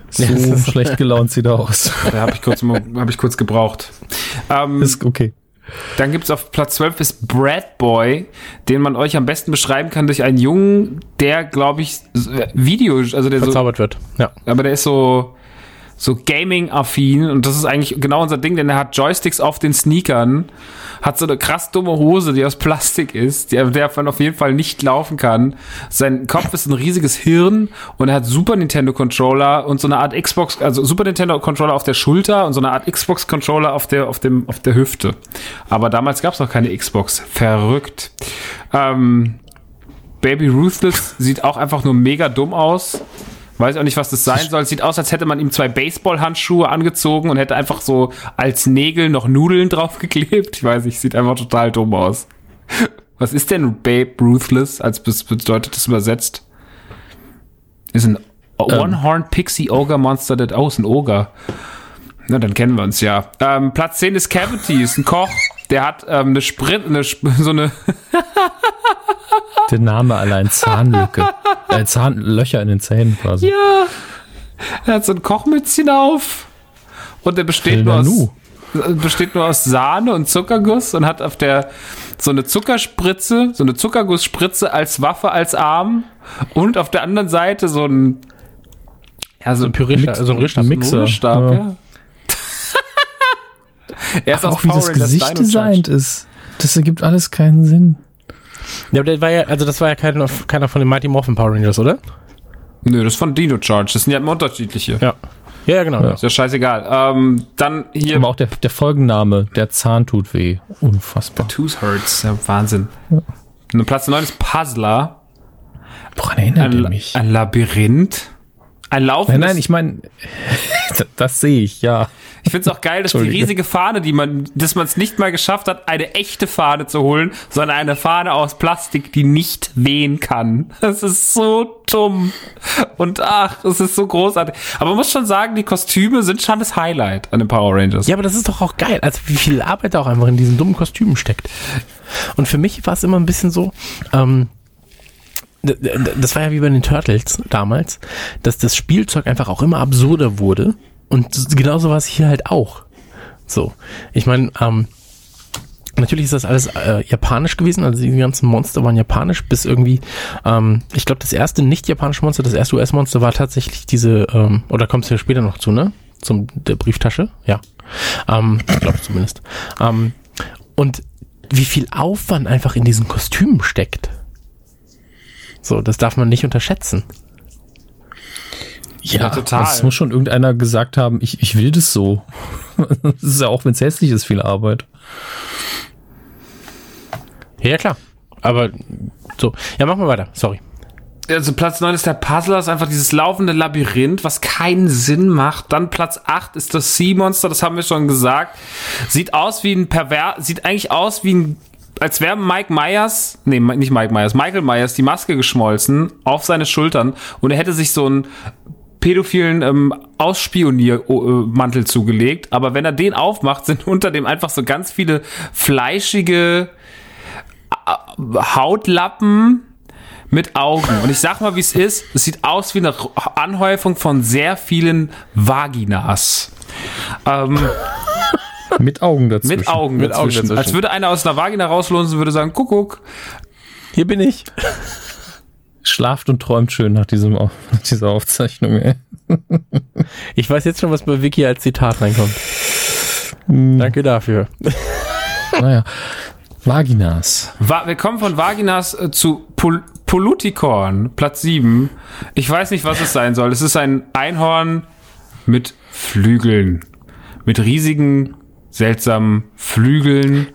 So Ja, das ist- schlecht gelaunt sieht er aus. <laughs> Da habe ich, kurz hab ich kurz gebraucht. Ähm, Ist okay. Dann gibt's auf Platz 12 ist Brad Boy, den man euch am besten beschreiben kann durch einen Jungen, der, glaube ich, äh, Video, also der so, Verzaubert wird. Ja. aber der ist so, so Gaming-affin und das ist eigentlich genau unser Ding, denn er hat Joysticks auf den Sneakern, hat so eine krass dumme Hose, die aus Plastik ist, die, der man auf jeden Fall nicht laufen kann. Sein Kopf ist ein riesiges Hirn und er hat Super Nintendo Controller und so eine Art Xbox, also Super Nintendo Controller auf der Schulter und so eine Art Xbox Controller auf der, auf dem, auf der Hüfte. Aber damals gab's noch keine Xbox. Verrückt. Ähm, Baby Ruthless sieht auch einfach nur mega dumm aus. Weiß auch nicht, was das sein soll. Es sieht aus, als hätte man ihm zwei Baseballhandschuhe angezogen und hätte einfach so als Nägel noch Nudeln <laughs> draufgeklebt. Ich weiß nicht, sieht einfach total dumm aus. <laughs> Was ist denn Babe Ruthless? Als bedeutet das übersetzt? Ist ein One-Horned Pixie Ogre Monster that. Oh, ist ein Ogre. Na, dann kennen wir uns ja. Ähm, Platz 10 ist Cavity, ist ein Koch. Der hat ähm, eine Sprint, eine, Sp- <laughs> so eine Der Name allein Zahnlücke. äh, Zahnlöcher in den Zähnen quasi. Ja. Er hat so ein Kochmützchen auf. Und der besteht nur, aus, Nanu. äh, besteht nur aus Sahne und Zuckerguss und hat auf der so eine Zuckerspritze, so eine Zuckergussspritze als Waffe, als Arm. Und auf der anderen Seite so ein, ja, so ein Pürierstab, so ein. Mixer. Rührstab, Ja. ja. Er ist Auch wie Power das Gesicht designt ist. Das ergibt alles keinen Sinn. Ja, aber der war ja, also das war ja keiner, keiner von den Mighty Morphin Power Rangers, oder? Nö, das ist von Dino Charge. Das sind ja immer unterschiedliche. Ja. Ja, ja, genau. Ja. Ist ja scheißegal. Ähm, dann hier Aber auch der, der Folgenname, der Zahn tut weh. Unfassbar. Tooth Hurts. Ja, Wahnsinn. Und Platz 9 ist Puzzler. Woran erinnert Ein, mich? ein Labyrinth. Ein Nein, laufendes. nein, ich meine, <laughs> das, sehe ich, ja. ich finde es auch geil, dass die riesige Fahne, die man, dass man es nicht mal geschafft hat, eine echte Fahne zu holen, sondern eine Fahne aus Plastik, die nicht wehen kann. Das ist so dumm. Und ach, das ist so großartig. Aber man muss schon sagen, die Kostüme sind schon das Highlight an den Power Rangers. Ja, aber das ist doch auch geil. Also wie viel Arbeit da auch einfach in diesen dummen Kostümen steckt. Und für mich war es immer ein bisschen so, ähm, das war ja wie bei den Turtles damals, dass das Spielzeug einfach auch immer absurder wurde. Und genauso war es hier halt auch. So. Ich meine, ähm, Natürlich ist das alles äh, japanisch gewesen, also die ganzen Monster waren japanisch, bis irgendwie, ähm, ich glaube, das erste nicht japanische Monster, das erste US-Monster war tatsächlich diese, ähm, oder kommst du ja später noch zu, ne? Zum der Brieftasche, ja. Ähm, ich glaube zumindest. Ähm, und wie viel Aufwand einfach in diesen Kostümen steckt. So, das darf man nicht unterschätzen. Ja, total. Es muss schon irgendeiner gesagt haben, ich, ich will das so. <laughs> Das ist ja auch, wenn es hässlich ist, viel Arbeit. Ja, ja, klar. Aber so, ja, machen wir weiter. Sorry. also Platz 9 ist der Puzzler, ist einfach dieses laufende Labyrinth, was keinen Sinn macht. Dann Platz 8 ist das Sea Monster, das haben wir schon gesagt. Sieht aus wie ein Perver, sieht eigentlich aus wie ein, als wäre Mike Myers, nee, nicht Mike Myers, Michael Myers die Maske geschmolzen auf seine Schultern und er hätte sich so einen pädophilen ähm, Ausspioniermantel zugelegt. Aber wenn er den aufmacht, sind <laughs> unter dem einfach so ganz viele fleischige äh, Hautlappen mit Augen. Und ich sag mal, wie es ist. Es sieht aus wie eine Anhäufung von sehr vielen Vaginas. Ähm, Mit Augen dazwischen. mit Augen Mit Augen dazwischen. dazwischen. Als würde einer aus einer Vagina rauslunsen, würde sagen, Kuckuck. Hier bin ich. Schlaft und träumt schön nach, diesem, nach dieser Aufzeichnung. Ey. Ich weiß jetzt schon, was bei Wiki als Zitat reinkommt. Danke dafür. Naja. Vaginas. Va wir kommen von Vaginas äh, zu Pol Poluticorn, Platz 7. Ich weiß nicht, was es sein soll. Es ist ein Einhorn mit Flügeln. Mit riesigen, seltsamen Flügeln.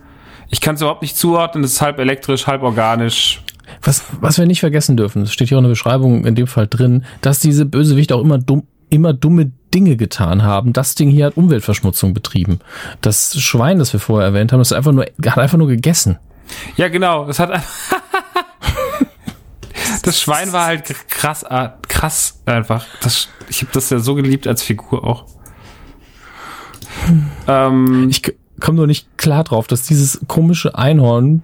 Ich kann es überhaupt nicht zuordnen. Es ist halb elektrisch, halb organisch. Was, was wir nicht vergessen dürfen, es steht hier auch in der Beschreibung in dem Fall drin, dass diese Bösewichte auch immer dumm, immer dumme Dinge getan haben. Das Ding hier hat Umweltverschmutzung betrieben. Das Schwein, das wir vorher erwähnt haben, das einfach nur, hat einfach nur gegessen. Ja, genau. Es hat <laughs> Das Schwein war halt krass, äh, krass einfach. Das, ich habe das ja so geliebt als Figur auch. Ähm, Ich komme nur nicht klar drauf, dass dieses komische Einhorn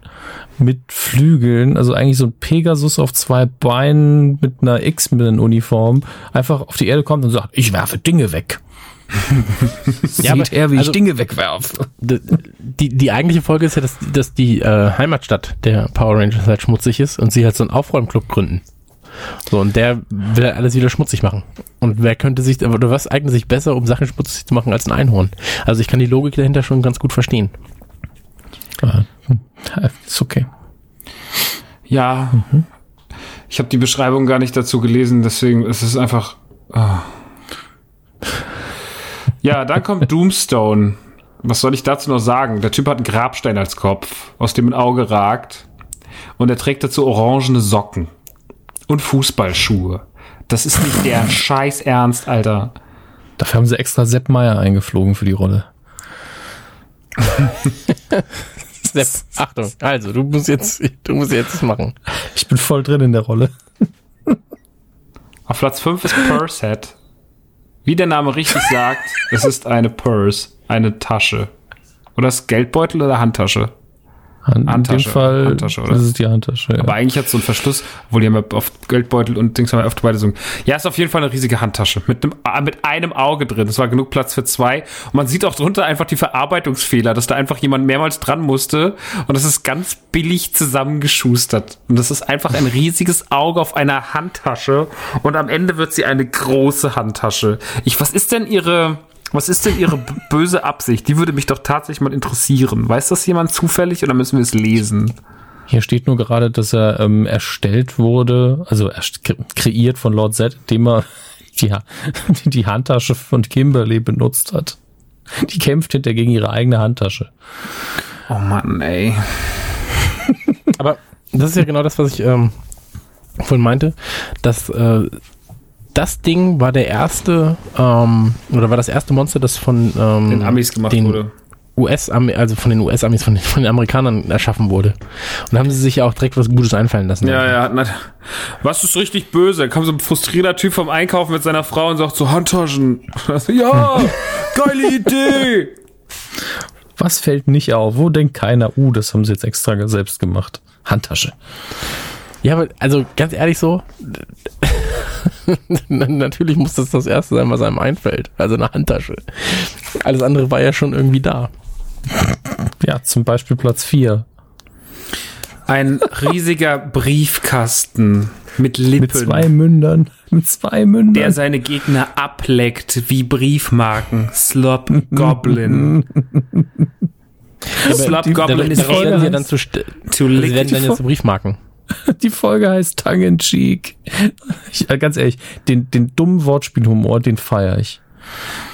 mit Flügeln, also eigentlich so ein Pegasus auf zwei Beinen mit einer X-Men-Uniform, einfach auf die Erde kommt und sagt, ich werfe Dinge weg. <laughs> Sieht aber- er, wie also- ich Dinge wegwerfe. Die, die eigentliche Folge ist ja, dass, dass die äh, Heimatstadt der Power Rangers halt schmutzig ist und sie halt so einen Aufräumclub gründen. So, und der will halt alles wieder schmutzig machen. Und wer könnte sich, oder was eignet sich besser, um Sachen schmutzig zu machen, als ein Einhorn? Also ich kann die Logik dahinter schon ganz gut verstehen. Ah, hm, Ist okay. Ja, ich habe die Beschreibung gar nicht dazu gelesen, deswegen ist es einfach. ah. Ja, dann kommt <laughs> Doomstone. Was soll ich dazu noch sagen? Der Typ hat einen Grabstein als Kopf, aus dem ein Auge ragt. Und er trägt dazu orangene Socken. Und Fußballschuhe. Das ist nicht der <laughs> Scheiß Ernst, Alter. Dafür haben sie extra Sepp Meier eingeflogen für die Rolle. <laughs> Sepp, Achtung, also du musst jetzt, du musst jetzt machen. Ich bin voll drin in der Rolle. Auf Platz 5 ist Pursehead. Wie der Name richtig sagt, es ist eine Purse, eine Tasche. Oder ist Geldbeutel oder Handtasche? An, in Handtasche, dem Fall Handtasche, oder? das ist die Handtasche. Ja. Aber eigentlich hat es so einen Verschluss, obwohl die haben ja auf Geldbeutel und Dings haben wir oft beide so. Ja, ist auf jeden Fall eine riesige Handtasche mit einem, ah, mit einem Auge drin. Es war genug Platz für zwei. Und man sieht auch drunter einfach die Verarbeitungsfehler, dass da einfach jemand mehrmals dran musste. Und das ist ganz billig zusammengeschustert. Und das ist einfach ein riesiges Auge auf einer Handtasche. Und am Ende wird sie eine große Handtasche. Ich, was ist denn ihre, was ist denn ihre böse Absicht? Die würde mich doch tatsächlich mal interessieren. Weiß das jemand zufällig oder müssen wir es lesen? Hier steht nur gerade, dass er ähm, erstellt wurde, also kreiert von Lord Z, indem er <laughs> die, Ha- die Handtasche von Kimberly benutzt hat. Die kämpft hinter gegen ihre eigene Handtasche. Oh Mann, ey. Aber das ist ja genau das, was ich ähm, vorhin meinte, dass äh, das Ding war der erste, ähm, oder war das erste Monster, das von ähm, Den Amis gemacht den wurde. US, also von den US-Amis, von, den- von den Amerikanern erschaffen wurde. Und da haben sie sich ja auch direkt was Gutes einfallen lassen. Ja, ja. Na, was ist richtig böse? Da kommt so ein frustrierter Typ vom Einkaufen mit seiner Frau und sagt so, Handtaschen. <laughs> Ja, geile Idee. Was fällt nicht auf? Wo denkt keiner, uh, das haben sie jetzt extra selbst gemacht? Handtasche. Ja, aber also ganz ehrlich so, <laughs> natürlich muss das das Erste sein, was einem einfällt. Also eine Handtasche. Alles andere war ja schon irgendwie da. Ja, zum Beispiel Platz 4. Ein riesiger Briefkasten mit Lippen, Mit zwei Mündern. Mit zwei Mündern. der seine Gegner ableckt wie Briefmarken. Slop Goblin. <laughs> Slop Goblin ist ja dann zu, to sie werden dann ja zu Briefmarken. <laughs> Die Folge heißt Tongue in Cheek. Ich, äh, ganz ehrlich, den, den dummen Wortspielhumor, den feiere ich.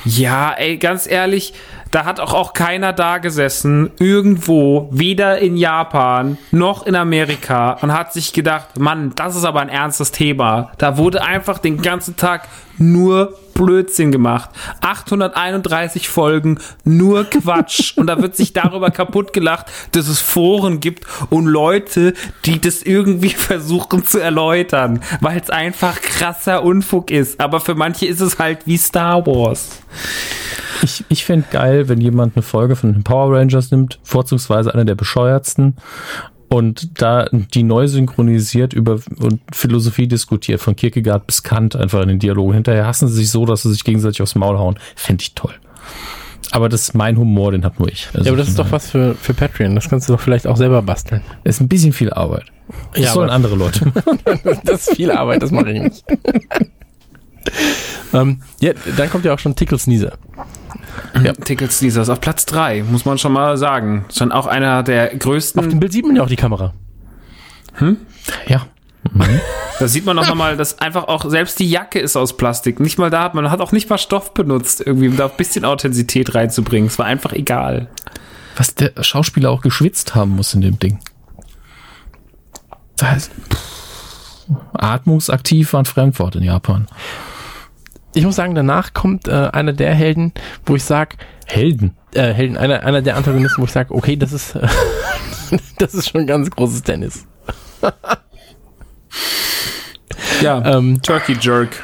Ja, ey, ganz ehrlich, da hat auch, auch keiner da gesessen, irgendwo, weder in Japan noch in Amerika und hat sich gedacht, Mann, das ist aber ein ernstes Thema. Da wurde einfach den ganzen Tag nur Blödsinn gemacht. 831 Folgen, nur Quatsch. <laughs> und da wird sich darüber kaputt gelacht, dass es Foren gibt und Leute, die das irgendwie <laughs> versuchen zu erläutern, weil es einfach krasser Unfug ist. Aber für manche ist es halt wie Star Wars. Ich, ich fände geil, wenn jemand eine Folge von den Power Rangers nimmt, vorzugsweise einer der bescheuertsten, und da die neu synchronisiert über und Philosophie diskutiert, von Kierkegaard bis Kant einfach in den Dialogen. Hinterher hassen sie sich so, dass sie sich gegenseitig aufs Maul hauen. Fände ich toll. Aber das ist mein Humor, den hat nur ich. Also ja, aber das ist doch was für, für Patreon. Das kannst du doch vielleicht auch selber basteln. Das ist ein bisschen viel Arbeit. Das Ja, sollen andere Leute. <laughs> das ist viel Arbeit, das mache ich nicht. <laughs> ähm, ja, dann kommt ja auch schon Tickle Sneezer. Ja. <laughs> Tickets Dieses auf Platz 3, muss man schon mal sagen. Schon auch einer der Auf dem größten. Bild sieht man ja auch die Kamera. ja. <laughs> Da sieht man auch nochmal, dass einfach auch selbst die Jacke ist aus Plastik. Nicht mal da hat man hat auch nicht mal Stoff benutzt, irgendwie, um da ein bisschen Authentizität reinzubringen. Es war einfach egal. Was der Schauspieler auch geschwitzt haben muss in dem Ding. Das heißt, pff, atmungsaktiv war ein Fremdwort in Japan. Ich muss sagen, danach kommt äh, einer der Helden, wo ich sage, Helden. äh, Helden, einer, einer der Antagonisten, wo ich sage, okay, das ist, äh, <laughs> das ist schon ganz großes Tennis. Ja, Ähm, Turkey Jerk.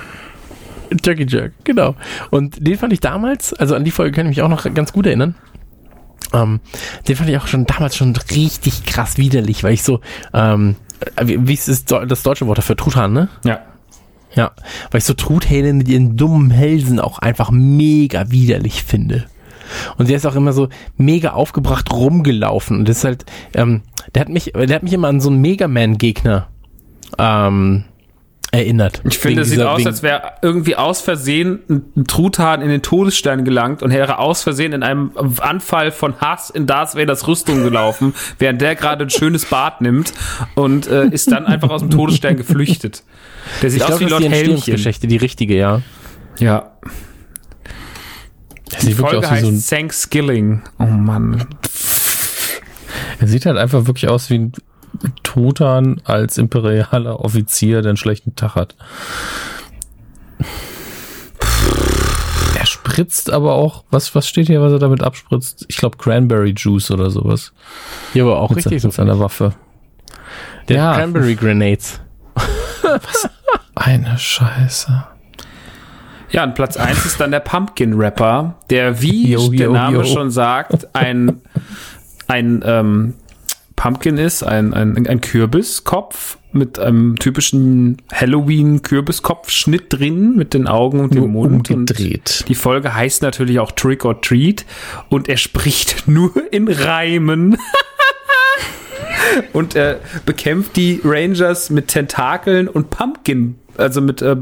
Turkey Jerk, genau. Und den fand ich damals, also an die Folge kann ich mich auch noch ganz gut erinnern. Ähm, den fand ich auch schon damals schon richtig krass widerlich, weil ich so, ähm, wie, wie ist das, das deutsche Wort dafür? Truthahn, ne? Ja. Ja, weil ich so Truthähne mit ihren dummen Hälsen auch einfach mega widerlich finde. Und der ist auch immer so mega aufgebracht rumgelaufen. Und das ist halt, ähm, der hat mich, der hat mich immer an so einen Mega Man-Gegner ähm, erinnert. Ich finde, es sieht aus, als wäre irgendwie aus Versehen ein Truthahn in den Todesstern gelangt und wäre aus Versehen in einem Anfall von Hass in Darth Vaders Rüstung gelaufen, <laughs> während der gerade ein schönes Bad nimmt und äh, ist dann einfach aus dem Todesstern geflüchtet. Der sieht ich aus glaube, wie das ist Lord die Helmchen. Entstehungsgeschichte, die richtige, ja. Ja. Er Die sieht wirklich Folge aus wie so ein, heißt Thanksgiving. Oh Mann. er sieht halt einfach wirklich aus wie ein Totan als imperialer Offizier, der einen schlechten Tag hat. Er spritzt aber auch, was, was steht hier, was er damit abspritzt? Ich glaube Cranberry Juice oder sowas. Ja, aber auch Mit, richtig mit so. seiner Waffe. Der Ja. Cranberry Grenades. Eine Scheiße. Ja, und Platz 1 ist dann der Pumpkin Rapper, der, wie Yo, der yo, Name yo. schon sagt, ein, ein ähm, Pumpkin ist, ein, ein, ein Kürbiskopf mit einem typischen Halloween-Kürbiskopfschnitt drin, mit den Augen und dem Mund. umgedreht. Und die Folge heißt natürlich auch Trick or Treat und er spricht <laughs> nur in Reimen. Und er bekämpft die Rangers mit Tentakeln und Pumpkin, also mit äh,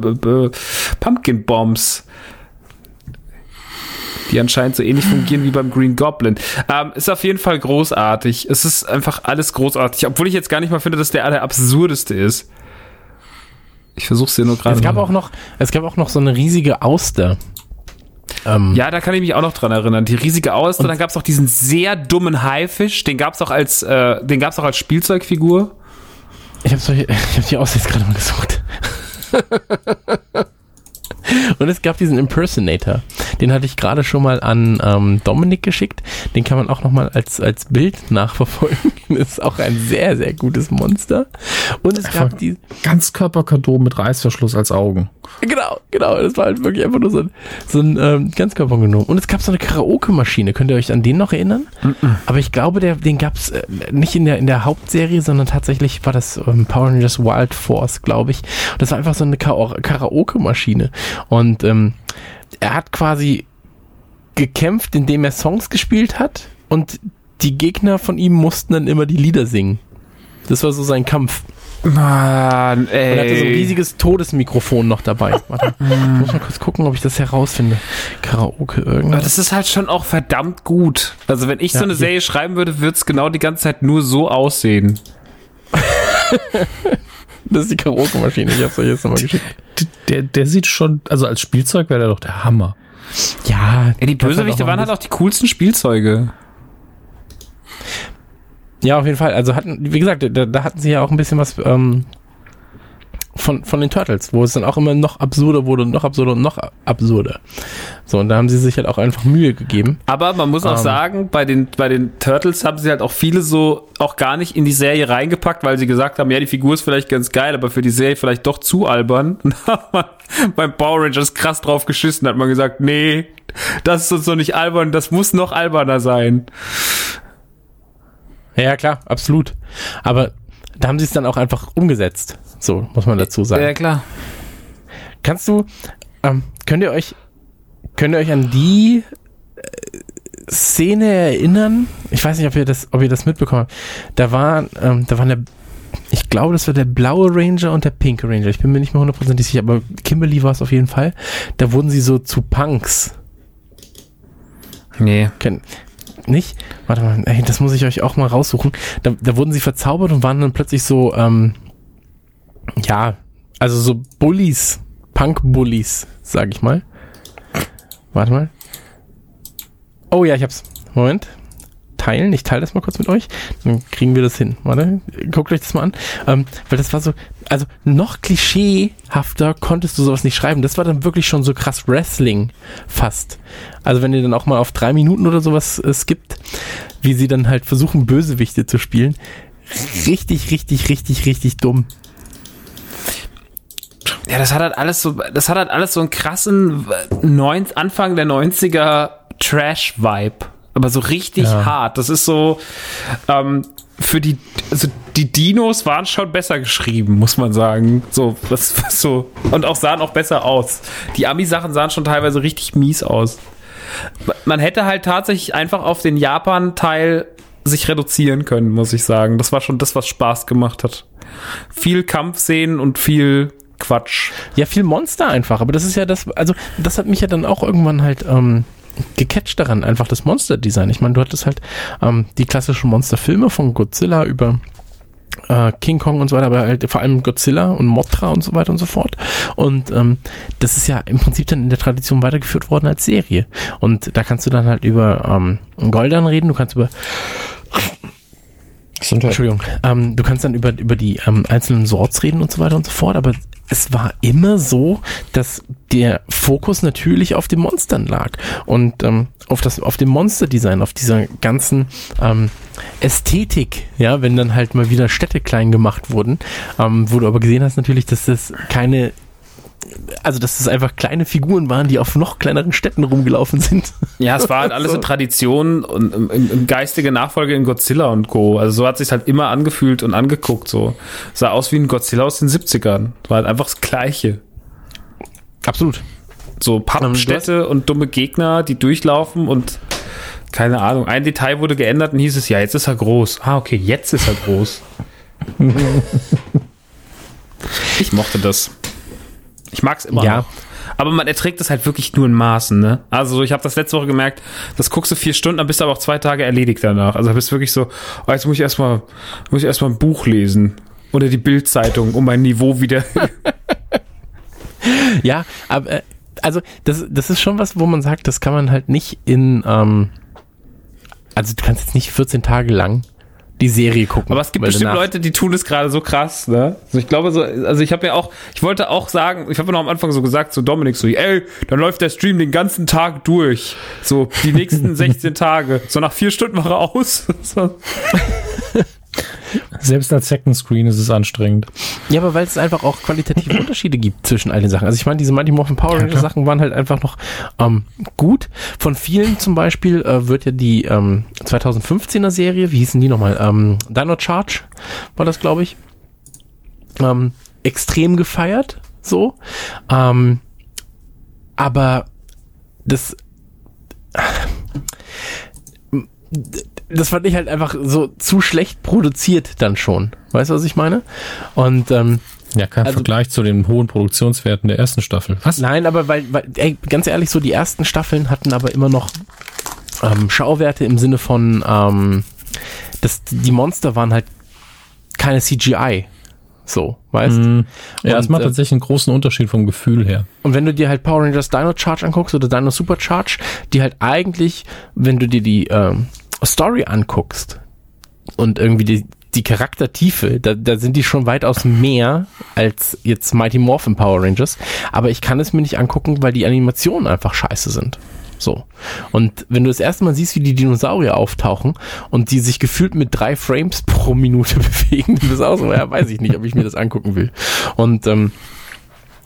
Pumpkin Bombs. Die anscheinend so ähnlich fungieren wie beim Green Goblin. Ähm, ist auf jeden Fall großartig. Es ist einfach alles großartig, obwohl ich jetzt gar nicht mal finde, dass der der absurdeste ist. Ich versuch's dir nur gerade. Es gab mal- auch noch, es gab auch noch so eine riesige Auster. Ähm, Ja, da kann ich mich auch noch dran erinnern. Die riesige Auster, dann gab es auch diesen sehr dummen Haifisch, den gab es auch als, äh, den gab's auch als Spielzeugfigur. Ich habe <laughs> hab die Auster jetzt gerade mal gesucht. <laughs> Und es gab diesen Impersonator. Den hatte ich gerade schon mal an ähm, Dominik geschickt. Den kann man auch noch mal als, als Bild nachverfolgen. <laughs> Das ist auch ein sehr, sehr gutes Monster. Und es gab die, Ganzkörperkondom mit Reißverschluss als Augen. Genau, genau. Das war halt wirklich einfach nur so ein, so ein ähm, Ganzkörper genommen. Und es gab so eine Karaoke-Maschine. Könnt ihr euch an den noch erinnern? Aber ich glaube, der, den gab es äh, nicht in der, in der Hauptserie, sondern tatsächlich war das ähm, Power Rangers Wild Force, glaube ich. Und das war einfach so eine Ka- Karaoke-Maschine. Und ähm, er hat quasi gekämpft, indem er Songs gespielt hat. Und die Gegner von ihm mussten dann immer die Lieder singen. Das war so sein Kampf. Mann, Und er hatte so ein ey. riesiges Todesmikrofon noch dabei. Warte, <laughs> ich muss mal kurz gucken, ob ich das herausfinde. Karaoke irgendwas. das ist halt schon auch verdammt gut. Also wenn ich so Ja, eine hier. Serie schreiben würde, würde es genau die ganze Zeit nur so aussehen. <laughs> Das ist die Karaoke-Maschine. Ich hab's euch jetzt nochmal geschickt. Der, der sieht schon, also als Spielzeug wäre der doch der Hammer. Ja, Ja, die halt Bösewichte waren halt auch die coolsten Spielzeuge. Ja, auf jeden Fall. Also hatten, wie gesagt, da, da hatten sie ja auch ein bisschen was ähm, von, von den Turtles, wo es dann auch immer noch absurder wurde und noch absurder und noch absurder. So, und da haben sie sich halt auch einfach Mühe gegeben. Aber man muss auch Ähm. sagen, bei den, bei den Turtles haben sie halt auch viele so auch gar nicht in die Serie reingepackt, weil sie gesagt haben, ja, die Figur ist vielleicht ganz geil, aber für die Serie vielleicht doch zu albern. <laughs> Beim Power Rangers krass drauf geschissen, hat man gesagt, nee, das ist uns doch nicht albern, das muss noch alberner sein. Ja, klar, absolut. Aber da haben sie es dann auch einfach umgesetzt. So, muss man dazu sagen. klar. Kannst du, ähm, könnt ihr euch, könnt ihr euch an die äh, Szene erinnern? Ich weiß nicht, ob ihr das, ob ihr das mitbekommen habt. Da war, ähm, da waren der, ich glaube, das war der blaue Ranger und der pinke Ranger. Ich bin mir nicht mehr hundertprozentig sicher, aber Kimberly war es auf jeden Fall. Da wurden sie so zu Punks. Nee. Kenn, nicht? Warte mal, ey, das muss ich euch auch mal raussuchen. Da, da wurden sie verzaubert und waren dann plötzlich so, ähm, ja, also so Bullies, Punk-Bullies, sag ich mal. Warte mal. Oh ja, ich hab's. Moment. Teilen, ich teile das mal kurz mit euch, dann kriegen wir das hin. Warte, guckt euch das mal an. Ähm, weil das war so, also noch klischeehafter konntest du sowas nicht schreiben. Das war dann wirklich schon so krass Wrestling fast. Also wenn ihr dann auch mal auf drei Minuten oder sowas äh, skippt, wie sie dann halt versuchen, Bösewichte zu spielen. Richtig, richtig, richtig, richtig dumm. Ja, das hat halt alles so, das hat halt alles so einen krassen neun, Anfang der 90er Trash-Vibe. Aber so richtig Ja. hart. Das ist so, ähm, für die, also die Dinos waren schon besser geschrieben, muss man sagen. So, das <laughs> was so, und auch sahen auch besser aus. Die Ami-Sachen sahen schon teilweise richtig mies aus. Man hätte halt tatsächlich einfach auf den Japan-Teil sich reduzieren können, muss ich sagen. Das war schon das, was Spaß gemacht hat. Viel Kampfszenen und viel Quatsch. Ja, viel Monster einfach, aber das ist ja das, also das hat mich ja dann auch irgendwann halt ähm, gecatcht daran, einfach das Monster-Design. Ich meine, du hattest halt ähm, die klassischen Monsterfilme von Godzilla über äh, King Kong und so weiter, aber halt vor allem Godzilla und Mothra und so weiter und so fort. Und ähm, das ist ja im Prinzip dann in der Tradition weitergeführt worden als Serie. Und da kannst du dann halt über ähm, Goldan reden, du kannst über Entschuldigung. Ähm, du kannst dann über, über die ähm, einzelnen Sorts reden und so weiter und so fort, aber es war immer so, dass der Fokus natürlich auf den Monstern lag und ähm, auf das auf dem Monsterdesign, auf dieser ganzen ähm, Ästhetik, ja, wenn dann halt mal wieder Städte klein gemacht wurden, ähm, wo du aber gesehen hast natürlich, dass das keine also dass das einfach kleine Figuren waren, die auf noch kleineren Städten rumgelaufen sind. Ja, es war halt <laughs> alles in Tradition und im, im, im geistige Nachfolge in Godzilla und Co. Also so hat sich halt immer angefühlt und angeguckt so. Sah aus wie ein Godzilla aus den 70ern. War halt einfach das Gleiche. Absolut. So Pappstädte und dumme Gegner, die durchlaufen und keine Ahnung. Ein Detail wurde geändert und hieß es, ja, jetzt ist er groß. Ah, okay, jetzt ist er groß. <laughs> ich mochte das. Ich mag's immer Ja. noch. Aber man erträgt es halt wirklich nur in Maßen, ne? Also ich habe das letzte Woche gemerkt, das guckst du vier Stunden, dann bist du aber auch zwei Tage erledigt danach. Also bist du wirklich so, oh, jetzt muss ich erstmal, muss ich erstmal ein Buch lesen. Oder die Bildzeitung, um mein Niveau wieder. <laughs> Ja, aber äh, also das, das ist schon was, wo man sagt, das kann man halt nicht in, ähm, also du kannst jetzt nicht 14 Tage lang die Serie gucken. Aber es gibt bestimmt Leute, die tun es gerade so krass, ne? Also ich glaube so, also ich habe ja auch, ich wollte auch sagen, ich habe noch am Anfang so gesagt zu Dominik so, ey, dann läuft der Stream den ganzen Tag durch. So die nächsten <laughs> 16 Tage. So nach vier Stunden war er aus. <laughs> Selbst als Second Screen ist es anstrengend. Ja, aber weil es einfach auch qualitative <clears throat> Unterschiede gibt zwischen all den Sachen. Also ich meine, diese Mighty Morphin Power Ranger Sachen waren halt einfach noch ähm, gut. Von vielen zum Beispiel äh, wird ja die ähm, 2015er Serie, wie hießen die nochmal? Ähm, Dino Charge war das, glaube ich. Ähm, extrem gefeiert, so. Ähm, aber das das fand ich halt einfach so zu schlecht produziert dann schon. Weißt du, was ich meine? Und ähm, Ja, kein Also- Vergleich zu den hohen Produktionswerten der ersten Staffel. Was? Nein, aber weil, weil ey, ganz ehrlich, so die ersten Staffeln hatten aber immer noch ähm, Schauwerte im Sinne von, ähm, dass die Monster waren halt keine CGI. So, weißt Mhm. Ja, es Und, macht äh, tatsächlich einen großen Unterschied vom Gefühl her. Und wenn du dir halt Power Rangers Dino Charge anguckst oder Dino Super Charge, die halt eigentlich, wenn du dir die ähm, Story anguckst und irgendwie die, die Charaktertiefe, da, da sind die schon weitaus mehr als jetzt Mighty Morphin Power Rangers. Aber ich kann es mir nicht angucken, weil die Animationen einfach scheiße sind. So. Und wenn du das erste Mal siehst, wie die Dinosaurier auftauchen und die sich gefühlt mit drei Frames pro Minute <laughs> bewegen, du auch so, ja, weiß ich nicht, ob ich mir das angucken will. Und ähm,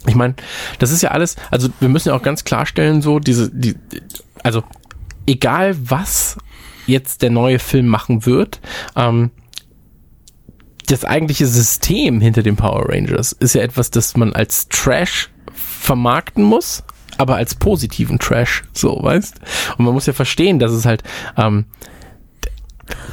ich meine, das ist ja alles, also wir müssen ja auch ganz klarstellen, so diese, die, also egal was jetzt der neue Film machen wird, ähm, das eigentliche System hinter den Power Rangers ist ja etwas, das man als Trash vermarkten muss, aber als positiven Trash, so, weißt? Und man muss ja verstehen, dass es halt, ähm,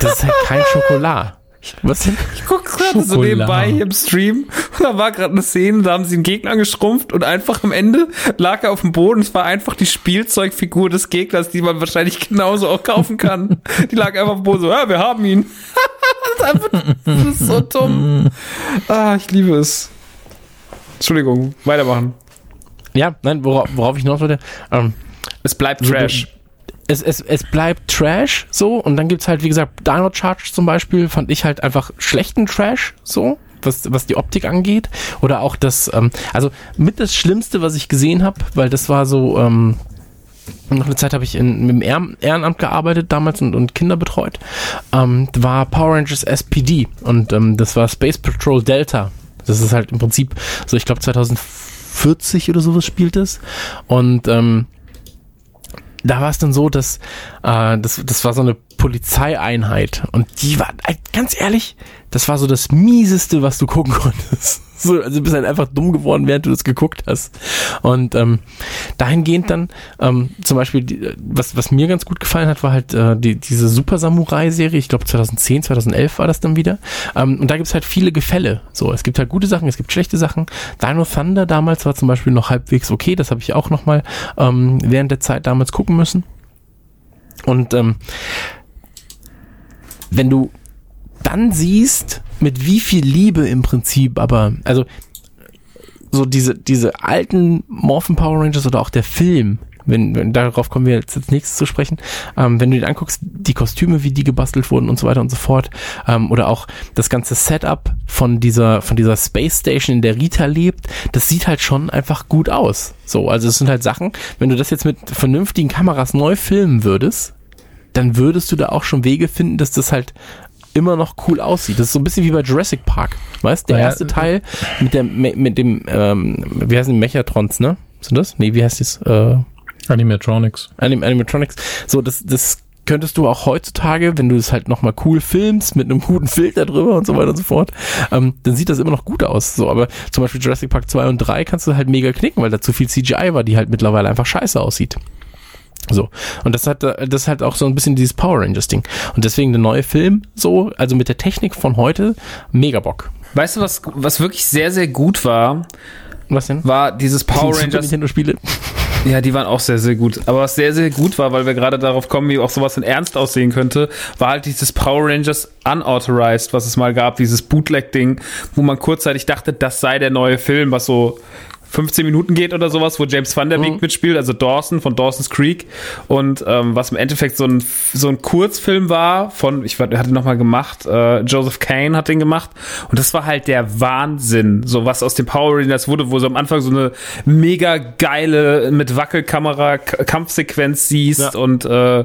das ist halt kein <laughs> Schokolad. Was? Ich guck gerade so nebenbei hier im Stream. Und <laughs> da war gerade eine Szene, da haben sie einen Gegner geschrumpft und einfach am Ende lag er auf dem Boden. Es war einfach die Spielzeugfigur des Gegners, die man wahrscheinlich genauso auch kaufen kann. Die lag einfach auf dem Boden so, ja, wir haben ihn. <laughs> das, ist einfach, das ist so dumm. Ah, ich liebe es. Entschuldigung, weitermachen. Ja, nein, worauf, worauf ich hinaus wollte, ähm, Es bleibt Trash. Es, es, es bleibt Trash so und dann gibt's halt, wie gesagt, Dino Charge zum Beispiel, fand ich halt einfach schlechten Trash so. Was, was die Optik angeht. Oder auch das, ähm, also mit das Schlimmste, was ich gesehen habe, weil das war so, ähm, noch eine Zeit habe ich in, mit dem Ehren- Ehrenamt gearbeitet damals und, und Kinder betreut, ähm, war Power Rangers SPD und ähm, das war Space Patrol Delta. Das ist halt im Prinzip, so ich glaube 2040 oder sowas spielt es. Und ähm, da war es dann so, dass äh, das, das war so eine Polizeieinheit und die war, ganz ehrlich, das war so das mieseste, was du gucken konntest. So, also du bist halt einfach dumm geworden, während du das geguckt hast. Und ähm, dahingehend dann, ähm, zum Beispiel, die, was, was mir ganz gut gefallen hat, war halt äh, die, diese Super Samurai-Serie, ich glaube 2010, 2011 war das dann wieder. Ähm, und da gibt's halt viele Gefälle. So, es gibt halt gute Sachen, es gibt schlechte Sachen. Dino Thunder damals war zum Beispiel noch halbwegs okay, das habe ich auch nochmal ähm, während der Zeit damals gucken müssen. Und ähm, wenn du dann siehst, mit wie viel Liebe im Prinzip, aber, also, so diese, diese alten Morphin Power Rangers oder auch der Film, wenn, wenn darauf kommen wir jetzt als nächstes zu sprechen, ähm, wenn du dir anguckst, die Kostüme, wie die gebastelt wurden und so weiter und so fort, ähm, oder auch das ganze Setup von dieser, von dieser Space Station, in der Rita lebt, das sieht halt schon einfach gut aus. So, also es sind halt Sachen, wenn du das jetzt mit vernünftigen Kameras neu filmen würdest, dann würdest du da auch schon Wege finden, dass das halt immer noch cool aussieht. Das ist so ein bisschen wie bei Jurassic Park. Weißt, der Ja, erste Teil mit der mit dem ähm, wie heißen die Mechatrons, ne? Sind das? Nee, wie heißt das? Äh, Animatronics. Anim Animatronics. So, das das könntest du auch heutzutage, wenn du es halt nochmal cool filmst, mit einem guten Filter drüber und so weiter und so fort, ähm, dann sieht das immer noch gut aus. So, aber zum Beispiel Jurassic Park 2 und 3 kannst du halt mega knicken, weil da zu viel CGI war, die halt mittlerweile einfach scheiße aussieht. So. Und das hat, das ist halt auch so ein bisschen dieses Power Rangers Ding. Und deswegen der neue Film, so, also mit der Technik von heute, mega Bock. Weißt du, was, was wirklich sehr, sehr gut war? Was denn? War dieses Power Die Rangers. Nintendo Spiele. Ja, die waren auch sehr, sehr gut. Aber was sehr, sehr gut war, weil wir gerade darauf kommen, wie auch sowas in Ernst aussehen könnte, war halt dieses Power Rangers Unauthorized, was es mal gab, dieses Bootleg-Ding, wo man kurzzeitig dachte, das sei der neue Film, was so 15 Minuten geht oder sowas, wo James Van Der Beek Mhm. mitspielt, also Dawson von Dawson's Creek. Und ähm, was im Endeffekt so ein, so ein Kurzfilm war von, ich hatte noch mal gemacht, äh, Joseph Kane hat den gemacht. Und das war halt der Wahnsinn, so was aus dem Power Rangers wurde, wo so am Anfang so eine mega geile mit Wackelkamera Kampfsequenz siehst Ja. und äh,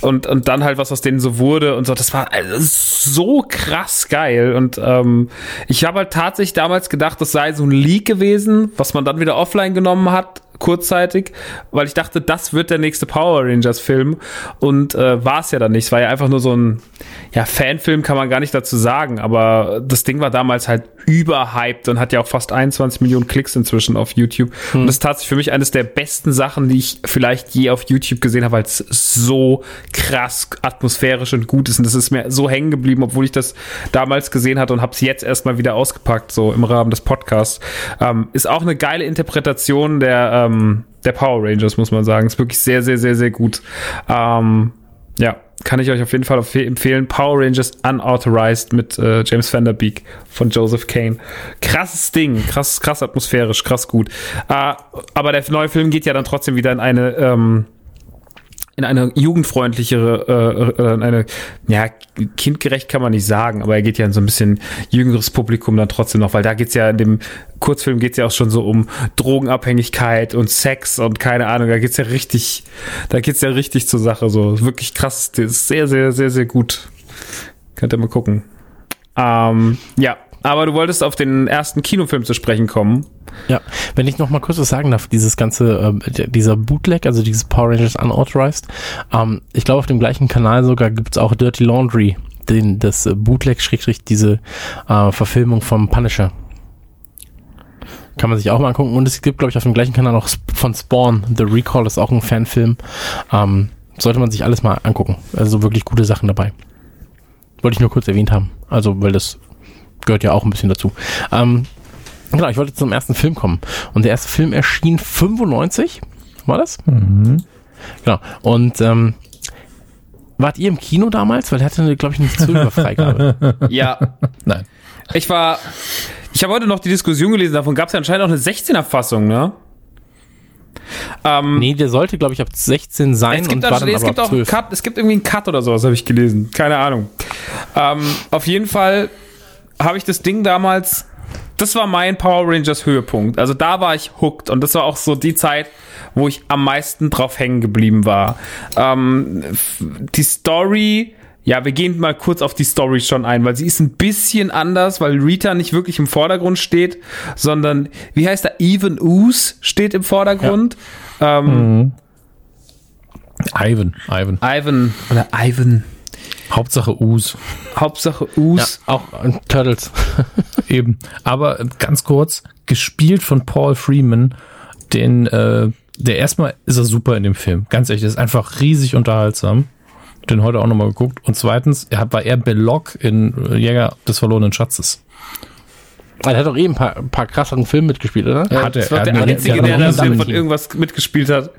und und dann halt was aus denen so wurde und so, das war also so krass geil. Und ähm, ich habe halt tatsächlich damals gedacht, das sei so ein Leak gewesen, was man dann wieder offline genommen hat, kurzzeitig, weil ich dachte, das wird der nächste Power Rangers Film und äh, war es ja dann nicht. Es war ja einfach nur so ein ja, Fanfilm kann man gar nicht dazu sagen, aber das Ding war damals halt überhyped und hat ja auch fast 21 Millionen Klicks inzwischen auf YouTube. Und das ist tatsächlich für mich eines der besten Sachen, die ich vielleicht je auf YouTube gesehen habe, weil es so krass atmosphärisch und gut ist. Und das ist mir so hängen geblieben, obwohl ich das damals gesehen hatte und habe es jetzt erstmal wieder ausgepackt, so im Rahmen des Podcasts. Ähm, ist auch eine geile Interpretation der, ähm, der Power Rangers, muss man sagen. Ist wirklich sehr, sehr, sehr, sehr gut. Ähm, ja, kann ich euch auf jeden Fall empfehlen. Power Rangers Unauthorized mit äh, James Van Der Beek von Joseph Kane. Krasses Ding, krass, krass atmosphärisch, krass gut. Äh, aber der neue Film geht ja dann trotzdem wieder in eine ähm, in eine jugendfreundlichere, äh, äh, in eine, ja, kindgerecht kann man nicht sagen, aber er geht ja in so ein bisschen jüngeres Publikum dann trotzdem noch, weil da geht's ja in dem Kurzfilm geht's ja auch schon so um Drogenabhängigkeit und Sex und keine Ahnung, da geht's ja richtig, da geht's ja richtig zur Sache, so wirklich krass, das ist sehr, sehr, sehr, sehr gut. Könnt ihr mal gucken. Ähm, ja, aber du wolltest auf den ersten Kinofilm zu sprechen kommen. Ja, wenn ich noch mal kurz was sagen darf, dieses ganze, der- dieser Bootleg, also dieses Power Rangers Unauthorized, ähm, ich glaube auf dem gleichen Kanal sogar gibt's auch Dirty Laundry, den, das äh, Bootleg, Schrägstrich, diese äh, Verfilmung vom Punisher. Kann man sich auch mal angucken. Und es gibt, glaube ich, auf dem gleichen Kanal Sp- von Spawn, The Recall ist auch ein Fanfilm. Ähm, sollte man sich alles mal angucken. Also wirklich gute Sachen dabei. Wollte ich nur kurz erwähnt haben. Also, weil das gehört ja auch ein bisschen dazu. Ähm, Genau, ich wollte zum ersten Film kommen. Und der erste Film erschien 95, war das? Genau. Und ähm, wart ihr im Kino damals? Weil er hatte, glaube ich, eine Zuschauerfreigabe. <laughs> Ja, Nein. ich war, ich habe heute noch die Diskussion gelesen, davon gab's ja anscheinend auch eine 16er-Fassung, ne? Ähm, nee, der sollte, glaube ich, ab 16 sein Es gibt, und anscheinend- es gibt auch einen 12. Cut, es gibt irgendwie einen Cut oder sowas, habe ich gelesen. Keine Ahnung. Ähm, auf jeden Fall habe ich das Ding damals, das war mein Power Rangers Höhepunkt. Also da war ich hooked und das war auch so die Zeit, wo ich am meisten drauf hängen geblieben war. Ähm, die Story, ja, wir gehen mal kurz auf die Story schon ein, weil sie ist ein bisschen anders, weil Rita nicht wirklich im Vordergrund steht, sondern, wie heißt er, Even Ooze steht im Vordergrund. Ähm, Ivan, Ivan. Ivan oder Ivan. Hauptsache Us. Hauptsache Ja, Us. auch äh, Turtles. <laughs> Eben. Aber äh, ganz kurz, gespielt von Paul Freeman, den, äh, der erstmal ist er super in dem Film. Ganz ehrlich, das ist einfach riesig unterhaltsam. Den heute auch nochmal geguckt. Und zweitens, er hat- war er Belloc in äh, Jäger des verlorenen Schatzes. Er hat doch eben ein paar, ein paar krasseren Filme mitgespielt, oder? Hat er- das war er der eine- Einzige, der der eine da von irgendwas mitgespielt hat.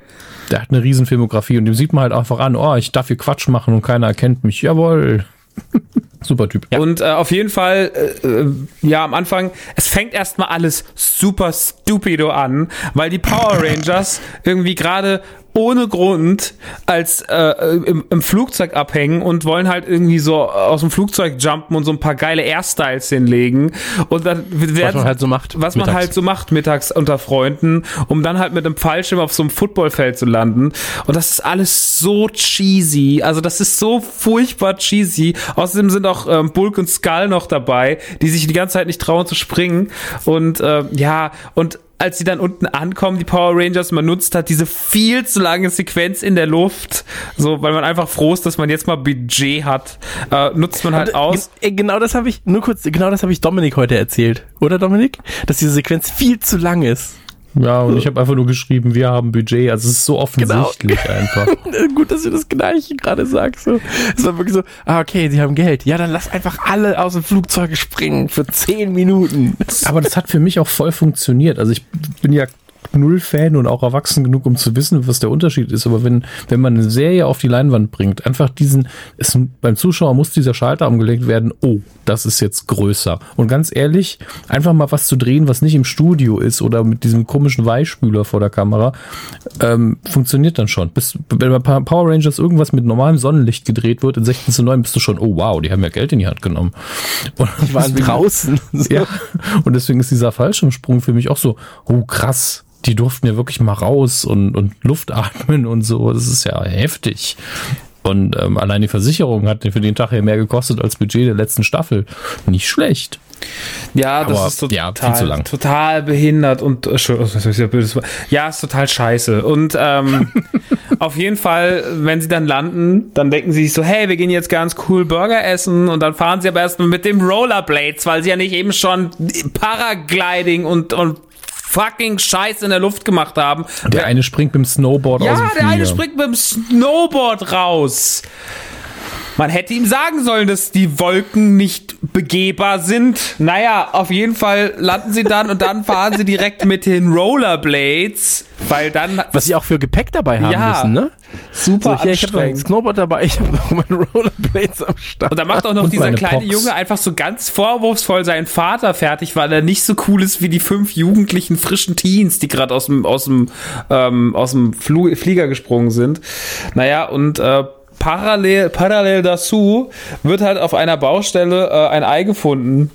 Der hat eine riesen Filmografie und dem sieht man halt einfach an, oh, ich darf hier Quatsch machen und keiner erkennt mich. Jawohl. <laughs> Super Typ. Und äh, auf jeden Fall, äh, äh, ja, am Anfang, es fängt erstmal alles super stupido an, weil die Power Rangers irgendwie gerade ohne Grund als äh, im, im Flugzeug abhängen und wollen halt irgendwie so aus dem Flugzeug jumpen und so ein paar geile Airstyles hinlegen. Und dann werden Was man halt so macht. was man mittags. halt so macht mittags unter Freunden, um dann halt mit einem Fallschirm auf so einem Footballfeld zu landen. Und das ist alles so cheesy. Also das ist so furchtbar cheesy. Außerdem sind auch ähm, Bulk und Skull noch dabei, die sich die ganze Zeit nicht trauen zu springen. Und ähm, ja, und als sie dann unten ankommen, die Power Rangers, man nutzt hat diese viel zu lange Sequenz in der Luft, so, weil man einfach froh ist, dass man jetzt mal Budget hat, äh, nutzt man halt Ge- aus. äh, Genau das habe ich, nur kurz, genau das habe ich Dominik heute erzählt. Oder Dominik? Dass diese Sequenz viel zu lang ist. Ja, und ich <laughs> habe einfach nur geschrieben, wir haben Budget. Also es ist so offensichtlich einfach. <laughs> Äh, Gut, dass du das Gleiche gerade sagst. So. Es war wirklich so, ah, okay, sie haben Geld. Ja, dann lass einfach alle aus dem Flugzeug springen für 10 Minuten. Aber das hat für mich auch voll funktioniert. Also ich bin ja null Fan und auch erwachsen genug, um zu wissen, was der Unterschied ist. Aber wenn, wenn man eine Serie auf die Leinwand bringt, einfach diesen, es, beim Zuschauer muss dieser Schalter umgelegt werden, oh, das ist jetzt größer. Und ganz ehrlich, einfach mal was zu drehen, was nicht im Studio ist oder mit diesem komischen Weichspüler vor der Kamera, ähm, funktioniert dann schon. Bis, wenn bei Power Rangers irgendwas mit normalem Sonnenlicht gedreht wird, in 16 zu 9 bist du schon, oh wow, die haben ja Geld in die Hand genommen. Und Die waren deswegen- draußen. <laughs> Ja, und deswegen ist dieser Fallschirmsprung für mich auch so, oh krass, die durften ja wirklich mal raus und, und Luft atmen und so, das ist ja heftig. Und ähm, allein die Versicherung hat für den Tag ja mehr gekostet als Budget der letzten Staffel. Nicht schlecht. Ja, das Aber, ist total, ja, viel zu lang. total behindert und äh, ja, ist total scheiße. Und ähm, <laughs> auf jeden Fall, wenn sie dann landen, dann denken sie sich so, hey, wir gehen jetzt ganz cool Burger essen und dann fahren sie aber erstmal mit dem Rollerblades, weil sie ja nicht eben schon Paragliding und, und fucking Scheiß in der Luft gemacht haben. Der eine springt mit dem Snowboard aus Ja, dem der eine springt mit dem Snowboard raus. Man hätte ihm sagen sollen, dass die Wolken nicht begehbar sind. Naja, auf jeden Fall landen sie dann und dann fahren sie direkt mit den Rollerblades, weil dann Was sie auch für Gepäck dabei haben Ja. müssen, ne? Super So, hier, ich habe anstrengend. Snowboard dabei, ich habe noch meine Rollerblades am Start. Und da macht auch noch Und <laughs> dieser kleine Pox. Junge einfach so ganz vorwurfsvoll seinen Vater fertig, weil er nicht so cool ist wie die fünf jugendlichen frischen Teens, die gerade aus dem aus dem ähm, aus dem Flu Flieger gesprungen sind. Naja und äh, parallel parallel dazu wird halt auf einer Baustelle äh, ein Ei gefunden.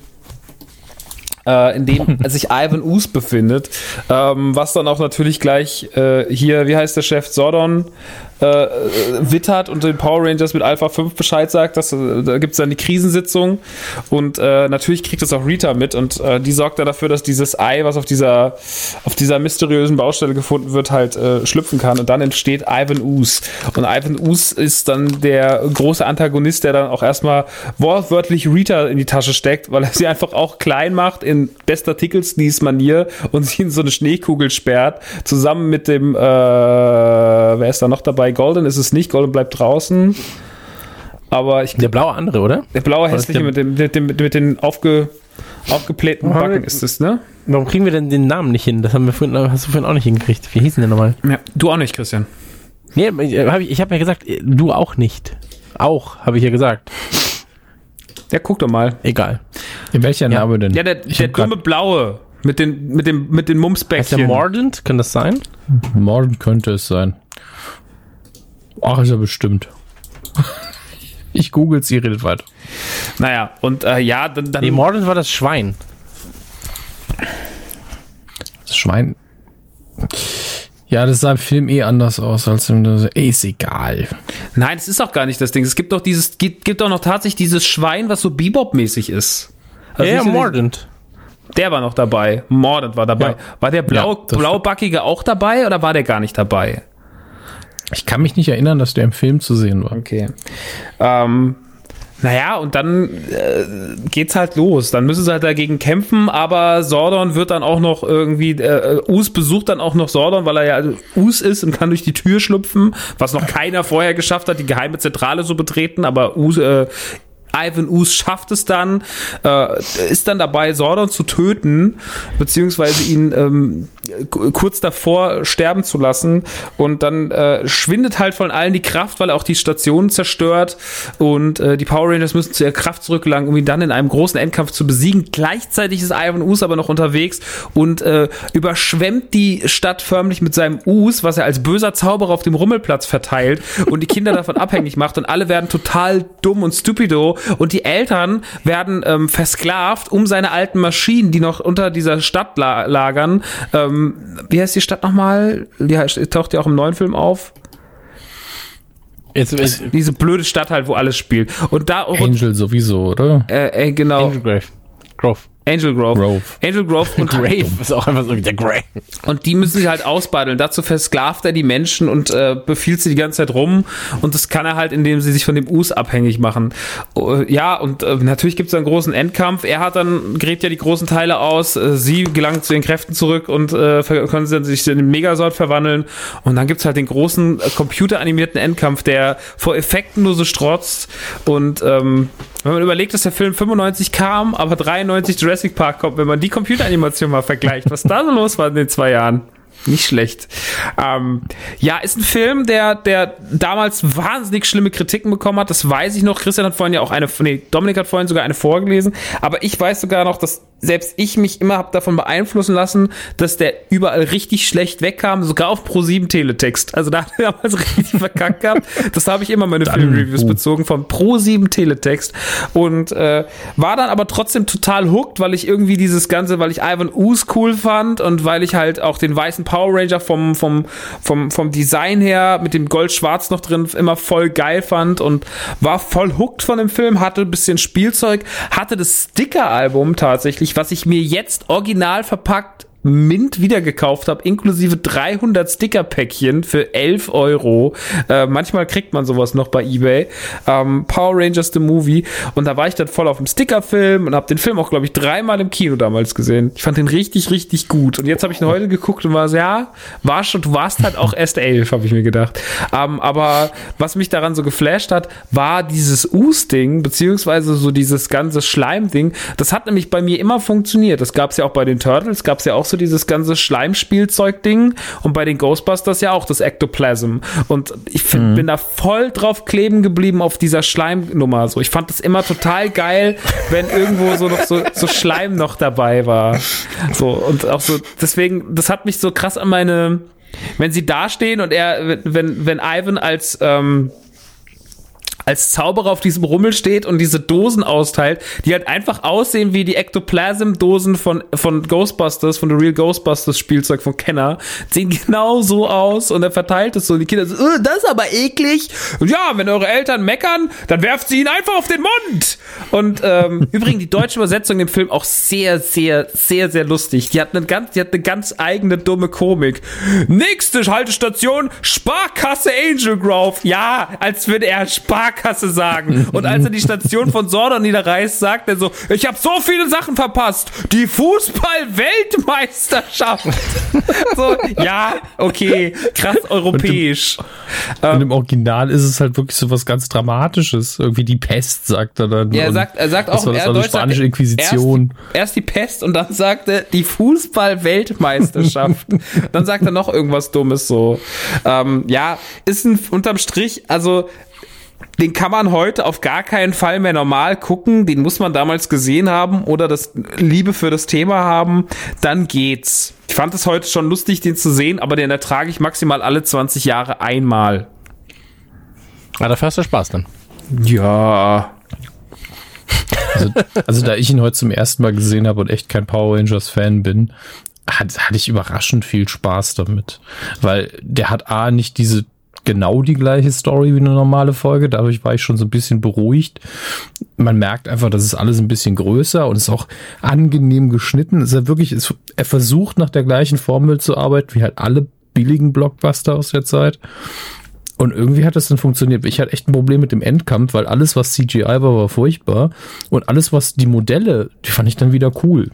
Äh, in dem <laughs> sich Ivan Us befindet, ähm, was dann auch natürlich gleich äh, hier, wie heißt der Chef, Sordon äh, wittert und den Power Rangers mit Alpha 5 Bescheid sagt, dass, äh, da gibt es dann die Krisensitzung. Und äh, natürlich kriegt das auch Rita mit und äh, die sorgt dann dafür, dass dieses Ei, was auf dieser, auf dieser mysteriösen Baustelle gefunden wird, halt äh, schlüpfen kann. Und dann entsteht Ivan Us und Ivan Us ist dann der große Antagonist, der dann auch erstmal wortwörtlich Rita in die Tasche steckt, weil er sie einfach auch klein macht in bester Tickelsneeze-Manier und sie in so eine Schneekugel sperrt, zusammen mit dem, äh, wer ist da noch dabei? Golden ist es nicht, Golden bleibt draußen. Aber ich Der blaue andere, oder? der blaue hässliche der- mit, dem, mit, dem, mit den aufge, aufgeblähten Backen ist es, ne? Warum kriegen wir denn den Namen nicht hin? Das haben wir vorhin, hast du vorhin auch nicht hingekriegt. Wie hieß denn der nochmal? Ja, du auch nicht, Christian. Nee, hab ich, ich habe ja gesagt, du auch nicht. Auch, habe ich ja gesagt. Ja, guck doch mal. Egal. Welcher Name denn? Ja, der, Ich der dumme Blaue mit den, mit dem, mit den Heißt der Mumsbäckchen. Mordant? Kann das sein? Morgen könnte es sein. Ach, ist er bestimmt. <laughs> Ich google sie, redet weiter. Naja, und äh, ja, dann, dann Nee, Mordant war das Schwein. Das Schwein. Ja, das sah im Film eh anders aus als im. Ey, ist egal. Nein, es ist auch gar nicht das Ding. Es gibt doch dieses, gibt, gibt doch noch tatsächlich dieses Schwein, was so Bebop-mäßig ist. Also ja, ja, Mordant. Der war noch dabei. Mordant war dabei. Ja. War der blau, Ja, blaubackige auch dabei oder war der gar nicht dabei? Ich kann mich nicht erinnern, dass der im Film zu sehen war. Okay. Ähm, naja, und dann äh, geht's halt los. Dann müssen sie halt dagegen kämpfen, aber Sordon wird dann auch noch irgendwie, äh, Us besucht dann auch noch Sordon, weil er ja also Us ist und kann durch die Tür schlüpfen, was noch keiner vorher geschafft hat, die geheime Zentrale so betreten, aber Us, äh, Ivan Us schafft es dann, äh, ist dann dabei, Sordon zu töten, beziehungsweise ihn ähm, kurz davor sterben zu lassen. Und dann äh, schwindet halt von allen die Kraft, weil er auch die Station zerstört. Und äh, die Power Rangers müssen zu ihrer Kraft zurückgelangen, um ihn dann in einem großen Endkampf zu besiegen. Gleichzeitig ist Ivan Us aber noch unterwegs und äh, überschwemmt die Stadt förmlich mit seinem Us, was er als böser Zauberer auf dem Rummelplatz verteilt und die Kinder davon <laughs> abhängig macht. Und alle werden total dumm und stupido. Und die Eltern werden ähm, versklavt, um seine alten Maschinen, die noch unter dieser Stadt la lagern. Ähm, wie heißt die Stadt nochmal? Die heißt, taucht ja auch im neuen Film auf. Jetzt, äh, Diese blöde Stadt halt, wo alles spielt. Und da Angel sowieso, oder? äh, äh, genau Angel Grave. Grove. Angel Grove. Grove. Angel Grove und <laughs> Grave ist auch einfach so wie der Grave. Und die müssen sie halt ausbaddeln. Dazu versklavt er die Menschen und äh, befiehlt sie die ganze Zeit rum. Und das kann er halt, indem sie sich von dem Us abhängig machen. Äh, ja, und äh, natürlich gibt es einen großen Endkampf. Er hat dann, gräbt ja die großen Teile aus. Äh, sie gelangt zu den Kräften zurück und äh, können sie dann sich in den Megasort verwandeln. Und dann gibt's halt den großen äh, computeranimierten Endkampf, der vor Effekten nur so strotzt. Und ähm, wenn man überlegt, dass der Film 95 kam, aber 93 Jurassic Park kommt, wenn man die Computeranimation mal vergleicht, was da so los war in den zwei Jahren. Nicht schlecht. Ähm, ja, ist ein Film, der, der damals wahnsinnig schlimme Kritiken bekommen hat. Das weiß ich noch. Christian hat vorhin ja auch eine, nee, Dominik hat vorhin sogar eine vorgelesen. Aber ich weiß sogar noch, dass selbst ich mich immer habe davon beeinflussen lassen, dass der überall richtig schlecht wegkam, sogar auf Pro7 Teletext. Also da hat er damals <laughs> richtig verkackt gehabt. Das habe ich immer meine Filmreviews uh. bezogen von Pro7 Teletext und äh, war dann aber trotzdem total hooked, weil ich irgendwie dieses ganze, weil ich Ivan Us cool fand und weil ich halt auch den weißen Power Ranger vom vom vom vom Design her mit dem Gold-Schwarz noch drin immer voll geil fand und war voll hooked von dem Film, hatte ein bisschen Spielzeug, hatte das Sticker-Album tatsächlich, was ich mir jetzt original verpackt Mint wieder gekauft habe, inklusive 300 Sticker-Päckchen für 11 Euro. Äh, manchmal kriegt man sowas noch bei eBay. Ähm, Power Rangers The Movie. Und da war ich dann voll auf dem Sticker-Film und habe den Film auch, glaube ich, dreimal im Kino damals gesehen. Ich fand den richtig, richtig gut. Und jetzt habe ich ihn heute geguckt und war so, ja, war schon, du warst halt auch erst 11, habe ich mir gedacht. Ähm, aber was mich daran so geflasht hat, war dieses Us-Ding, beziehungsweise so dieses ganze Schleim-Ding. Das hat nämlich bei mir immer funktioniert. Das gab es ja auch bei den Turtles, gab es ja auch so dieses ganze Schleimspielzeug-Ding und bei den Ghostbusters ja auch das Ectoplasm. Und ich find, bin da voll drauf kleben geblieben auf dieser Schleimnummer. So, ich fand das immer total geil, wenn irgendwo so noch so, so Schleim noch dabei war. So, und auch so, deswegen, das hat mich so krass an meine, wenn sie dastehen und er, wenn, wenn Ivan als, ähm, als Zauberer auf diesem Rummel steht und diese Dosen austeilt, die halt einfach aussehen wie die Ectoplasm-Dosen von, von Ghostbusters, von The Real Ghostbusters Spielzeug von Kenner. Sehen genau so aus und er verteilt es so. Und die Kinder so, "Äh, das ist aber eklig. Und ja, wenn eure Eltern meckern, dann werft sie ihn einfach auf den Mund. Und ähm, <laughs> übrigens die deutsche Übersetzung im Film auch sehr, sehr, sehr, sehr lustig. Die hat eine ganz, die hat eine ganz eigene dumme Komik. Nächste Haltestation, Sparkasse Angel Grove. Ja, als würde er Sparkasse sagen. Und als er die Station von Sordon niederreißt, sagt er so, ich habe so viele Sachen verpasst. Die Fußball-Weltmeisterschaft. <laughs> so, ja, okay, krass europäisch. Und im Original ist es halt wirklich so was ganz Dramatisches. Irgendwie die Pest, sagt er dann. Ja, er sagt, er sagt auch, war das er war spanische Inquisition. Erst, erst die Pest und dann sagt er die Fußball-Weltmeisterschaft. <laughs> dann sagt er noch irgendwas Dummes so. Ähm, ja, ist ein unterm Strich, also den kann man heute auf gar keinen Fall mehr normal gucken. Den muss man damals gesehen haben oder das Liebe für das Thema haben. Dann geht's. Ich fand es heute schon lustig, den zu sehen, aber den ertrage ich maximal alle 20 Jahre einmal. Ja, dafür hast du Spaß dann. Ja. Also, also da ich ihn heute zum ersten Mal gesehen habe und echt kein Power Rangers Fan bin, hat, hatte ich überraschend viel Spaß damit. Weil der hat A nicht diese genau die gleiche Story wie eine normale Folge. Dadurch war ich schon so ein bisschen beruhigt. Man merkt einfach, dass es alles ein bisschen größer und ist auch angenehm geschnitten. Ist er wirklich, ist, er versucht nach der gleichen Formel zu arbeiten wie halt alle billigen Blockbuster aus der Zeit. Und irgendwie hat das dann funktioniert. Ich hatte echt ein Problem mit dem Endkampf, weil alles, was CGI war, war furchtbar. Und alles, was die Modelle, die fand ich dann wieder cool.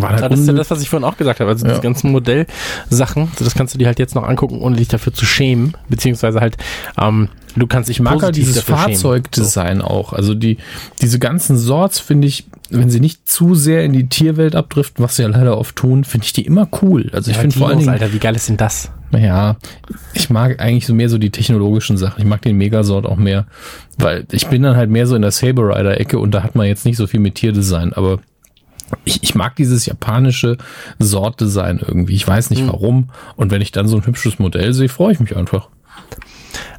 War halt das ist ja das, was ich vorhin auch gesagt habe. Also Ja. diese ganzen Modellsachen, so das kannst du dir halt jetzt noch angucken, ohne dich dafür zu schämen. Beziehungsweise halt, ähm, du kannst dich Ich mag halt dieses schämen. So. Fahrzeugdesign auch. Also die, diese ganzen Sorts finde ich, wenn sie nicht zu sehr in die Tierwelt abdriften, was sie ja leider oft tun, finde ich die immer cool. Also ich Ja, finde vor allen Dingen, Alter, wie geil ist denn das? ja, ich mag eigentlich so mehr so die technologischen Sachen. Ich mag den Megasort auch mehr, weil ich bin dann halt mehr so in der Saber Rider Ecke und da hat man jetzt nicht so viel mit Tierdesign, aber ich, ich mag dieses japanische Sortdesign irgendwie. Ich weiß nicht warum. Und wenn ich dann so ein hübsches Modell sehe, freue ich mich einfach.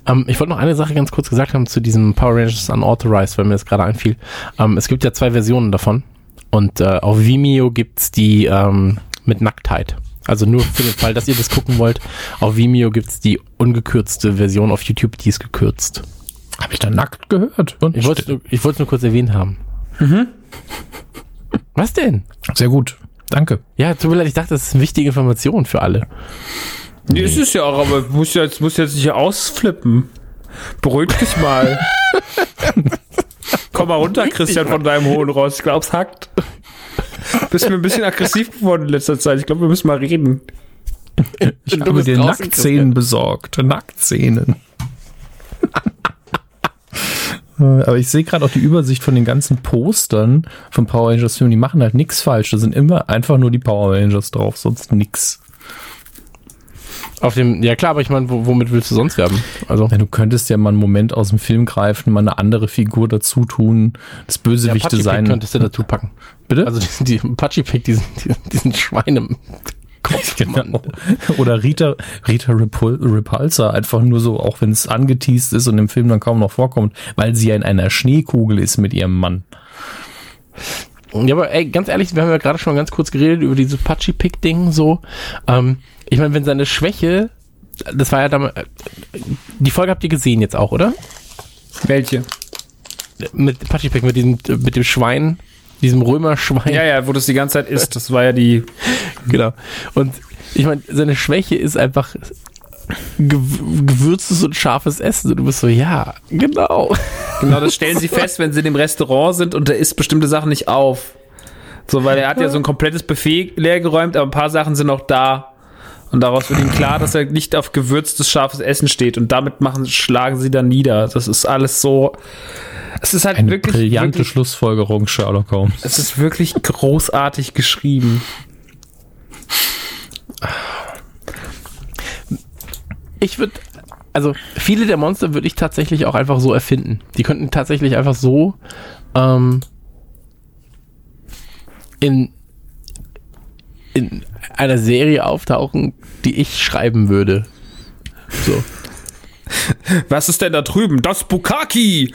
Ähm, ich wollte noch eine Sache ganz kurz gesagt haben zu diesem Power Rangers Unauthorized, weil mir das gerade einfiel. Ähm, es gibt ja zwei Versionen davon. Und äh, auf Vimeo gibt's die ähm, mit Nacktheit. Also nur für den Fall, dass ihr das gucken wollt. Auf Vimeo gibt's die ungekürzte Version. Auf YouTube, die ist gekürzt. Habe ich da nackt gehört? Und Ich wollte es nur, es kurz erwähnt haben. Was denn? Sehr gut. Danke. Ja, tut mir leid, ich dachte, das ist eine wichtige Information für alle. Nee, es ist ja auch, aber muss jetzt, muss jetzt nicht ausflippen. Beruhig dich mal. Komm mal runter, Christian, von deinem hohen Ross. Ich glaub's hackt. Bist mir ein bisschen aggressiv geworden in letzter Zeit. Ich glaube, wir müssen mal reden. Ich Du habe mir draußen, Nacktszenen besorgt. Nacktszenen. Äh, Aber ich sehe gerade auch die Übersicht von den ganzen Postern vom Power Rangers Film. Die machen halt nichts falsch. Da sind immer einfach nur die Power Rangers drauf, sonst nix. Auf dem, ja klar, aber ich meine, wo, womit willst du sonst werben? Also, Ja, du könntest ja mal einen Moment aus dem Film greifen, mal eine andere Figur dazu tun, das ja, Bösewichte Pachi sein. könntest du dazu packen. Bitte? Also die Pachi Pick, diesen, diesen, diesen Schweine. <laughs> Genau. Oder Rita, Rita Repul Repulsa, einfach nur so, auch wenn es angeteased ist und im Film dann kaum noch vorkommt, weil sie ja in einer Schneekugel ist mit ihrem Mann. Ja, aber ey, ganz ehrlich, wir haben ja gerade schon mal ganz kurz geredet über dieses Pachi Pick Ding so. Ähm, ich meine, wenn seine Schwäche, das war ja damals, äh, die Folge habt ihr gesehen jetzt auch, oder? Welche? Mit Pachi Pick, mit diesem, mit dem Schwein, diesem Römerschwein. Ja, ja, wo das die ganze Zeit ist. Das war ja die. <laughs> Genau. Und ich meine, seine Schwäche ist einfach gew- gewürztes und scharfes Essen. Und du bist so, ja, genau. <laughs> Genau, das stellen sie fest, wenn sie in dem Restaurant sind und er isst bestimmte Sachen nicht auf. So, weil er hat ja so ein komplettes Buffet leergeräumt, aber ein paar Sachen sind noch da. Und daraus wird ihm klar, dass er nicht auf gewürztes, scharfes Essen steht. Und damit machen, schlagen sie dann nieder. Das ist alles so. Es ist halt Eine wirklich. brillante wirklich Schlussfolgerung, Sherlock Holmes. es ist wirklich großartig geschrieben. Ich würde, also viele der Monster würde ich tatsächlich auch einfach so erfinden. Die könnten tatsächlich einfach so ähm, in, in einer Serie auftauchen, die ich schreiben würde. So. <laughs> Was ist denn da drüben? Das Bukaki!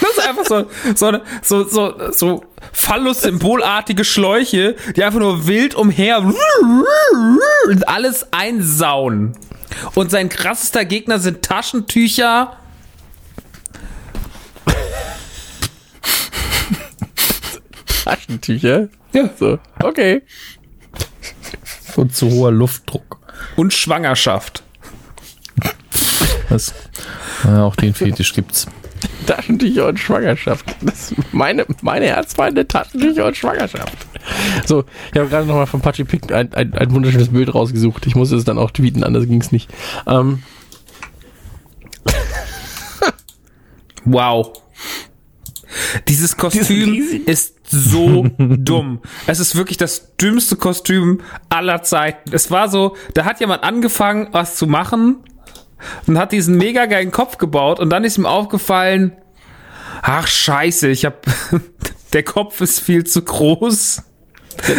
Das ist einfach so, so, so, so, so Phallus-symbolartige Schläuche, die einfach nur wild umher und alles einsauen. Und sein krassester Gegner sind Taschentücher. Taschentücher? Ja. So, okay. Und zu hoher Luftdruck. Und Schwangerschaft. Das, ja, auch den Fetisch gibt's. Taschentücher und Schwangerschaft. Das ist meine, meine Herzfeinde, Taschentücher und Schwangerschaft. So, ich habe gerade nochmal von Pachi Pick ein, ein, ein wunderschönes Bild rausgesucht. Ich musste es dann auch tweeten, anders ging es nicht. Ähm, Wow. Dieses Kostüm riesig- ist so <laughs> dumm. Es ist wirklich das dümmste Kostüm aller Zeiten. Es war so, da hat jemand angefangen, was zu machen und hat diesen mega geilen Kopf gebaut und dann ist ihm aufgefallen, ach scheiße, ich hab, <laughs> der Kopf ist viel zu groß.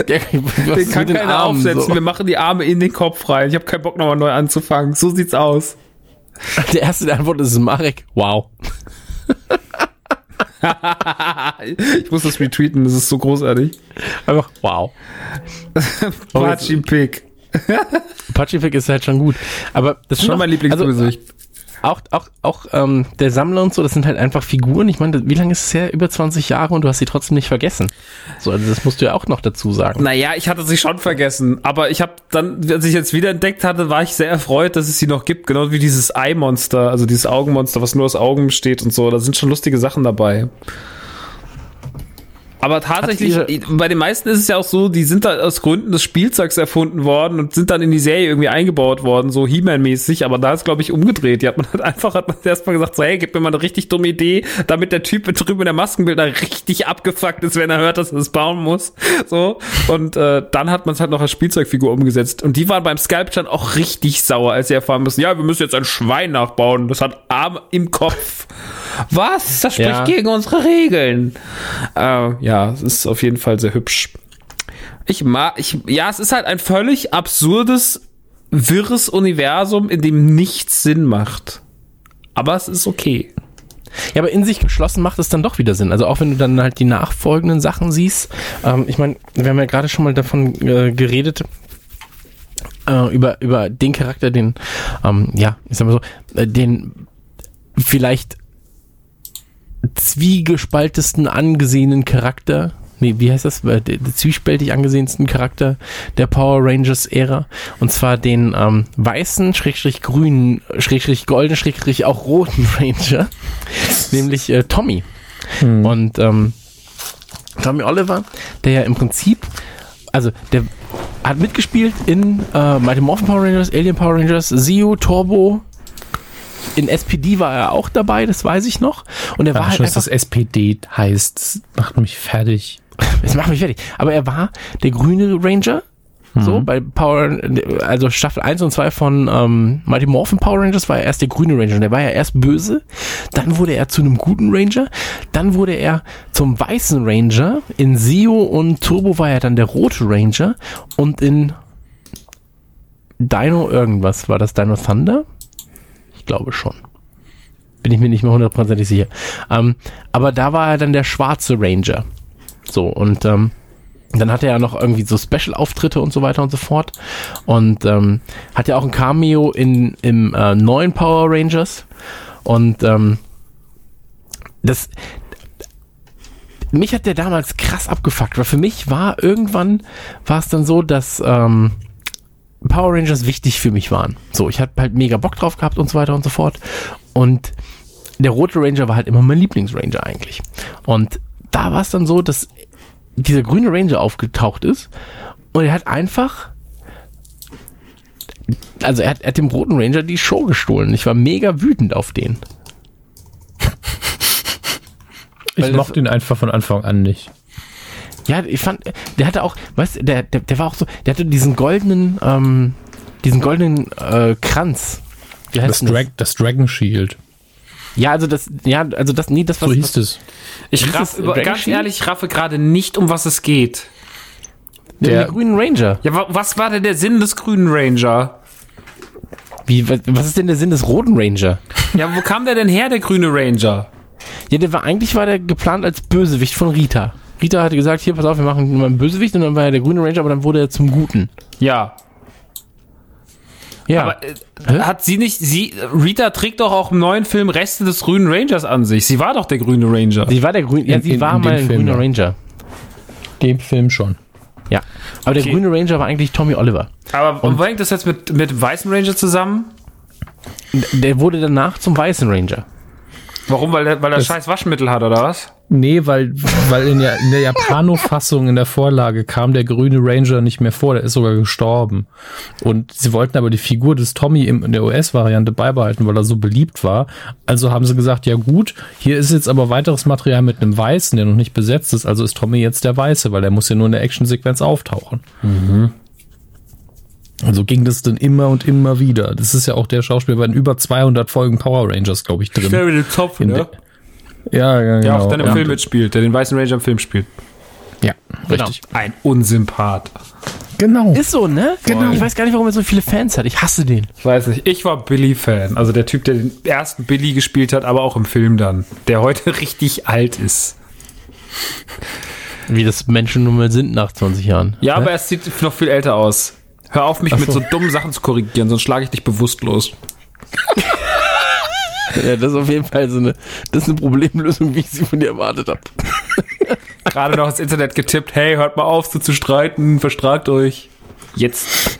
der, was Den kann den keiner Armen aufsetzen. So. Wir machen die Arme in den Kopf rein. Ich habe keinen Bock nochmal neu anzufangen. So sieht's aus. Der erste der Antwort ist Marek. Wow. <laughs> Ich muss das retweeten, das ist so großartig. Einfach wow. <laughs> Pachi Pig. Pacific ist halt schon gut. Aber das sind Schon mein Lieblingsgesicht. Also, auch auch, auch ähm, der Sammler und so, das sind halt einfach Figuren. Ich meine, wie lange ist es her? Über 20 Jahre und du hast sie trotzdem nicht vergessen. So, also das musst du ja auch noch dazu sagen. Naja, ich hatte sie schon vergessen, aber ich habe dann, als ich jetzt wieder entdeckt hatte, war ich sehr erfreut, dass es sie noch gibt, genau wie dieses Eye-Monster, also dieses Augenmonster, was nur aus Augen besteht und so. Da sind schon lustige Sachen dabei. Aber tatsächlich, bei den meisten ist es ja auch so, die sind da aus Gründen des Spielzeugs erfunden worden und sind dann in die Serie irgendwie eingebaut worden, so He-Man-mäßig, aber da ist, glaube ich, umgedreht. Die hat man halt <laughs> einfach, hat man erstmal gesagt, so, hey, gib mir mal eine richtig dumme Idee, damit der Typ mit drüben in der Maskenbilder richtig abgefuckt ist, wenn er hört, dass er es bauen muss. So. Und äh, dann hat man es halt noch als Spielzeugfigur umgesetzt. Und die waren beim Sculpture auch richtig sauer, als sie erfahren müssen, ja, wir müssen jetzt ein Schwein nachbauen. Das hat Arme im Kopf. Was? Das spricht Ja. gegen unsere Regeln. Äh, ja, es ist auf jeden Fall sehr hübsch. Ich mag, ich, ja, es ist halt ein völlig absurdes, wirres Universum, in dem nichts Sinn macht. Aber es ist okay. Ja, aber in sich geschlossen macht es dann doch wieder Sinn. Also auch wenn du dann halt die nachfolgenden Sachen siehst. Ähm, ich meine, wir haben ja gerade schon mal davon äh, geredet, äh, über, über den Charakter, den, ähm, ja, ich sag mal so, äh, den vielleicht zwiegespaltesten angesehenen Charakter. Nee, wie heißt das? Äh, Der, der zwiespältig angesehensten Charakter der Power Rangers Ära. Und zwar den ähm, weißen, schrägstrich grünen, schrägstrich golden, schrägstrich auch roten <laughs> Ranger. nämlich äh, Tommy. Und ähm, Tommy Oliver, der ja im Prinzip, also der hat mitgespielt in äh, Mighty Morphin Power Rangers, Alien Power Rangers, Zeo, Turbo. In SPD war er auch dabei, das weiß ich noch. Und er war Ja, halt schon, dass einfach, das SPD heißt, macht mich fertig. <laughs> das macht mich fertig. Aber er war der grüne Ranger. So, bei Power, also Staffel 1 und 2 von ähm, Mighty Morphin Power Rangers war er erst der grüne Ranger. Und der war ja erst böse, dann wurde er zu einem guten Ranger, dann wurde er zum weißen Ranger. In Zeo und Turbo war er dann der rote Ranger. Und in Dino irgendwas, war das Dino Thunder? Glaube schon. Bin ich mir nicht mehr hundertprozentig sicher. Ähm, aber da war er dann der schwarze Ranger. So, und ähm, dann hatte er ja noch irgendwie so Special-Auftritte und so weiter und so fort. Und ähm, hat ja auch ein Cameo in, im äh, neuen Power Rangers. Und ähm, das. Mich hat der damals krass abgefuckt, weil für mich war irgendwann war es dann so, dass ähm, Power Rangers wichtig für mich waren. So, ich hatte halt mega Bock drauf gehabt und so weiter und so fort. Und der rote Ranger war halt immer mein Lieblingsranger eigentlich. Und da war es dann so, dass dieser grüne Ranger aufgetaucht ist und er hat einfach also er hat, er hat dem roten Ranger die Show gestohlen. Ich war mega wütend auf den. Ich mochte ihn einfach von Anfang an nicht. Ja, ich fand, der hatte auch, weißt du, der, der, der war auch so, der hatte diesen goldenen, ähm, diesen goldenen äh, Kranz. Wie heißt Das, denn Dra das Dragon Shield. Ja, also das, ja, also das, nee, das So was, hieß es. Ich raff, es, über, ganz Shield? ehrlich, ich raffe gerade nicht, um was es geht. der, der- der grünen Ranger. Ja, wa was war denn der Sinn des grünen Ranger? Wie, was, was ist denn der Sinn des roten Ranger? <laughs> Ja, wo kam der denn her, der grüne Ranger? Ja, der war eigentlich war der geplant als Bösewicht von Rita. Rita hatte gesagt, hier, pass auf, wir machen mal einen Bösewicht und dann war er der grüne Ranger, aber dann wurde er zum Guten. Ja. Ja. Aber äh, hat sie nicht, sie, Rita trägt doch auch im neuen Film Reste des grünen Rangers an sich. Sie war doch der grüne Ranger. sie war der grüne, ja, sie in- war in mal ein Film, grüner ja. Ranger. Dem Film schon. Ja. Aber der Okay. grüne Ranger war eigentlich Tommy Oliver. Aber und wo hängt das jetzt mit, mit weißen Ranger zusammen? Der wurde danach zum weißen Ranger. Warum? Weil der, weil er scheiß Waschmittel hat, oder was? Nee, weil, weil in der, in der Japano-Fassung in der Vorlage kam der grüne Ranger nicht mehr vor, der ist sogar gestorben. Und sie wollten aber die Figur des Tommy in der US-Variante beibehalten, weil er so beliebt war. Also haben sie gesagt, ja gut, hier ist jetzt aber weiteres Material mit einem Weißen, der noch nicht besetzt ist, also ist Tommy jetzt der Weiße, weil er muss ja nur in der Actionsequenz auftauchen. Also ging das dann immer und immer wieder. Das ist ja auch der Schauspieler bei den über 200 Folgen Power Rangers, glaube ich, drin. dem Zopf, In ne? Ja, ja, Der genau. auch dann im ja. Film mitspielt, der den weißen Ranger im Film spielt. Ja, richtig. Ein Unsympath. Genau. Ist so, ne? Genau. Ich weiß gar nicht, warum er so viele Fans hat. Ich hasse den. Ich weiß nicht, ich war Billy-Fan. Also der Typ, der den ersten Billy gespielt hat, aber auch im Film dann. Der heute <laughs> richtig alt ist. Wie das Menschen nun mal sind nach 20 Jahren. Ja, Ne? aber er sieht noch viel älter aus. Hör auf, mich Ach mit so. so dummen Sachen zu korrigieren, sonst schlage ich dich bewusstlos. Ja, das ist auf jeden Fall so eine, das ist eine Problemlösung, wie ich sie von dir erwartet habe. Gerade noch ins Internet getippt, hey, hört mal auf, so zu streiten, verstragt euch. Jetzt.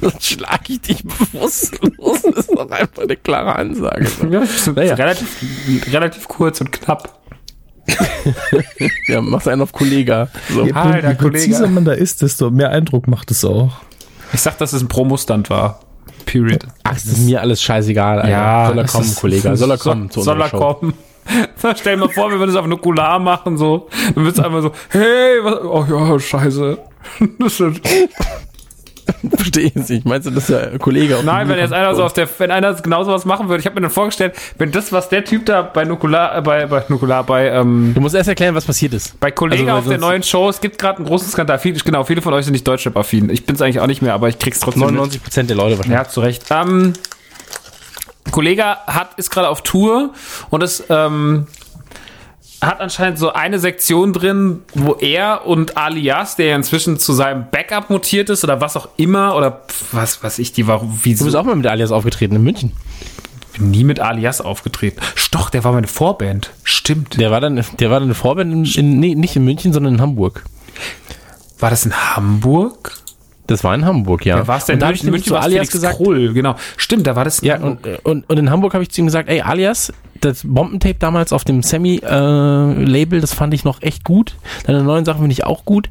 Sonst schlage ich dich bewusstlos. Das ist doch einfach eine klare Ansage. <laughs> Naja. Relativ, relativ kurz und knapp. Ja, mach's einen auf Kollega. So. Je, Alter, je präziser Kollege. man da ist, desto mehr Eindruck macht es auch. Ich sag, dass es ein Promostand war. Period. Ach, es ist mir alles scheißegal. Alter. Ja, soll er kommen, ist- Kollege. Soll er kommen zu Soll er Show. kommen? <laughs> Stell dir mal vor, wir würden es auf Nukular machen, so. Dann wird es einfach so, hey, was, oh ja, scheiße. <laughs> Das ist, <laughs> Verstehe ich nicht. Meinst du, das ist ja Kollege? nein, wenn jetzt einer so auf der, wenn einer genau sowas machen würde, ich habe mir dann vorgestellt, wenn das, was der Typ da bei Nukular, äh, bei, bei Nukular, bei, ähm, Du musst erst erklären, was passiert ist. bei Kollegen Also, auf der neuen Show, es gibt gerade einen großen Skandal. Viele, genau, viele von euch sind nicht Deutschrap-affin. Ich bin es eigentlich auch nicht mehr, aber ich krieg's trotzdem mit. 99% der Leute wahrscheinlich. Ja, zu Recht. Ähm, Kollege hat, ist gerade auf Tour und es ähm, hat anscheinend so eine Sektion drin, wo er und Alias, der ja inzwischen zu seinem Backup mutiert ist oder was auch immer, oder was weiß ich, die war Du wieso bist auch mal mit Alias aufgetreten in München. bin nie mit Alias aufgetreten. Stoch, der war meine Vorband. Stimmt. Der war dann, der war dann eine Vorband in, in, nee, nicht in München, sondern in Hamburg. War das in Hamburg? Das war in Hamburg, ja. Wer war es denn? Und da habe ich nämlich zu Alias gesagt, Krull, genau. Stimmt, da war das Ja, und, und, und in Hamburg habe ich zu ihm gesagt, ey, Alias, das Bombentape damals auf dem Semi-Label, das fand ich noch echt gut. Deine neuen Sachen finde ich auch gut.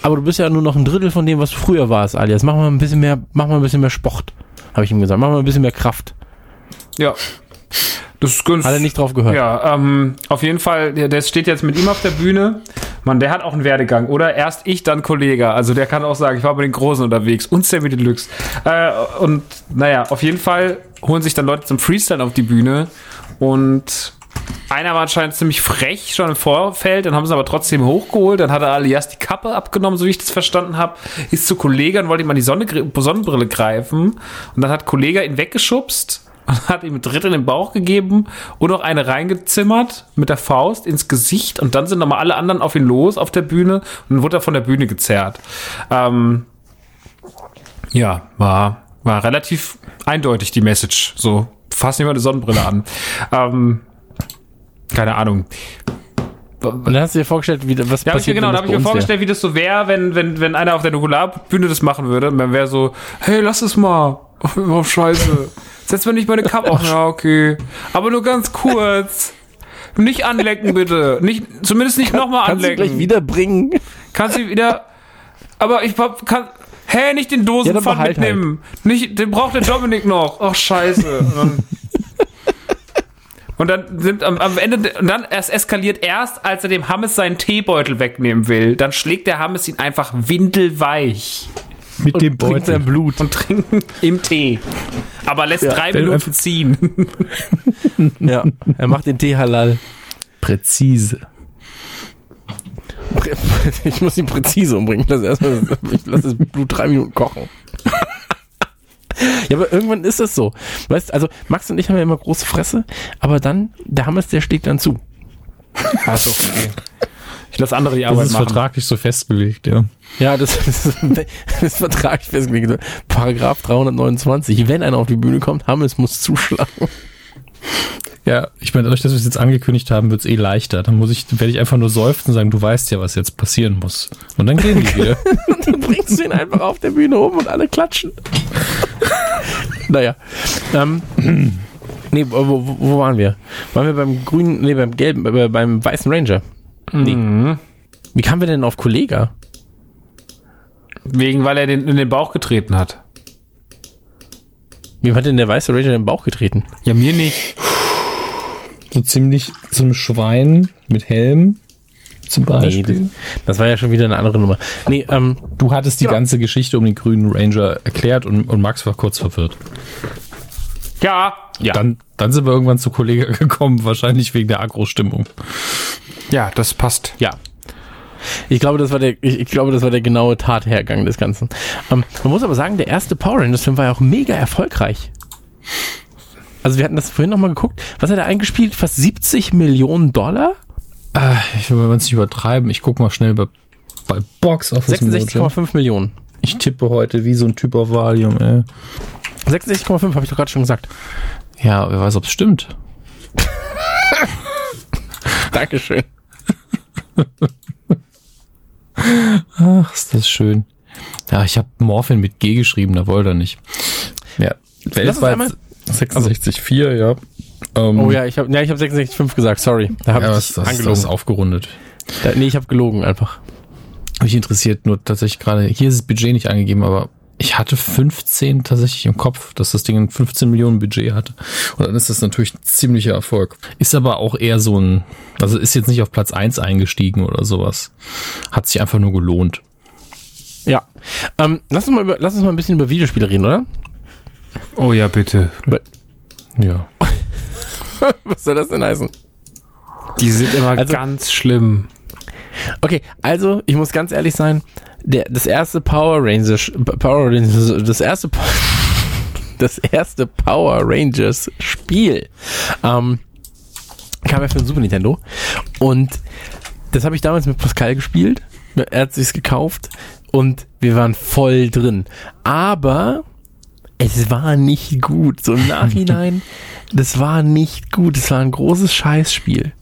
Aber du bist ja nur noch ein Drittel von dem, was früher warst, Alias. Mach mal ein bisschen mehr, mach mal ein bisschen mehr Sport, habe ich ihm gesagt. Mach mal ein bisschen mehr Kraft. ja. Das ist ganz, Hat er nicht drauf gehört. Ja, ähm, auf jeden Fall, der, der steht jetzt mit ihm auf der Bühne. Mann, der hat auch einen Werdegang, oder? Erst ich, dann Kollege. Also der kann auch sagen, ich war bei den Großen unterwegs und Sammy Deluxe. Äh, und naja, auf jeden Fall holen sich dann Leute zum Freestyle auf die Bühne und einer war anscheinend ziemlich frech schon im Vorfeld, dann haben sie aber trotzdem hochgeholt, dann hat er Alias die Kappe abgenommen, so wie ich das verstanden habe, ist zu Kollege und wollte ihm an die Sonne, Sonnenbrille greifen und dann hat Kollege ihn weggeschubst und hat ihm einen Tritt in den Bauch gegeben und noch eine reingezimmert mit der Faust ins Gesicht und dann sind nochmal alle anderen auf ihn los auf der Bühne und dann wurde er von der Bühne gezerrt. Ähm, ja, war, war relativ eindeutig die Message. So, fass nicht mal eine Sonnenbrille an. Ähm, keine Ahnung. Und dann hast du dir vorgestellt, wie, was habe ich mir passiert genau, da habe ich mir wär. vorgestellt, wie das so wäre, wenn, wenn, wenn einer auf der Nukularbühne das machen würde. Und man wäre so, hey, lass es mal. <laughs> Oh, scheiße. Setz mir nicht meine Kappe auf. <laughs> Ja, okay. Aber nur ganz kurz. Nicht anlecken, bitte. Nicht, zumindest nicht nochmal Kannst du anlecken. gleich wiederbringen? Kannst du wieder. Aber ich kann. Hä, nicht den Ja, Dosenpfand behalt halt. mitnehmen. Nicht, den braucht der Dominik noch. Ach, scheiße. Und dann Und dann sind am, am Ende, und dann erst eskaliert erst, als er dem Hammes seinen Teebeutel wegnehmen will. Dann schlägt der Hammes ihn einfach windelweich Mit dem Trinkt sein Blut. und trinken im Tee. Aber lässt drei wenn du Minuten ziehen. <laughs> Ja, er macht den Tee halal. Präzise. <laughs> Ich muss ihn präzise umbringen. Ich lasse, erstmal, ich lasse das Blut drei Minuten kochen. Ja, aber irgendwann ist es so. Weißt also Max und ich haben ja immer große Fresse, aber dann, der Hammes, der schlägt dann zu. Achso, okay. Ich lasse andere die Das Arbeit ist machen. vertraglich so festgelegt, ja. Ja, das, <laughs> das, ist, das ist vertraglich festgelegt. Paragraph 329. Wenn einer auf die Bühne kommt, Hammes muss zuschlagen. Ja, ich meine, dadurch, dass wir es jetzt angekündigt haben, wird es eh leichter. Dann muss ich, werde ich einfach nur seufzen und sagen, du weißt ja, was jetzt passieren muss. Und dann gehen die wieder. Und <laughs> dann bringst du ihn einfach auf der Bühne um und alle klatschen. <laughs> naja. Ähm, nee, wo, wo, wo waren wir? Waren wir beim grünen, nee, beim gelben, äh, beim weißen Ranger? Nee. Wie kamen wir denn auf Kollega? Wegen, weil er den in den Bauch getreten hat. Wie hat denn der weiße Ranger in den Bauch getreten? Ja, mir nicht. so ziemlich so ein Schwein mit Helm zum Nee, Beispiel. das, das war ja schon wieder eine andere Nummer. Nee, ähm, du hattest die ganze Geschichte um den grünen Ranger erklärt und, und Max war kurz verwirrt. Ja, ja. Dann, dann sind wir irgendwann zu Kollege <laughs> gekommen, wahrscheinlich wegen der Agro-Stimmung. ja, das passt. ja. Ich glaube, das war der, ich, ich glaube, das war der genaue Tathergang des Ganzen. Ähm, man muss aber sagen, der erste Power Rangers Film war ja auch mega erfolgreich. Also wir hatten das vorhin nochmal geguckt. Was hat er eingespielt? Fast 70 Millionen Dollar? Ah, ich will mal nicht übertreiben. Ich guck mal schnell bei, bei Box Office Mojo. 66,5 Millionen. Ich tippe heute wie so ein Typ auf Valium, ey. 66,5 habe ich doch gerade schon gesagt. Ja, wer weiß, ob es stimmt. <laughs> Dankeschön. Ach, ist das schön. Ja, ich habe Morphin mit G geschrieben, da wollte er nicht. Ja, weltweit einmal- 66,4, ja. Ähm, Oh ja, ich habe ja, ich habe 66,5 gesagt, sorry. Da habe ja, ich das, das angelogen. ist aufgerundet. Da, nee, ich habe gelogen einfach. Mich interessiert nur tatsächlich gerade, hier ist das Budget nicht angegeben, aber ich hatte 15 tatsächlich im Kopf, dass das Ding ein 15 Millionen Budget hatte. Und dann ist das natürlich ein ziemlicher Erfolg. Ist aber auch eher so ein, also ist jetzt nicht auf Platz 1 eingestiegen oder sowas. Hat sich einfach nur gelohnt. Ja. Ähm, lass, uns mal über, lass uns mal ein bisschen über Videospiele reden, oder? Oh ja, bitte. Ja. <laughs> Was soll das denn heißen? Die sind immer Also- ganz schlimm. Okay, also ich muss ganz ehrlich sein, der, das erste Power Rangers, Power Rangers, das erste, <laughs> das erste Power Rangers Spiel ähm, kam ja für den Super Nintendo und das habe ich damals mit Pascal gespielt. Er hat sich's gekauft und wir waren voll drin. Aber es war nicht gut. So im <laughs> Nachhinein, das war nicht gut. Es war ein großes Scheißspiel.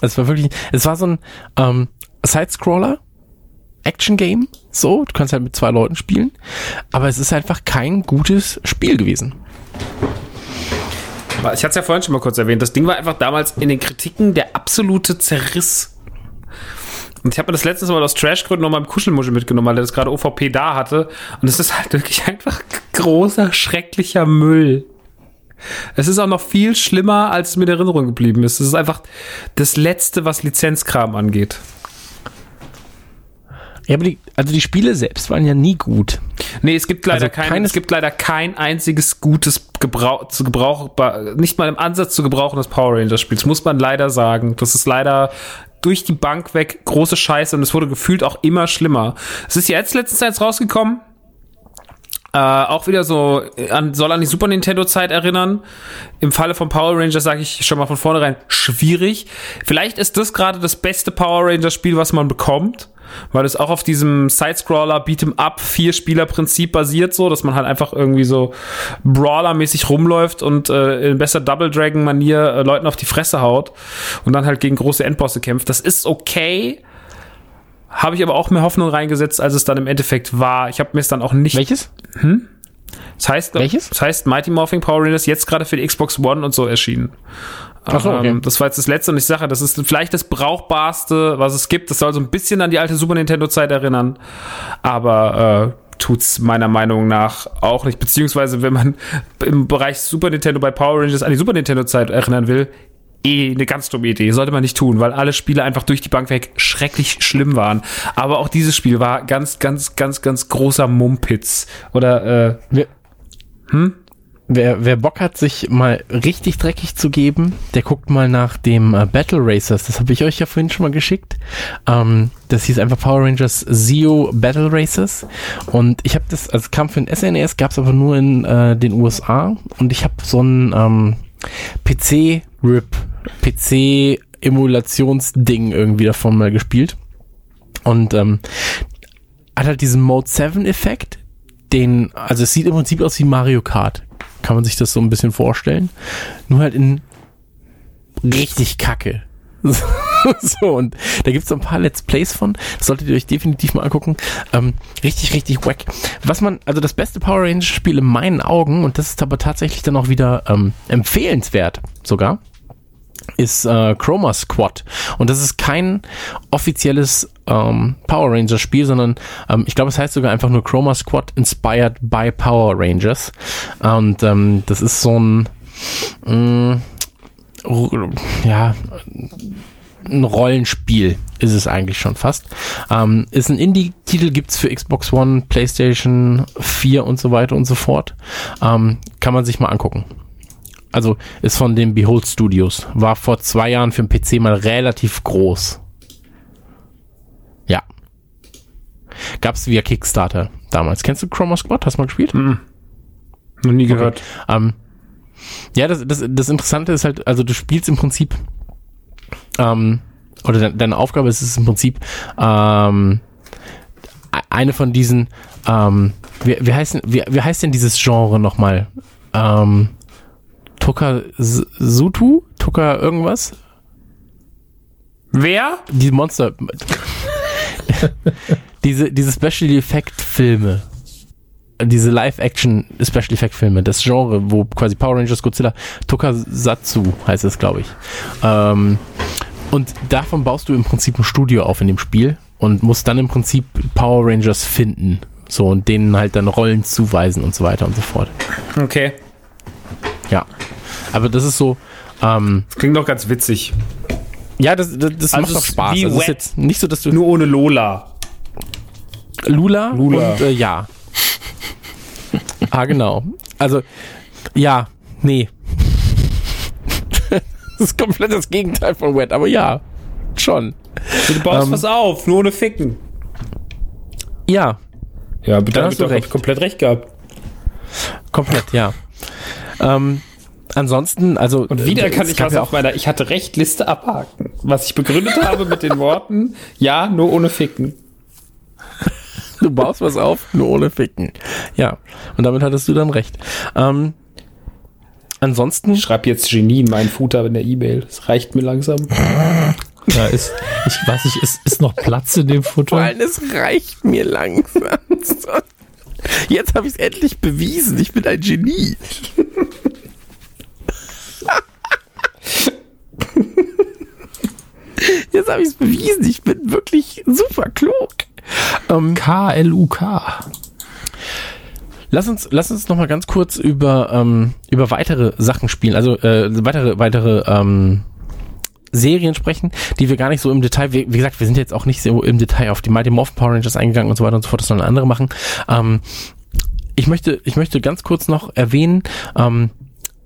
Es war wirklich, es war so ein ähm, Side-Scroller, Action-Game, so, du kannst halt mit zwei Leuten spielen, aber es ist einfach kein gutes Spiel gewesen. Ich hatte es ja vorhin schon mal kurz erwähnt. Das Ding war einfach damals in den Kritiken der absolute Zerriss. Und ich habe mir das letztes Mal aus Trashgründen noch mal im Kuschelmuschel mitgenommen, weil er das gerade OVP da hatte. Und es ist halt wirklich einfach großer, schrecklicher Müll. Es ist auch noch viel schlimmer, als es mir in Erinnerung geblieben ist. Es ist einfach das Letzte, was Lizenzkram angeht. Ja, aber die, also die Spiele selbst waren ja nie gut. Nee, es gibt leider Also kein, es gibt leider kein einziges gutes Gebrauch, zu gebrauchbar, nicht mal im Ansatz zu gebrauchendes Power Rangers Spiels, muss man leider sagen. Das ist leider durch die Bank weg große Scheiße und es wurde gefühlt auch immer schlimmer. Es ist jetzt letztens eins rausgekommen. Äh, auch wieder so an, soll an die Super Nintendo Zeit erinnern. Im Falle von Power Rangers sage ich schon mal von vornherein schwierig. Vielleicht ist das gerade das beste Power Rangers Spiel, was man bekommt, weil es auch auf diesem Sidescroller Beat'em Up vier Spieler Prinzip basiert, so, dass man halt einfach irgendwie so Brawler mäßig rumläuft und äh, in besser Double Dragon Manier äh, Leuten auf die Fresse haut und dann halt gegen große Endbosse kämpft. Das ist okay. Habe ich aber auch mehr Hoffnung reingesetzt, als es dann im Endeffekt war. Ich habe mir es dann auch nicht Welches? das heißt, Welches? Das heißt Mighty Morphin Power Rangers jetzt gerade für die Xbox One und so erschienen. Ach so, okay. Ähm, das war jetzt das letzte und ich sage, das ist vielleicht das brauchbarste, was es gibt. Das soll so ein bisschen an die alte Super Nintendo Zeit erinnern. Aber äh, tut's meiner Meinung nach auch nicht. Beziehungsweise, wenn man im Bereich Super Nintendo bei Power Rangers an die Super Nintendo-Zeit erinnern will, eh eine ganz dumme Idee. Sollte man nicht tun, weil alle Spiele einfach durch die Bank weg schrecklich schlimm waren. Aber auch dieses Spiel war ganz, ganz, ganz, ganz großer Mumpitz. Oder, äh, Wer, wer, wer Bock hat, sich mal richtig dreckig zu geben, der guckt mal nach dem äh, Battle Racers. Das habe ich euch ja vorhin schon mal geschickt. Ähm, das hieß einfach Power Rangers Zeo Battle Racers. Und ich habe das, also kam für den SNES, gab es aber nur in äh, den USA. Und ich habe so ein ähm, PC-RIP, PC-Emulationsding irgendwie davon mal gespielt. Und ähm, hat halt diesen Mode 7-Effekt, den, also es sieht im Prinzip aus wie Mario Kart. Kann man sich das so ein bisschen vorstellen. Nur halt in richtig kacke. <laughs> so, und da gibt's so ein paar Let's Plays von. Das solltet ihr euch definitiv mal angucken. Ähm, richtig, richtig wack. Was man, also das beste Power Rangers Spiel in meinen Augen, und das ist aber tatsächlich dann auch wieder ähm, empfehlenswert sogar, ist äh, Chroma Squad. Und das ist kein offizielles ähm, Power Rangers Spiel, sondern ähm, ich glaube, es heißt sogar einfach nur Chroma Squad Inspired by Power Rangers. Und ähm, das ist so ein mh, ru- ja ein Rollenspiel ist es eigentlich schon fast. Ähm, ist ein Indie-Titel, gibt's für Xbox One, PlayStation 4 und so weiter und so fort. Ähm, kann man sich mal angucken. Also ist von den Behold Studios. War vor zwei Jahren für den PC mal relativ groß. Ja. Gab's via Kickstarter damals. Kennst du Chroma Squad? Hast du mal gespielt? noch nie gehört. Ähm, ja, das, das, das Interessante ist halt, also du spielst im Prinzip, ähm, oder de deine Aufgabe ist es im Prinzip, ähm, eine von diesen, ähm, wie, wie, heißt, denn- wie, wie heißt denn dieses Genre nochmal? Ähm, Tokazutu? Toka irgendwas? Wer? Die Monster. <laughs> diese, diese Special Effect Filme. Diese Live-Action Special Effect Filme. Das Genre, wo quasi Power Rangers Godzilla Tokusatsu heißt es, glaube ich. Ähm, und davon baust du im Prinzip ein Studio auf in dem Spiel und musst dann im Prinzip Power Rangers finden. So, und denen halt dann Rollen zuweisen und so weiter und so fort. Okay. Ja. Aber das ist so, ähm, Das klingt doch ganz witzig. ja, das, das, das Also macht doch Spaß. wie Also ist jetzt nicht so, dass du Nur ohne Lola. Lula, Lula. und äh, ja. ah, genau. Also, ja, nee. das ist komplett das Gegenteil von Wet, aber ja, schon. Du baust Ähm. was auf, nur ohne Ficken. Ja, Ja, bitte Da hast du hab ich recht. komplett recht gehabt. komplett, ja. Ähm, ansonsten, also. Und wieder äh, kann es ich was ja auf meiner Ich hatte recht Liste abhaken. Was ich begründet habe mit den Worten, ja, nur ohne Ficken. Du baust was auf, nur ohne Ficken. Ja, und damit hattest du dann recht. Ähm, ansonsten, Ich schreibe jetzt Genie in meinen Footer in der E-Mail. Das reicht mir langsam. Da ist, ich weiß nicht, ist, ist noch Platz in dem vor Futter? allem, es reicht mir langsam. <laughs> Jetzt habe ich es endlich bewiesen. Ich bin ein Genie. <laughs> Jetzt habe ich es bewiesen. Ich bin wirklich super klug. Ähm, K-L-U-K. lass uns, lass uns noch mal ganz kurz über ähm, über weitere Sachen spielen. Also äh, weitere weitere ähm, Serien sprechen, die wir gar nicht so im Detail, wie, wie gesagt, wir sind jetzt auch nicht so im Detail auf die Mighty Morphin Power Rangers eingegangen und so weiter und so fort, das sollen andere machen. Ähm, ich möchte, ich möchte ganz kurz noch erwähnen, ähm,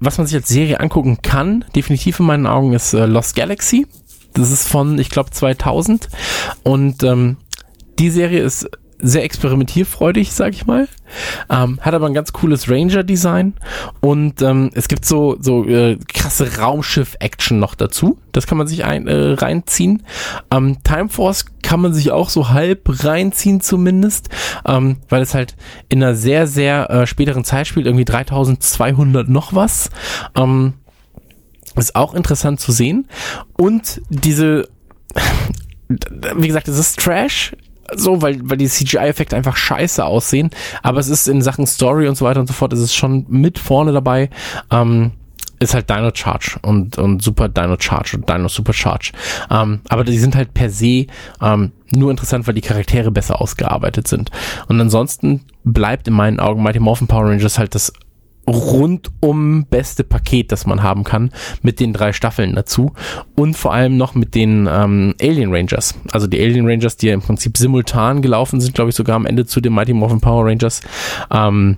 was man sich als Serie angucken kann, definitiv in meinen Augen, ist äh, Lost Galaxy. Das ist von, ich glaube, 2000 und ähm, die Serie ist sehr experimentierfreudig, sag ich mal. Ähm, hat aber ein ganz cooles Ranger-Design und ähm, es gibt so so äh, krasse Raumschiff-Action noch dazu. Das kann man sich ein, äh, reinziehen. Ähm, Time Force kann man sich auch so halb reinziehen zumindest, ähm, weil es halt in einer sehr sehr äh, späteren Zeit spielt, irgendwie 3200 noch was. Ähm, ist auch interessant zu sehen und diese <laughs> wie gesagt, es ist Trash, so, weil, weil die CGI-Effekte einfach scheiße aussehen. Aber es ist in Sachen Story und so weiter und so fort, es ist schon mit vorne dabei. Ähm, ist halt Dino Charge und, und Super Dino Charge und Dino Super Charge. Ähm, aber die sind halt per se ähm, nur interessant, weil die Charaktere besser ausgearbeitet sind. Und ansonsten bleibt in meinen Augen Mighty Morphin Power Rangers halt das rundum beste Paket, das man haben kann, mit den drei Staffeln dazu und vor allem noch mit den ähm, Alien Rangers. Also die Alien Rangers, die ja im Prinzip simultan gelaufen sind, glaube ich, sogar am Ende zu den Mighty Morphin Power Rangers. Ähm,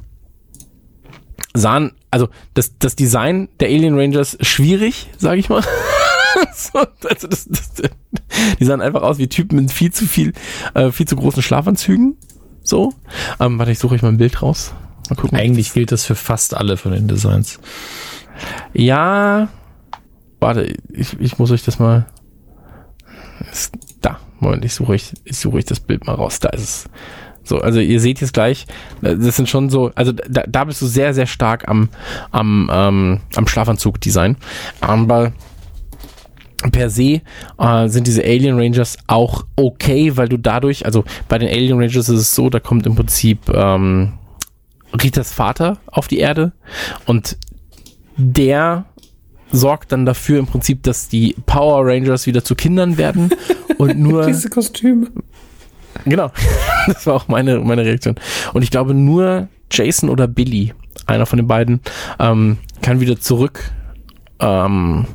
sahen, also das, das Design der Alien Rangers schwierig, sage ich mal. <laughs> so, also das, das, die sahen einfach aus wie Typen mit viel zu viel, äh, viel zu großen Schlafanzügen. So. Ähm, warte, ich suche euch mal ein Bild raus. Mal gucken. Eigentlich gilt das für fast alle von den Designs. Ja. Warte, ich, ich muss euch das mal. Ist, da, Moment, ich suche euch, ich suche euch das Bild mal raus. Da ist es. So, also ihr seht jetzt gleich, das sind schon so, also da, da bist du sehr, sehr stark am, am, ähm, am Schlafanzug-Design. Aber per se äh, sind diese Alien Rangers auch okay, weil du dadurch, also bei den Alien Rangers ist es so, da kommt im Prinzip ähm, Ritas Vater auf die Erde und der sorgt dann dafür im Prinzip, dass die Power Rangers wieder zu Kindern werden <laughs> und nur Diese Kostüme. Genau. <laughs> Das war auch meine, meine Reaktion. Und ich glaube, nur Jason oder Billy, einer von den beiden, ähm, kann wieder zurück ähm,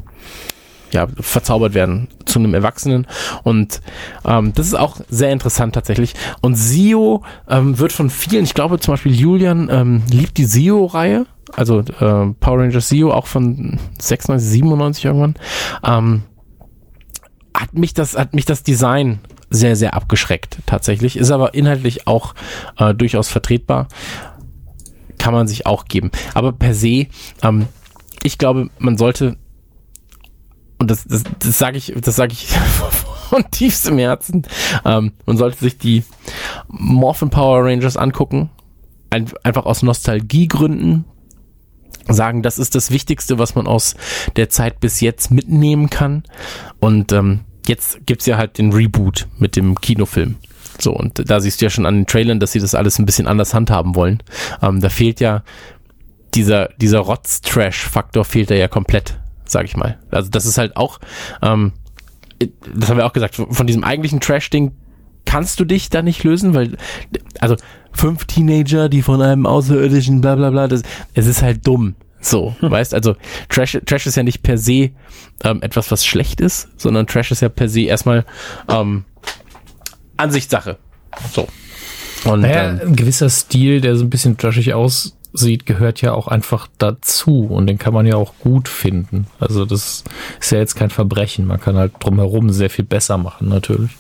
ja, verzaubert werden zu einem Erwachsenen. Und ähm, das ist auch sehr interessant tatsächlich. Und Sio ähm, wird von vielen, ich glaube zum Beispiel Julian ähm, liebt die Sio-Reihe. Also äh, Power Rangers Sio, auch von 96, 97 irgendwann. Ähm, hat mich das, hat mich das Design sehr, sehr abgeschreckt tatsächlich. Ist aber inhaltlich auch äh, durchaus vertretbar. Kann man sich auch geben. Aber per se, ähm, ich glaube, man sollte, und das, das, das sage ich, das sage ich <laughs> von tiefstem Herzen, ähm, man sollte sich die Morphin Power Rangers angucken. Ein, einfach aus Nostalgiegründen sagen, das ist das Wichtigste, was man aus der Zeit bis jetzt mitnehmen kann. Und ähm, jetzt gibt's ja halt den Reboot mit dem Kinofilm. So, und da siehst du ja schon an den Trailern, dass sie das alles ein bisschen anders handhaben wollen. Ähm, da fehlt ja dieser, dieser Rotz-Trash-Faktor fehlt da ja komplett, sag ich mal. Also das ist halt auch, ähm, das haben wir auch gesagt, von diesem eigentlichen Trash-Ding kannst du dich da nicht lösen, weil, also fünf Teenager, die von einem Außerirdischen, bla bla bla, das, es ist halt dumm. So, <laughs> weißt, also Trash, Trash ist ja nicht per se ähm, etwas, was schlecht ist, sondern Trash ist ja per se erstmal ähm, Ansichtssache. So. Und Naja, ähm, ein gewisser Stil, der so ein bisschen trashig aussieht, gehört ja auch einfach dazu und den kann man ja auch gut finden. Also das ist ja jetzt kein Verbrechen. Man kann halt drumherum sehr viel besser machen, natürlich.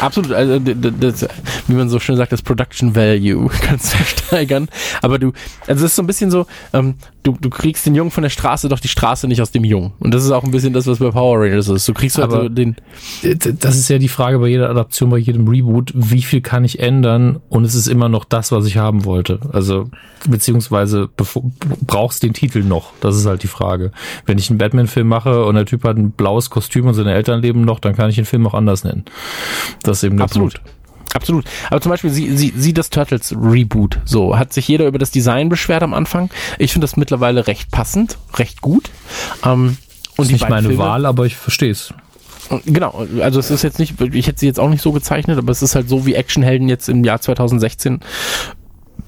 Absolut, also das, wie man so schön sagt, das Production Value <laughs> kannst du steigern. Aber du, also es ist so ein bisschen so, ähm, du, du kriegst den Jungen von der Straße, doch die Straße nicht aus dem Jungen. Und das ist auch ein bisschen das, was bei Power Rangers ist. Du kriegst halt so den, Das ist ja die Frage bei jeder Adaption, bei jedem Reboot, wie viel kann ich ändern und es ist immer noch das, was ich haben wollte. Also, beziehungsweise brauchst den Titel noch. Das ist halt die Frage. Wenn ich einen Batman-Film mache und der Typ hat ein blaues Kostüm und seine Eltern leben noch, dann kann ich den Film auch anders nennen. Das ist eben Absolut. Punkt. Absolut. Aber zum Beispiel, sie, sie, sie das Turtles Reboot. So, hat sich jeder über das Design beschwert am Anfang. Ich finde das mittlerweile recht passend, recht gut. Ähm, und Ist die nicht meine Filme- Wahl, aber ich verstehe es. Genau, also es ist jetzt nicht, ich hätte sie jetzt auch nicht so gezeichnet, aber es ist halt so, wie Actionhelden jetzt im Jahr 2016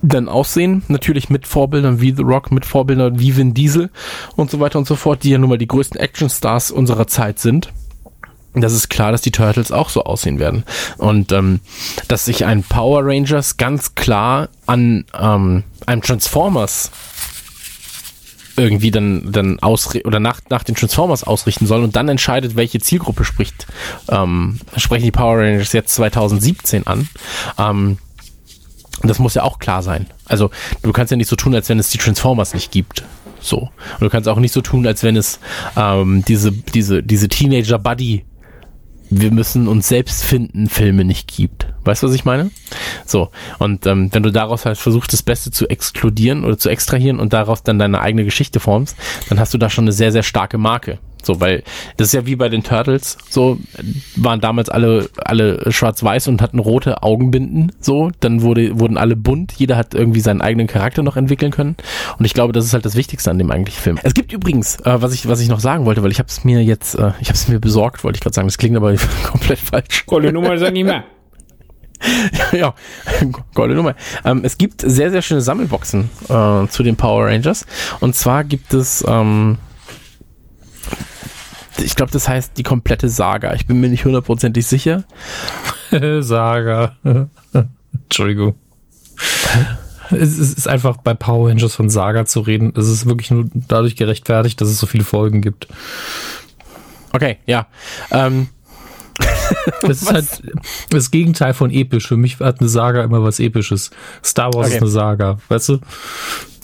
dann aussehen. Natürlich mit Vorbildern wie The Rock, mit Vorbildern wie Vin Diesel und so weiter und so fort, die ja nun mal die größten Actionstars unserer Zeit sind. Das ist klar, dass die Turtles auch so aussehen werden. Und ähm, dass sich ein Power Rangers ganz klar an ähm, einem Transformers irgendwie dann, dann ausri oder nach, nach den Transformers ausrichten soll und dann entscheidet, welche Zielgruppe spricht, ähm, sprechen die Power Rangers jetzt 2017 an. Ähm, das muss ja auch klar sein. Also du kannst ja nicht so tun, als wenn es die Transformers nicht gibt. So. Und du kannst auch nicht so tun, als wenn es ähm, diese, diese, diese Teenager-Buddy wir müssen uns selbst finden, Filme nicht gibt. Weißt du, was ich meine? So. Und ähm, wenn du daraus halt versuchst, das Beste zu exkludieren oder zu extrahieren und daraus dann deine eigene Geschichte formst, dann hast du da schon eine sehr, sehr starke Marke. So, weil das ist ja wie bei den Turtles, so waren damals alle alle schwarz-weiß und hatten rote Augenbinden, so, dann wurde wurden alle bunt, jeder hat irgendwie seinen eigenen Charakter noch entwickeln können und ich glaube, das ist halt das Wichtigste an dem eigentlichen Film. Es gibt übrigens, äh, was ich was ich noch sagen wollte, weil ich habe es mir jetzt äh, ich habe es mir besorgt, wollte ich gerade sagen, das klingt aber <laughs> komplett falsch. Kolle Nummer sag nicht mehr. <laughs> ja, goldene Nummer. Ähm, es gibt sehr, sehr schöne Sammelboxen äh, zu den Power Rangers. Und zwar gibt es, ähm, ich glaube, das heißt die komplette Saga. Ich bin mir nicht hundertprozentig sicher. <laughs> Saga. <laughs> Entschuldigung. Es ist einfach bei Power Rangers von Saga zu reden. Es ist wirklich nur dadurch gerechtfertigt, dass es so viele Folgen gibt. Okay, ja. Ähm, Das ist halt das Gegenteil von episch. Für mich hat eine Saga immer was Episches. Star Wars Okay. ist eine Saga, weißt du?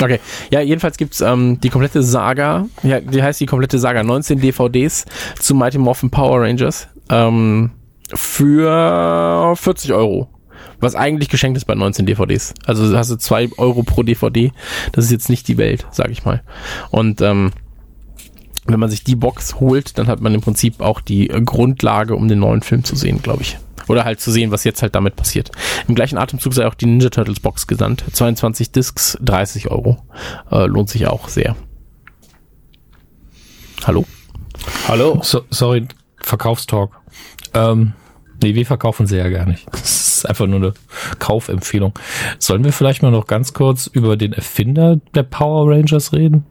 Okay, ja, jedenfalls gibt's ähm, die komplette Saga, ja, die heißt die komplette Saga, 19 DVDs zu Mighty Morphin Power Rangers ähm, für 40 Euro. Was eigentlich geschenkt ist bei 19 DVDs. Also hast du 2 Euro pro DVD. Das ist jetzt nicht die Welt, sag ich mal. Und ähm, wenn man sich die Box holt, dann hat man im Prinzip auch die äh, Grundlage, um den neuen Film zu sehen, glaube ich. Oder halt zu sehen, was jetzt halt damit passiert. Im gleichen Atemzug sei auch die Ninja Turtles Box gesandt. 22 Discs, 30 Euro. Äh, lohnt sich auch sehr. Hallo? Hallo. So, sorry, Verkaufstalk. Ähm, nee, wir verkaufen sie ja gar nicht. <laughs> Das ist einfach nur eine Kaufempfehlung. Sollen wir vielleicht mal noch ganz kurz über den Erfinder der Power Rangers reden?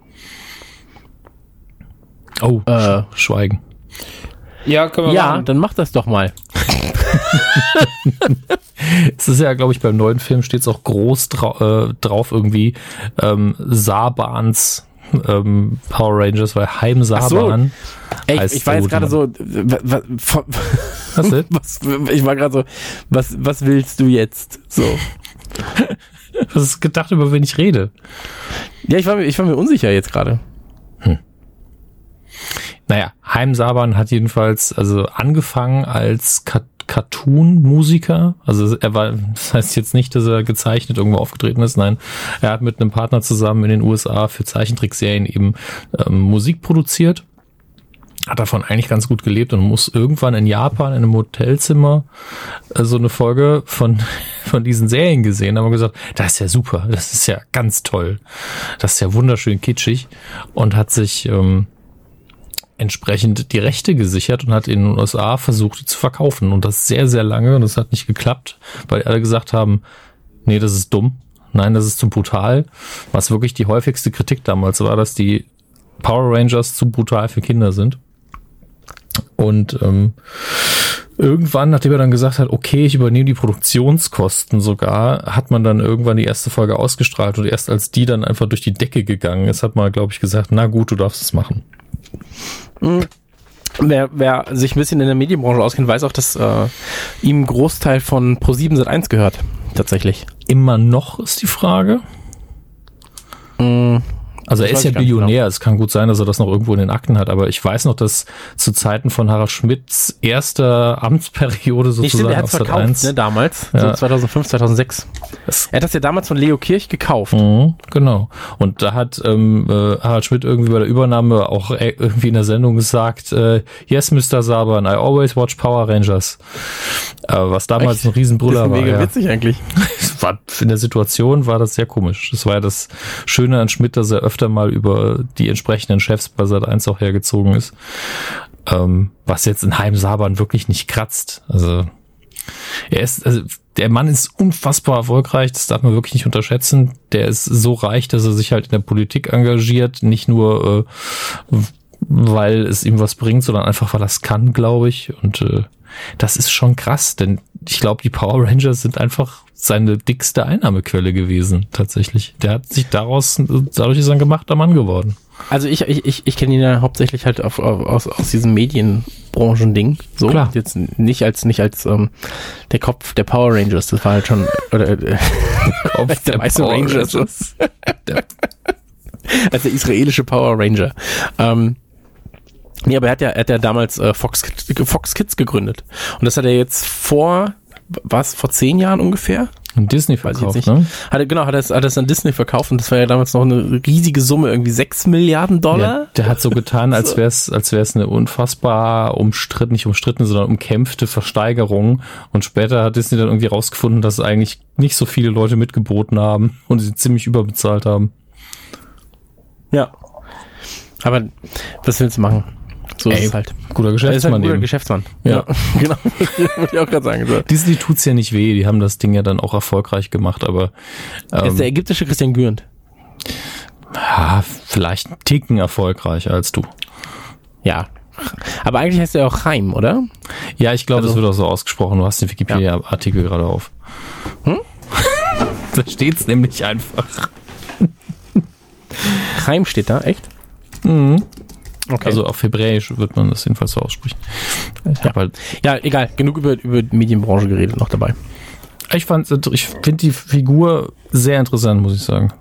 Oh, Äh. Schweigen. Ja, können wir Ja, machen. dann mach das doch mal. <laughs> Es ist ja, glaube ich, beim neuen Film steht es auch groß drau äh, drauf irgendwie ähm, Sabans ähm, Power Rangers, weil Heim Ach so. Saban. Ey, ich war jetzt gerade so, Was <laughs> was, ich war gerade so, was, was willst du jetzt? So. <laughs> Das ist gedacht, über wen ich rede. Ja, ich war, mir- ich war mir unsicher jetzt gerade. Naja, Heim Saban hat jedenfalls also angefangen als Car- Cartoon-Musiker. Also er war, <laughs> das heißt jetzt nicht, dass er gezeichnet irgendwo aufgetreten ist. Nein, er hat mit einem Partner zusammen in den USA für Zeichentrickserien eben ähm, Musik produziert. Hat davon eigentlich ganz gut gelebt und muss irgendwann in Japan in einem Hotelzimmer äh, so eine Folge von, <laughs> von diesen Serien gesehen. Haben wir gesagt, das ist ja super, das ist ja ganz toll. Das ist ja wunderschön kitschig und hat sich ähm, entsprechend die Rechte gesichert und hat in den USA versucht, die zu verkaufen. Und das sehr, sehr lange. Und das hat nicht geklappt, weil alle gesagt haben, nee, das ist dumm. Nein, das ist zu brutal. Was wirklich die häufigste Kritik damals war, dass die Power Rangers zu brutal für Kinder sind. Und ähm, irgendwann, nachdem er dann gesagt hat, okay, ich übernehme die Produktionskosten sogar, hat man dann irgendwann die erste Folge ausgestrahlt und erst als die dann einfach durch die Decke gegangen ist, hat man, glaube ich, gesagt, na gut, du darfst es machen. Wer, wer sich ein bisschen in der Medienbranche auskennt, weiß auch, dass äh, ihm ein Großteil von Pro7 Sat1 gehört. Tatsächlich. Immer noch ist die Frage. Mm, Also er Das ist weiß ja genau. Billionär, es kann gut sein, dass er das noch irgendwo in den Akten hat, aber ich weiß noch, dass zu Zeiten von Harald Schmidts erster Amtsperiode Nee, stimmt, sozusagen er hat auf verkauft, 1. ne, damals. Ja. So 2005, 2006. Das- Er hat das ja damals von Leo Kirch gekauft. Mhm, genau. Und da hat ähm, äh, Harald Schmidt irgendwie bei der Übernahme auch äh, irgendwie in der Sendung gesagt, äh, yes, Mr. Saban, I always watch Power Rangers. Äh, was damals Echt? ein Riesenbrüller das ist war. mega Ja. witzig eigentlich. <laughs> war. In der Situation war das sehr komisch. Das war ja das Schöne an Schmidt, dass er öfter mal über die entsprechenden Chefs bei Sat 1 auch hergezogen ist. Ähm, was jetzt in Heim Saban wirklich nicht kratzt. Also er ist, also der Mann ist unfassbar erfolgreich, das darf man wirklich nicht unterschätzen. Der ist so reich, dass er sich halt in der Politik engagiert, nicht nur äh, weil es ihm was bringt, sondern einfach weil er es kann, glaube ich. Und äh, das ist schon krass, denn ich glaube, die Power Rangers sind einfach seine dickste Einnahmequelle gewesen, tatsächlich. Der hat sich daraus, dadurch ist er ein gemachter Mann geworden. Also ich, ich, ich, ich kenne ihn ja hauptsächlich halt auf, auf, aus, aus diesem Medienbranchen-Ding. So, Klar. jetzt nicht als nicht als ähm, der Kopf der Power Rangers, das war halt schon oder äh, Auf <laughs> der weiße Power Rangers. Rangers. Der- <laughs> als der israelische Power Ranger. Ähm, nee, aber er hat ja, er hat ja damals äh, Fox, Fox Kids gegründet. Und das hat er jetzt vor, was, vor zehn Jahren ungefähr? Und Disney verkauft, ne? nicht. Hat er, genau, hat er es hat es an Disney verkauft und das war ja damals noch eine riesige Summe, irgendwie 6 Milliarden Dollar. Ja, der hat so getan, als wäre es als wär's eine unfassbar umstritten, nicht umstritten, sondern umkämpfte Versteigerung. Und später hat Disney dann irgendwie rausgefunden, dass eigentlich nicht so viele Leute mitgeboten haben und sie ziemlich überbezahlt haben. Ja. Aber was willst du machen? So ist Ey, es halt. Guter Er ist halt ein Geschäftsmann guter eben. Geschäftsmann. Ja. <laughs> genau. Wollte ich auch gerade sagen. So. Disney tut's ja nicht weh, die haben das Ding ja dann auch erfolgreich gemacht, aber Er ist ähm, der ägyptische Christian Gürnt. ja, vielleicht einen Ticken erfolgreicher als du. Ja. Aber eigentlich heißt er auch Chaim, oder? Ja, ich glaube, Also- das wird auch so ausgesprochen. Du hast den Wikipedia-Artikel gerade auf. Hm? <laughs> da steht's nämlich einfach. Chaim steht da, echt? Mhm. Okay. Also auf Hebräisch wird man das jedenfalls so aussprechen. Ich, hab halt, ja, egal. Genug über, über die Medienbranche geredet noch dabei. ich fand, ich finde die Figur sehr interessant, muss ich sagen.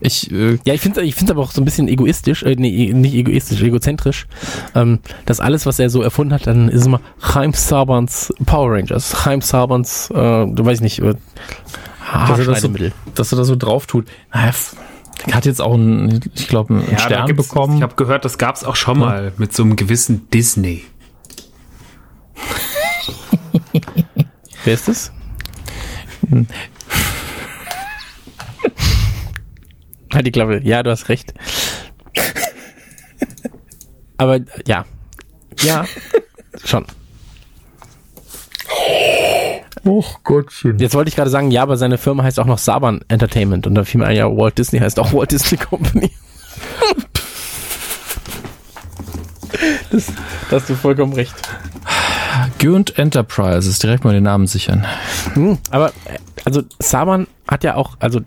Ich, äh, Ja, ich finde ich finde aber auch so ein bisschen egoistisch, äh, nee, nicht egoistisch, egozentrisch, ähm, dass alles, was er so erfunden hat, dann ist immer Chaim Sabans Power Rangers, Chaim Sabans, äh, du weißt nicht, äh, dass, er das so, dass er das so drauf tut. Naja, hat jetzt auch einen, ich glaube, einen Ja, Stern bekommen. Ich habe gehört, das gab's auch schon mal mit so einem gewissen Disney. <laughs> Wer ist das? <laughs> Halt die Klappe. Ja, du hast recht. Aber ja. Ja. <laughs> Schon. Oh Gottchen. Jetzt wollte ich gerade sagen, ja, aber seine Firma heißt auch noch Saban Entertainment und da fiel mir ein, ja, Walt Disney heißt auch Walt Disney Company. das, da hast du vollkommen recht. Gürnt Enterprises, direkt mal den Namen sichern. Hm, aber, äh, also, Saban hat ja auch, also,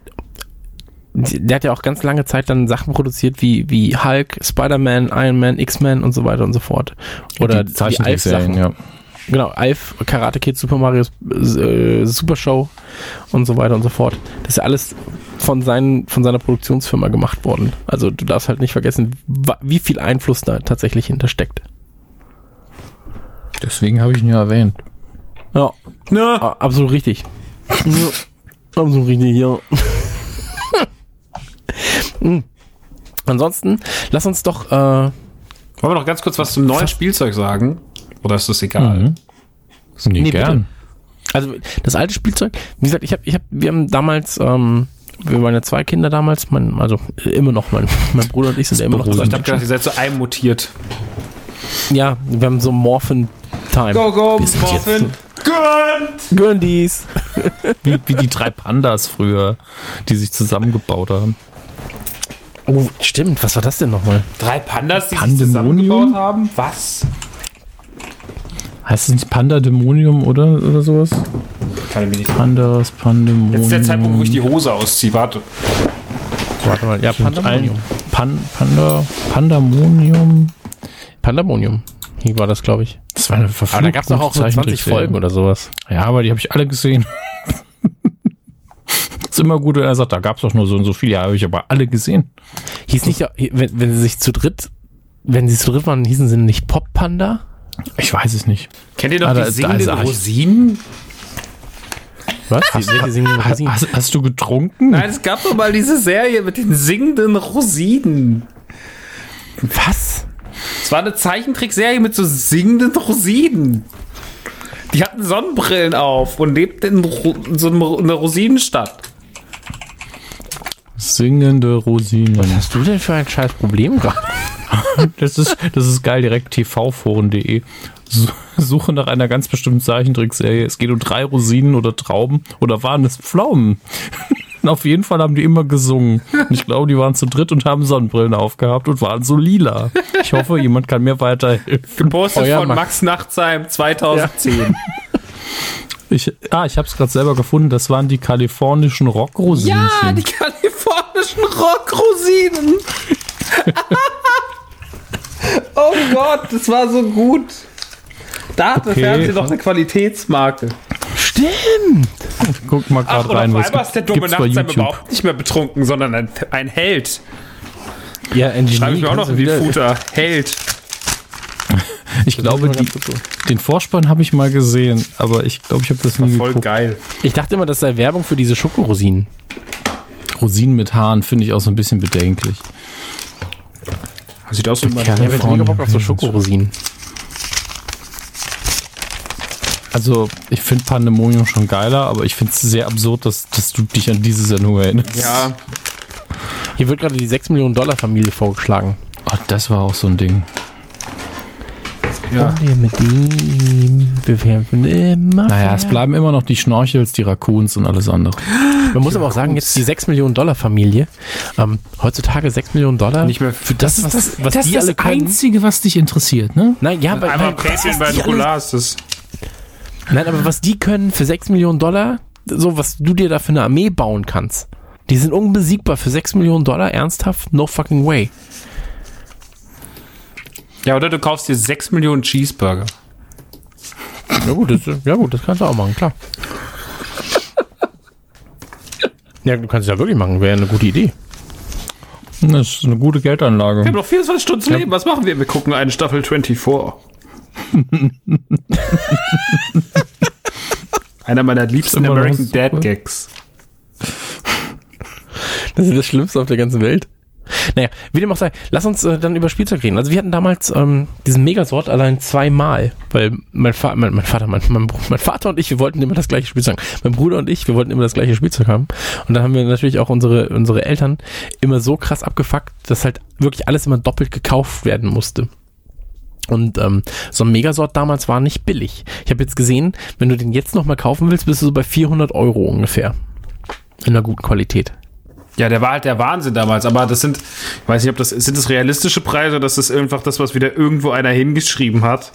der hat ja auch ganz lange Zeit dann Sachen produziert wie, wie Hulk, Spider-Man, Iron Man, X-Men und so weiter und so fort. Oder die die Zeichentrickserien, Alf-Sachen. ja. Genau, Alf, Karate Kid, Super Mario, äh, Super Show und so weiter und so fort. Das ist ja alles von, seinen, von seiner Produktionsfirma gemacht worden. Also du darfst halt nicht vergessen, wie viel Einfluss da tatsächlich hintersteckt. Deswegen habe ich ihn ja erwähnt. Ja, Na, a- absolut richtig. ja, absolut richtig, ja. <laughs> Hm. Ansonsten, lass uns doch, äh, wollen wir noch ganz kurz was zum neuen Spielzeug sagen? Oder ist das egal? Mhm. Nee, Nee, gern. Also das alte Spielzeug, wie gesagt, ich habe, ich hab, wir haben damals, ähm, wir waren ja zwei Kinder damals, mein, also äh, immer noch, mein, <laughs> mein Bruder und ich sind ja immer noch Ich zusammen. habe gedacht, ihr seid zu einem mutiert. Ja, wir haben so Morphin Time. go, sind Muffin. Good! Göndies. Wie, wie die drei Pandas früher, die sich zusammengebaut haben. Oh, stimmt, was war das denn nochmal? Drei Pandas, die sich zusammengebaut haben? Was? Heißt es nicht Pandademonium oder, oder sowas? Kann ich mir nicht Pandas, Pandemonium. Jetzt ist der Zeitpunkt, wo ich die Hose ausziehe. Warte. Warte mal, ja, Pandemonium. Pan, Panda, Pandamonium. Pandemonium. Hier war das, glaube ich. Das war eine verfluchte Aber da gab es doch auch so 20 Zeichentrickserie. Folgen oder sowas. Ja, aber die habe ich alle gesehen. <laughs> ist immer gut, wenn er sagt, da gab es doch nur so und so viele. Ja, habe ich aber alle gesehen. Hieß nicht, wenn, wenn sie sich zu dritt, wenn sie zu dritt waren, hießen sie nicht Pop Panda? Ich weiß es nicht. Kennt ihr noch Ah, die singenden er. Rosinen? Was? Hast, Rosinen? hast, hast du getrunken? Nein, es gab doch mal diese Serie mit den singenden Rosinen. Was? Es war eine Zeichentrickserie mit so singenden Rosinen. Die hatten Sonnenbrillen auf und lebten in, so einer Rosinenstadt. Singende Rosinen. Was hast du denn für ein scheiß Problem gerade? <laughs> Das ist, das ist geil, direkt tvforen.de. Su- Suche nach einer ganz bestimmten Zeichentrickserie. Es geht um drei Rosinen oder Trauben oder waren es Pflaumen? <laughs> Auf jeden Fall haben die immer gesungen. Und ich glaube, die waren zu dritt und haben Sonnenbrillen aufgehabt und waren so lila. Ich hoffe, jemand kann mir weiterhelfen. Gepostet Euer von Max. Max Nachtsheim 2010. <laughs> Ich, ah, ich habe es gerade selber gefunden. Das waren die kalifornischen Rockrosinchen. Ja, die kalifornischen Rockrosinen. Oh Gott, das war so gut. Da hat das Okay. Fernsehen doch eine Qualitätsmarke. Stimmt. Guck mal gerade rein, auf was einmal ist der dumme gibt's bei Nachtsheim YouTube. überhaupt nicht mehr betrunken, sondern ein, ein Held. Ja, Engineer. Schreibe ich mir auch noch in die Futter. Held. <laughs> Ich glaube, die, den Vorspann habe ich mal gesehen, aber ich glaube, ich habe das nie Voll geguckt. geil. Ich dachte immer, das sei Werbung für diese Schokorosinen. Rosinen mit Haaren finde ich auch so ein bisschen bedenklich. Sieht aus wie Kerl. Ja, wir haben mega Bock auf so Schokorosinen. Also, ich finde Pandemonium schon geiler, aber ich finde es sehr absurd, dass, dass du dich an diese Sendung erinnerst. Ja, Hier wird gerade die 6 Millionen Dollar Familie vorgeschlagen. Oh, das war auch so ein Ding. ja. Und wir mit ihm bewerfen immer. Naja, es bleiben immer noch die Schnorchels, die Raccoons und alles andere. <gasps> Man muss aber auch sagen, jetzt die 6 Millionen Dollar Familie. Ähm, heutzutage 6 Millionen Dollar. Nicht mehr für das, was, was das die ist alle das können. Einzige, was dich interessiert, ne? Nein, ja, weil, Einmal weil das, Päschen bei ist das. Nein, aber was die können für 6 Millionen Dollar, so was du dir da für eine Armee bauen kannst. Die sind unbesiegbar für 6 Millionen Dollar, ernsthaft? No fucking way. Ja, oder du kaufst dir 6 Millionen Cheeseburger. Ja gut, das, ja gut, das kannst du auch machen, klar. Ja, du kannst es ja wirklich machen, wäre eine gute Idee. Das ist eine gute Geldanlage. Wir haben noch 24 Stunden zu leben. Was machen wir? Wir gucken eine Staffel 24. <laughs> Einer meiner liebsten American. Dad Gags. Das ist das Schlimmste auf der ganzen Welt. Naja, wie dem auch sei, lass uns äh, dann über Spielzeug reden. Also wir hatten damals ähm, diesen Megasort allein zweimal, weil mein, Fa mein, mein Vater, mein, mein, mein Vater und ich, wir wollten immer das gleiche Spielzeug. Mein Bruder und ich, wir wollten immer das gleiche Spielzeug haben. Und dann haben wir natürlich auch unsere, unsere Eltern immer so krass abgefuckt, dass halt wirklich alles immer doppelt gekauft werden musste. Und ähm, so ein Megasort damals war nicht billig. Ich habe jetzt gesehen, wenn du den jetzt nochmal kaufen willst, bist du so bei 400 Euro ungefähr. In einer guten Qualität. Ja, der war halt der Wahnsinn damals, aber das sind, ich weiß nicht, ob das, sind das realistische Preise oder ist das einfach das, was wieder irgendwo einer hingeschrieben hat?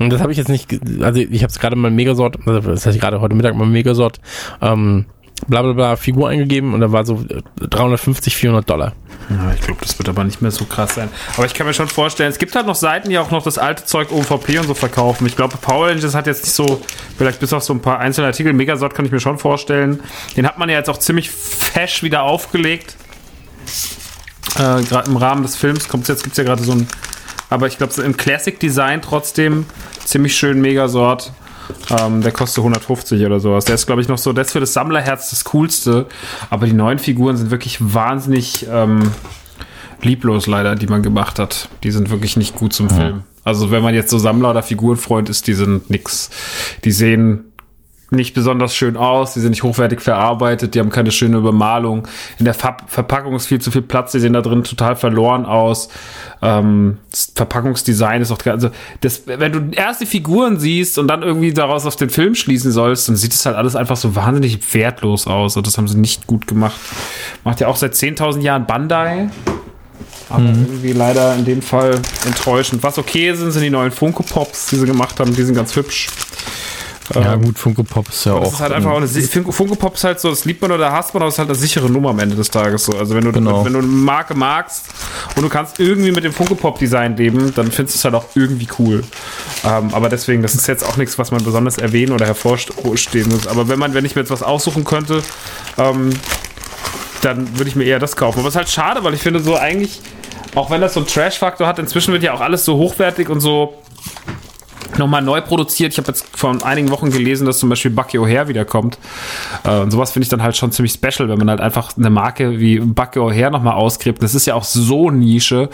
Und das habe ich jetzt nicht, also ich habe es gerade mal Megasort, also das heißt gerade heute Mittag mal Megasort, ähm, bla bla bla Figur eingegeben und da war so äh, 350, 400 Dollar. Ja, ich glaube, das wird aber nicht mehr so krass sein. Aber ich kann mir schon vorstellen, es gibt halt noch Seiten, die auch noch das alte Zeug OVP und so verkaufen. Ich glaube, Power Rangers hat jetzt nicht so, vielleicht bis auf so ein paar einzelne Artikel, Megasort kann ich mir schon vorstellen. Den hat man ja jetzt auch ziemlich fesch wieder aufgelegt. Äh, gerade im Rahmen des Films kommt jetzt, gibt es ja gerade so ein, aber ich glaube, im Classic Design trotzdem ziemlich schön Megasort. Ähm, der kostet 150 oder sowas. Der ist, glaube ich, noch so, das ist für das Sammlerherz das Coolste. Aber die neuen Figuren sind wirklich wahnsinnig ähm, lieblos leider, die man gemacht hat. Die sind wirklich nicht gut zum Film. Also wenn man jetzt so Sammler oder Figurenfreund ist, die sind nix. Die sehen nicht besonders schön aus, die sind nicht hochwertig verarbeitet, die haben keine schöne Übermalung. In der Ver Verpackung ist viel zu viel Platz, die sehen da drin total verloren aus. Ähm, das Verpackungsdesign ist auch, also das, wenn du erst die Figuren siehst und dann irgendwie daraus auf den Film schließen sollst, dann sieht es halt alles einfach so wahnsinnig wertlos aus. Und das haben sie nicht gut gemacht. Macht ja auch seit 10.000 Jahren Bandai. Aber irgendwie leider in dem Fall enttäuschend. Was okay sind, sind die neuen Funko Pops, die sie gemacht haben. Die sind ganz hübsch. Ja, Ähm, gut, Funko Pop ist ja das auch. ist halt einfach auch eine Funko Pop ist halt so, das liebt man oder hasst man, aber es ist halt eine sichere Nummer am Ende des Tages so. Also wenn du, Genau. wenn du eine Marke magst und du kannst irgendwie mit dem Funko Pop Design leben, dann findest du es halt auch irgendwie cool. Ähm, aber deswegen, das ist jetzt auch nichts, was man besonders erwähnen oder hervorstehen muss. Aber wenn man, wenn ich mir jetzt was aussuchen könnte, ähm, dann würde ich mir eher das kaufen. Aber es ist halt schade, weil ich finde so eigentlich, auch wenn das so einen Trash-Faktor hat, inzwischen wird ja auch alles so hochwertig und so nochmal neu produziert. Ich habe jetzt vor einigen Wochen gelesen, dass zum Beispiel Bucky O'Hare wiederkommt. Äh, und sowas finde ich dann halt schon ziemlich special, wenn man halt einfach eine Marke wie Bucky O'Hare nochmal ausgräbt. Das ist ja auch so Nische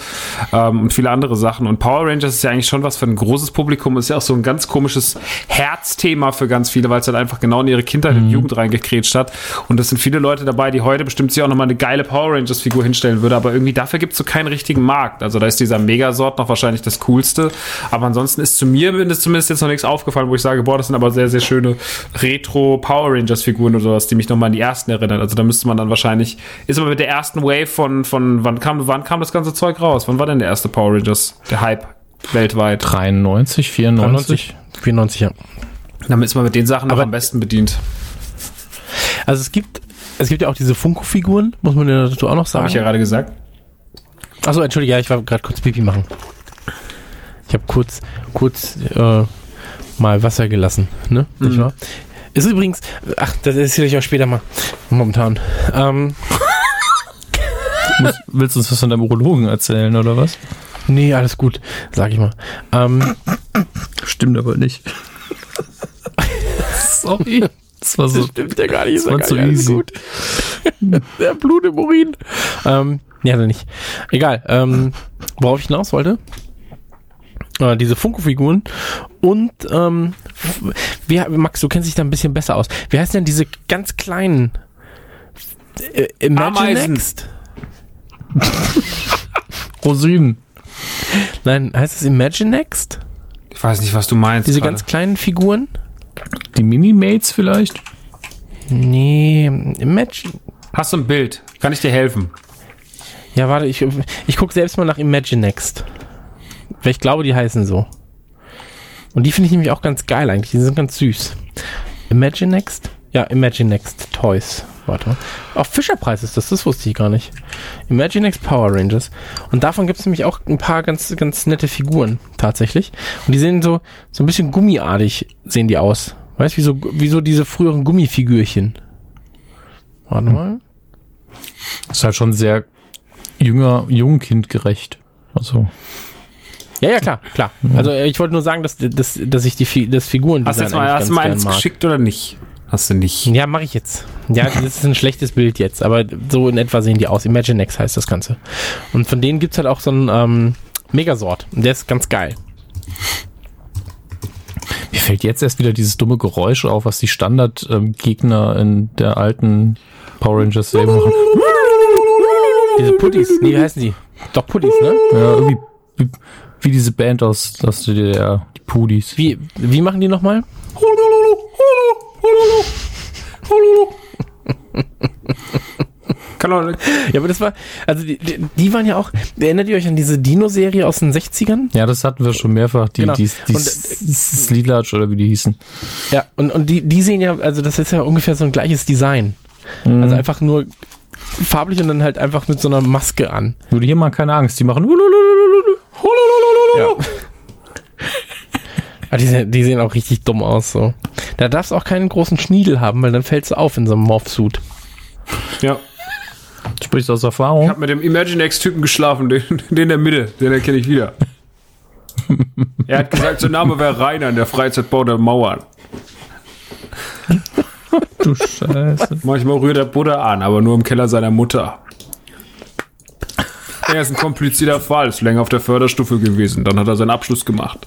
ähm, und viele andere Sachen. Und Power Rangers ist ja eigentlich schon was für ein großes Publikum. Ist ja auch so ein ganz komisches Herzthema für ganz viele, weil es halt einfach genau in ihre Kindheit und Jugend reingekrätscht hat. Und es sind viele Leute dabei, die heute bestimmt sich auch nochmal eine geile Power Rangers Figur hinstellen würde. Aber irgendwie dafür gibt es so keinen richtigen Markt. Also da ist dieser Megasort noch wahrscheinlich das coolste. Aber ansonsten ist zu mir ist zumindest jetzt noch nichts aufgefallen, wo ich sage, boah, das sind aber sehr, sehr schöne Retro Power Rangers Figuren oder sowas, die mich nochmal an die ersten erinnern. Also da müsste man dann wahrscheinlich, ist aber mit der ersten Wave von, von wann kam, wann kam das ganze Zeug raus? Wann war denn der erste Power Rangers? Der Hype weltweit. 93, 94. 94, ja. Damit ist man mit den Sachen noch Aber- am besten bedient. Also es gibt, es gibt ja auch diese Funko-Figuren, muss man ja dazu auch noch sagen. Habe ich ja gerade gesagt. Achso, entschuldige, ja, ich war gerade kurz Pipi machen. Ich habe kurz, kurz äh, mal Wasser gelassen, ne? Nicht Mhm. wahr? Ist übrigens, ach, das erzähle ich auch später mal. Momentan. Ähm, Muss, willst du uns was von deinem Urologen erzählen, oder was? Nee, alles gut, sag ich mal. Ähm, Stimmt aber nicht. <laughs> Sorry. Das war so. stimmt ja gar nicht. Das war zu easy. <laughs> Der Blut im Urin. Ähm, ja, dann nicht. Egal. Ähm, worauf ich hinaus wollte? Äh, diese Funko-Figuren und ähm, wie, Max, du kennst dich da ein bisschen besser aus. Wie heißen denn diese ganz kleinen äh, Imagine Ameisen. Next? <laughs> Rosinen. Nein, heißt es Imagine Next? Ich weiß nicht, was du meinst. Diese gerade. ganz kleinen Figuren? Die Minimates vielleicht? Nee, Imagine. Hast du ein Bild? Kann ich dir helfen? Ja, warte, ich, ich gucke selbst mal nach Imagine Next. Weil ich glaube, die heißen so. Und die finde ich nämlich auch ganz geil eigentlich. Die sind ganz süß. Imagine Next? Ja, Imagine Next Toys. Warte mal. Auch Fischerpreis ist das, das wusste ich gar nicht. Imagine Next Power Rangers. Und davon gibt es nämlich auch ein paar ganz, ganz nette Figuren tatsächlich. Und die sehen so, so ein bisschen gummiartig sehen die aus. Weißt du, wie so, wie so diese früheren Gummifigürchen. Warte mal. Ist halt schon sehr jünger, jungkindgerecht. Also. Ja, ja, klar, klar. Also äh, ich wollte nur sagen, dass, dass, dass ich die das Figuren Hast du jetzt mal, hast du mal eins geschickt oder nicht? Hast du nicht. Ja, mache ich jetzt. Ja, das ist ein schlechtes Bild jetzt, aber so in etwa sehen die aus. Imaginex heißt das Ganze. Und von denen gibt's halt auch so einen ähm, Megasort. Und der ist ganz geil. Mir fällt jetzt erst wieder dieses dumme Geräusch auf, was die Standardgegner in der alten Power Rangers Serie machen. Diese Puttis, nee, wie heißen die? Doch Puttis, ne? Ja, irgendwie wie, diese Band aus, aus der DDR, die Pudis. Wie, wie machen die nochmal? Ja, aber das war, also die, die, waren ja auch, erinnert ihr euch an diese Dino-Serie aus den 60ern? Ja, das hatten wir schon mehrfach, die, Genau. die, die, die Slilatsch oder wie die hießen. Ja, und, und die, die sehen ja, also das ist ja ungefähr so ein gleiches Design. Also einfach nur farblich und dann halt einfach mit so einer Maske an. Nur hier mal keine Angst, die machen Ja. Aber die, sehen- die sehen auch richtig dumm aus, so. Da darfst du auch keinen großen Schniedel haben, weil dann fällst du auf in so einem Morphsuit. ja. Sprichst aus Ich Erfahrung? habe mit dem Imaginex-Typen geschlafen, den, den in der Mitte, den erkenne ich wieder. <laughs> er hat gesagt, sein Name wäre Rainer, der Freizeitbau der Mauern. Du Scheiße. Manchmal rührt er Butter an, aber nur im Keller seiner Mutter. Er ist ein komplizierter Fall, ist länger auf der Förderstufe gewesen, dann hat er seinen Abschluss gemacht.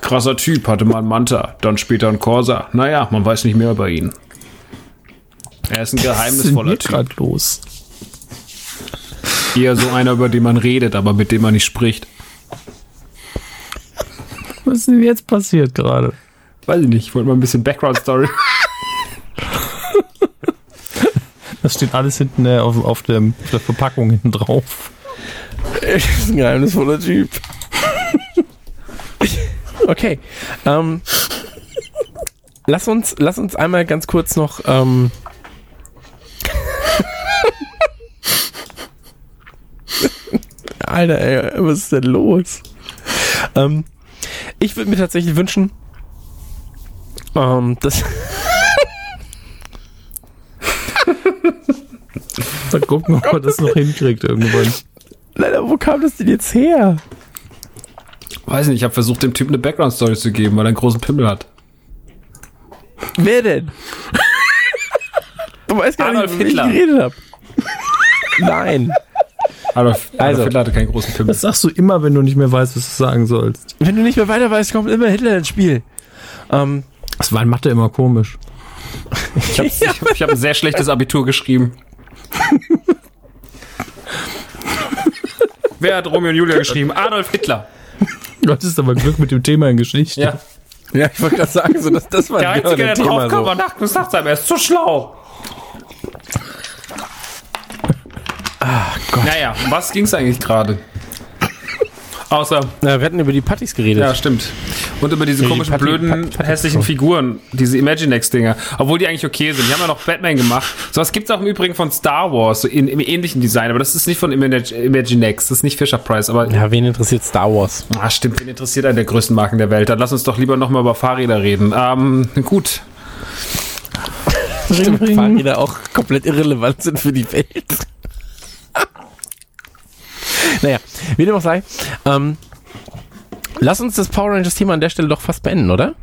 Krasser Typ, hatte mal einen Manta, dann später einen Corsa. Naja, man weiß nicht mehr über ihn. Er ist ein geheimnisvoller Typ. grad los? Eher so einer, über den man redet, aber mit dem man nicht spricht. Was ist denn jetzt passiert gerade? Weiß ich nicht, ich wollte mal ein bisschen Background-Story. Das steht alles hinten äh, auf, auf, dem, auf der Verpackung hinten drauf. Er ist ein geheimnisvoller Typ. okay. Ähm, lass, uns, lass uns einmal ganz kurz noch. Ähm, <laughs> Alter, ey, was ist denn los? Ähm, ich würde mir tatsächlich wünschen, ähm, dass. Mal gucken, ob man das noch hinkriegt irgendwann. Leider, wo kam das denn jetzt her? Weiß nicht, ich habe versucht, dem Typ eine Background-Story zu geben, weil er einen großen Pimmel hat. Wer denn? <laughs> Du weißt gar Adolf nicht, wie ich geredet habe. Nein. Adolf, Also. Adolf Hitler hatte keinen großen Pimmel. Das sagst du immer, wenn du nicht mehr weißt, was du sagen sollst. Wenn du nicht mehr weiter weißt, kommt immer Hitler ins Spiel. Ähm, Das war in Mathe immer komisch. Ich habe ich, ich hab ein sehr schlechtes Abitur geschrieben. <laughs> Wer hat Romeo und Julia geschrieben? Adolf Hitler. Du hattest aber Glück mit dem Thema in Geschichte. Ja. ja, ich wollte gerade sagen, so, das, das war Der Einzige, der Thema drauf kam, so. war nach gesagt, er ist zu schlau. Ah, Gott. Naja, um was ging's eigentlich gerade? Außer, Na, wir hatten über die Partys geredet. ja, stimmt. Und über diese Ja, die komischen, Party- blöden, Party- Party- hässlichen Figuren, diese Imaginex-Dinger. Obwohl die eigentlich okay sind. Die haben ja noch Batman gemacht. Sowas gibt's auch im Übrigen von Star Wars, so in, im ähnlichen Design. Aber das ist nicht von Imag- Imaginex, das ist nicht Fisher Price. Aber Ja, wen interessiert Star Wars? Ah, stimmt, wen interessiert einen der größten Marken der Welt? Dann lass uns doch lieber nochmal über Fahrräder reden. Ähm, gut. Ring. Fahrräder auch komplett irrelevant sind für die Welt. <laughs> Naja, wie dem auch sei. Ähm, lass uns das Power Rangers Thema an der Stelle doch fast beenden, oder?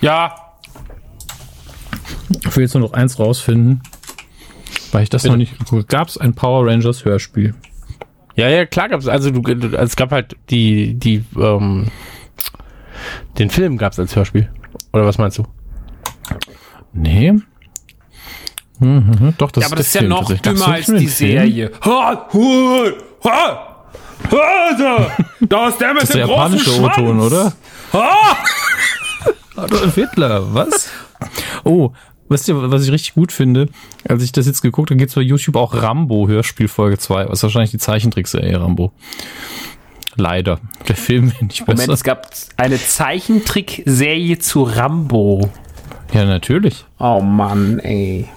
Ja, Ich will jetzt nur noch eins rausfinden, weil ich das Bitte. noch nicht geguckt habe. Gab es ein Power Rangers Hörspiel? Ja, ja, klar gab's, also du, du es gab halt die, die, ähm, den Film gab's als Hörspiel. Oder was meinst du? Nee. Mhm, doch, das ja aber das ist ja noch dümmer als die? Serie. Ha, hu, ha, ha, da, da ist der mit Das ist der dem großen japanische Schwanz. O-Ton, oder? Ha! Adolf Hitler, was? <laughs> Oh, wisst ihr, was ich richtig gut finde? Als ich das jetzt geguckt habe, gibt es bei YouTube auch Rambo Hörspiel Folge 2. Was ist wahrscheinlich die Zeichentrickserie Rambo. Leider. Der Film wäre nicht Moment, besser. es gab eine Zeichentrickserie zu Rambo. Ja, natürlich. Oh Mann, ey.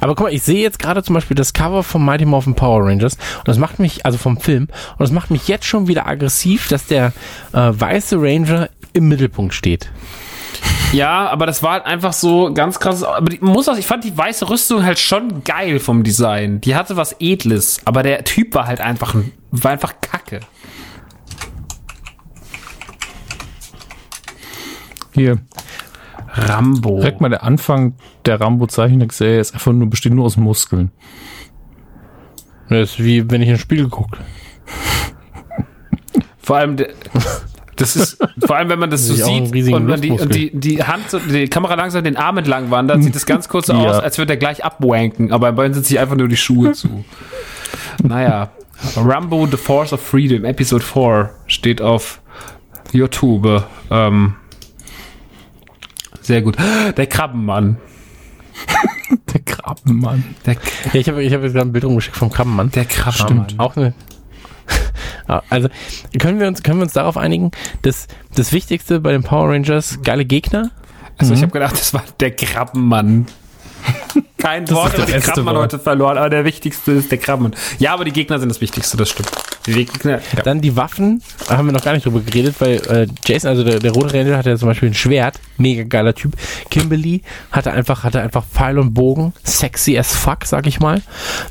Aber guck mal, ich sehe jetzt gerade zum Beispiel das Cover von Mighty Morphin Power Rangers und das macht mich, also vom Film, und das macht mich jetzt schon wieder aggressiv, dass der äh, weiße Ranger im Mittelpunkt steht. Ja, aber das war halt einfach so ganz krass. Aber die, muss auch, ich fand die weiße Rüstung halt schon geil vom Design. Die hatte was Edles, aber der Typ war halt einfach, ein- war einfach kacke. Hier, Rambo. direkt mal der Anfang der Rambo Zeichentrickserie ist einfach nur, besteht nur aus Muskeln. Das ist wie wenn ich ein Spiel geguckt. Vor allem, der, das ist, vor allem, wenn man das so sieht und man die, und die, die Hand, so, die Kamera langsam den Arm entlang wandert, sieht das ganz kurz so Ja. aus, als würde er gleich abwanken, aber bei beiden sind sich einfach nur die Schuhe zu. Naja, Rambo The Force of Freedom, Episode 4, steht auf YouTube. Ähm, sehr gut. Der Krabbenmann. <laughs> Der Krabbenmann. Der, Ja, ich habe ich hab jetzt gerade ein Bild rumgeschickt vom Krabbenmann. der Krabbenmann. Auch eine. Ja, <laughs> Also können wir uns können wir uns darauf einigen, dass das Wichtigste bei den Power Rangers geile Gegner. Also ich habe gedacht, das war der Krabbenmann. Kein Wort über Krabbenmann Wort. heute verloren, aber der wichtigste ist der Krabbenmann. Ja, aber die Gegner sind das Wichtigste, das stimmt. Die Gegner, ja. Dann die Waffen, da haben wir noch gar nicht drüber geredet, weil äh, Jason, also der, der rote Ranger hatte ja zum Beispiel ein Schwert, mega geiler Typ. Kimberly hatte einfach hatte einfach Pfeil und Bogen, sexy as fuck, sag ich mal.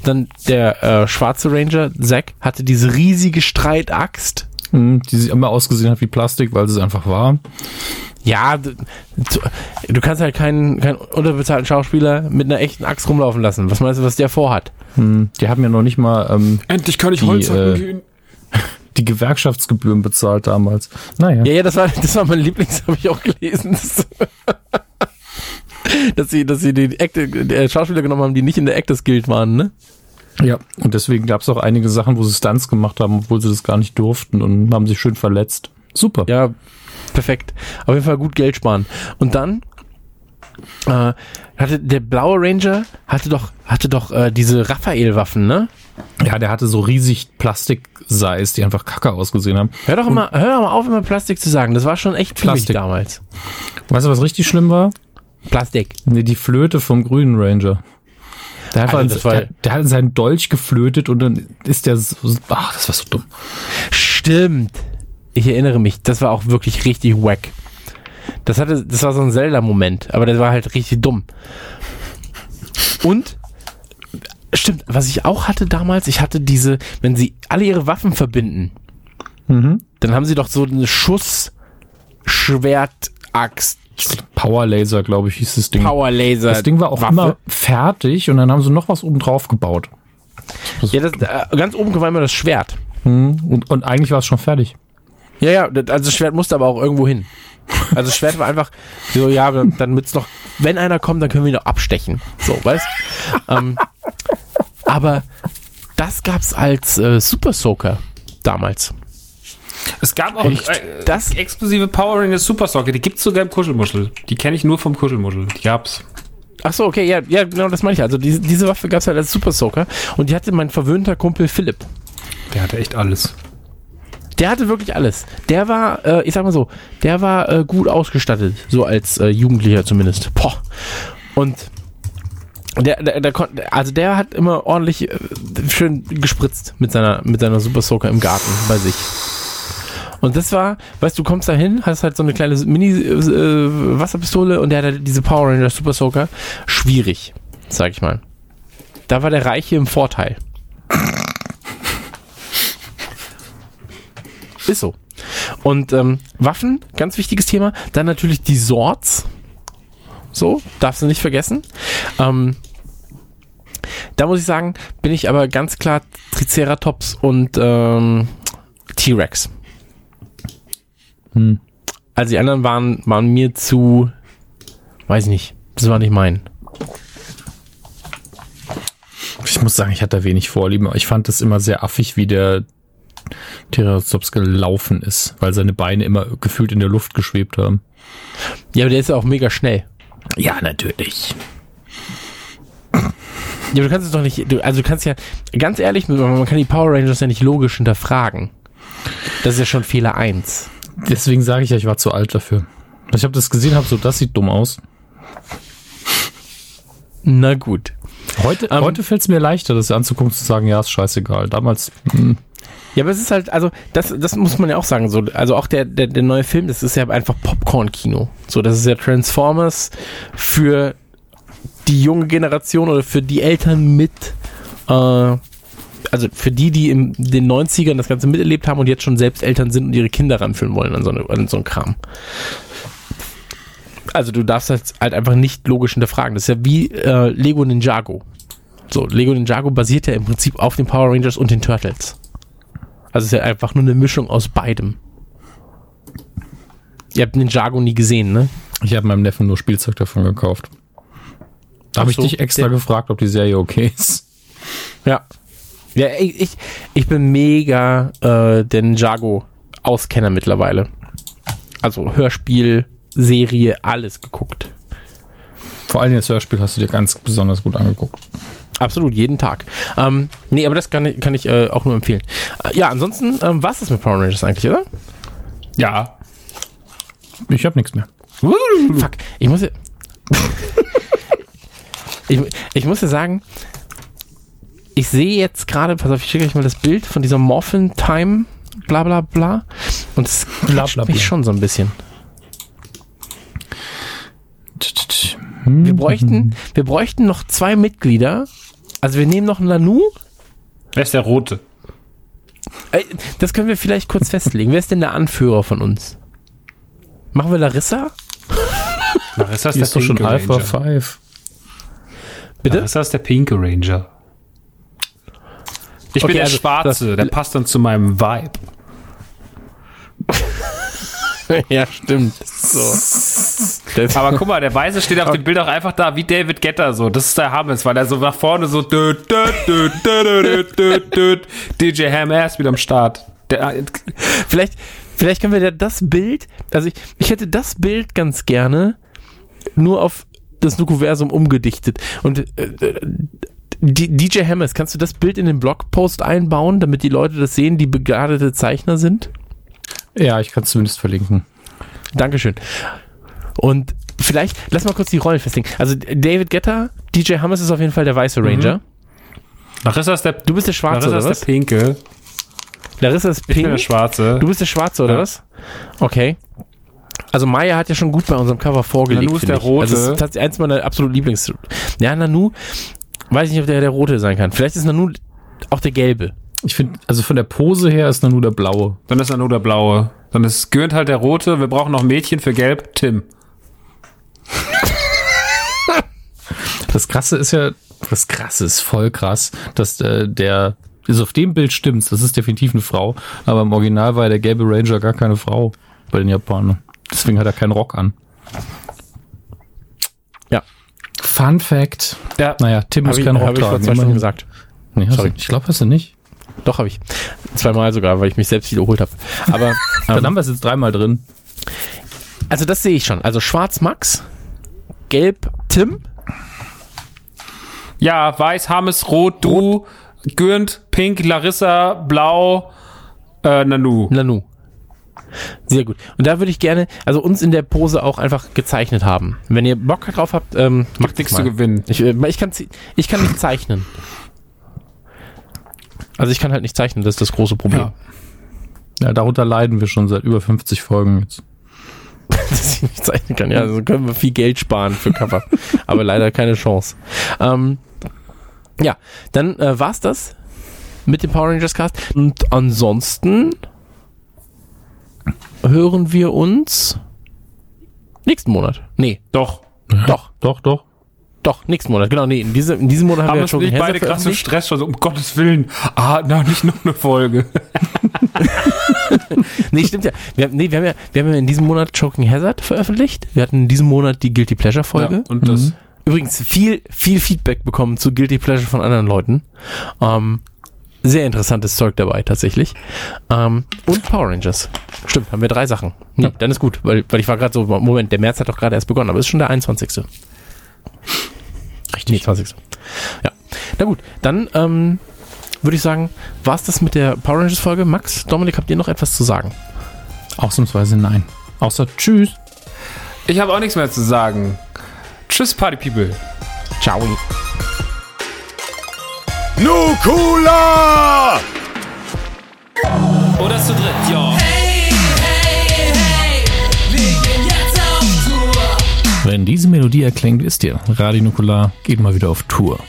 Dann der äh, schwarze Ranger Zack hatte diese riesige Streitaxt. Hm, Die sich immer ausgesehen hat wie Plastik, weil sie es einfach war. Ja, du, du kannst halt keinen, keinen unterbezahlten Schauspieler mit einer echten Axt rumlaufen lassen. Was meinst du, was der vorhat? Hm, Die haben ja noch nicht mal ähm, Endlich kann ich Holzhacken äh, gehen. <laughs> die Gewerkschaftsgebühren bezahlt damals. Naja. Ja, ja, das war, das war mein Lieblings, <laughs> habe ich auch gelesen. Das, <laughs> dass sie, dass sie die Act, der Schauspieler genommen haben, die nicht in der Actors Guild waren, ne? Ja, und deswegen gab es auch einige Sachen, wo sie Stunts gemacht haben, obwohl sie das gar nicht durften und haben sich schön verletzt. Super. Ja, perfekt. Auf jeden Fall gut Geld sparen. Und dann äh, hatte der blaue Ranger hatte doch hatte doch äh, diese Raphael-Waffen, ne? Ja, der hatte so riesig Plastikseis, die einfach kacke ausgesehen haben. Hör doch mal, hör doch mal auf, immer Plastik zu sagen. Das war schon echt Plastik Plastik. damals. Weißt du, was richtig schlimm war? Plastik. Nee, die Flöte vom grünen Ranger. Der, hat das war- der, der hat seinen Dolch geflötet und dann ist der so, ach, das war so dumm. Stimmt. Ich erinnere mich, das war auch wirklich richtig wack. Das hatte, das war so ein Zelda-Moment, aber der war halt richtig dumm. Und stimmt, was ich auch hatte damals, ich hatte diese, wenn sie alle ihre Waffen verbinden, Mhm. dann haben sie doch so eine Schuss, Schwert, Axt, Power Laser, glaube ich, hieß das Ding. Power Laser. das Ding war auch Waffe. immer fertig und dann haben sie noch was oben drauf gebaut. Ja, das, äh, ganz oben war immer das Schwert. Mhm. Und, und eigentlich war es schon fertig. Ja, ja, das- also das Schwert musste aber auch irgendwo hin. Also das Schwert war einfach so, ja, dann, dann wird's noch, wenn einer kommt, dann können wir ihn noch abstechen. So, weißt ähm, Aber das gab's als äh, Super Soaker damals. Es gab auch äh, Das- exklusive Power Rangers Super Soccer, die gibt's sogar im Kuschelmuschel. Die kenne ich nur vom Kuschelmuschel. Die gab's. Ach so, okay, ja, ja, genau, das meine ich. Also diese, diese Waffe gab's halt als Super Soaker und die hatte mein verwöhnter Kumpel Philipp. Der hatte echt alles. Der hatte wirklich alles. Der war, äh, ich sag mal so, der war äh, gut ausgestattet, so als äh, Jugendlicher zumindest. Boah. Und der, der, der konnte, also der hat immer ordentlich äh, schön gespritzt mit seiner, mit seiner Super Soaker im Garten bei sich. Und das war, weißt du, kommst da hin, hast halt so eine kleine Mini-Wasserpistole und der hat halt diese Power Ranger Super Soaker. Schwierig, sag ich mal. Da war der Reiche im Vorteil. Ist so. Und ähm, Waffen, ganz wichtiges Thema. Dann natürlich die Swords. So, darfst du nicht vergessen. Ähm, da muss ich sagen, bin ich aber ganz klar Triceratops und ähm, T-Rex. Hm. Also die anderen waren, waren mir zu, weiß ich nicht, das war nicht mein. Ich muss sagen, ich hatte da wenig Vorlieben, ich fand es immer sehr affig, wie der Triceratops gelaufen ist, weil seine Beine immer gefühlt in der Luft geschwebt haben. Ja, aber der ist ja auch mega schnell. Ja, natürlich. Ja, aber du kannst es doch nicht, du, also du kannst ja, ganz ehrlich, man kann die Power Rangers ja nicht logisch hinterfragen. Das ist ja schon Fehler 1. Deswegen sage ich ja, ich war zu alt dafür. Ich habe das gesehen, habe so, das sieht dumm aus. Na gut. Heute, Ähm, heute fällt es mir leichter, das anzugucken, zu sagen, ja, ist scheißegal. Damals, hm, Ja, aber es ist halt, also, das, das muss man ja auch sagen, so, also auch der, der, der neue Film, das ist ja einfach Popcorn-Kino. So, das ist ja Transformers für die junge Generation oder für die Eltern mit, äh, also für die, die in den 90ern das Ganze miterlebt haben und jetzt schon selbst Eltern sind und ihre Kinder ranführen wollen an so, eine, an so einen Kram. Also du darfst das halt einfach nicht logisch hinterfragen. Das ist ja wie äh, Lego Ninjago. So, Lego Ninjago basiert ja im Prinzip auf den Power Rangers und den Turtles. Also es ist ja einfach nur eine Mischung aus beidem. Ihr habt Ninjago nie gesehen, ne? ich habe meinem Neffen nur Spielzeug davon gekauft. Da habe ich so, dich extra gefragt, ob die Serie okay ist. Ja. Ja, ich, ich, ich bin mega äh, der Ninjago-Auskenner mittlerweile. Also Hörspiel, Serie, alles geguckt. Vor allem das Hörspiel hast du dir ganz besonders gut angeguckt. Absolut, jeden Tag. Ähm, nee, aber das kann ich, kann ich äh, auch nur empfehlen. Äh, ja, ansonsten, ähm, was ist mit Power Rangers eigentlich, oder? Ja. Ich habe nichts mehr. Fuck, ich muss ja. <laughs> ich, ich muss ja sagen, ich sehe jetzt gerade, pass auf, ich schicke euch mal das Bild von dieser Morphin Time, bla bla bla. Und es bla, mich schon so ein bisschen. Hm. Wir bräuchten, wir bräuchten noch zwei Mitglieder. Also wir nehmen noch einen Nanu. Wer ist der Rote? Äh, Das können wir vielleicht kurz <laughs> festlegen. Wer ist denn der Anführer von uns? Machen wir Larissa? Larissa ist ist doch schon Alpha Ranger. 5. Bitte? Larissa ist der pinke Ranger. Ich Okay, bin der also, Schwarze, der passt dann zu meinem Vibe. <laughs> ja, stimmt. So. Aber guck mal, der Weiße steht auf dem Bild auch einfach da wie David Getter so. Das ist der Hammes, weil er so nach vorne so. DJ Ham ist wieder am Start. Der, Vielleicht, vielleicht können wir das Bild, also ich, ich hätte das Bild ganz gerne nur auf das Nukuversum umgedichtet. Und äh, äh, DJ Hammers, kannst du das Bild in den Blogpost einbauen, damit die Leute das sehen, die begnadete Zeichner sind? Ja, ich kann es zumindest verlinken. Dankeschön. Und vielleicht, lass mal kurz die Rollen festlegen. Also David Getter, DJ Hammers ist auf jeden Fall der weiße Ranger. Larissa ist der, Du bist der Schwarze, Larissa oder ist was? der Pinke. Larissa ist Ich bin pink. der Schwarze. Du bist der Schwarze, oder Ja. was? Okay. Also Maya hat ja schon gut bei unserem Cover vorgelegt. Nanu ist der ich. Rote. Also es ist tatsächlich eins meiner absoluten Lieblings. Ja, Nanu, weiß ich nicht, ob der der Rote sein kann. Vielleicht ist Nanu auch der Gelbe. Ich finde, also von der Pose her ist nur der blaue. Dann ist er nur der Blaue. Dann ist Gürnt halt der Rote. Wir brauchen noch ein Mädchen für Gelb. Tim. Das Krasse ist ja, das Krasse ist voll krass, dass äh, der, also auf dem Bild stimmt's, das ist definitiv eine Frau, aber im Original war der gelbe Ranger gar keine Frau bei den Japanern. Deswegen hat er keinen Rock an. Fun Fact. Ja. Naja, Tim muss Habe ich, keinen Rock ich vor tragen. zwei Stunden immerhin. gesagt. Nee, Sorry. du, ich glaube, hast du nicht. Doch, habe ich. Zweimal sogar, weil ich mich selbst wiederholt habe. Aber Dann haben wir es jetzt dreimal drin. also das sehe ich schon. Also schwarz Max, gelb Tim, Ja, Weiß, Hammes, Rot, du, Gürnt, Pink, Larissa, Blau, äh, Nanu. Nanu. Sehr gut. Und da würde ich gerne, also uns in der Pose auch einfach gezeichnet haben. Wenn ihr Bock drauf habt, ähm, macht nichts zu gewinnen. Ich, äh, ich, kann, ich kann nicht zeichnen. Also ich kann halt nicht zeichnen, das ist das große Problem. Ja. Ja, darunter leiden wir schon seit über 50 Folgen jetzt. <laughs> dass ich nicht zeichnen kann. Ja, also können wir viel Geld sparen für Cover. <laughs> Aber leider keine Chance. Ähm, ja, dann äh, war's das mit dem Power Rangers Cast. Und ansonsten hören wir uns nächsten Monat. Nee, Doch. doch, Doch, doch. doch, nächsten Monat. Genau, nee, in, diese, in diesem Monat haben, Haben wir ja schon nicht beide krasse Stress schon so, um Gottes Willen. Ah, na, nicht noch eine Folge. <laughs> Nee, stimmt ja. Wir, haben- nee, wir haben ja, wir haben ja in diesem Monat Choking Hazard veröffentlicht. Wir hatten in diesem Monat die Guilty Pleasure Folge. Ja, und das, Übrigens viel, viel Feedback bekommen zu Guilty Pleasure von anderen Leuten. Ähm, sehr interessantes Zeug dabei, tatsächlich. Ähm, und Power Rangers. Stimmt, haben wir drei Sachen. Nee, Ja. dann ist gut, weil, weil ich war gerade so, Moment, der März hat doch gerade erst begonnen, aber es ist schon der 21. Richtig. Nee, 20. Ja. Na gut, dann ähm, würde ich sagen, war's das mit der Power Rangers Folge. Max, Dominik, habt ihr noch etwas zu sagen? Ausnahmsweise nein. Außer Tschüss. ich habe auch nichts mehr zu sagen. Tschüss, Party People. Ciao. Nukula! Oder zu dritt. Hey, hey, Wenn diese Melodie erklingt, wisst ihr, Radio Nukular geht mal wieder auf Tour.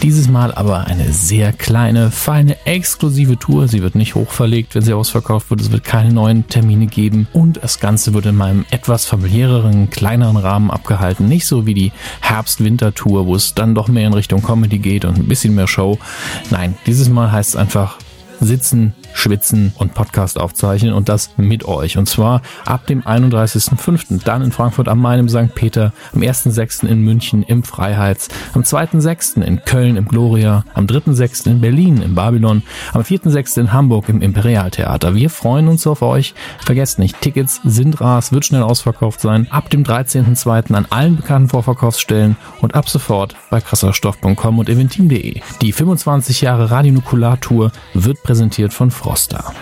Dieses Mal aber eine sehr kleine, feine, exklusive Tour. Sie wird nicht hochverlegt, wenn sie ausverkauft wird. Es wird keine neuen Termine geben. Und das Ganze wird in meinem etwas familiäreren, kleineren Rahmen abgehalten. Nicht so wie die Herbst-Winter-Tour, wo es dann doch mehr in Richtung Comedy geht und ein bisschen mehr Show. Nein, dieses Mal heißt es einfach sitzen, schwitzen und Podcast aufzeichnen und das mit euch. Und zwar ab dem 31.05. Dann in Frankfurt am Main im St. Peter, am 1.06. in München im Freiheits, am 2.06. in Köln im Gloria, am 3.06. in Berlin im Babylon, am 4.06. in Hamburg im Imperialtheater. Wir freuen uns auf euch. Vergesst nicht, Tickets sind rar, es wird schnell ausverkauft sein. Ab dem 13.02. an allen bekannten Vorverkaufsstellen und ab sofort bei krasserstoff.com und eventim.de. Die 25 Jahre Radionukular-Tour wird präsentiert von Froster.